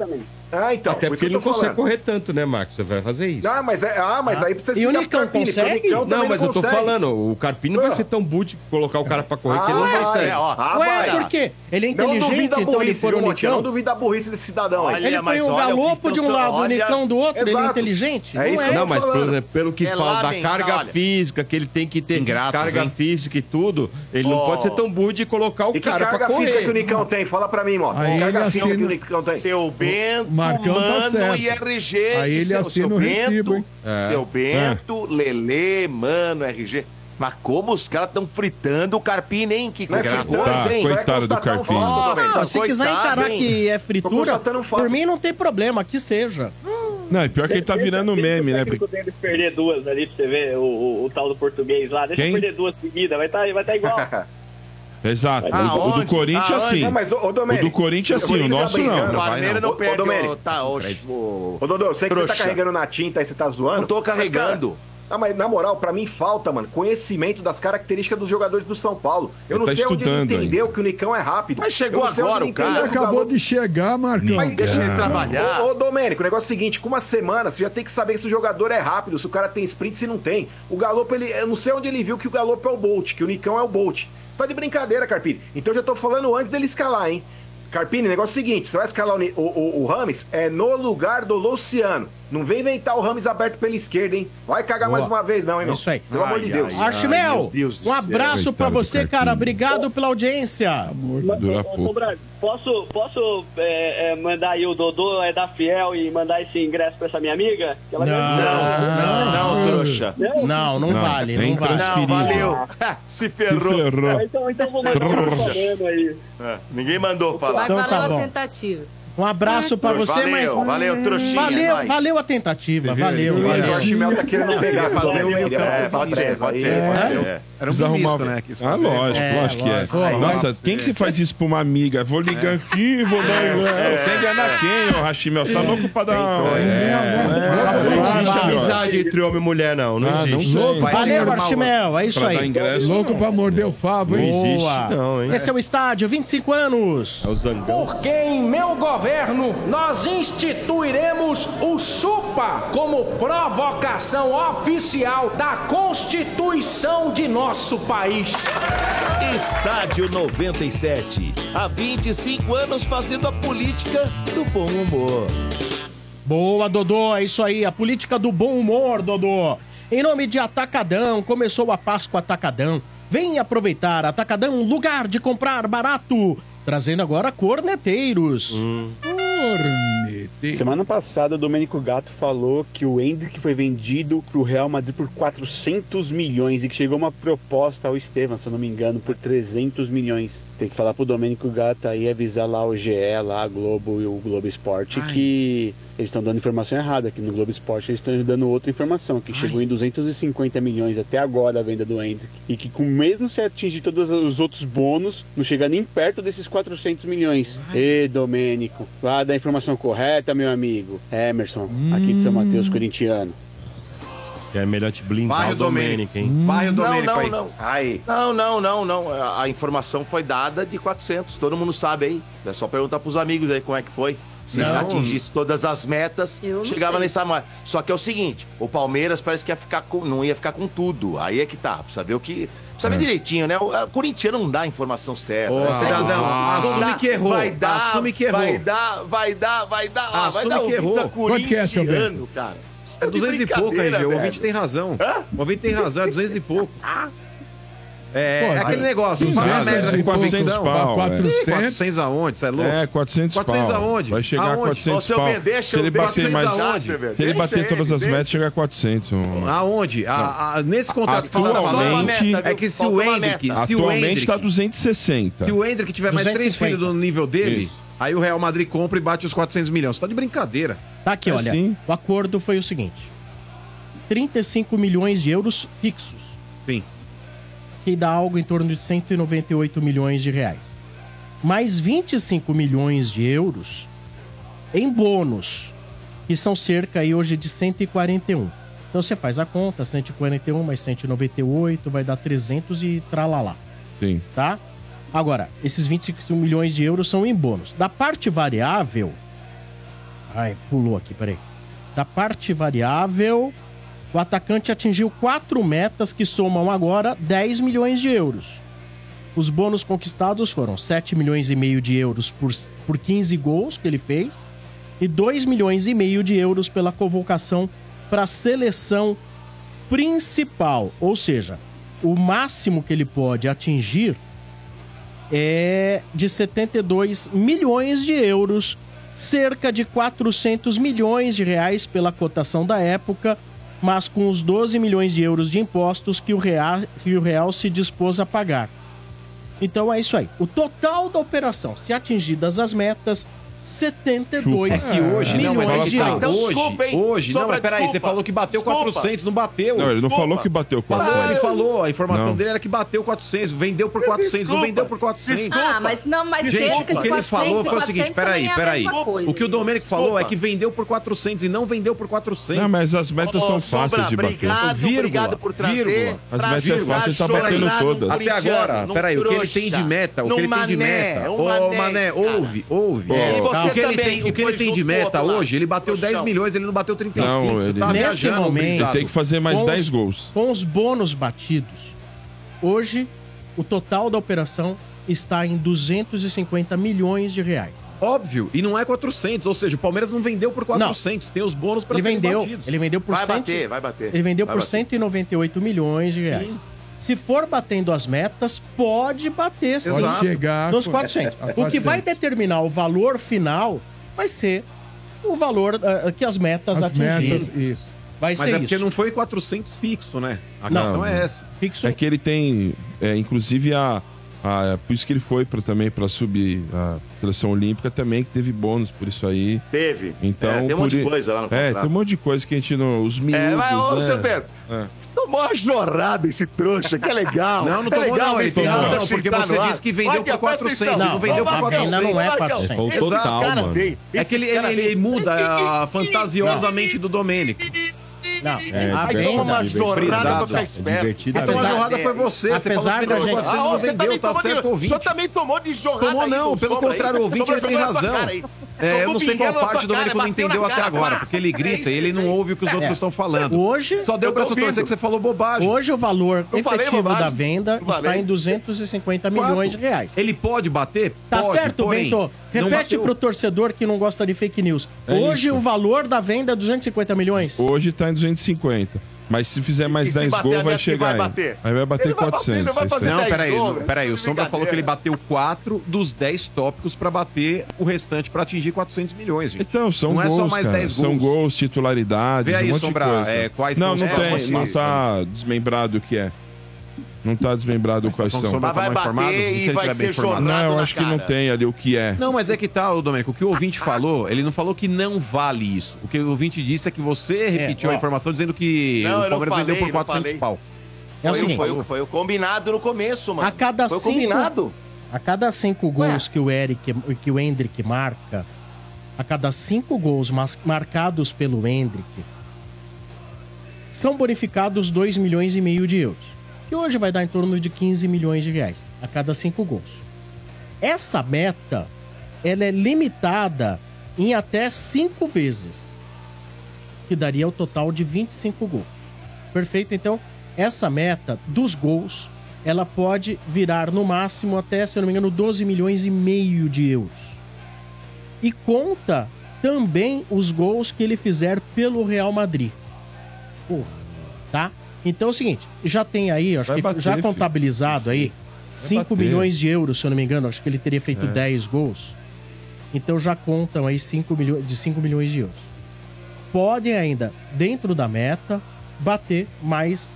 Speaker 10: Ah, então.
Speaker 4: Até porque ele
Speaker 10: que
Speaker 4: não consegue correr tanto, né, Marcos? Você vai fazer isso.
Speaker 10: Ah, mas, é, ah, mas aí precisa
Speaker 1: E o Nicão
Speaker 10: o
Speaker 1: consegue?
Speaker 10: Nicão
Speaker 4: Não, mas eu tô
Speaker 10: consegue.
Speaker 4: falando, o Carpini não vai
Speaker 10: Ah.
Speaker 4: ser tão que colocar o cara pra correr que ele não
Speaker 10: Ah,
Speaker 4: consegue.
Speaker 10: é, ó. Ah,
Speaker 1: Ué,
Speaker 10: vai.
Speaker 1: por quê? Ele é
Speaker 10: Não
Speaker 1: inteligente, então ele
Speaker 10: burrice, viu,
Speaker 1: o
Speaker 10: Motinho? Não
Speaker 1: Nicão?
Speaker 10: duvida a burrice desse cidadão aí.
Speaker 9: Olha,
Speaker 1: Ele põe o
Speaker 9: o que
Speaker 1: galopo de um lado, o
Speaker 9: Olha-
Speaker 1: Nicão do outro, ele é
Speaker 10: Exato.
Speaker 1: inteligente?
Speaker 10: É
Speaker 1: não
Speaker 10: isso
Speaker 1: é.
Speaker 10: que eu
Speaker 4: Não, mas pelo, pelo que
Speaker 9: É
Speaker 4: fala da carga
Speaker 9: olha.
Speaker 4: física, que ele tem que ter
Speaker 5: Ingratos,
Speaker 4: carga
Speaker 5: hein?
Speaker 4: física e tudo, ele não
Speaker 9: Ó.
Speaker 4: pode ser tão burro de colocar o
Speaker 10: E que
Speaker 4: cara pra
Speaker 10: carga física
Speaker 4: correr.
Speaker 10: que o Nicão tem? Fala pra mim, mano.
Speaker 8: Aí
Speaker 10: carga física que o Nicão tem.
Speaker 9: Seu Bento,
Speaker 8: Marcão tá
Speaker 9: Mano
Speaker 8: certo.
Speaker 9: e RG.
Speaker 8: Aí ele
Speaker 9: seu,
Speaker 8: assina
Speaker 9: seu
Speaker 8: o
Speaker 9: Bento,
Speaker 8: recibo, hein?
Speaker 4: É.
Speaker 9: Seu Bento, Lelê, Mano, RG. Mas como os caras estão fritando o Carpini, hein? Que
Speaker 10: Não é
Speaker 9: coisa
Speaker 10: fritando,
Speaker 9: boa, hein?
Speaker 10: é
Speaker 3: coitado do Carpini.
Speaker 9: Nossa,
Speaker 1: se quiser encarar
Speaker 9: hein?
Speaker 1: que é fritura,
Speaker 10: um
Speaker 1: por mim não tem problema, que seja.
Speaker 3: Não, e pior que ele tá virando meme, né?
Speaker 23: Deixa o técnico deles perder duas ali pra você ver, o, o- o tal do português lá. Deixa
Speaker 3: Quem?
Speaker 23: eu perder duas seguidas, vai estar vai tá igual.
Speaker 3: Exato.
Speaker 9: Ah,
Speaker 3: o, o do? Corinthians,
Speaker 9: Ah,
Speaker 3: sim.
Speaker 10: Não, mas, ô, ô,
Speaker 3: O
Speaker 10: Domênico,
Speaker 3: do Corinthians, sim. O nosso não.
Speaker 9: O Palmeiras
Speaker 10: Ô,
Speaker 9: não
Speaker 10: ô,
Speaker 9: perde.
Speaker 10: Domênico.
Speaker 9: ô, Tá, ô, ô,
Speaker 10: Ô, Dodô, eu sei que você tá carregando na tinta aí, você tá zoando.
Speaker 9: Não tô carregando.
Speaker 10: Ah, mas na moral, pra mim falta, mano, conhecimento das características dos jogadores do São Paulo. Eu
Speaker 3: Ele
Speaker 10: não
Speaker 3: tá
Speaker 10: sei onde ele entendeu que o Nicão é rápido.
Speaker 9: Mas chegou
Speaker 10: não
Speaker 9: agora o cara.
Speaker 8: Ele acabou de chegar, Marcão.
Speaker 10: Mas
Speaker 9: Deixa ele
Speaker 10: Não,
Speaker 9: trabalhar.
Speaker 10: Ô, ô Domênico, o negócio é o seguinte: com uma semana você já tem que saber se o jogador é rápido, se o cara tem sprint, se não tem. O Galopo, ele, eu não sei onde ele viu que o Galopo é o Bolt, que o Nicão é o Bolt. Tá de brincadeira, Carpini. Então já tô falando antes dele escalar, hein? Carpini, negócio é o seguinte: você vai escalar o, o, o Rames é no lugar do Luciano. Não vem inventar o Rames aberto pela esquerda, hein? Vai cagar
Speaker 1: Boa.
Speaker 10: mais uma vez, não, hein, meu?
Speaker 1: Isso aí.
Speaker 10: Pelo amor de Deus.
Speaker 1: Archimel, um abraço pra você, cara. Obrigado pela audiência.
Speaker 3: Dura
Speaker 23: Ô,
Speaker 3: pouco.
Speaker 23: Brad, posso, posso é, é, mandar aí o Dodô é da Fiel e mandar esse ingresso pra essa minha amiga? Que ela
Speaker 1: Não,
Speaker 9: Não, trouxa.
Speaker 1: Não, não,
Speaker 3: Não,
Speaker 1: vale,
Speaker 3: é
Speaker 1: não vale.
Speaker 9: Não, valeu. Se ferrou.
Speaker 3: Se ferrou.
Speaker 23: Ah, Então, então vou mandar um aí.
Speaker 9: É, ninguém mandou falar.
Speaker 6: Mas
Speaker 1: Então
Speaker 6: valeu
Speaker 1: tá
Speaker 6: a tentativa.
Speaker 1: Um abraço pra
Speaker 9: Valeu,
Speaker 1: você, mas.
Speaker 9: valeu, trouxinha,
Speaker 1: Valeu,
Speaker 9: nós.
Speaker 1: valeu a tentativa, valeu.
Speaker 10: O
Speaker 1: valeu.
Speaker 10: Archimel tá querendo pegar, fazer o meio campo.
Speaker 9: É, pode ser, pode ser.
Speaker 10: É.
Speaker 9: pode ser.
Speaker 5: Era um ministro, né?
Speaker 3: Ah, lógico,
Speaker 1: É,
Speaker 3: lógico que é.
Speaker 1: lógico.
Speaker 3: Nossa, quem que se faz isso pra uma amiga? Vou ligar aqui, vou dar.
Speaker 9: É.
Speaker 3: Quer enganar quem, ô Rachimel? Você tá louco pra dar.
Speaker 4: Não existe
Speaker 3: É,
Speaker 4: amizade entre homem e mulher, não. Não
Speaker 3: Ah, não
Speaker 4: existe.
Speaker 1: Valeu,
Speaker 4: normal.
Speaker 1: Archimel, é isso aí.
Speaker 8: Louco pra morder o Fábio,
Speaker 4: Não
Speaker 8: hein?
Speaker 4: existe,
Speaker 1: Boa.
Speaker 4: não, hein?
Speaker 1: Esse é o estádio, 25 anos.
Speaker 4: É o Zangão.
Speaker 24: Porque em meu governo nós instituiremos o chupa como provocação oficial da Constituição de nosso país.
Speaker 11: Estádio 97. Há 25 anos fazendo a política do bom humor.
Speaker 1: Boa, Dodô, é isso aí, a política do bom humor, Dodô. Em nome de Atacadão, começou a Páscoa Atacadão. Vem aproveitar Atacadão, lugar de comprar barato. Trazendo agora corneteiros.
Speaker 8: Cornete.
Speaker 25: Semana passada, o Domênico Gato falou que o Hendrick foi vendido pro Real Madrid por 400 milhões e que chegou uma proposta ao Estevam, se eu não me engano, por 300 milhões. Tem que falar pro Domênico Gato aí, avisar lá o GE, lá a Globo e o Globo Esporte que eles estão dando informação errada. Aqui no Globo Esporte eles estão dando outra informação, que chegou em 250 milhões até agora a venda do Hendrick. E que com mesmo se atingir todos os outros bônus, não chega nem perto desses 400 milhões. Ê, Domênico, lá da informação correta, meu amigo. Emerson, aqui de São Mateus, corintiano.
Speaker 4: É melhor te blindar
Speaker 5: Vai
Speaker 4: o
Speaker 5: Domênico.
Speaker 4: Hein?
Speaker 5: Vai o
Speaker 9: Não,
Speaker 5: Domênico
Speaker 9: não,
Speaker 5: aí.
Speaker 9: não.
Speaker 10: Aí.
Speaker 9: Não, não, não, não. A, a informação foi dada de 400. Todo mundo sabe aí. É só perguntar pros amigos aí como é que foi. Se
Speaker 5: Não.
Speaker 9: atingisse todas as metas, chegava
Speaker 6: sei.
Speaker 9: nessa marca. Só que é o seguinte, o Palmeiras parece que ia ficar com, não ia ficar com tudo. Aí é que tá. Precisa ver o que... Precisa ver direitinho, né? O, a corintiano não dá a informação certa.
Speaker 5: Ô,
Speaker 9: né?
Speaker 5: cidadão,
Speaker 9: Não
Speaker 5: assume
Speaker 9: dá,
Speaker 5: que errou,
Speaker 9: Vai dar,
Speaker 5: assume que errou.
Speaker 9: Vai dar, vai dar, vai dar. Ah, vai
Speaker 5: Assume
Speaker 9: dar
Speaker 5: que errou.
Speaker 9: a
Speaker 8: Quanto que é, seu
Speaker 9: cara. Você tá
Speaker 5: É
Speaker 9: de
Speaker 5: 200 e pouco, RG. O
Speaker 9: velho.
Speaker 5: ouvinte tem razão. O ouvinte tem razão, é 200 e pouco. É,
Speaker 8: Pô,
Speaker 5: é aquele negócio, fala a
Speaker 3: 200
Speaker 5: merda com
Speaker 3: poucos
Speaker 5: convicção.
Speaker 3: pau,
Speaker 5: Ih,
Speaker 8: 400.
Speaker 5: 400 aonde? Você é louco?
Speaker 3: É, 400
Speaker 5: 400
Speaker 3: pau.
Speaker 5: aonde?
Speaker 3: Vai chegar a
Speaker 5: Aonde?
Speaker 3: 400
Speaker 9: Ô, seu
Speaker 3: pau.
Speaker 9: Ben, deixa
Speaker 3: se ele
Speaker 9: eu-
Speaker 3: bater
Speaker 5: 400
Speaker 3: mais,
Speaker 5: aonde?
Speaker 3: se ele
Speaker 9: Deixa
Speaker 3: bater
Speaker 9: ele,
Speaker 3: todas as
Speaker 9: deixa.
Speaker 3: metas, chega a 400. ô.
Speaker 5: Aonde? A- a- nesse contrato
Speaker 3: Atualmente-
Speaker 5: fala
Speaker 9: Só uma meta,
Speaker 5: é que se o
Speaker 9: uma
Speaker 5: Hendrick, se o
Speaker 3: Atualmente
Speaker 5: Hendrick,
Speaker 3: tá 260.
Speaker 5: se o Hendrick tiver mais três
Speaker 1: 250.
Speaker 5: filhos do nível dele,
Speaker 3: Isso.
Speaker 5: aí o Real Madrid compra e bate os 400 milhões. Você tá de brincadeira.
Speaker 1: Tá aqui,
Speaker 3: É
Speaker 1: olha.
Speaker 3: sim.
Speaker 1: O acordo foi o seguinte: 35 milhões de euros fixos.
Speaker 5: Sim.
Speaker 1: Que dá algo em torno de 198 milhões de reais. Mais 25 milhões de euros em bônus, que são cerca aí hoje de 141. Então você faz a conta, 141 mais 198 vai dar 300 e tralalá
Speaker 3: Sim.
Speaker 1: tá? Agora, esses 25 milhões de euros são em bônus. Da parte variável. Ai, pulou aqui, peraí. Da parte variável, o atacante atingiu quatro metas que somam agora 10 milhões de euros. Os bônus conquistados foram 7 milhões e meio de euros por, por 15 gols que ele fez e 2 milhões e meio de euros pela convocação para a seleção principal. Ou seja, o máximo que ele pode atingir é de 72 milhões de euros, cerca de 400 milhões de reais pela cotação da época, mas com os 12 milhões de euros de impostos que o Real, que o Real se dispôs a pagar. Então é isso aí. O total da operação, se atingidas as metas, 72
Speaker 5: é que hoje, milhões não, mas é que
Speaker 1: de
Speaker 5: tá.
Speaker 1: Então,
Speaker 5: hoje, desculpa, hein? Hoje, não, mas peraí, você falou que bateu desculpa. 400, não bateu.
Speaker 3: Não, ele desculpa. não falou que bateu 400.
Speaker 5: Ele falou, a informação
Speaker 3: não.
Speaker 5: dele era que bateu 400, vendeu por 400, não vendeu por 400.
Speaker 6: Ah, mas não, mas
Speaker 5: Gente,
Speaker 6: cerca
Speaker 5: o
Speaker 6: é
Speaker 5: que ele falou foi o seguinte, peraí,
Speaker 6: é
Speaker 5: peraí. O que o Domênico falou é que vendeu por 400 e não vendeu por 400.
Speaker 3: Não, mas as metas
Speaker 9: oh,
Speaker 3: são fáceis de bater.
Speaker 9: Obrigado,
Speaker 5: vírgula,
Speaker 9: obrigado por trazer.
Speaker 5: Vírgula.
Speaker 3: As metas
Speaker 9: são
Speaker 3: fáceis, tá batendo todas.
Speaker 5: Até agora, peraí, o que ele tem de meta, o que ele tem de meta. Ô,
Speaker 9: Mané,
Speaker 5: ouve, ouve calma.
Speaker 9: Tá,
Speaker 5: o que ele tem, o que ele tem de meta hoje, ele bateu 10 milhões, ele não bateu 35.
Speaker 3: Não, ele...
Speaker 5: tá
Speaker 3: Nesse
Speaker 5: viajando,
Speaker 1: momento,
Speaker 3: ele tem que fazer mais 10 gols.
Speaker 1: Com os bônus batidos, hoje o total da operação está em 250 milhões de reais.
Speaker 5: Óbvio, e não é 400, ou seja, o Palmeiras não vendeu por 400, não. tem os bônus para serem
Speaker 1: vendeu,
Speaker 5: batidos.
Speaker 1: Ele vendeu por
Speaker 9: vai
Speaker 1: 100,
Speaker 9: bater, vai bater.
Speaker 1: Ele vendeu
Speaker 9: vai
Speaker 1: por
Speaker 9: bater.
Speaker 1: 198 milhões de reais. Sim se for batendo as metas, pode bater sim,
Speaker 8: pode chegar
Speaker 1: nos 400.
Speaker 8: É, é,
Speaker 1: o que vai determinar o valor final vai ser o valor uh, que as metas
Speaker 8: as. Metas, isso.
Speaker 1: Vai
Speaker 5: Mas é
Speaker 1: isso.
Speaker 5: porque não foi 400 fixo, né? A
Speaker 1: não,
Speaker 5: questão é essa.
Speaker 1: Fixo...
Speaker 3: É que ele tem, é, inclusive, a, ah, é por isso que ele foi pra, também para subir a seleção olímpica também, que teve bônus por isso aí.
Speaker 9: Teve.
Speaker 3: Então,
Speaker 9: é, tem um monte de coisa lá no contrato.
Speaker 3: É, tem um monte de coisa que a gente não. Os é, miúdos,
Speaker 9: É, mas ô,
Speaker 3: né?
Speaker 9: seu Pedro,
Speaker 3: é.
Speaker 9: tomou uma jorrada esse trouxa, que é legal.
Speaker 5: Não, não tomou é
Speaker 9: legal,
Speaker 5: não,
Speaker 9: esse
Speaker 5: tomou,
Speaker 9: não,
Speaker 5: porque você disse que vendeu
Speaker 9: pra
Speaker 5: 400,
Speaker 9: não,
Speaker 5: não vendeu
Speaker 9: pra
Speaker 5: 400.
Speaker 1: Não é 400.
Speaker 5: É, total, mano. É que ele,
Speaker 9: é
Speaker 5: ele, ele muda fantasiosamente do Domênico.
Speaker 1: Não,
Speaker 8: é,
Speaker 9: aí
Speaker 8: bem,
Speaker 9: toma uma jornada pra ficar esperto.
Speaker 5: A jornada foi você.
Speaker 1: Apesar da gente...
Speaker 9: Ah, você, também
Speaker 5: tá
Speaker 9: tomou de jornada. Tomou
Speaker 5: não, pelo contrário, o ouvinte tem razão. É, eu não sei qual
Speaker 9: é
Speaker 5: parte
Speaker 9: do
Speaker 5: Domênico não entendeu até agora, porque ele
Speaker 9: é
Speaker 5: grita e ele não
Speaker 9: é
Speaker 5: ouve o que os outros estão falando.
Speaker 1: Hoje.
Speaker 5: Só deu pra
Speaker 9: se
Speaker 5: que você falou bobagem.
Speaker 1: Hoje o valor efetivo da venda está em 250 milhões de reais.
Speaker 5: Ele pode bater?
Speaker 1: Tá certo, Bento. Repete pro torcedor que não gosta de fake news. Hoje o valor da venda é 250 milhões?
Speaker 3: Hoje está em 250. Mas se fizer mais
Speaker 9: e
Speaker 3: 10 gols, vai chegar.
Speaker 9: Vai bater.
Speaker 3: Aí vai bater
Speaker 9: ele
Speaker 3: 400.
Speaker 9: Vai
Speaker 3: bater,
Speaker 5: não, peraí, peraí. O Sombra falou que ele bateu 4 dos 10 tópicos pra bater o restante, pra atingir 400 milhões. Gente.
Speaker 3: Então, são
Speaker 5: não
Speaker 3: gols.
Speaker 5: Não é só mais
Speaker 3: cara.
Speaker 5: 10 gols.
Speaker 3: São
Speaker 5: gols,
Speaker 3: titularidades.
Speaker 5: Vê aí,
Speaker 3: um
Speaker 5: Sombra, é, quais
Speaker 3: não,
Speaker 5: são
Speaker 3: não
Speaker 5: os
Speaker 3: tem, Não,
Speaker 5: não
Speaker 3: tá desmembrado o que é. Não tá desmembrado tá
Speaker 5: quais
Speaker 3: são.
Speaker 9: Mas vai bater
Speaker 5: e é
Speaker 9: vai ser chorado
Speaker 3: Não, eu acho que não tem ali o que é.
Speaker 5: Não, mas é que tá, tal, Domênico, o que o ouvinte falou, ele não falou que não vale isso. O que o ouvinte disse é que você é,
Speaker 1: repetiu
Speaker 5: a informação dizendo que o Palmeiras vendeu por 400 pau.
Speaker 1: É o seguinte.
Speaker 9: Foi, foi o combinado no começo, mano.
Speaker 1: A cada
Speaker 9: foi
Speaker 1: cinco,
Speaker 9: combinado.
Speaker 1: A cada cinco gols Ué. que o Eric, que o Hendrick marca, a cada cinco gols marcados pelo Hendrick, são bonificados 2 milhões e meio de euros que hoje vai dar em torno de 15 milhões de reais a cada cinco gols. Essa meta ela é limitada em até cinco vezes, que daria o total de 25 gols. Perfeito? Então, essa meta dos gols, ela pode virar no máximo até, se eu não me engano, 12 milhões e meio de euros. E conta também os gols que ele fizer pelo Real Madrid. Porra, tá? Então é o seguinte, já tem aí, acho
Speaker 3: Vai
Speaker 1: que
Speaker 3: bater,
Speaker 1: já
Speaker 3: filho.
Speaker 1: contabilizado aí, 5 milhões de euros, se eu não me engano, acho que ele teria feito
Speaker 3: é.
Speaker 1: 10 gols. Então já contam aí 5 milho... de 5 milhões de euros. Podem ainda, dentro da meta, bater mais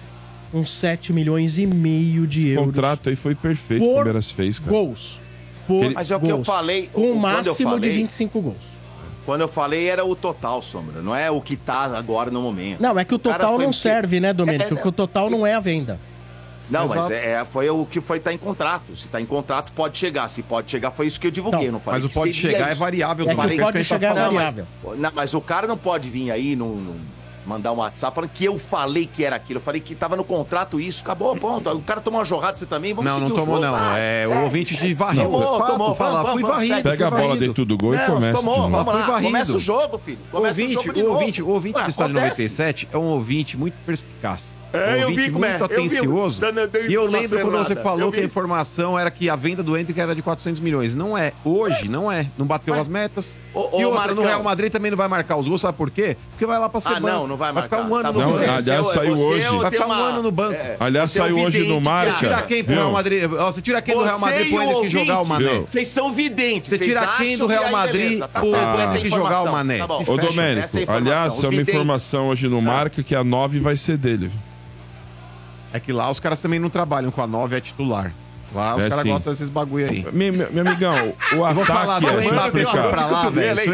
Speaker 1: uns 7 milhões e meio de euros.
Speaker 3: O contrato aí foi perfeito que o Palmeiras fez, cara.
Speaker 1: Gols. Por
Speaker 9: Mas é o que eu
Speaker 1: gols.
Speaker 9: falei.
Speaker 1: Com
Speaker 9: o
Speaker 1: máximo
Speaker 9: falei,
Speaker 1: de 25 gols.
Speaker 9: Quando eu falei era o total, Sombra, não é o que tá agora no momento.
Speaker 1: Não, é que o,
Speaker 9: o
Speaker 1: total não tipo- serve, né, Domênico?
Speaker 9: É,
Speaker 1: é, é. o total não é a venda.
Speaker 9: Não, mas,
Speaker 1: mas
Speaker 9: é, foi o que foi tá em contrato. Se tá em contrato, pode chegar. Se pode chegar, foi isso que eu divulguei,
Speaker 1: não,
Speaker 9: não falei.
Speaker 5: Mas o pode chegar
Speaker 9: isso.
Speaker 5: é variável.
Speaker 1: É que o pode
Speaker 5: tá
Speaker 1: chegar
Speaker 5: tá é
Speaker 1: variável.
Speaker 9: Não mas, não, mas, o cara não pode vir aí num, num mandar um WhatsApp falando que eu falei que era aquilo. Eu falei que estava no contrato isso, acabou, ponto. O cara tomou uma jorrada, você também, vamos
Speaker 5: Não, não tomou, não. É, o ouvinte de varrido
Speaker 9: Tomou,
Speaker 5: Fato,
Speaker 9: tomou.
Speaker 5: Fala, fui varrido.
Speaker 3: Pega a bola dentro do gol
Speaker 9: não, e
Speaker 3: começa.
Speaker 9: Tomou, vamos lá.
Speaker 5: Fui.
Speaker 9: Começa o jogo, filho. Começa
Speaker 5: ouvinte,
Speaker 9: o jogo de
Speaker 5: o ouvinte, novo. O ouvinte
Speaker 9: Ué,
Speaker 5: do 97 é um ouvinte muito perspicaz.
Speaker 9: É, eu vi como é.
Speaker 5: Muito atencioso. e eu lembro quando você falou que a informação era que a venda do Hendrick era de 400 milhões. Não é. Hoje, não é. Não bateu as metas.
Speaker 9: O,
Speaker 5: e outra, no Real Madrid também não vai marcar os gols, sabe por quê? Porque vai lá pra semana.
Speaker 9: Ah, não, não vai marcar.
Speaker 5: Vai ficar um ano no banco.
Speaker 3: Aliás, saiu hoje.
Speaker 5: Vai ficar um ano no banco.
Speaker 3: Aliás, saiu hoje no Marca.
Speaker 5: Você tira quem pro Real Madrid? Você tira quem do Real Madrid
Speaker 9: pro
Speaker 5: Hendrick jogar o Mané?
Speaker 9: Vocês são videntes.
Speaker 5: Você tira quem do Real Madrid pro Hendrick jogar o Mané?
Speaker 3: Ô, Domênico, aliás, é uma informação hoje no Marca que a 9 vai ser dele.
Speaker 5: É que lá os caras também não trabalham com a 9, é titular. Lá os
Speaker 3: É,
Speaker 5: caras gostam desses bagulho aí.
Speaker 3: Meu, meu- meu amigão, o ataque
Speaker 5: vou falar,
Speaker 3: é
Speaker 5: for pra lá, velho, se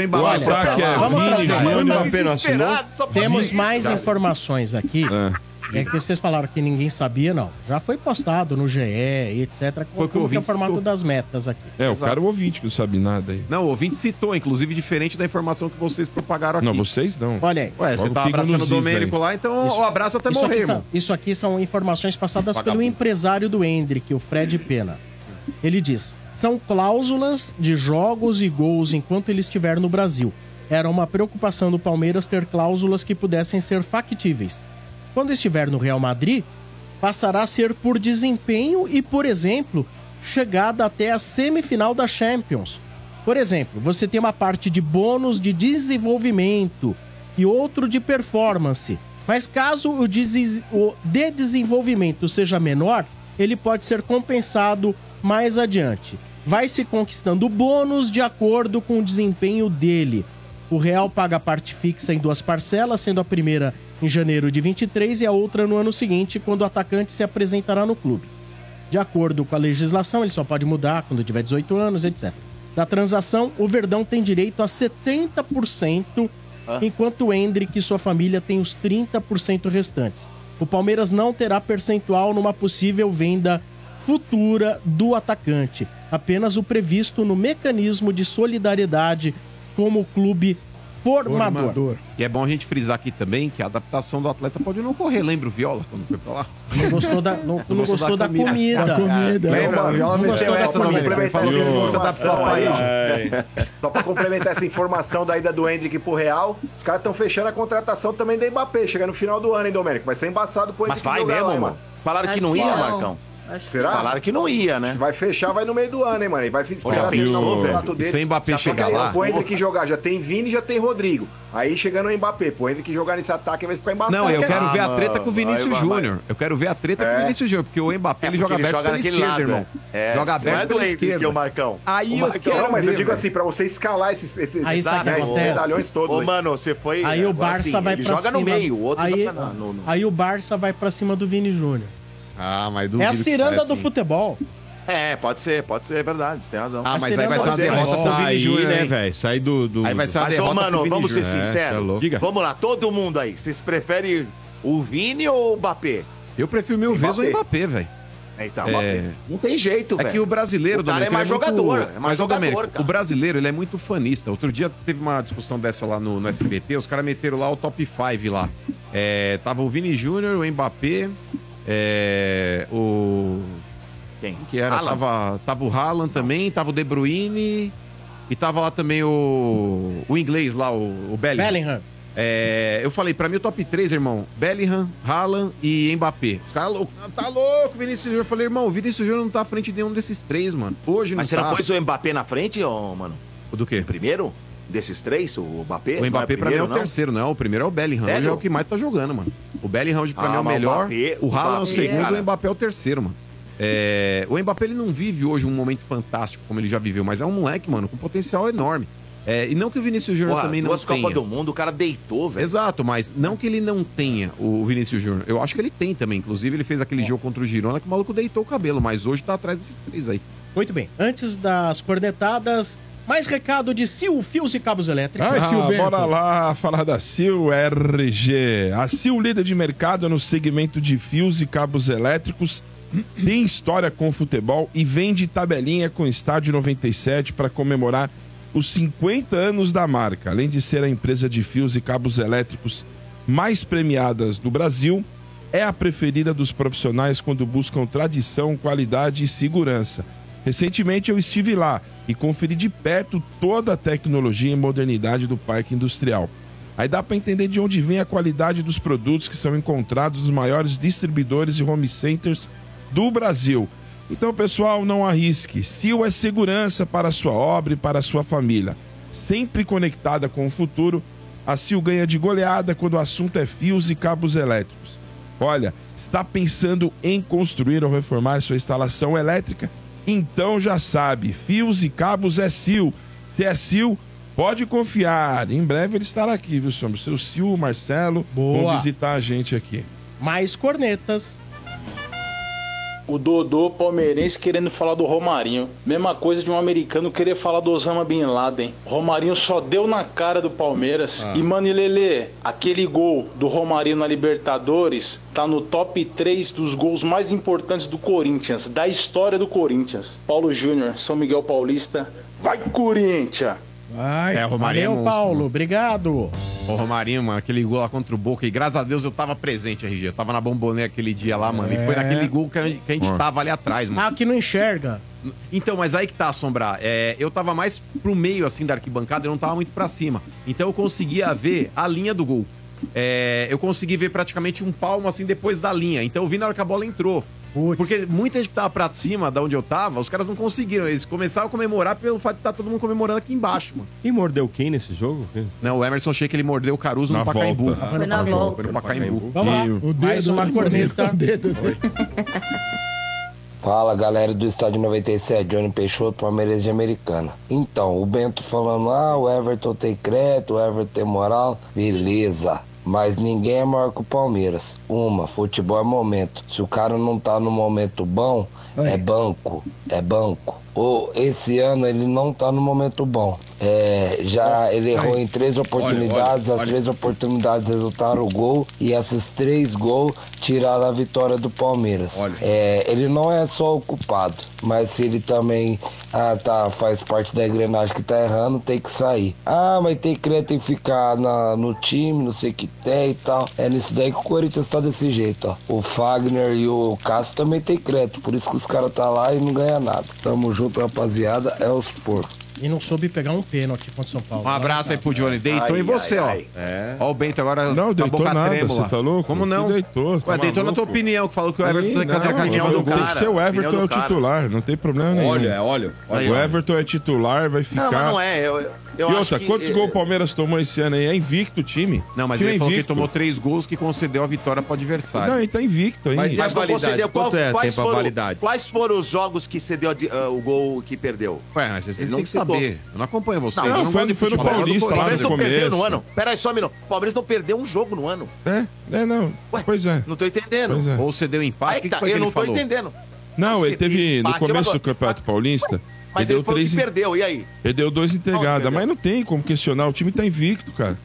Speaker 5: o
Speaker 3: ataque
Speaker 5: lá,
Speaker 3: é
Speaker 5: vamos
Speaker 3: Vini. Júnior.
Speaker 1: Desesperado,
Speaker 5: assinou.
Speaker 1: Temos mais informações aqui. É. que vocês falaram que ninguém sabia, não. Já foi postado no GE e etc.
Speaker 5: Foi o que o
Speaker 1: que é o formato
Speaker 5: citou.
Speaker 1: das metas aqui.
Speaker 3: É, o cara é o ouvinte que não sabe nada aí.
Speaker 5: Não, o ouvinte citou, inclusive diferente da informação que vocês propagaram aqui.
Speaker 3: Não, vocês não.
Speaker 1: Olha aí.
Speaker 5: Ué, você tá abraçando o Domênico
Speaker 3: aí.
Speaker 5: lá, então o abraço até
Speaker 1: isso
Speaker 5: morrer,
Speaker 1: aqui são, isso aqui são informações passadas pelo empresário do Hendrick, o Fred Pena. Ele diz: são cláusulas de jogos e gols enquanto ele estiver no Brasil. Era uma preocupação do Palmeiras ter cláusulas que pudessem ser factíveis. Quando estiver no Real Madrid, passará a ser por desempenho e, por exemplo, chegada até a semifinal da Champions. Por exemplo, você tem uma parte de bônus de desenvolvimento e outro de performance. Mas caso o, de desenvolvimento seja menor, ele pode ser compensado mais adiante. Vai se conquistando bônus de acordo com o desempenho dele. O Real paga a parte fixa em duas parcelas, sendo a primeira em janeiro de 23 e a outra no ano seguinte, quando o atacante se apresentará no clube. De acordo com a legislação, ele só pode mudar quando tiver 18 anos, etc. Da transação, o Verdão tem direito a 70%, enquanto o Hendrick e sua família têm os 30% restantes. O Palmeiras não terá percentual numa possível venda futura do atacante, apenas o previsto no mecanismo de solidariedade como clube formador.
Speaker 5: E é bom a gente frisar aqui também que a adaptação do atleta pode não ocorrer. Lembra o Viola quando foi pra lá?
Speaker 1: Não gostou da, não, não gostou da comida.
Speaker 10: Da comida.
Speaker 5: Lembra? O Viola
Speaker 10: Não
Speaker 5: meteu
Speaker 10: da
Speaker 5: essa no
Speaker 10: comida.
Speaker 5: Domênico. Ele falou que ele fosse adaptar o país.
Speaker 10: Só pra complementar essa informação da ida do Hendrick pro Real, os caras estão fechando a contratação também do Mbappé. Chega no final do ano, hein, Domênico? Vai ser embaçado pro
Speaker 9: Mas
Speaker 10: Hendrick
Speaker 9: vai
Speaker 10: jogar
Speaker 9: mesmo, mano? Falaram que não ia,
Speaker 10: não.
Speaker 9: Marcão?
Speaker 10: Será?
Speaker 9: Falaram que não ia, né?
Speaker 10: Vai fechar, vai no meio do ano, hein, mano? E vai esperar
Speaker 9: já pensou,
Speaker 10: o
Speaker 9: velho?
Speaker 10: contrato
Speaker 5: E se
Speaker 10: dele.
Speaker 5: o Mbappé
Speaker 10: Já
Speaker 5: chegar lá-
Speaker 10: assim, Pro Hendrick jogar, já tem Vini e já tem Rodrigo. Aí chegando o Mbappé, pro Hendrick jogar nesse ataque vai ficar embaçado.
Speaker 5: Não, eu quero ver a
Speaker 10: Ah,
Speaker 5: treta com o Vinícius. Júnior. Eu quero ver a treta com
Speaker 10: É.
Speaker 5: o Vinícius Júnior, porque o Mbappé ele
Speaker 9: É,
Speaker 5: joga
Speaker 9: ele
Speaker 5: aberto
Speaker 9: joga
Speaker 5: pela
Speaker 9: naquele
Speaker 5: esquerda,
Speaker 9: lado,
Speaker 5: irmão.
Speaker 9: é.
Speaker 5: Joga
Speaker 9: Não é
Speaker 5: aberto
Speaker 9: do
Speaker 5: pela esquerda.
Speaker 9: o Marcão.
Speaker 5: Aí
Speaker 9: O
Speaker 5: eu
Speaker 9: Marcão-
Speaker 5: quero
Speaker 10: Não, mas eu digo assim, pra você escalar esses,
Speaker 1: que
Speaker 10: né, medalhões todos.
Speaker 9: Ô,
Speaker 10: aí.
Speaker 9: mano, você foi.
Speaker 1: Aí o Barça
Speaker 9: sim,
Speaker 1: vai
Speaker 9: ele
Speaker 1: pra
Speaker 9: joga
Speaker 1: cima.
Speaker 9: no meio, o outro
Speaker 1: aí,
Speaker 9: joga na- no, no-
Speaker 1: aí o Barça vai pra cima do Vini Júnior.
Speaker 5: Ah, mas
Speaker 1: É
Speaker 5: duvido
Speaker 1: a
Speaker 5: que
Speaker 1: ciranda do
Speaker 5: assim.
Speaker 1: futebol.
Speaker 9: É, pode ser, pode ser, é verdade, você tem razão.
Speaker 5: Ah, mas aí vai ser uma derrota pro Vini Júnior, né, velho?
Speaker 4: Sair do, do.
Speaker 5: Aí vai ser uma
Speaker 9: Mas,
Speaker 5: derrota pro
Speaker 9: mano,
Speaker 5: Vini
Speaker 9: vamos ser
Speaker 5: Júnior. É,
Speaker 9: sinceros.
Speaker 5: tá louco. Diga.
Speaker 9: vamos lá, todo mundo aí. Vocês preferem o Vini ou o Mbappé?
Speaker 5: Eu prefiro mil vezes o Mbappé, velho.
Speaker 9: Então,
Speaker 5: É.
Speaker 9: Não tem jeito,
Speaker 5: É
Speaker 9: velho.
Speaker 5: que o brasileiro,
Speaker 9: O cara é
Speaker 5: Domênico,
Speaker 9: mais jogador,
Speaker 5: muito-
Speaker 9: é mais jogador, cara.
Speaker 5: o brasileiro, ele é muito fanista. Outro dia teve uma discussão dessa lá no, no SBT, os caras meteram lá o top 5 lá. É, tava o Vini Júnior, o Mbappé, é, o...
Speaker 9: Quem?
Speaker 5: Que era?
Speaker 9: Haaland.
Speaker 5: Tava, tava o Haaland também, tava o De Bruyne e tava lá também o, o inglês lá, o, o Bellingham.
Speaker 1: Bellingham.
Speaker 5: É, eu falei, pra mim o top 3, irmão, Bellingham, Haaland e Mbappé. Os caras loucos, tá louco, Vinícius Júnior. Eu falei, irmão, o Vinícius Júnior não tá à frente de nenhum desses três, mano. Hoje não
Speaker 9: Mas você
Speaker 5: tá.
Speaker 9: não pôs o Mbappé na frente, ô, mano?
Speaker 5: O do quê?
Speaker 9: Primeiro? Desses três, o Mbappé?
Speaker 5: O Mbappé pra mim é o
Speaker 9: não?
Speaker 5: terceiro, não. O primeiro é o Bellingham.
Speaker 9: Sério?
Speaker 5: Hoje é o que mais tá jogando, mano. O Bellingham pra
Speaker 9: Ah,
Speaker 5: mim é o
Speaker 9: o
Speaker 5: melhor.
Speaker 9: Mbappé-
Speaker 5: o Haaland é o segundo
Speaker 9: cara.
Speaker 5: e o Mbappé é o terceiro, mano. É, o Mbappé ele não vive hoje um momento fantástico como ele já viveu, mas é um moleque, mano, com potencial enorme. É, e não que o Vinícius Júnior
Speaker 9: Porra,
Speaker 5: também não
Speaker 9: duas
Speaker 5: tenha.
Speaker 9: Copas do Mundo, o cara deitou, velho.
Speaker 5: Exato, mas não que ele não tenha o Vinícius Júnior. Eu acho que ele tem também. Inclusive, ele fez aquele jogo contra o Girona que o maluco deitou o cabelo, mas hoje tá atrás desses três aí.
Speaker 1: Muito bem. Antes das cornetadas, mais recado de Sil Fios e Cabos Elétricos.
Speaker 3: Ah, bora lá falar da Sil RG. A Sil, líder de mercado no segmento de fios e cabos elétricos, tem história com o futebol e vende tabelinha com Estádio 97 para comemorar os 50 anos da marca. Além de ser a empresa de fios e cabos elétricos mais premiadas do Brasil, é a preferida dos profissionais quando buscam tradição, qualidade e segurança. Recentemente eu estive lá e conferi de perto toda a tecnologia e modernidade do parque industrial. Aí dá para entender de onde vem a qualidade dos produtos que são encontrados nos maiores distribuidores e home centers do Brasil. Então, pessoal, não arrisque. Sil é segurança para a sua obra e para a sua família. Sempre conectada com o futuro, a Sil ganha de goleada quando o assunto é fios e cabos elétricos. Olha, está pensando em construir ou reformar sua instalação elétrica? Então já sabe, fios e cabos é Sil. Se é Sil, pode confiar. Em breve ele estará aqui, viu, Sombra? Seu Sil, Marcelo,
Speaker 1: Boa.
Speaker 3: vão visitar a gente aqui.
Speaker 1: Mais cornetas.
Speaker 26: O Dodô palmeirense querendo falar do Romarinho. Mesma coisa de um americano querer falar do Osama Bin Laden. Romarinho só deu na cara do Palmeiras.
Speaker 27: Ah.
Speaker 26: E, mano, e Lelê, aquele gol do Romarinho na Libertadores tá no top 3 dos gols mais importantes do Corinthians, da história do Corinthians. Paulo Júnior, São Miguel Paulista. Vai, Corinthians!
Speaker 8: Vai.
Speaker 5: É, o Romarinho é
Speaker 1: Valeu,
Speaker 5: monstro,
Speaker 1: Paulo.
Speaker 5: mano.
Speaker 1: Obrigado.
Speaker 5: O Romarinho, mano, aquele gol lá contra o Boca. E graças a Deus eu tava presente, RG. Eu tava na Bombonê aquele dia lá, mano. E foi
Speaker 1: É.
Speaker 5: naquele gol que a gente, que a gente
Speaker 1: Ó.
Speaker 5: tava ali atrás, mano.
Speaker 1: Ah, que não enxerga.
Speaker 5: Então, mas aí que tá, Assombrar. É, eu tava mais pro meio, assim, da arquibancada. Eu não tava muito pra cima. Então eu conseguia ver a linha do gol. É, eu consegui ver praticamente um palmo, assim, depois da linha. Então eu vi na hora que a bola entrou. Porque muita gente que tava pra cima, da onde eu tava, os caras não conseguiram. Eles começaram a comemorar pelo fato de estar todo mundo comemorando aqui embaixo, mano.
Speaker 4: Quem mordeu quem nesse jogo?
Speaker 5: Não, o Emerson Sheik ele mordeu o Caruso
Speaker 4: Na
Speaker 5: no Pacaembu.
Speaker 4: volta. Foi na volta.
Speaker 5: Foi no Pacaembu.
Speaker 1: Vamos lá. Mais uma corneta.
Speaker 28: Fala galera do Estádio 97, Johnny Peixoto, Palmeiras de Americana. Então, o Bento falando, ah, o Everton tem crédito, o Everton tem moral, beleza. Mas ninguém é maior que o Palmeiras. Uma, futebol é momento. Se o cara não tá no momento bom, é banco, é banco. Ou esse ano ele não tá no momento bom. É, já ele errou em três oportunidades,
Speaker 29: olha,
Speaker 28: as
Speaker 29: olha.
Speaker 28: três oportunidades resultaram o gol e esses três gols tiraram a vitória do Palmeiras. É, ele não é só o culpado, mas se ele também ah, tá, faz parte da engrenagem que tá errando, tem que sair. Ah, mas tem crédito tem que ficar na, no time, não sei o que tem e tal. É nisso daí que o Corinthians tá desse jeito, ó. O Fagner e o Cássio também tem crédito, por isso que os caras tá lá e não ganha nada. Tamo junto, rapaziada, é os porcos.
Speaker 1: E não soube pegar um pênalti contra o São Paulo.
Speaker 5: Um abraço aí pro Johnny. Deitou
Speaker 1: Ai,
Speaker 5: em você,
Speaker 1: ai,
Speaker 5: ó. É. Ó, o Bento agora
Speaker 3: Não,
Speaker 5: com a
Speaker 3: deitou
Speaker 5: boca
Speaker 3: nada,
Speaker 5: trêmula.
Speaker 3: você tá louco?
Speaker 5: Como não?
Speaker 3: Que deitou, você tá
Speaker 5: Ué, deitou na tua opinião, que falou que o Everton
Speaker 3: Aí,
Speaker 5: tem que ter a opinião do
Speaker 3: tem
Speaker 5: cara.
Speaker 3: que ser o Everton é o titular, não tem problema nenhum.
Speaker 5: Olha, olha, olha.
Speaker 3: O Everton é titular, vai ficar.
Speaker 9: Não, mas não é. Eu, eu
Speaker 3: e
Speaker 9: acho
Speaker 3: outra,
Speaker 9: que,
Speaker 3: quantos
Speaker 9: eh,
Speaker 3: gols o Palmeiras tomou esse ano aí? É invicto o time.
Speaker 5: Não, mas
Speaker 3: time
Speaker 5: ele falou que tomou três gols que concedeu a vitória pro adversário.
Speaker 3: Não, ele tá invicto ainda.
Speaker 9: Mas, não concedeu. Qual- quais, foram,
Speaker 5: validade?
Speaker 9: quais foram os jogos que cedeu ah, o gol que perdeu?
Speaker 5: Ué, mas você
Speaker 9: Ele
Speaker 5: tem que
Speaker 9: citou.
Speaker 5: saber. Eu não acompanho você.
Speaker 9: Não, não,
Speaker 5: não
Speaker 9: foi-
Speaker 5: de
Speaker 9: foi no. Paulista,
Speaker 5: O
Speaker 9: lá no
Speaker 5: Palmeiras não
Speaker 9: começo.
Speaker 5: perdeu
Speaker 9: no
Speaker 5: no
Speaker 9: ano. Pera aí só um minuto. O Palmeiras não perdeu um jogo no ano.
Speaker 3: É, é não. pois é.
Speaker 9: Não tô entendendo.
Speaker 3: É.
Speaker 5: Ou você deu empate,
Speaker 9: Aí
Speaker 5: o que,
Speaker 9: tá,
Speaker 5: que
Speaker 9: eu
Speaker 5: ele
Speaker 9: não tô entendendo.
Speaker 3: Não, ele
Speaker 9: Nossa,
Speaker 3: teve no começo do Campeonato Paulista.
Speaker 9: Mas
Speaker 3: ele
Speaker 9: ele
Speaker 3: três.
Speaker 9: que perdeu, e aí?
Speaker 3: Ele deu dois integradas, mas não tem como questionar. O time tá invicto, cara.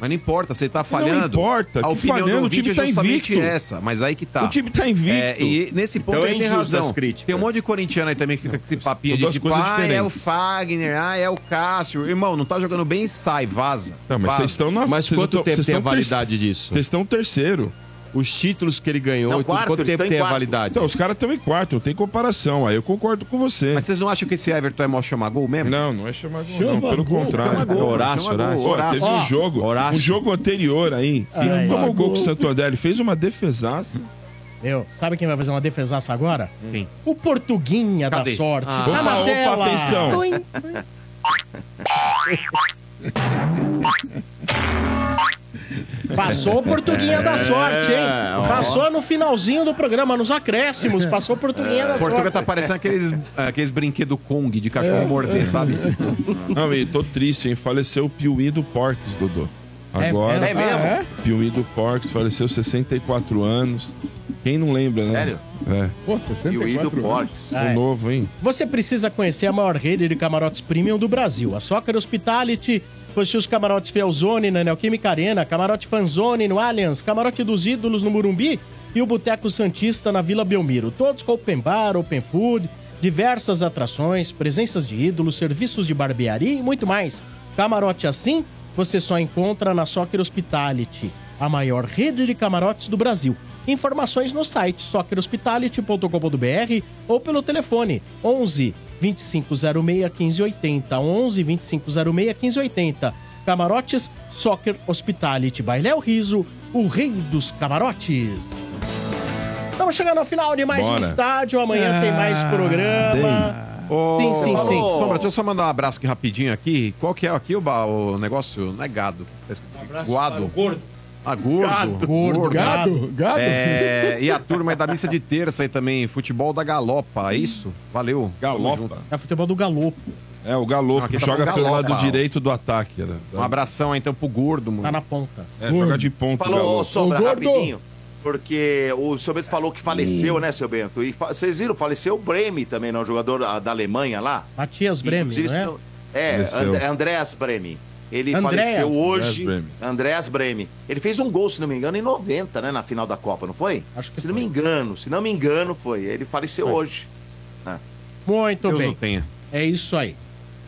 Speaker 5: Mas não importa, você tá falhando.
Speaker 3: Não importa,
Speaker 5: A opinião
Speaker 3: falhando,
Speaker 5: do
Speaker 3: o time
Speaker 5: é
Speaker 3: tá invicto.
Speaker 5: essa, mas aí que tá.
Speaker 3: O time tá invicto.
Speaker 5: É, e nesse ponto
Speaker 3: Então
Speaker 5: ele tem razão. Tem um monte de corintiano aí também que fica com esse papinho de tipo, ah, é o. Fagner, ah, é o Cássio. Irmão, não tá jogando bem, sai, vaza.
Speaker 3: Não, mas vocês estão na
Speaker 4: Mas quanto tempo tem a validade
Speaker 3: terce-
Speaker 4: disso?
Speaker 3: Vocês estão terceiro.
Speaker 4: Os títulos que ele ganhou,
Speaker 5: Não,
Speaker 4: tudo,
Speaker 5: quarto,
Speaker 4: quanto tempo tem a
Speaker 5: quarto.
Speaker 4: validade?
Speaker 3: Então, os caras estão em quarto, não tem comparação. Aí eu concordo com você.
Speaker 5: Mas vocês não acham que esse Everton é mó chamar gol mesmo?
Speaker 3: Não, não é chamar gol,
Speaker 5: Chama
Speaker 3: não. Pelo
Speaker 5: gol,
Speaker 3: contrário.
Speaker 5: chama gol,
Speaker 3: Horácio,
Speaker 5: gol,
Speaker 3: Horácio. Ó,
Speaker 5: Horácio.
Speaker 3: Teve um jogo,
Speaker 5: Horácio.
Speaker 3: um jogo anterior aí. que-
Speaker 1: Ai,
Speaker 3: Como
Speaker 1: ai.
Speaker 3: o gol que o Santo André ele fez uma defesaça.
Speaker 1: Eu, sabe quem vai fazer uma defesaça agora?
Speaker 5: Quem?
Speaker 1: O Portuguinha
Speaker 3: Cadê?
Speaker 1: da sorte.
Speaker 3: Ah.
Speaker 1: Tá
Speaker 3: Opa,
Speaker 1: na
Speaker 3: opa,
Speaker 1: tela.
Speaker 3: atenção.
Speaker 1: Passou o Portuguinha da sorte, hein?
Speaker 5: É, ó.
Speaker 1: Passou no finalzinho do programa, nos acréscimos. Passou o Portuguinha da
Speaker 5: Portugal
Speaker 1: sorte.
Speaker 5: tá parecendo aqueles, aqueles brinquedos Kong de cachorro
Speaker 3: É.
Speaker 5: morder, sabe?
Speaker 3: Não, e tô triste, hein? Faleceu o Piuí do Porques, Dodô.
Speaker 5: É
Speaker 3: Agora,
Speaker 5: mesmo? É mesmo? Ah, é?
Speaker 3: Piuí do Porques faleceu 64 anos. Quem não lembra,
Speaker 9: Sério?
Speaker 3: né? É.
Speaker 8: Pô, 64 anos.
Speaker 3: O novo, hein?
Speaker 1: Você precisa conhecer a maior rede de camarotes premium do Brasil. A Soccer Hospitality possui os camarotes Felzone na Neoquímica Arena, camarote Fanzone no Allianz, camarote dos Ídolos no Murumbi e o Boteco Santista na Vila Belmiro. Todos com open bar, open food, diversas atrações, presenças de ídolos, serviços de barbearia e muito mais. Camarote assim você só encontra na Soccer Hospitality, a maior rede de camarotes do Brasil. Informações no site soccerhospitality.com.br ou pelo telefone 11 2506 1580. 11 2506 1580. Camarotes Soccer Hospitality. Bailéu Riso, o rei dos camarotes. Estamos chegando ao final de mais um
Speaker 5: Bora.
Speaker 1: estádio. Amanhã tem mais programa.
Speaker 5: Ô,
Speaker 1: Sim, sim, sim.
Speaker 5: Sombra, deixa eu só mandar um abraço aqui rapidinho aqui. Qual que é aqui o, o negócio? Não é gado. Escrito aqui. Guado.
Speaker 1: gordo.
Speaker 5: Ah, gordo.
Speaker 8: Gado.
Speaker 5: Gordo.
Speaker 8: Gado? Gado?
Speaker 5: É, e a turma é da missa de terça aí também. Futebol da Galopa, é isso? Valeu.
Speaker 3: Galopa.
Speaker 1: É futebol do Galopo.
Speaker 3: É, o Galopo
Speaker 5: Aqui tá
Speaker 3: joga pelo lado direito do ataque. Era.
Speaker 5: Um abração aí então pro gordo, mano.
Speaker 1: Tá na ponta.
Speaker 3: É, joga de ponta. o
Speaker 9: Falou,
Speaker 3: Galopo.
Speaker 9: Sombra,
Speaker 8: Ô, gordo.
Speaker 9: rapidinho. Porque o seu Bento falou que faleceu, né, seu Bento? E vocês viram, faleceu o Breme também, não? O jogador da Alemanha lá.
Speaker 1: Matias Breme, não é?
Speaker 9: É. And- Andreas Breme. Ele
Speaker 1: Andreas.
Speaker 9: faleceu hoje.
Speaker 1: Breme.
Speaker 9: Andreas Breme. Ele fez um gol, se não me engano, em 90, né? Na final da Copa, não foi?
Speaker 1: Acho que
Speaker 9: se não me engano, se não me engano, foi. Ele faleceu hoje. né?
Speaker 1: Muito
Speaker 9: Deus
Speaker 1: bem.
Speaker 9: o tenha.
Speaker 1: É isso aí.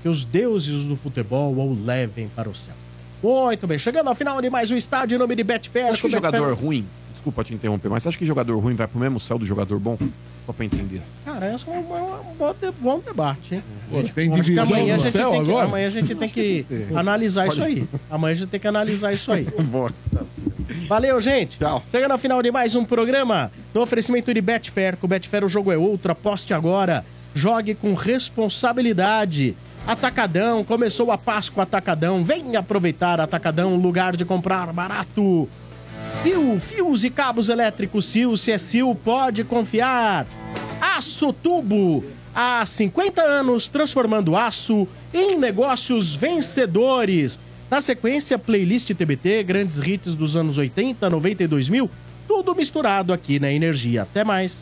Speaker 1: Que os deuses do futebol o levem para o céu. Muito bem. Chegando ao final de mais um estádio em nome de Betfair.
Speaker 5: Acho que
Speaker 1: com Betfair-
Speaker 5: jogador ruim, desculpa te interromper, mas você acha que jogador ruim vai pro mesmo céu do jogador bom? Só pra entender.
Speaker 1: Cara, esse é um, é um bom, de- bom debate, hein?
Speaker 5: Pô, tem
Speaker 1: Acho que amanhã a
Speaker 5: no
Speaker 1: gente
Speaker 5: céu
Speaker 1: tem que,
Speaker 5: agora?
Speaker 1: amanhã a gente tem que
Speaker 5: É.
Speaker 1: analisar
Speaker 5: Pode-
Speaker 1: isso aí. Amanhã a gente tem que analisar isso aí.
Speaker 5: Boa.
Speaker 1: Valeu, gente. Tchau. Chegando ao final de mais um programa, no oferecimento de Betfair. Com Betfair o jogo é outro. Aposte agora. Jogue com responsabilidade. Atacadão, começou a Páscoa Atacadão. Venha aproveitar Atacadão, lugar de comprar barato. Sil, fios e cabos elétricos Sil, se é Sil, pode confiar. Aço Tubo, há 50 anos transformando aço em negócios vencedores. Na sequência, playlist TBT, grandes hits dos anos 80, 90 e 2000, tudo misturado aqui na Energia. Até mais.